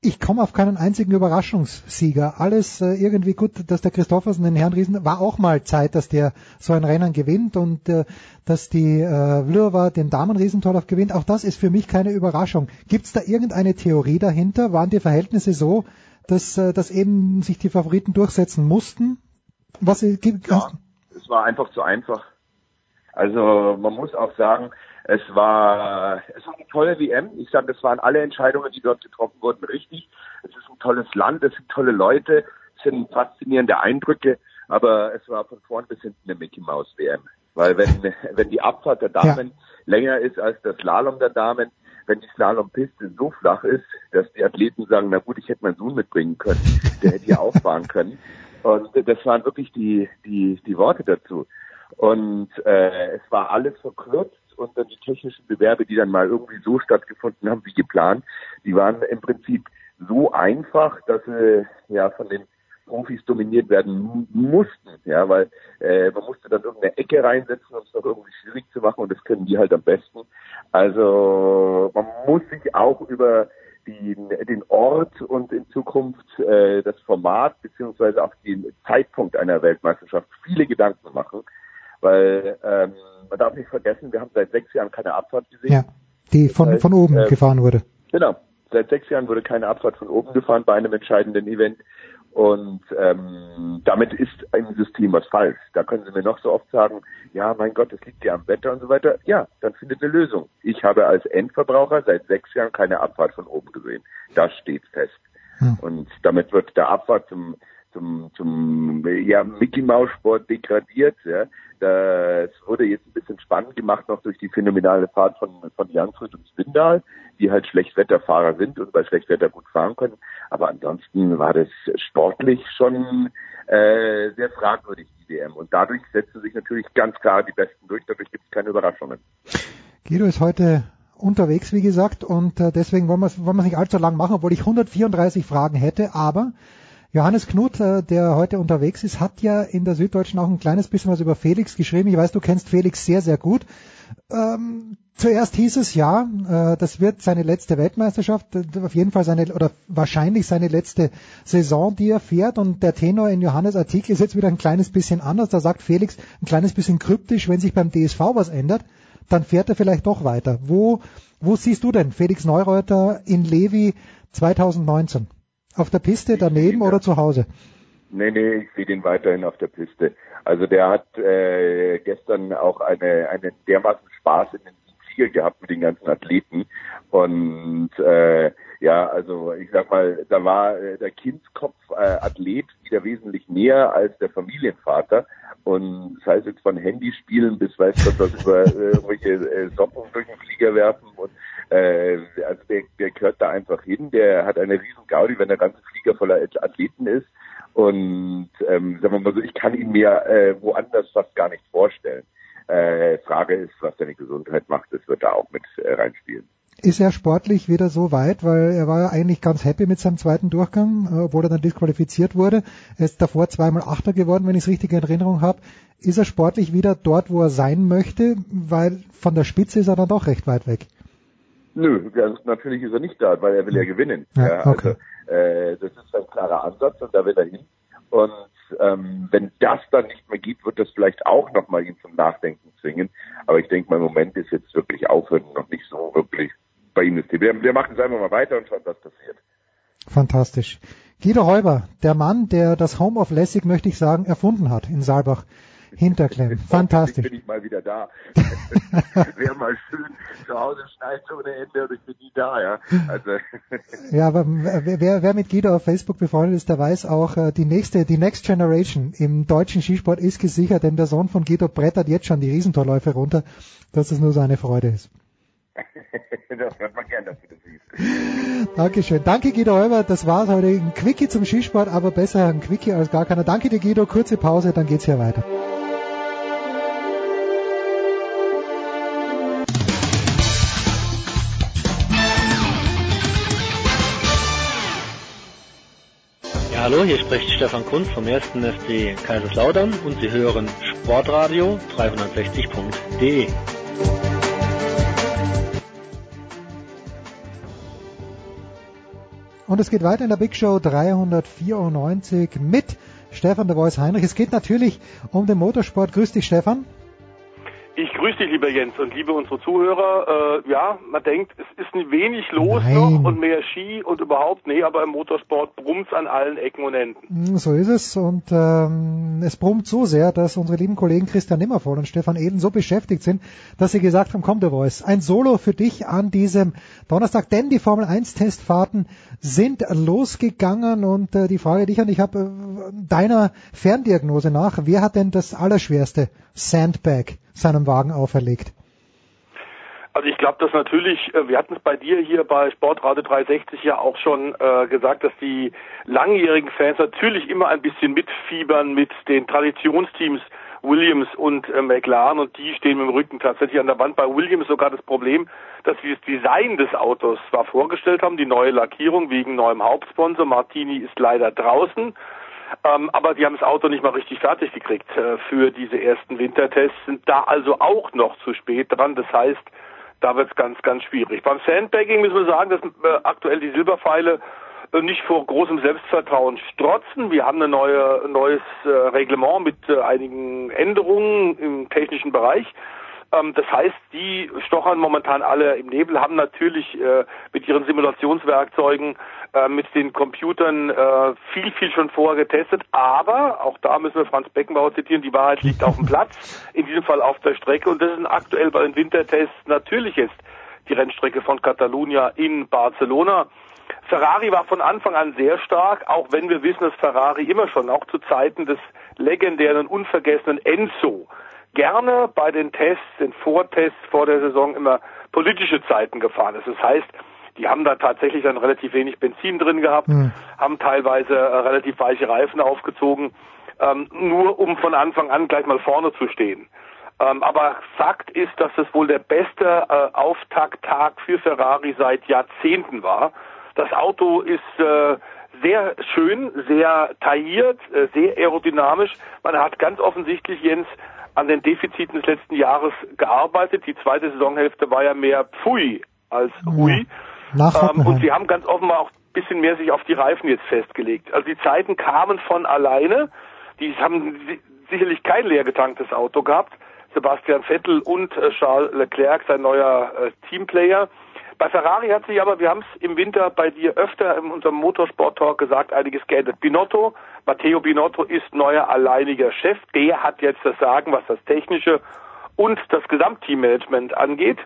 ich komme auf keinen einzigen Überraschungssieger. Alles äh, irgendwie gut, dass der Christoffersen den Herrn Riesen war auch mal Zeit, dass der so ein Rennen gewinnt und äh, dass die äh, Vlhova den Damenriesentorlauf gewinnt. Auch das ist für mich keine Überraschung. Gibt es da irgendeine Theorie dahinter? Waren die Verhältnisse so, dass, äh, dass eben sich die Favoriten durchsetzen mussten? Was gibt? Ja, es war einfach zu einfach. Also man muss auch sagen, es war, es war eine tolle WM. Ich sage, es waren alle Entscheidungen, die dort getroffen wurden, richtig. Es ist ein tolles Land, es sind tolle Leute, es sind faszinierende Eindrücke, aber es war von vorn bis hinten eine Mickey Maus WM. Weil wenn, wenn die Abfahrt der Damen ja. länger ist als der Slalom der Damen, wenn die Slalompiste so flach ist, dass die Athleten sagen, na gut, ich hätte meinen Sohn mitbringen können, der hätte hier auffahren können. Und das waren wirklich die, die, die Worte dazu. Und äh, es war alles verkürzt und dann die technischen Bewerbe, die dann mal irgendwie so stattgefunden haben wie geplant, die waren im Prinzip so einfach, dass sie ja von den Profis dominiert werden mussten, ja, weil äh, man musste dann irgendeine Ecke reinsetzen, um es noch irgendwie schwierig zu machen und das können die halt am besten. Also man muss sich auch über den, den Ort und in Zukunft äh, das Format beziehungsweise auch den Zeitpunkt einer Weltmeisterschaft viele Gedanken machen, weil ähm, man darf nicht vergessen, wir haben seit sechs Jahren keine Abfahrt gesehen. Ja, die von, heißt, von oben äh, gefahren wurde. Genau. Seit sechs Jahren wurde keine Abfahrt von oben gefahren bei einem entscheidenden Event. Und ähm, damit ist im System was falsch. Da können Sie mir noch so oft sagen, ja, mein Gott, das liegt ja am Wetter und so weiter. Ja, dann findet eine Lösung. Ich habe als Endverbraucher seit sechs Jahren keine Abfahrt von oben gesehen. Das steht fest. Hm. Und damit wird der Abfahrt zum zum, zum ja, Mickey Maus Sport degradiert. Ja. Das wurde jetzt ein bisschen spannend gemacht noch durch die phänomenale Fahrt von, von Janfried und Swindal, die halt Schlechtwetterfahrer sind und bei Schlechtwetter gut fahren können. Aber ansonsten war das sportlich schon äh, sehr fragwürdig, die WM. Und dadurch setzen sich natürlich ganz klar die Besten durch. Dadurch gibt es keine Überraschungen. Guido ist heute unterwegs, wie gesagt, und äh, deswegen wollen wir es wollen nicht allzu lang machen, obwohl ich 134 Fragen hätte, aber Johannes Knut, äh, der heute unterwegs ist, hat ja in der Süddeutschen auch ein kleines bisschen was über Felix geschrieben. Ich weiß, du kennst Felix sehr, sehr gut. Ähm, zuerst hieß es ja, äh, das wird seine letzte Weltmeisterschaft, auf jeden Fall seine oder wahrscheinlich seine letzte Saison, die er fährt. Und der Tenor in Johannes Artikel ist jetzt wieder ein kleines bisschen anders. Da sagt Felix ein kleines bisschen kryptisch, wenn sich beim DSV was ändert, dann fährt er vielleicht doch weiter. Wo, wo siehst du denn Felix Neureuter in Levi 2019? Auf der Piste daneben oder zu Hause? Nee, nee, ich sehe den weiterhin auf der Piste. Also der hat äh, gestern auch eine, einen dermaßen Spaß in den Ziel gehabt mit den ganzen Athleten. Und äh, ja, also ich sag mal, da war äh, der Kindskopf äh, Athlet wieder wesentlich näher als der Familienvater. Und das heißt jetzt von Handyspielen bis weiß Gott was über äh, irgendwelche äh, Socken durch den Flieger werfen und äh, also der, der gehört da einfach hin. Der hat eine riesen Gaudi, wenn der ganze Flieger voller Athleten ist. Und ähm, sagen wir mal so, ich kann ihn mir äh, woanders fast gar nicht vorstellen. Äh, Frage ist, was seine Gesundheit macht, das wird da auch mit äh, reinspielen. ist er sportlich wieder so weit, weil er war ja eigentlich ganz happy mit seinem zweiten Durchgang, äh, obwohl er dann disqualifiziert wurde. Er ist davor zweimal Achter geworden, wenn ich es richtig in Erinnerung habe. Ist er sportlich wieder dort, wo er sein möchte? Weil von der Spitze ist er dann doch recht weit weg. Nö, also natürlich ist er nicht da, weil er will ja gewinnen. Ja, Ja, okay. also, äh, das ist ein klarer Ansatz und da will er hin. Und ähm, wenn das dann nicht mehr gibt, wird das vielleicht auch nochmal ihn zum Nachdenken zwingen. Aber ich denke, mein Moment ist jetzt wirklich aufhören, noch nicht so wirklich bei ihm ist. Wir, wir machen es einfach mal weiter und schauen, was passiert. Fantastisch. Guido Heuber, der Mann, der das Home of Lessig, möchte ich sagen, erfunden hat in Saalbach. Hinterklemm. Fantastisch. bin ich mal wieder da. Wäre mal schön. Zu Hause schneit ohne Ende und ich bin nie da, ja. Also, Ja, aber wer, wer- mit Guido auf Facebook befreundet ist, der weiß auch, äh, die nächste, die Next Generation im deutschen Skisport ist gesichert, denn der Sohn von Guido brettert jetzt schon die Riesentorläufe runter, dass es nur seine Freude ist. das hört man gern, dass du das siehst. Dankeschön. Danke Guido Heuber, das war's heute. Ein Quickie zum Skisport, aber besser ein Quickie als gar keiner. Danke dir Guido, kurze Pause, dann geht's hier weiter. Hallo, hier spricht Stefan Kunz vom 1. FC Kaiserslautern und Sie hören Sportradio 360.de. Und es geht weiter in der Big Show 394 mit Stefan der Voice Heinrich. Es geht natürlich um den Motorsport. Grüß dich, Stefan. Ich grüße dich, lieber Jens, und liebe unsere Zuhörer. Äh, ja, man denkt, es ist ein wenig los Nein. noch und mehr Ski und überhaupt, nee, aber im Motorsport brummt's an allen Ecken und Enden. Mm, So ist es und ähm, es brummt so sehr, dass unsere lieben Kollegen Christian Nimmervoll und Stefan Eden so beschäftigt sind, dass sie gesagt haben, komm, der Voice, ein Solo für dich an diesem Donnerstag, denn die Formel 1 Testfahrten sind losgegangen und äh, die Frage dich an, ich habe äh, deiner Ferndiagnose nach, wer hat denn das allerschwerste Sandbag seinem Wagen auferlegt? Also ich glaube, dass natürlich, äh, wir hatten es bei dir hier bei Sportradio 360 ja auch schon äh, gesagt, dass die langjährigen Fans natürlich immer ein bisschen mitfiebern mit den Traditionsteams Williams und äh, McLaren und die stehen mit dem Rücken tatsächlich an der Wand. Bei Williams sogar das Problem, dass sie das Design des Autos zwar vorgestellt haben, die neue Lackierung wegen neuem Hauptsponsor. Martini ist leider draußen. Ähm, aber die haben das Auto nicht mal richtig fertig gekriegt äh, für diese ersten Wintertests, sind da also auch noch zu spät dran. Das heißt, da wird es ganz, ganz schwierig. Beim Sandbagging müssen wir sagen, dass äh, aktuell die Silberpfeile äh, nicht vor großem Selbstvertrauen strotzen. Wir haben ein neue, neues äh, Reglement mit äh, einigen Änderungen im technischen Bereich. Ähm, das heißt, die stochern momentan alle im Nebel, haben natürlich äh, mit ihren Simulationswerkzeugen, äh, mit den Computern äh, viel, viel schon vorher getestet. Aber, auch da müssen wir Franz Beckenbauer zitieren, die Wahrheit liegt auf dem Platz, in diesem Fall auf der Strecke. Und das ist aktuell bei den Wintertests natürlich jetzt die Rennstrecke von Catalunya in Barcelona. Ferrari war von Anfang an sehr stark, auch wenn wir wissen, dass Ferrari immer schon, auch zu Zeiten des legendären unvergessenen Enzo, gerne bei den Tests, den Vortests vor der Saison immer politische Zeiten gefahren ist. Das heißt, die haben da tatsächlich dann relativ wenig Benzin drin gehabt, haben teilweise äh, relativ weiche Reifen aufgezogen, ähm, nur um von Anfang an gleich mal vorne zu stehen. Ähm, aber Fakt ist, dass es wohl der beste äh, Auftakttag für Ferrari seit Jahrzehnten war. Das Auto ist äh, sehr schön, sehr tailliert, äh, sehr aerodynamisch. Man hat ganz offensichtlich, Jens, an den Defiziten des letzten Jahres gearbeitet. Die zweite Saisonhälfte war ja mehr Pfui als Hui. Nach Ähm, und sie haben ganz offenbar auch ein bisschen mehr sich auf die Reifen jetzt festgelegt. Also die Zeiten kamen von alleine. Die haben si sicherlich kein leer getanktes Auto gehabt. Sebastian Vettel und äh, Charles Leclerc, sein neuer äh, Teamplayer. Bei Ferrari hat sich aber, wir haben es im Winter bei dir öfter in unserem Motorsport-Talk gesagt, einiges geändert. Binotto, Matteo Binotto ist neuer alleiniger Chef. Der hat jetzt das Sagen, was das Technische und das Gesamtteammanagement angeht.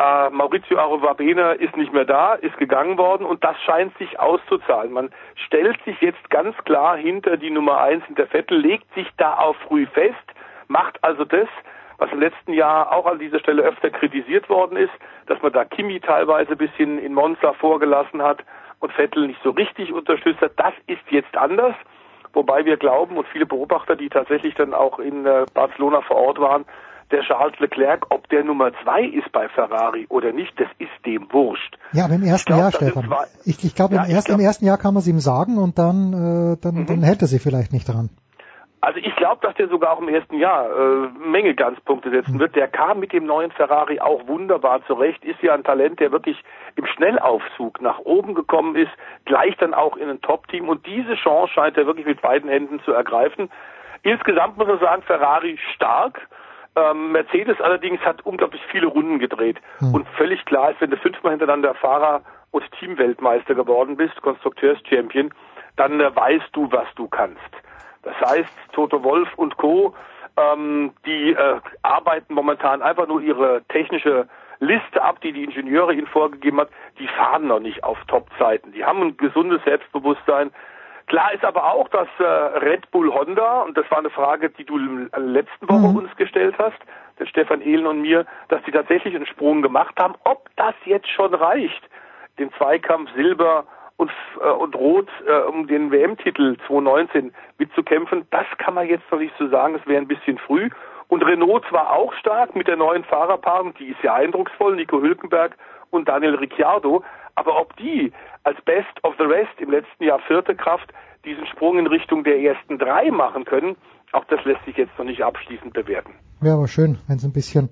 Äh, Maurizio Arovabene ist nicht mehr da, ist gegangen worden und das scheint sich auszuzahlen. Man stellt sich jetzt ganz klar hinter die Nummer eins, hinter Vettel, legt sich da auch früh fest, macht also das, was im letzten Jahr auch an dieser Stelle öfter kritisiert worden ist, dass man da Kimi teilweise ein bisschen in Monza vorgelassen hat und Vettel nicht so richtig unterstützt hat. Das ist jetzt anders. Wobei wir glauben und viele Beobachter, die tatsächlich dann auch in äh, Barcelona vor Ort waren, der Charles Leclerc, ob der Nummer zwei ist bei Ferrari oder nicht, das ist dem wurscht. Ja, aber im ersten glaub, Jahr, Stefan. zwei- Ich, ich glaube, Ja, im, erst, glaub- im ersten Jahr kann man es ihm sagen und dann, äh, dann, Mhm. dann hält er sich vielleicht nicht dran. Also ich glaube, dass der sogar auch im ersten Jahr äh, Menge Ganzpunkte setzen wird. Der kam mit dem neuen Ferrari auch wunderbar zurecht, ist ja ein Talent, der wirklich im Schnellaufzug nach oben gekommen ist, gleich dann auch in ein Top-Team und diese Chance scheint er wirklich mit beiden Händen zu ergreifen. Insgesamt muss man sagen, Ferrari stark. Ähm, Mercedes allerdings hat unglaublich viele Runden gedreht. Und völlig klar ist, wenn du fünfmal hintereinander Fahrer- und Teamweltmeister geworden bist, Konstrukteurs-Champion, dann äh, weißt du, was du kannst. Das heißt, Toto Wolf und Co., ähm, die äh, arbeiten momentan einfach nur ihre technische Liste ab, die die Ingenieure ihnen vorgegeben hat. Die fahren noch nicht auf Top-Zeiten. Die haben ein gesundes Selbstbewusstsein. Klar ist aber auch, dass äh, Red Bull Honda, und das war eine Frage, die du der letzten Woche uns gestellt hast, den Stefan Ehlen und mir, dass die tatsächlich einen Sprung gemacht haben. Ob das jetzt schon reicht, den Zweikampf Silber und, äh, und Rot äh, um den WM-Titel 2019 mitzukämpfen, das kann man jetzt noch nicht so sagen, das wäre ein bisschen früh. Und Renault zwar auch stark mit der neuen Fahrerpaarung, die ist ja eindrucksvoll, Nico Hülkenberg und Daniel Ricciardo, aber ob die als Best of the Rest im letzten Jahr vierte Kraft diesen Sprung in Richtung der ersten drei machen können, auch das lässt sich jetzt noch nicht abschließend bewerten. Wäre aber schön, wenn es ein bisschen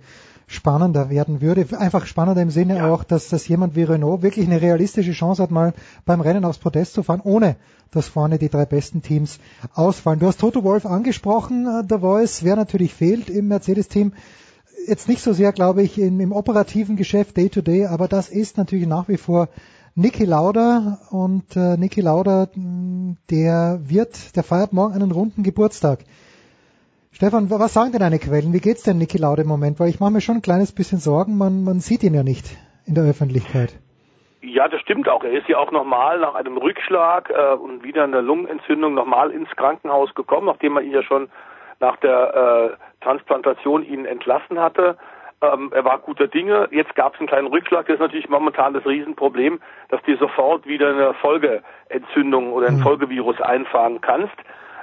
spannender werden würde. Einfach spannender im Sinne auch, dass, dass jemand wie Renault wirklich eine realistische Chance hat, mal beim Rennen aufs Podest zu fahren, ohne dass vorne die drei besten Teams ausfallen. Du hast Toto Wolf angesprochen, äh, der Voice, wer natürlich fehlt im Mercedes-Team. Jetzt nicht so sehr, glaube ich, im, im operativen Geschäft Day-to-Day, aber das ist natürlich nach wie vor Niki Lauda und äh, Niki Lauda, der wird, der feiert morgen einen runden Geburtstag. Stefan, wa- was sagen denn deine Quellen? Wie geht's denn Niki Lauda im Moment? Weil ich mache mir schon ein kleines bisschen Sorgen, man, man sieht ihn ja nicht in der Öffentlichkeit. Ja, das stimmt auch. Er ist ja auch nochmal nach einem Rückschlag äh, und wieder einer Lungenentzündung nochmal ins Krankenhaus gekommen, nachdem man ihn ja schon nach der äh, Transplantation ihn entlassen hatte. Ähm, er war guter Dinge. Jetzt gab es einen kleinen Rückschlag. Das ist natürlich momentan das Riesenproblem, dass du sofort wieder eine Folgeentzündung oder ein Folgevirus einfahren kannst.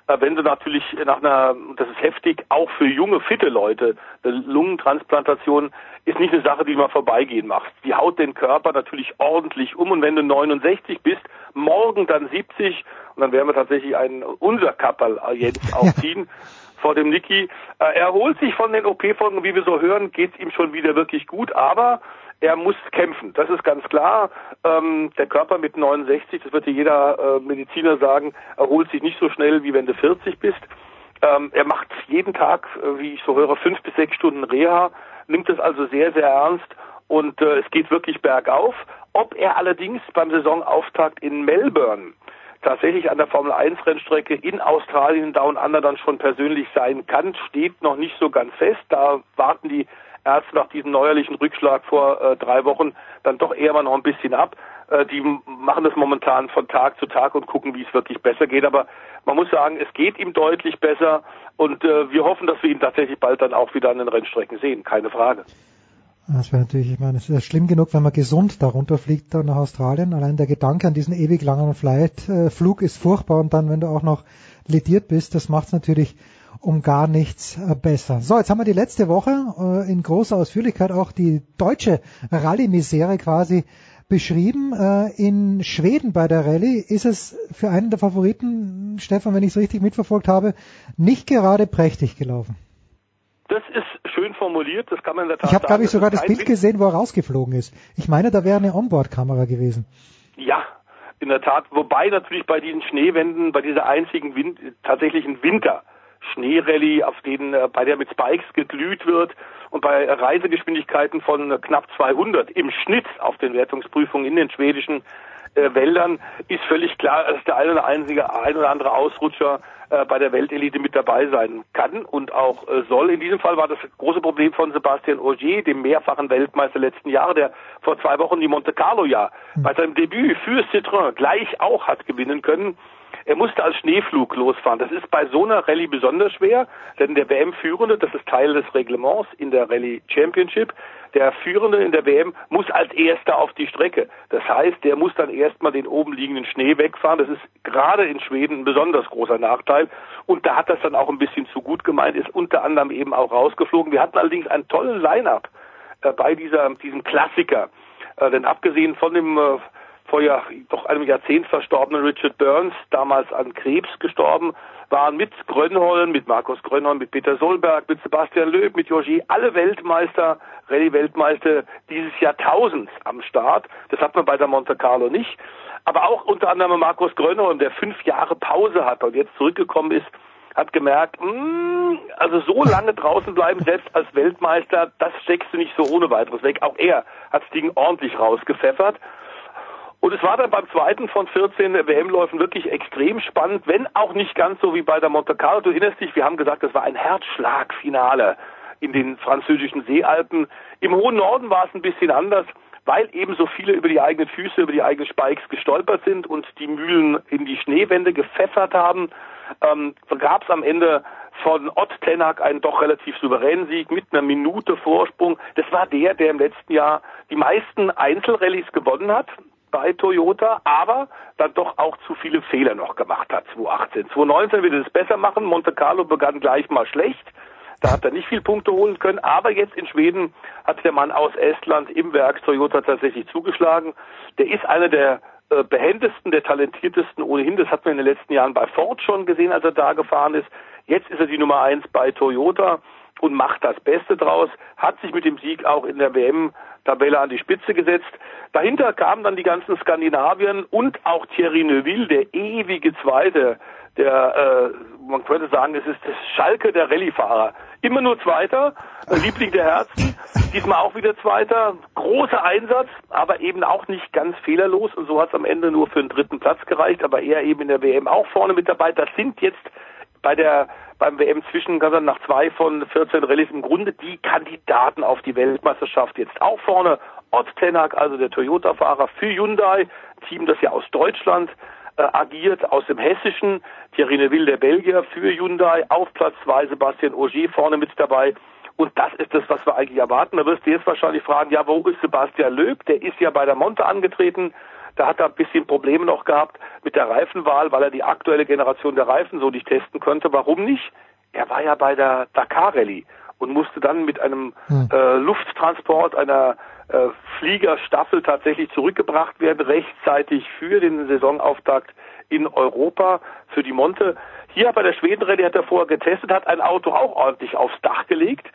Wenn du natürlich nach einer, das ist heftig, auch für junge, fitte Leute, eine Lungentransplantation ist nicht eine Sache, die mal vorbeigehen machst. Die haut den Körper natürlich ordentlich um und wenn du 69 bist, morgen dann 70 und dann werden wir tatsächlich einen, unser Kapperl jetzt aufziehen vor dem Niki. Äh, er erholt sich von den OP-Folgen, wie wir so hören, geht's ihm schon wieder wirklich gut, aber er muss kämpfen, das ist ganz klar. Ähm, der Körper mit 69, das wird dir jeder äh, Mediziner sagen, erholt sich nicht so schnell, wie wenn du 40 bist. Ähm, er macht jeden Tag, äh, wie ich so höre, fünf bis sechs Stunden Reha, nimmt es also sehr, sehr ernst und äh, es geht wirklich bergauf. Ob er allerdings beim Saisonauftakt in Melbourne tatsächlich an der Formel 1 Rennstrecke in Australien Down Under dann schon persönlich sein kann, steht noch nicht so ganz fest. Da warten die Ärzte nach diesem neuerlichen Rückschlag vor äh, drei Wochen dann doch eher mal noch ein bisschen ab. Äh, die machen das momentan von Tag zu Tag und gucken, wie es wirklich besser geht. Aber man muss sagen, es geht ihm deutlich besser und äh, wir hoffen, dass wir ihn tatsächlich bald dann auch wieder an den Rennstrecken sehen. Keine Frage. Das wäre natürlich, ich meine, es ist schlimm genug, wenn man gesund darunter fliegt da nach Australien. Allein der Gedanke an diesen ewig langen Flight, äh, Flug ist furchtbar und dann, wenn du auch noch lediert bist, das macht es natürlich um gar nichts äh, besser. So, jetzt haben wir die letzte Woche äh, in großer Ausführlichkeit auch die deutsche Rallye-Misere quasi beschrieben. Äh, in Schweden bei der Rallye ist es für einen der Favoriten, Stefan, wenn ich es richtig mitverfolgt habe, nicht gerade prächtig gelaufen. Das ist schön formuliert, das kann man in der Tat Ich habe, glaube ich, sogar das Bild gesehen, wo er rausgeflogen ist. Ich meine, da wäre eine Onboard-Kamera gewesen. Ja, in der Tat. Wobei natürlich bei diesen Schneewänden, bei dieser einzigen Wind, tatsächlichen Winter Schneerallye, auf denen äh, bei der mit Spikes geglüht wird und bei Reisegeschwindigkeiten von knapp 200 im Schnitt auf den Wertungsprüfungen in den schwedischen äh, Wäldern ist völlig klar, dass der ein oder einzige ein oder andere Ausrutscher äh, bei der Weltelite mit dabei sein kann und auch äh, soll. In diesem Fall war das große Problem von Sebastian Ogier, dem mehrfachen Weltmeister letzten Jahre, der vor zwei Wochen die Monte Carlo ja bei seinem Debüt für Citroën gleich auch hat gewinnen können. Er musste als Schneeflug losfahren. Das ist bei so einer Rallye besonders schwer, denn der WM-Führende, das ist Teil des Reglements in der Rallye Championship, der Führende in der WM muss als Erster auf die Strecke. Das heißt, der muss dann erstmal den oben liegenden Schnee wegfahren. Das ist gerade in Schweden ein besonders großer Nachteil. Und da hat das dann auch ein bisschen zu gut gemeint, ist unter anderem eben auch rausgeflogen. Wir hatten allerdings einen tollen Line-Up äh, bei dieser, diesem Klassiker. Äh, denn abgesehen von dem äh, vor ja doch einem Jahrzehnt verstorbenen Richard Burns, damals an Krebs gestorben, waren mit Grönholm, mit Markus Grönholm, mit Peter Solberg, mit Sebastian Löb, mit Jogi, alle Weltmeister, Rallye-Weltmeister dieses Jahrtausends am Start. Das hat man bei der Monte Carlo nicht. Aber auch unter anderem Markus Grönholm, der fünf Jahre Pause hat und jetzt zurückgekommen ist, hat gemerkt, mh, hm, also so lange draußen bleiben, selbst als Weltmeister, das steckst du nicht so ohne weiteres weg. Auch er hat das Ding ordentlich rausgepfeffert. Und es war dann beim zweiten von 14 WM-Läufen wirklich extrem spannend, wenn auch nicht ganz so wie bei der Monte Carlo. Du erinnerst dich, wir haben gesagt, das war ein Herzschlagfinale in den französischen Seealpen. Im hohen Norden war es ein bisschen anders, weil eben so viele über die eigenen Füße, über die eigenen Spikes gestolpert sind und die Mühlen in die Schneewände gepfeffert haben. Ähm, gab es am Ende von Ott Tenak einen doch relativ souveränen Sieg mit einer Minute Vorsprung. Das war der, der im letzten Jahr die meisten Einzelrallyes gewonnen hat bei Toyota, aber dann doch auch zu viele Fehler noch gemacht hat, 2018. 2019 wird es besser machen. Monte Carlo begann gleich mal schlecht. Da hat er nicht viel Punkte holen können, aber jetzt in Schweden hat der Mann aus Estland im Werk Toyota tatsächlich zugeschlagen. Der ist einer der äh, behendesten, der talentiertesten ohnehin. Das hat man in den letzten Jahren bei Ford schon gesehen, als er da gefahren ist. Jetzt ist er die Nummer eins bei Toyota und macht das Beste draus, hat sich mit dem Sieg auch in der WM-Tabelle an die Spitze gesetzt. Dahinter kamen dann die ganzen Skandinavier und auch Thierry Neuville, der ewige Zweite, der, äh, man könnte sagen, es ist das Schalke der Rallyefahrer. Immer nur Zweiter, äh, Liebling der Herzen, diesmal auch wieder Zweiter, großer Einsatz, aber eben auch nicht ganz fehlerlos und so hat es am Ende nur für den dritten Platz gereicht, aber er eben in der WM auch vorne mit dabei. Das sind jetzt bei der beim WM Zwischengang nach zwei von 14 Rallyes im Grunde die Kandidaten auf die Weltmeisterschaft jetzt auch vorne. Ott Tenak, also der Toyota-Fahrer für Hyundai, Team, das ja aus Deutschland äh, agiert, aus dem Hessischen. Thierry Neville, der Belgier, für Hyundai. Auf Platz zwei Sebastian Ogier vorne mit dabei. Und das ist das, was wir eigentlich erwarten. Da wirst du jetzt wahrscheinlich fragen, ja, wo ist Sebastian Löb? Der ist ja bei der Monte angetreten. Da hat er ein bisschen Probleme noch gehabt mit der Reifenwahl, weil er die aktuelle Generation der Reifen so nicht testen könnte. Warum nicht? Er war ja bei der Dakar Rallye und musste dann mit einem hm. äh, Lufttransport einer äh, Fliegerstaffel tatsächlich zurückgebracht werden, rechtzeitig für den Saisonauftakt in Europa für die Monte. Hier bei der Schwedenrallye hat er vorher getestet, hat ein Auto auch ordentlich aufs Dach gelegt.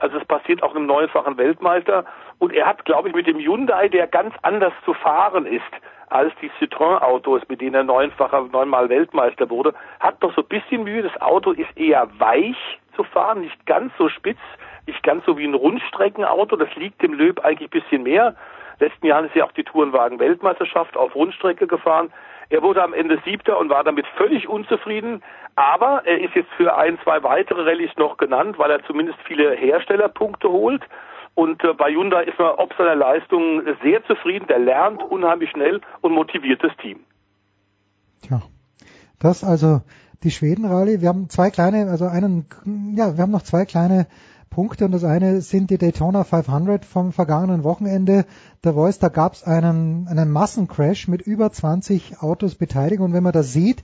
Also es passiert auch einem neunfachen Weltmeister. Und er hat, glaube ich, mit dem Hyundai, der ganz anders zu fahren ist als die Citroën-Autos, mit denen er neunfacher, neunmal Weltmeister wurde, hat doch so ein bisschen Mühe. Das Auto ist eher weich zu fahren, nicht ganz so spitz, nicht ganz so wie ein Rundstreckenauto. Das liegt dem Löb eigentlich ein bisschen mehr. Letzten Jahren ist ja auch die Tourenwagen-Weltmeisterschaft auf Rundstrecke gefahren. Er wurde am Ende Siebter und war damit völlig unzufrieden. Aber er ist jetzt für ein, zwei weitere Rallyes noch genannt, weil er zumindest viele Herstellerpunkte holt. Und äh, bei Hyundai ist man ob seiner Leistung sehr zufrieden. Der lernt unheimlich schnell und motiviert das Team. Tja, das also die Schweden-Rallye. Wir haben zwei kleine, also einen, ja, wir haben noch zwei kleine Punkte und das eine sind die Daytona 500 vom vergangenen Wochenende. Da Voice, da gab es einen, einen Massencrash mit über 20 Autos beteiligt und wenn man das sieht,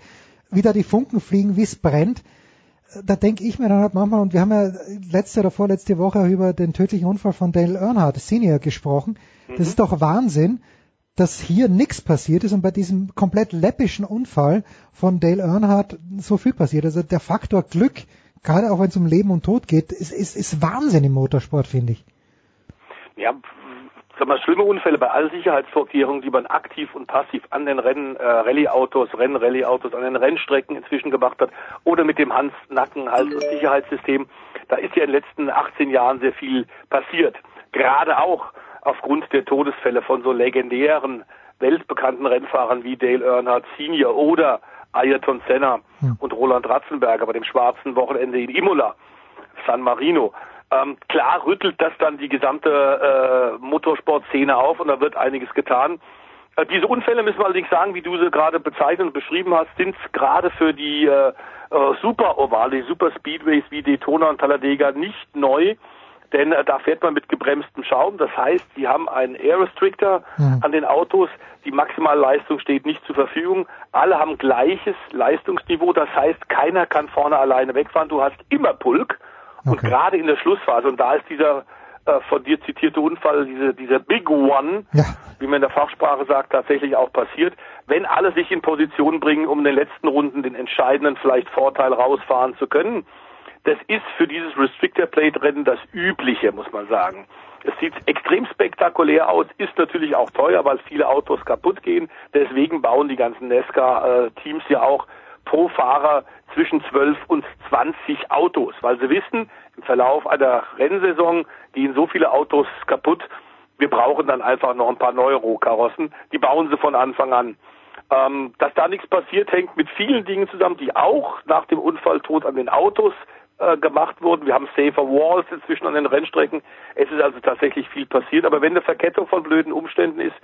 wie da die Funken fliegen, wie es brennt, da denke ich mir dann halt manchmal, und wir haben ja letzte oder vorletzte Woche über den tödlichen Unfall von Dale Earnhardt Senior gesprochen. Mhm. Das ist doch Wahnsinn, dass hier nichts passiert ist und bei diesem komplett läppischen Unfall von Dale Earnhardt so viel passiert. Also der Faktor Glück, gerade auch wenn es um Leben und Tod geht, ist, ist, ist Wahnsinn im Motorsport, finde ich. Ja, sag mal, schlimme Unfälle bei allen Sicherheitsvorkehrungen, die man aktiv und passiv an den Rennen, äh, Rallye-Autos, Rennen-Rallye-Autos, an den Rennstrecken inzwischen gemacht hat oder mit dem Hans, Nacken, Hals- und Sicherheitssystem, da ist ja in den letzten 18 Jahren sehr viel passiert. Gerade auch aufgrund der Todesfälle von so legendären, weltbekannten Rennfahrern wie Dale Earnhardt Senior oder Ayrton Senna hm. und Roland Ratzenberger bei dem schwarzen Wochenende in Imola, San Marino. Ähm, klar rüttelt das dann die gesamte äh, Motorsportszene auf und da wird einiges getan. Äh, diese Unfälle müssen wir allerdings sagen, wie du sie gerade bezeichnet und beschrieben hast, sind gerade für die äh, äh, Super Ovale, die Super Speedways wie Daytona und Talladega nicht neu. Denn äh, da fährt man mit gebremstem Schaum. Das heißt, sie haben einen Air Restrictor mhm. an den Autos. Die Maximalleistung steht nicht zur Verfügung. Alle haben gleiches Leistungsniveau. Das heißt, keiner kann vorne alleine wegfahren. Du hast immer Pulk. Okay. Und gerade in der Schlussphase, und da ist dieser äh, von dir zitierte Unfall, diese, dieser Big One, ja. wie man in der Fachsprache sagt, tatsächlich auch passiert. Wenn alle sich in Position bringen, um in den letzten Runden den entscheidenden vielleicht Vorteil rausfahren zu können, das ist für dieses Restrictor Plate Rennen das Übliche, muss man sagen. Es sieht extrem spektakulär aus, ist natürlich auch teuer, weil viele Autos kaputt gehen. Deswegen bauen die ganzen Nesca-Teams ja auch pro Fahrer zwischen 12 und 20 Autos, weil sie wissen, im Verlauf einer Rennsaison gehen so viele Autos kaputt, wir brauchen dann einfach noch ein paar neue Rohkarossen. Die bauen sie von Anfang an. Ähm, dass da nichts passiert, hängt mit vielen Dingen zusammen, die auch nach dem Unfalltod an den Autos äh, gemacht wurden. Wir haben Safer Walls inzwischen an den Rennstrecken. Es ist also tatsächlich viel passiert. Aber wenn eine Verkettung von blöden Umständen ist,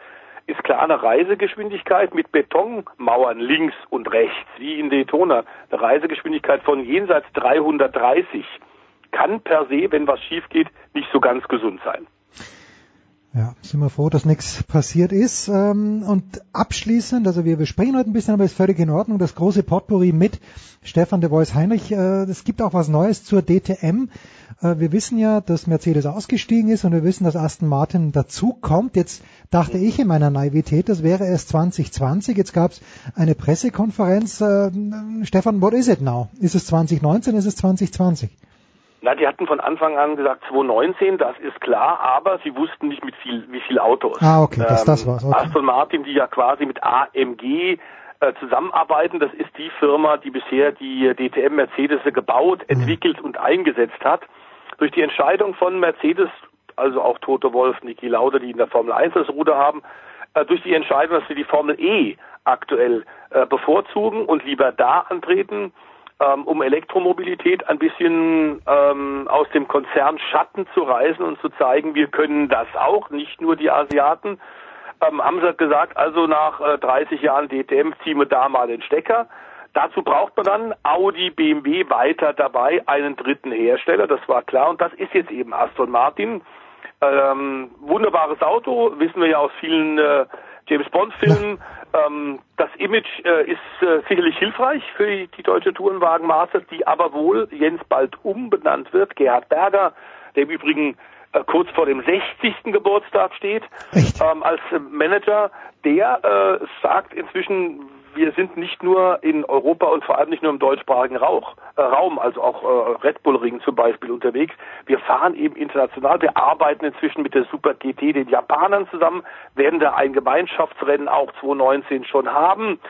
ist klar eine Reisegeschwindigkeit mit Betonmauern links und rechts, wie in Daytona. Eine Reisegeschwindigkeit von jenseits 330 kann per se, wenn was schief geht, nicht so ganz gesund sein. Ja, sind wir froh, dass nichts passiert ist. Ähm, und abschließend, also wir besprechen heute ein bisschen, aber ist völlig in Ordnung, das große Potpourri mit Stefan de Vois Heinrich. Äh, es gibt auch was Neues zur DTM. Äh, wir wissen ja, dass Mercedes ausgestiegen ist und wir wissen, dass Aston Martin dazukommt. Jetzt dachte ich in meiner Naivität, das wäre erst 2020. Jetzt gab es eine Pressekonferenz. Äh, Stefan, what is it now? Ist es 2019, ist es 2020? Na, die hatten von Anfang an gesagt 2019, das ist klar, aber sie wussten nicht mit viel, wie viel Autos. Ah, okay, das, ähm, das war's. Okay. Aston Martin, die ja quasi mit AMG äh, zusammenarbeiten, das ist die Firma, die bisher die DTM Mercedes gebaut, mhm. entwickelt und eingesetzt hat. Durch die Entscheidung von Mercedes, also auch Toto Wolf, Niki Lauda, die in der Formel 1 das Ruder haben, äh, durch die Entscheidung, dass sie die Formel E aktuell äh, bevorzugen und lieber da antreten, ähm, um Elektromobilität ein bisschen ähm, aus dem Konzern Schatten zu reißen und zu zeigen, wir können das auch, nicht nur die Asiaten. Ähm, haben sie gesagt, also nach äh, 30 Jahren DTM ziehen wir da mal den Stecker. Dazu braucht man dann Audi, BMW weiter dabei, einen dritten Hersteller, das war klar. Und das ist jetzt eben Aston Martin. Ähm, wunderbares Auto, wissen wir ja aus vielen äh, James Bond Filmen. Ähm, das Image äh, ist äh, sicherlich hilfreich für die, die deutsche Tourenwagen die aber wohl Jens bald umbenannt wird. Gerhard Berger, der im Übrigen äh, kurz vor dem 60. Geburtstag steht, ähm, als Manager, der äh, sagt inzwischen, wir sind nicht nur in Europa und vor allem nicht nur im deutschsprachigen Rauch, äh, Raum, also auch äh, Red Bull Ring zum Beispiel unterwegs. Wir fahren eben international. Wir arbeiten inzwischen mit der Super GT, den Japanern zusammen, werden da ein Gemeinschaftsrennen auch 2019 schon haben.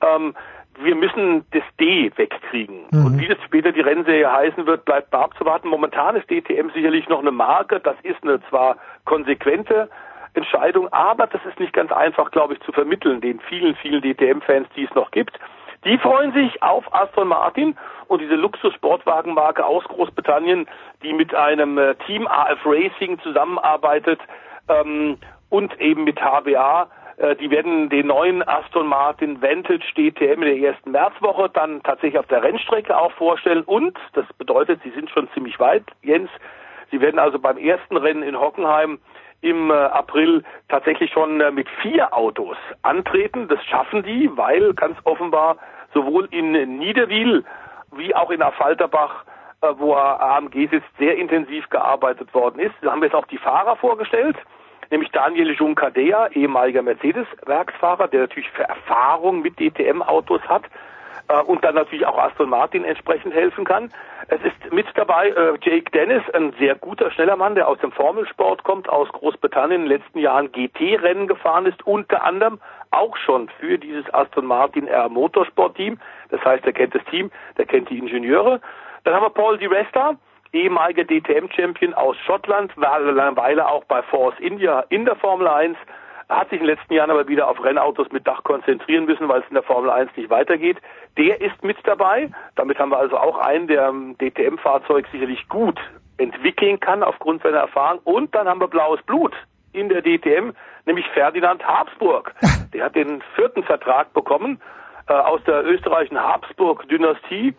Ähm, wir müssen das D wegkriegen. Mhm. Und wie das später die Rennserie heißen wird, bleibt mal abzuwarten. Momentan ist DTM sicherlich noch eine Marke. Das ist eine zwar konsequente Entscheidung, aber das ist nicht ganz einfach, glaube ich, zu vermitteln, den vielen, vielen DTM-Fans, die es noch gibt. Die freuen sich auf Aston Martin und diese Luxus-Sportwagenmarke aus Großbritannien, die mit einem äh, Team AF Racing zusammenarbeitet ähm, und eben mit HBA. Äh, die werden den neuen Aston Martin Vantage DTM in der ersten Märzwoche dann tatsächlich auf der Rennstrecke auch vorstellen und, das bedeutet, sie sind schon ziemlich weit, Jens, sie werden also beim ersten Rennen in Hockenheim im äh, April tatsächlich schon äh, mit vier Autos antreten. Das schaffen die, weil ganz offenbar sowohl in Niederwil wie auch in Affalterbach, äh, wo AMG sitzt, sehr intensiv gearbeitet worden ist. Da haben wir jetzt auch die Fahrer vorgestellt, nämlich Daniel Juncadea, ehemaliger Mercedes-Werksfahrer, der natürlich Erfahrung mit DTM-Autos hat äh, und dann natürlich auch Aston Martin entsprechend helfen kann. Es ist mit dabei äh, Jake Dennis, ein sehr guter, schneller Mann, der aus dem Formelsport kommt, aus Großbritannien in den letzten Jahren GT-Rennen gefahren ist, unter anderem auch schon für dieses Aston Martin R Motorsport Team. Das heißt, er kennt das Team, der kennt die Ingenieure. Dann haben wir Paul Di Resta, ehemaliger DTM-Champion aus Schottland, war eine Weile auch bei Force India in der Formel 1, hat sich in den letzten Jahren aber wieder auf Rennautos mit Dach konzentrieren müssen, weil es in der Formel 1 nicht weitergeht. Der ist mit dabei. Damit haben wir also auch einen, der DTM-Fahrzeug sicherlich gut entwickeln kann aufgrund seiner Erfahrung. Und dann haben wir blaues Blut in der DTM, nämlich Ferdinand Habsburg. Der hat den vierten Vertrag bekommen äh, aus der österreichischen Habsburg-Dynastie.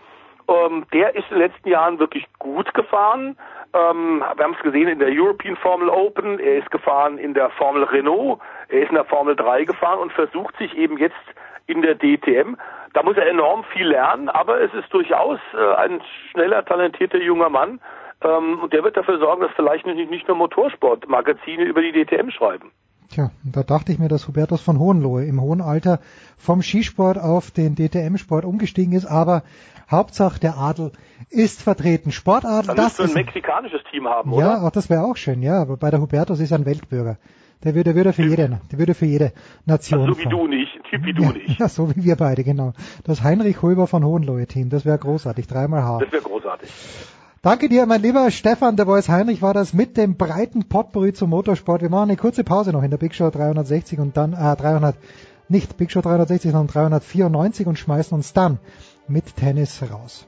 Ähm, der ist in den letzten Jahren wirklich gut gefahren. Ähm, wir haben es gesehen in der European Formel Open. Er ist gefahren in der Formel Renault. Er ist in der Formel 3 gefahren und versucht sich eben jetzt in der DTM. Da muss er enorm viel lernen, aber es ist durchaus äh, ein schneller, talentierter junger Mann. Ähm, und der wird dafür sorgen, dass vielleicht nicht, nicht nur Motorsportmagazine über die DTM schreiben. Tja, da dachte ich mir, dass Hubertus von Hohenlohe im hohen Alter vom Skisport auf den DTM-Sport umgestiegen ist, aber Hauptsache der Adel ist vertreten. Sportadel, Dann das du ein mexikanisches Team haben, ja, oder? auch das wäre auch schön, ja, aber bei der Hubertus ist er ein Weltbürger. Der würde, würde für jede, der würde für jede Nation. so wie fahren. du nicht, ein Typ wie du ja, nicht. Ja, so wie wir beide, genau. Das Heinrich Hulber von Hohenlohe Team, das wäre großartig, dreimal H. Das wäre großartig. Danke dir, mein lieber Stefan, der Voice Heinrich war das mit dem breiten Potpourri zum Motorsport. Wir machen eine kurze Pause noch in der Big Show 360 und dann, äh, 300, nicht Big Show 360, sondern 394 und schmeißen uns dann mit Tennis raus.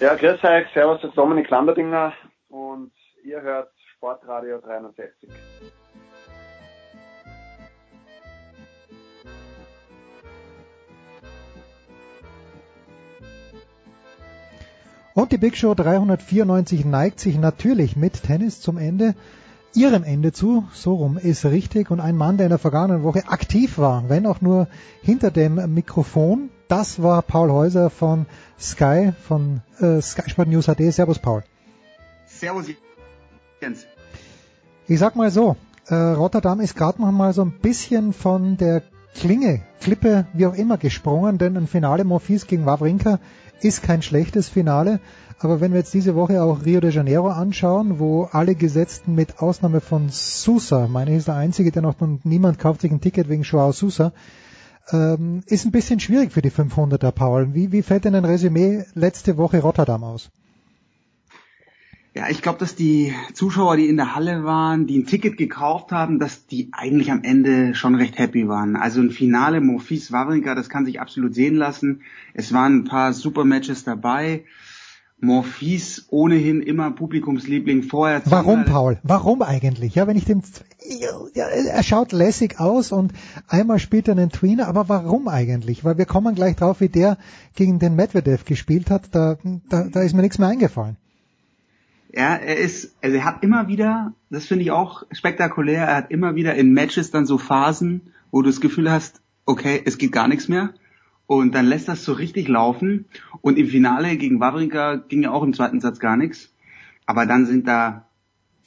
Ja, grüß euch, servus, das ist Dominik Lamberdinger und ihr hört Sportradio 360. Und die Big Show 394 neigt sich natürlich mit Tennis zum Ende, ihrem Ende zu. So rum ist richtig. Und ein Mann, der in der vergangenen Woche aktiv war, wenn auch nur hinter dem Mikrofon, das war Paul Häuser von Sky, von äh, Sky Sport News HD. Servus, Paul. Servus, Jens. Ich sag mal so, äh, Rotterdam ist gerade noch mal so ein bisschen von der Klinge, Klippe, wie auch immer gesprungen, denn ein Finale Monfils gegen Wawrinka ist kein schlechtes Finale. Aber wenn wir jetzt diese Woche auch Rio de Janeiro anschauen, wo alle Gesetzten mit Ausnahme von Sousa, meine ich ist der einzige, der noch und niemand kauft sich ein Ticket wegen Joao Sousa, ähm, ist ein bisschen schwierig für die 500er, Paul. Wie, wie fällt denn ein Resümee letzte Woche Rotterdam aus? Ja, ich glaube, dass die Zuschauer, die in der Halle waren, die ein Ticket gekauft haben, dass die eigentlich am Ende schon recht happy waren. Also ein Finale Monfils Wawrinka, das kann sich absolut sehen lassen. Es waren ein paar super Matches dabei. Monfils ohnehin immer Publikumsliebling vorher. Warum, Paul? Warum eigentlich? Ja, wenn ich dem, ja, er schaut lässig aus und einmal spielt er einen Tweener, aber warum eigentlich? Weil wir kommen gleich drauf, wie der gegen den Medvedev gespielt hat, da, da, da ist mir nichts mehr eingefallen. Ja, er ist, also er hat immer wieder, das finde ich auch spektakulär, er hat immer wieder in Matches dann so Phasen, wo du das Gefühl hast, okay, es geht gar nichts mehr. Und dann lässt das so richtig laufen. Und im Finale gegen Wawrinka ging ja auch im zweiten Satz gar nichts. Aber dann sind da,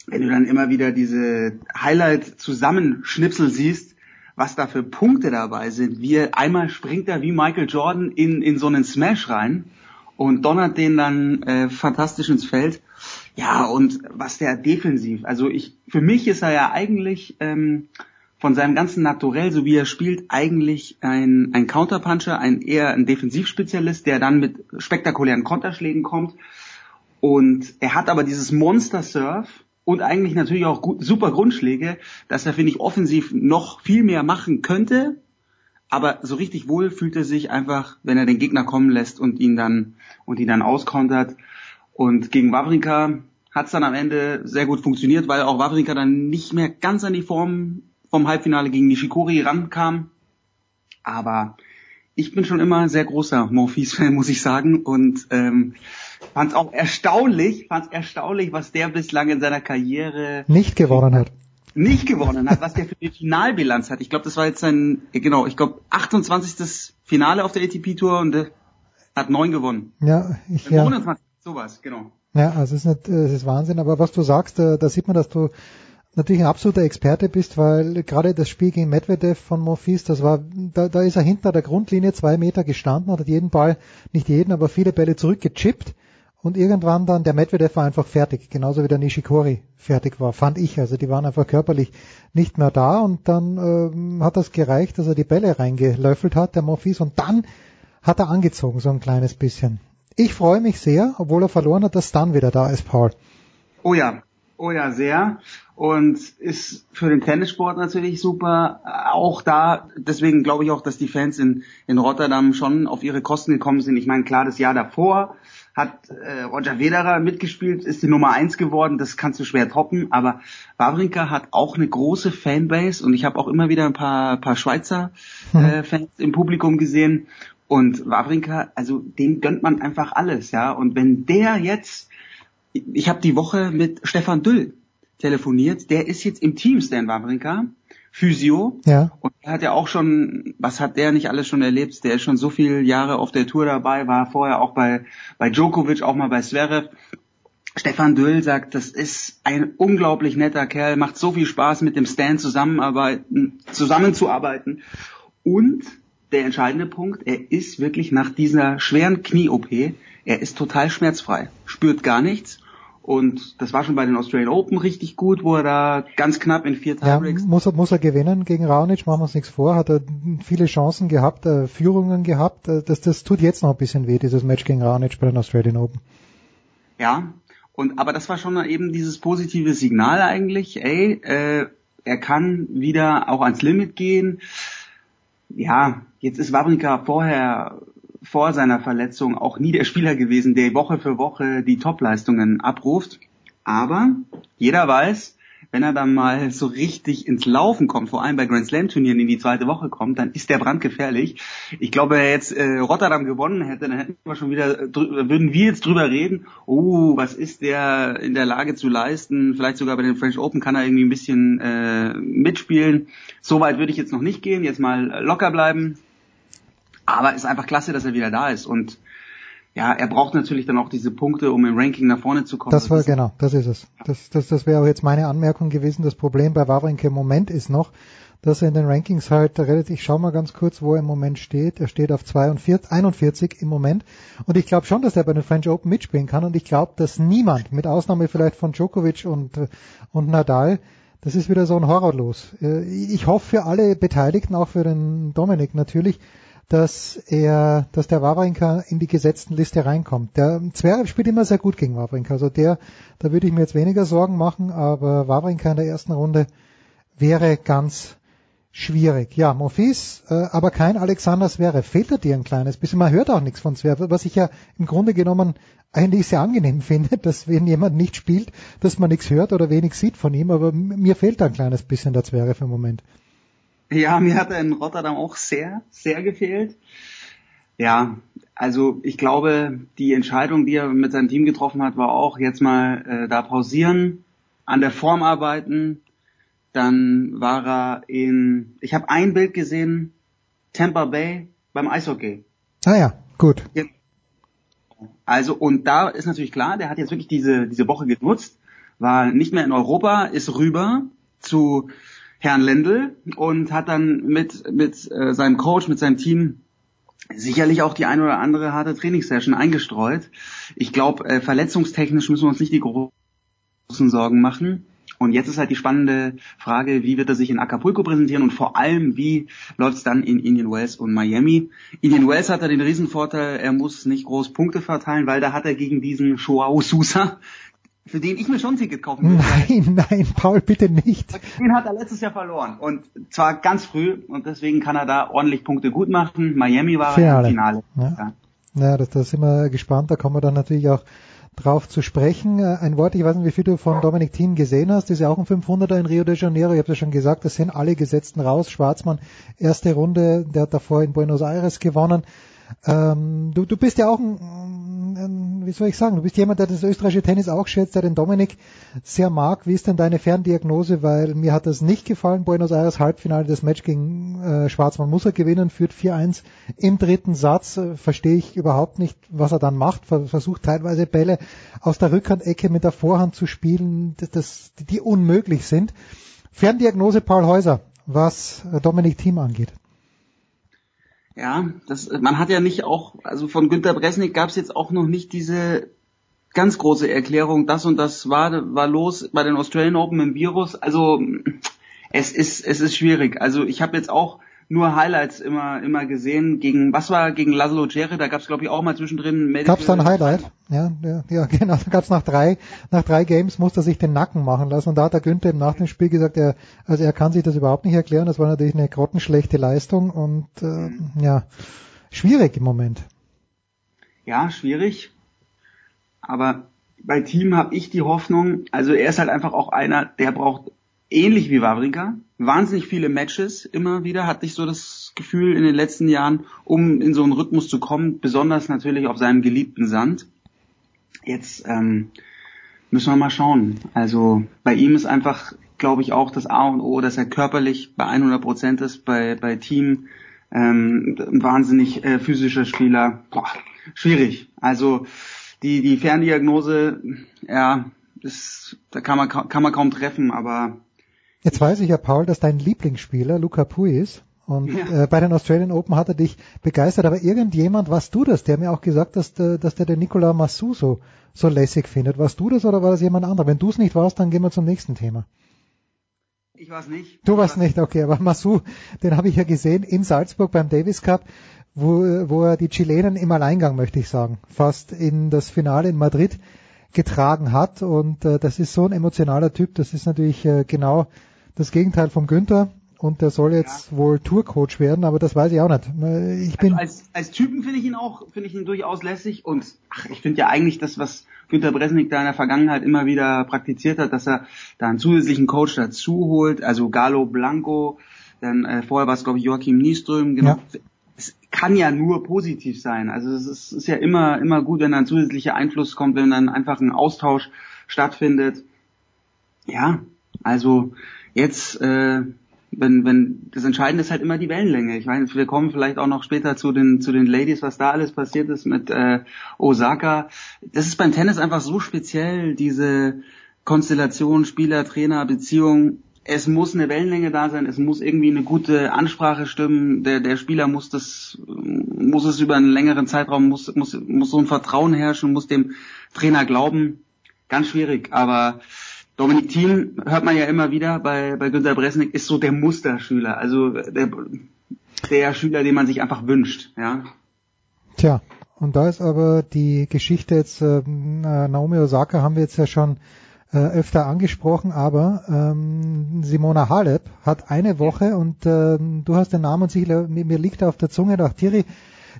wenn du dann immer wieder diese Highlight-Zusammenschnipsel siehst, was da für Punkte dabei sind. Wie er, einmal springt er wie Michael Jordan in, in so einen Smash rein und donnert den dann äh, fantastisch ins Feld. Ja, und was der defensiv, also ich, für mich ist er ja eigentlich ähm, von seinem ganzen Naturell, so wie er spielt, eigentlich ein, ein Counterpuncher, ein eher ein Defensivspezialist, der dann mit spektakulären Konterschlägen kommt. Und er hat aber dieses Monster-Surf und eigentlich natürlich auch gut, super Grundschläge, dass er, finde ich, offensiv noch viel mehr machen könnte. Aber so richtig wohl fühlt er sich einfach, wenn er den Gegner kommen lässt und ihn dann, und ihn dann auskontert. Und gegen Wawrinka hat es dann am Ende sehr gut funktioniert, weil auch Wawrinka dann nicht mehr ganz an die Form vom Halbfinale gegen Nishikori rankam. Aber ich bin schon immer sehr großer Morphis-Fan, muss ich sagen. Und ähm, fand es auch erstaunlich, fand es erstaunlich, was der bislang in seiner Karriere nicht gewonnen hat. Nicht gewonnen hat, was der für eine Finalbilanz hat. Ich glaube, das war jetzt sein, genau, ich glaube 28. Finale auf der ATP-Tour und äh, hat neun gewonnen. Ja, ich, ja. 29, sowas, genau. Ja, also es ist, nicht, es ist Wahnsinn, aber was du sagst, da, da sieht man, dass du natürlich ein absoluter Experte bist, weil gerade das Spiel gegen Medvedev von Monfils, das war, da, da ist er hinter der Grundlinie zwei Meter gestanden hat jeden Ball, nicht jeden, aber viele Bälle zurückgechippt und irgendwann dann, der Medvedev war einfach fertig, genauso wie der Nishikori fertig war, fand ich. Also die waren einfach körperlich nicht mehr da und dann ähm, hat das gereicht, dass er die Bälle reingelöffelt hat, der Monfils, und dann hat er angezogen, so ein kleines bisschen. Ich freue mich sehr, obwohl er verloren hat, dass dann wieder da ist, Paul. Oh ja, oh ja, sehr. Und ist für den Tennissport natürlich super. Auch da, deswegen glaube ich auch, dass die Fans in, in Rotterdam schon auf ihre Kosten gekommen sind. Ich meine, klar, das Jahr davor hat äh, Roger Federer mitgespielt, ist die Nummer eins geworden, das kannst du schwer toppen, aber Wawrinka hat auch eine große Fanbase und ich habe auch immer wieder ein paar, paar Schweizer äh, Fans im Publikum gesehen und Wawrinka, also dem gönnt man einfach alles, ja, und wenn der jetzt, ich habe die Woche mit Stefan Düll telefoniert, der ist jetzt im Team, Stan Wawrinka, Physio. Ja. Und er hat ja auch schon, was hat der nicht alles schon erlebt? Der ist schon so viele Jahre auf der Tour dabei, war vorher auch bei, bei Djokovic, auch mal bei Zverev. Stefan Döll sagt, das ist ein unglaublich netter Kerl, macht so viel Spaß mit dem Stan zusammenarbeiten, zusammenzuarbeiten. Und der entscheidende Punkt, er ist wirklich nach dieser schweren Knie-OP, er ist total schmerzfrei, spürt gar nichts und das war schon bei den Australian Open richtig gut, wo er da ganz knapp in vier Ja, Tiebreaks. muss er, muss er gewinnen gegen Raonic, machen wir uns nichts vor, hat er viele Chancen gehabt, äh, Führungen gehabt, äh, das, das tut jetzt noch ein bisschen weh, dieses Match gegen Raonic bei den Australian Open. Ja, und aber das war schon eben dieses positive Signal eigentlich, ey, äh, er kann wieder auch ans Limit gehen. Ja, jetzt ist Wawrinka vorher vor seiner Verletzung auch nie der Spieler gewesen, der Woche für Woche die Topleistungen abruft. Aber jeder weiß, wenn er dann mal so richtig ins Laufen kommt, vor allem bei Grand Slam Turnieren in die zweite Woche kommt, dann ist der brandgefährlich. Ich glaube, wenn er jetzt äh, Rotterdam gewonnen hätte, dann hätten wir schon wieder, drü- würden wir jetzt drüber reden, oh, was ist der in der Lage zu leisten? Vielleicht sogar bei den French Open kann er irgendwie ein bisschen äh, mitspielen. So weit würde ich jetzt noch nicht gehen, jetzt mal locker bleiben. Aber ist einfach klasse, dass er wieder da ist. Und ja, er braucht natürlich dann auch diese Punkte, um im Ranking nach vorne zu kommen. Das war ist- genau, das ist es. Das, das, das wäre auch jetzt meine Anmerkung gewesen. Das Problem bei Wawrinka im Moment ist noch, dass er in den Rankings halt relativ, ich schau mal ganz kurz, wo er im Moment steht. Er steht auf 42, 41 im Moment. Und ich glaube schon, dass er bei den French Open mitspielen kann. Und ich glaube, dass niemand, mit Ausnahme vielleicht von Djokovic und, und Nadal, das ist wieder so ein Horror los. Äh, Ich hoffe für alle Beteiligten, auch für den Dominik natürlich, dass er, dass der Wawrinka in die gesetzten Liste reinkommt. Der Zverev spielt immer sehr gut gegen Wawrinka, also der, da würde ich mir jetzt weniger Sorgen machen, aber Wawrinka in der ersten Runde wäre ganz schwierig. Ja, Monfils, äh, aber kein Alexander Zverev. Fehlt er dir ein kleines bisschen? Man hört auch nichts von Zverev, was ich ja im Grunde genommen eigentlich sehr angenehm finde, dass wenn jemand nicht spielt, dass man nichts hört oder wenig sieht von ihm, aber mir fehlt da ein kleines bisschen der Zverev im Moment. Ja, mir hat er in Rotterdam auch sehr, sehr gefehlt. Ja, also ich glaube, die Entscheidung, die er mit seinem Team getroffen hat, war auch jetzt mal äh, da pausieren, an der Form arbeiten. Dann war er in, ich habe ein Bild gesehen, Tampa Bay beim Eishockey. Ah ja, gut. Also und da ist natürlich klar, der hat jetzt wirklich diese diese Woche genutzt, war nicht mehr in Europa, ist rüber zu Herrn Lendl und hat dann mit mit äh, seinem Coach, mit seinem Team sicherlich auch die ein oder andere harte Trainingssession eingestreut. Ich glaube, äh, verletzungstechnisch müssen wir uns nicht die großen Sorgen machen. Und jetzt ist halt die spannende Frage, wie wird er sich in Acapulco präsentieren und vor allem, wie läuft es dann in Indian Wells und Miami. Indian Wells hat er den Riesenvorteil, er muss nicht groß Punkte verteilen, weil da hat er gegen diesen Joao Sousa, für den ich mir schon ein Ticket kaufen würde. Nein, nein, Paul, bitte nicht. Den hat er letztes Jahr verloren und zwar ganz früh und deswegen kann er da ordentlich Punkte gut machen. Miami war ja im Finale. Ja. Ja, das, da sind wir gespannt. Da kommen wir dann natürlich auch drauf zu sprechen. Äh, Ein Wort, ich weiß nicht, wie viel du von Dominik Thiem gesehen hast, ist ja auch ein 500er in Rio de Janeiro. Ich habe ja schon gesagt, das sind alle Gesetzten raus. Schwarzmann, erste Runde, der hat davor in Buenos Aires gewonnen. Ähm, du, du bist ja auch ein, ein, wie soll ich sagen, du bist jemand, der das österreichische Tennis auch schätzt, der den Dominik sehr mag. Wie ist denn deine Ferndiagnose? Weil mir hat das nicht gefallen. Buenos Aires Halbfinale, das Match gegen äh, Schwarzmann muss er gewinnen, führt 4-1 im dritten Satz. Äh, Verstehe ich überhaupt nicht, was er dann macht. Ver versucht teilweise Bälle aus der Rückhandecke mit der Vorhand zu spielen, das, die unmöglich sind. Ferndiagnose Paul Häuser, was äh, Dominik Thiem angeht. Ja, das, man hat ja nicht auch, also von Günter Bresnik gab es jetzt auch noch nicht diese ganz große Erklärung, das und das war, war los bei den Australian Open im Virus. Also es ist, es ist schwierig. Also ich habe jetzt auch nur Highlights immer, immer gesehen. Gegen, was war gegen Laszlo Djere? Da gab es glaube ich auch mal zwischendrin Gab es da ein Highlight? Ja, ja, ja genau. Da gab es nach drei, nach drei Games musste er sich den Nacken machen lassen. Und da hat der Günther im nach dem Spiel gesagt, er, also er kann sich das überhaupt nicht erklären. Das war natürlich eine grottenschlechte Leistung und äh, ja, schwierig im Moment. Ja, schwierig. aber bei Team habe ich die Hoffnung, also er ist halt einfach auch einer, der braucht ähnlich wie Wawrinka wahnsinnig viele Matches immer wieder, hatte ich so das Gefühl in den letzten Jahren, um in so einen Rhythmus zu kommen, besonders natürlich auf seinem geliebten Sand. Jetzt ähm, müssen wir mal schauen. Also bei ihm ist einfach, glaube ich, auch das A und O, dass er körperlich bei 100 Prozent ist, bei, bei Team ähm, wahnsinnig äh, physischer Spieler. Boah, schwierig. Also die, die Ferndiagnose, ja, das, da kann man, kann man kaum treffen, aber Jetzt weiß ich ja, Paul, dass dein Lieblingsspieler Luca Pui ist. Und ja. äh, bei den Australian Open hat er dich begeistert. Aber irgendjemand, warst du das? Der mir auch gesagt, dass, der, dass der den Nicolas Massou so, so lässig findet. Warst du das oder war das jemand anderer? Wenn du es nicht warst, dann gehen wir zum nächsten Thema. Ich war es nicht. Du warst nicht, okay. Aber Massou, den habe ich ja gesehen in Salzburg beim Davis Cup, wo, wo er die Chilenen im Alleingang, möchte ich sagen, fast in das Finale in Madrid getragen hat. Und äh, das ist so ein emotionaler Typ. Das ist natürlich äh, genau das Gegenteil vom Günther und der soll jetzt ja. wohl Tourcoach werden, aber das weiß ich auch nicht. Ich bin also als, als Typen finde ich ihn auch, finde ich ihn durchaus lässig und ach, ich finde ja eigentlich das, was Günther Bresnik da in der Vergangenheit immer wieder praktiziert hat, dass er da einen zusätzlichen Coach dazu holt, also Galo Blanco, dann äh, vorher war es glaube ich Joachim Nieström, genau. Ja. Es kann ja nur positiv sein. Also es ist, ist ja immer immer gut, wenn ein zusätzlicher Einfluss kommt, wenn dann einfach ein Austausch stattfindet. Ja, also Jetzt, äh, wenn, wenn das Entscheidende ist halt immer die Wellenlänge. Ich meine, wir kommen vielleicht auch noch später zu den zu den Ladies, was da alles passiert ist mit äh, Osaka. Das ist beim Tennis einfach so speziell, diese Konstellation Spieler, Trainer, Beziehung. Es muss eine Wellenlänge da sein, es muss irgendwie eine gute Ansprache stimmen. Der der Spieler muss das muss es über einen längeren Zeitraum muss muss muss so ein Vertrauen herrschen, muss dem Trainer glauben. Ganz schwierig, aber Dominik Thiem hört man ja immer wieder bei, bei Günter Bresnik, ist so der Musterschüler, also der, der Schüler, den man sich einfach wünscht, ja. Tja, und da ist aber die Geschichte jetzt, äh, Naomi Osaka haben wir jetzt ja schon äh, öfter angesprochen, aber ähm, Simona Halep hat eine Woche und äh, du hast den Namen und sich, mir, mir liegt auf der Zunge, doch Thierry,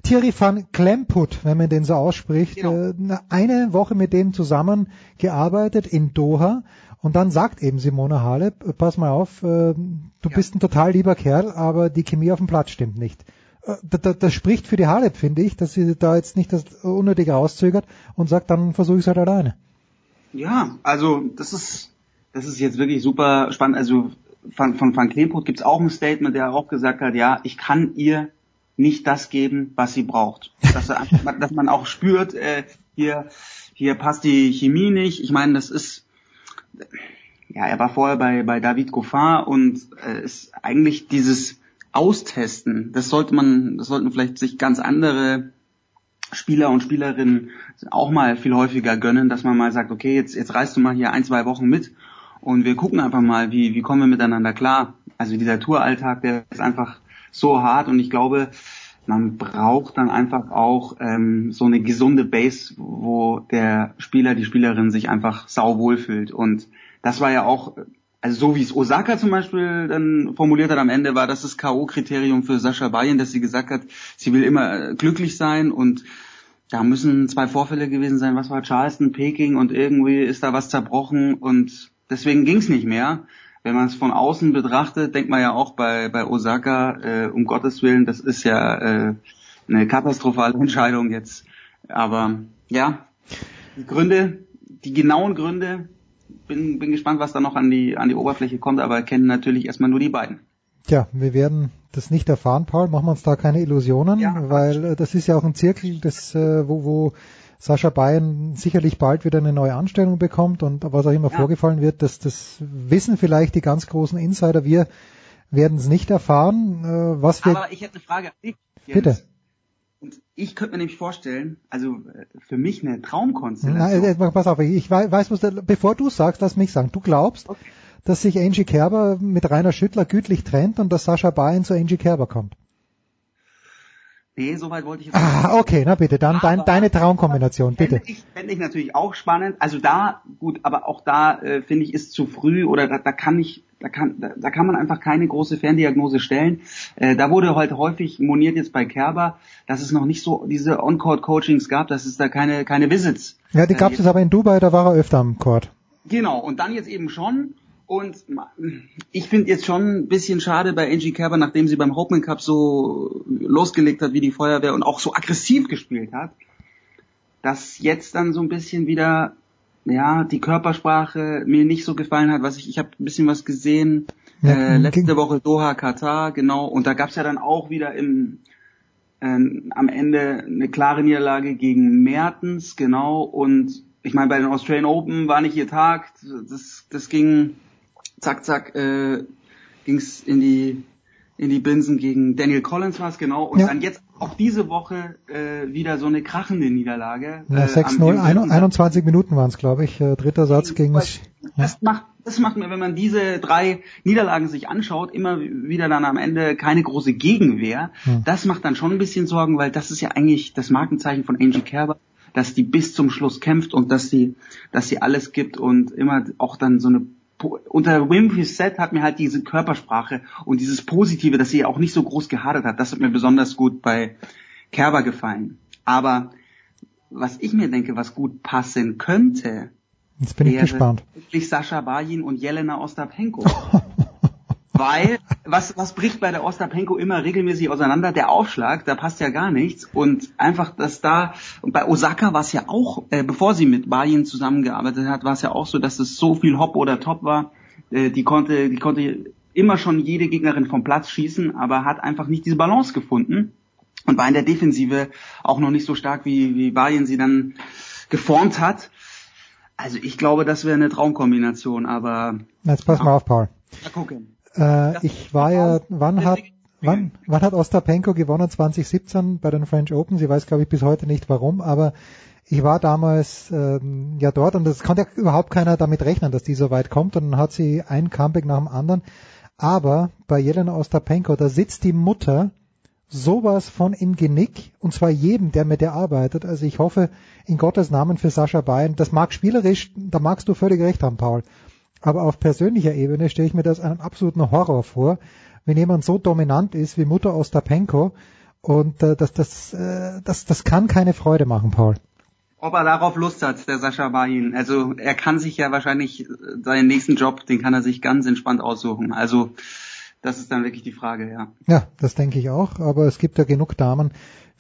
Thierry van Klemput, wenn man den so ausspricht, genau. äh, eine Woche mit dem zusammengearbeitet in Doha und dann sagt eben Simona Halep, äh, pass mal auf, äh, du ja. bist ein total lieber Kerl, aber die Chemie auf dem Platz stimmt nicht. Das, das spricht für die Halep, finde ich, dass sie da jetzt nicht das unnötige rauszögert und sagt, dann versuche ich es halt alleine. Ja, also das ist das ist jetzt wirklich super spannend. Also von, von Van Klemput gibt es auch ein Statement, der auch gesagt hat, ja, ich kann ihr nicht das geben, was sie braucht. Dass, dass man auch spürt, äh, hier, hier passt die Chemie nicht. Ich meine, das ist ja, er war vorher bei, bei David Goffin und äh, ist eigentlich dieses Austesten, das sollte man, das sollten vielleicht sich ganz andere Spieler und Spielerinnen auch mal viel häufiger gönnen, dass man mal sagt, okay, jetzt, jetzt reist du mal hier ein, zwei Wochen mit und wir gucken einfach mal, wie, wie kommen wir miteinander klar. Also dieser Touralltag, der ist einfach so hart und ich glaube, man braucht dann einfach auch ähm, so eine gesunde Base, wo der Spieler, die Spielerin sich einfach sau wohlfühlt. Und das war ja auch, also so wie es Osaka zum Beispiel dann formuliert hat am Ende, war das das K.O.-Kriterium für Sascha Bayen, dass sie gesagt hat, sie will immer glücklich sein und da müssen zwei Vorfälle gewesen sein. Was war Charleston, Peking und irgendwie ist da was zerbrochen und deswegen ging's nicht mehr wenn man es von außen betrachtet, denkt man ja auch bei, bei Osaka, äh, um Gottes Willen, das ist ja äh, eine katastrophale Entscheidung jetzt. Aber ja, die Gründe, die genauen Gründe, bin, bin gespannt, was da noch an die, an die Oberfläche kommt, aber kennen natürlich erstmal nur die beiden. Tja, wir werden das nicht erfahren, Paul. Machen wir uns da keine Illusionen, ja, weil äh, das ist ja auch ein Zirkel, das, äh, wo, wo Sascha Bayern sicherlich bald wieder eine neue Anstellung bekommt und was auch immer ja. vorgefallen wird, das, das wissen vielleicht die ganz großen Insider. Wir werden es nicht erfahren. Äh, was wir Aber ich hätte eine Frage an dich. Bitte. Und ich könnte mir nämlich vorstellen, also äh, für mich eine Traumkonstellation. Nein, äh, pass auf, ich weiß, was da, bevor du sagst, lass mich sagen. Du glaubst, okay. dass sich Angie Kerber mit Rainer Schüttler gütlich trennt und dass Sascha Bayern zu Angie Kerber kommt. Nee, soweit wollte ich jetzt Ah, okay, na bitte, dann dein, deine Traumkombination, bitte. Fände ich, fände ich natürlich auch spannend. Also da, gut, aber auch da äh, finde ich ist zu früh oder da, da kann ich da kann, da, da kann man einfach keine große Ferndiagnose stellen. Äh, da wurde heute häufig moniert jetzt bei Kerber, dass es noch nicht so diese On-Court-Coachings gab, dass es da keine, keine Visits. Ja, die gab es aber in Dubai, da war er öfter am Court. Genau, und dann jetzt eben schon. Und ich finde jetzt schon ein bisschen schade bei Angie Kerber, nachdem sie beim Hopman Cup so losgelegt hat wie die Feuerwehr und auch so aggressiv gespielt hat, dass jetzt dann so ein bisschen wieder ja die Körpersprache mir nicht so gefallen hat. Was ich ich habe ein bisschen was gesehen Ja, äh, letzte ging- Woche Doha Katar genau und da gab's ja dann auch wieder im ähm, am Ende eine klare Niederlage gegen Mertens genau und ich meine bei den Australian Open war nicht ihr Tag. Das das ging zack zack äh, ging's in die in die Binsen gegen Daniel Collins war es genau und Ja. dann jetzt auch diese Woche äh, wieder so eine krachende Niederlage. Ja, äh, am- 6-0, im ein- dritten Satz. 21 Minuten waren es, glaube ich. Äh, dritter Satz gegen das. Das macht, das macht mir, wenn man diese drei Niederlagen sich anschaut, immer wieder dann am Ende keine große Gegenwehr. Hm. Das macht dann schon ein bisschen Sorgen, weil das ist ja eigentlich das Markenzeichen von Angie Kerber, dass die bis zum Schluss kämpft und dass sie, dass sie alles gibt und immer auch dann so eine unter Wimpy's Set hat mir halt diese Körpersprache und dieses Positive, dass sie auch nicht so groß gehadert hat, das hat mir besonders gut bei Kerber gefallen. Aber was ich mir denke, was gut passen könnte, Jetzt bin ich gespannt. wirklich Sascha Bajin und Jelena Ostapenko. Weil, was, was bricht bei der Ostapenko immer regelmäßig auseinander? Der Aufschlag, da passt ja gar nichts. Und einfach, dass da, und bei Osaka war es ja auch, äh, bevor sie mit Bajin zusammengearbeitet hat, war es ja auch so, dass es so viel Hop oder Top war. Äh, die konnte, die konnte immer schon jede Gegnerin vom Platz schießen, aber hat einfach nicht diese Balance gefunden. Und war in der Defensive auch noch nicht so stark, wie, wie Bajin sie dann geformt hat. Also ich glaube, das wäre eine Traumkombination, aber Jetzt pass mal auf, Paul. mal gucken. Äh, ich war ja, wann hat, wann, wann hat Ostapenko gewonnen? 2017 bei den French Open. Sie weiß, glaube ich, bis heute nicht warum, aber ich war damals ähm, ja dort und es konnte ja überhaupt keiner damit rechnen, dass die so weit kommt und dann hat sie ein Comeback nach dem anderen. Aber bei Jelena Ostapenko, da sitzt die Mutter sowas von im Genick und zwar jedem, der mit der arbeitet. Also ich hoffe in Gottes Namen für Sascha Bayern. Das mag spielerisch, da magst du völlig recht haben, Paul. Aber auf persönlicher Ebene stelle ich mir das einen absoluten Horror vor, wenn jemand so dominant ist wie Mutter Ostapenko und äh, das, das, äh, das, das kann keine Freude machen, Paul. Ob er darauf Lust hat, der Sascha Bahin. Also er kann sich ja wahrscheinlich äh, seinen nächsten Job, den kann er sich ganz entspannt aussuchen. Also das ist dann wirklich die Frage, ja. Ja, das denke ich auch, aber es gibt ja genug Damen,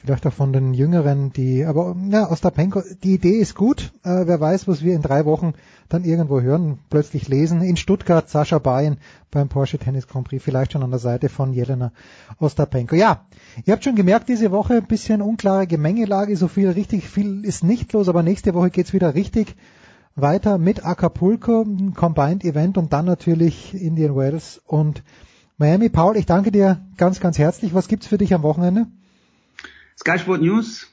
vielleicht auch von den Jüngeren, die, aber ja, Ostapenko, die Idee ist gut, äh, wer weiß, was wir in drei Wochen dann irgendwo hören, plötzlich lesen, in Stuttgart Sascha Bayen beim Porsche Tennis Grand Prix, vielleicht schon an der Seite von Jelena Ostapenko. Ja, ihr habt schon gemerkt, diese Woche ein bisschen unklare Gemengelage, so viel richtig viel ist nicht los, aber nächste Woche geht's wieder richtig weiter mit Acapulco, ein Combined Event und dann natürlich Indian Wells und Miami. Paul, ich danke dir ganz, ganz herzlich. Was gibt's für dich am Wochenende? Sky Sport News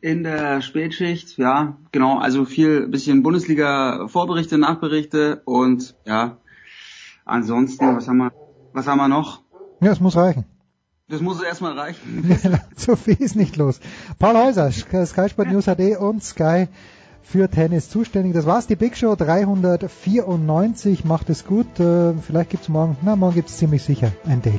in der Spätschicht, ja, genau, also viel bisschen Bundesliga Vorberichte, Nachberichte und ja, ansonsten, was haben wir, was haben wir noch? Ja, es muss reichen. Das muss erstmal reichen. so viel ist nicht los. Paul Häuser, Sky Sport News HD und Sky für Tennis zuständig. Das war's, die Big Show 394. Macht es gut. Äh, vielleicht gibt's morgen, na, morgen gibt's ziemlich sicher ein Daily.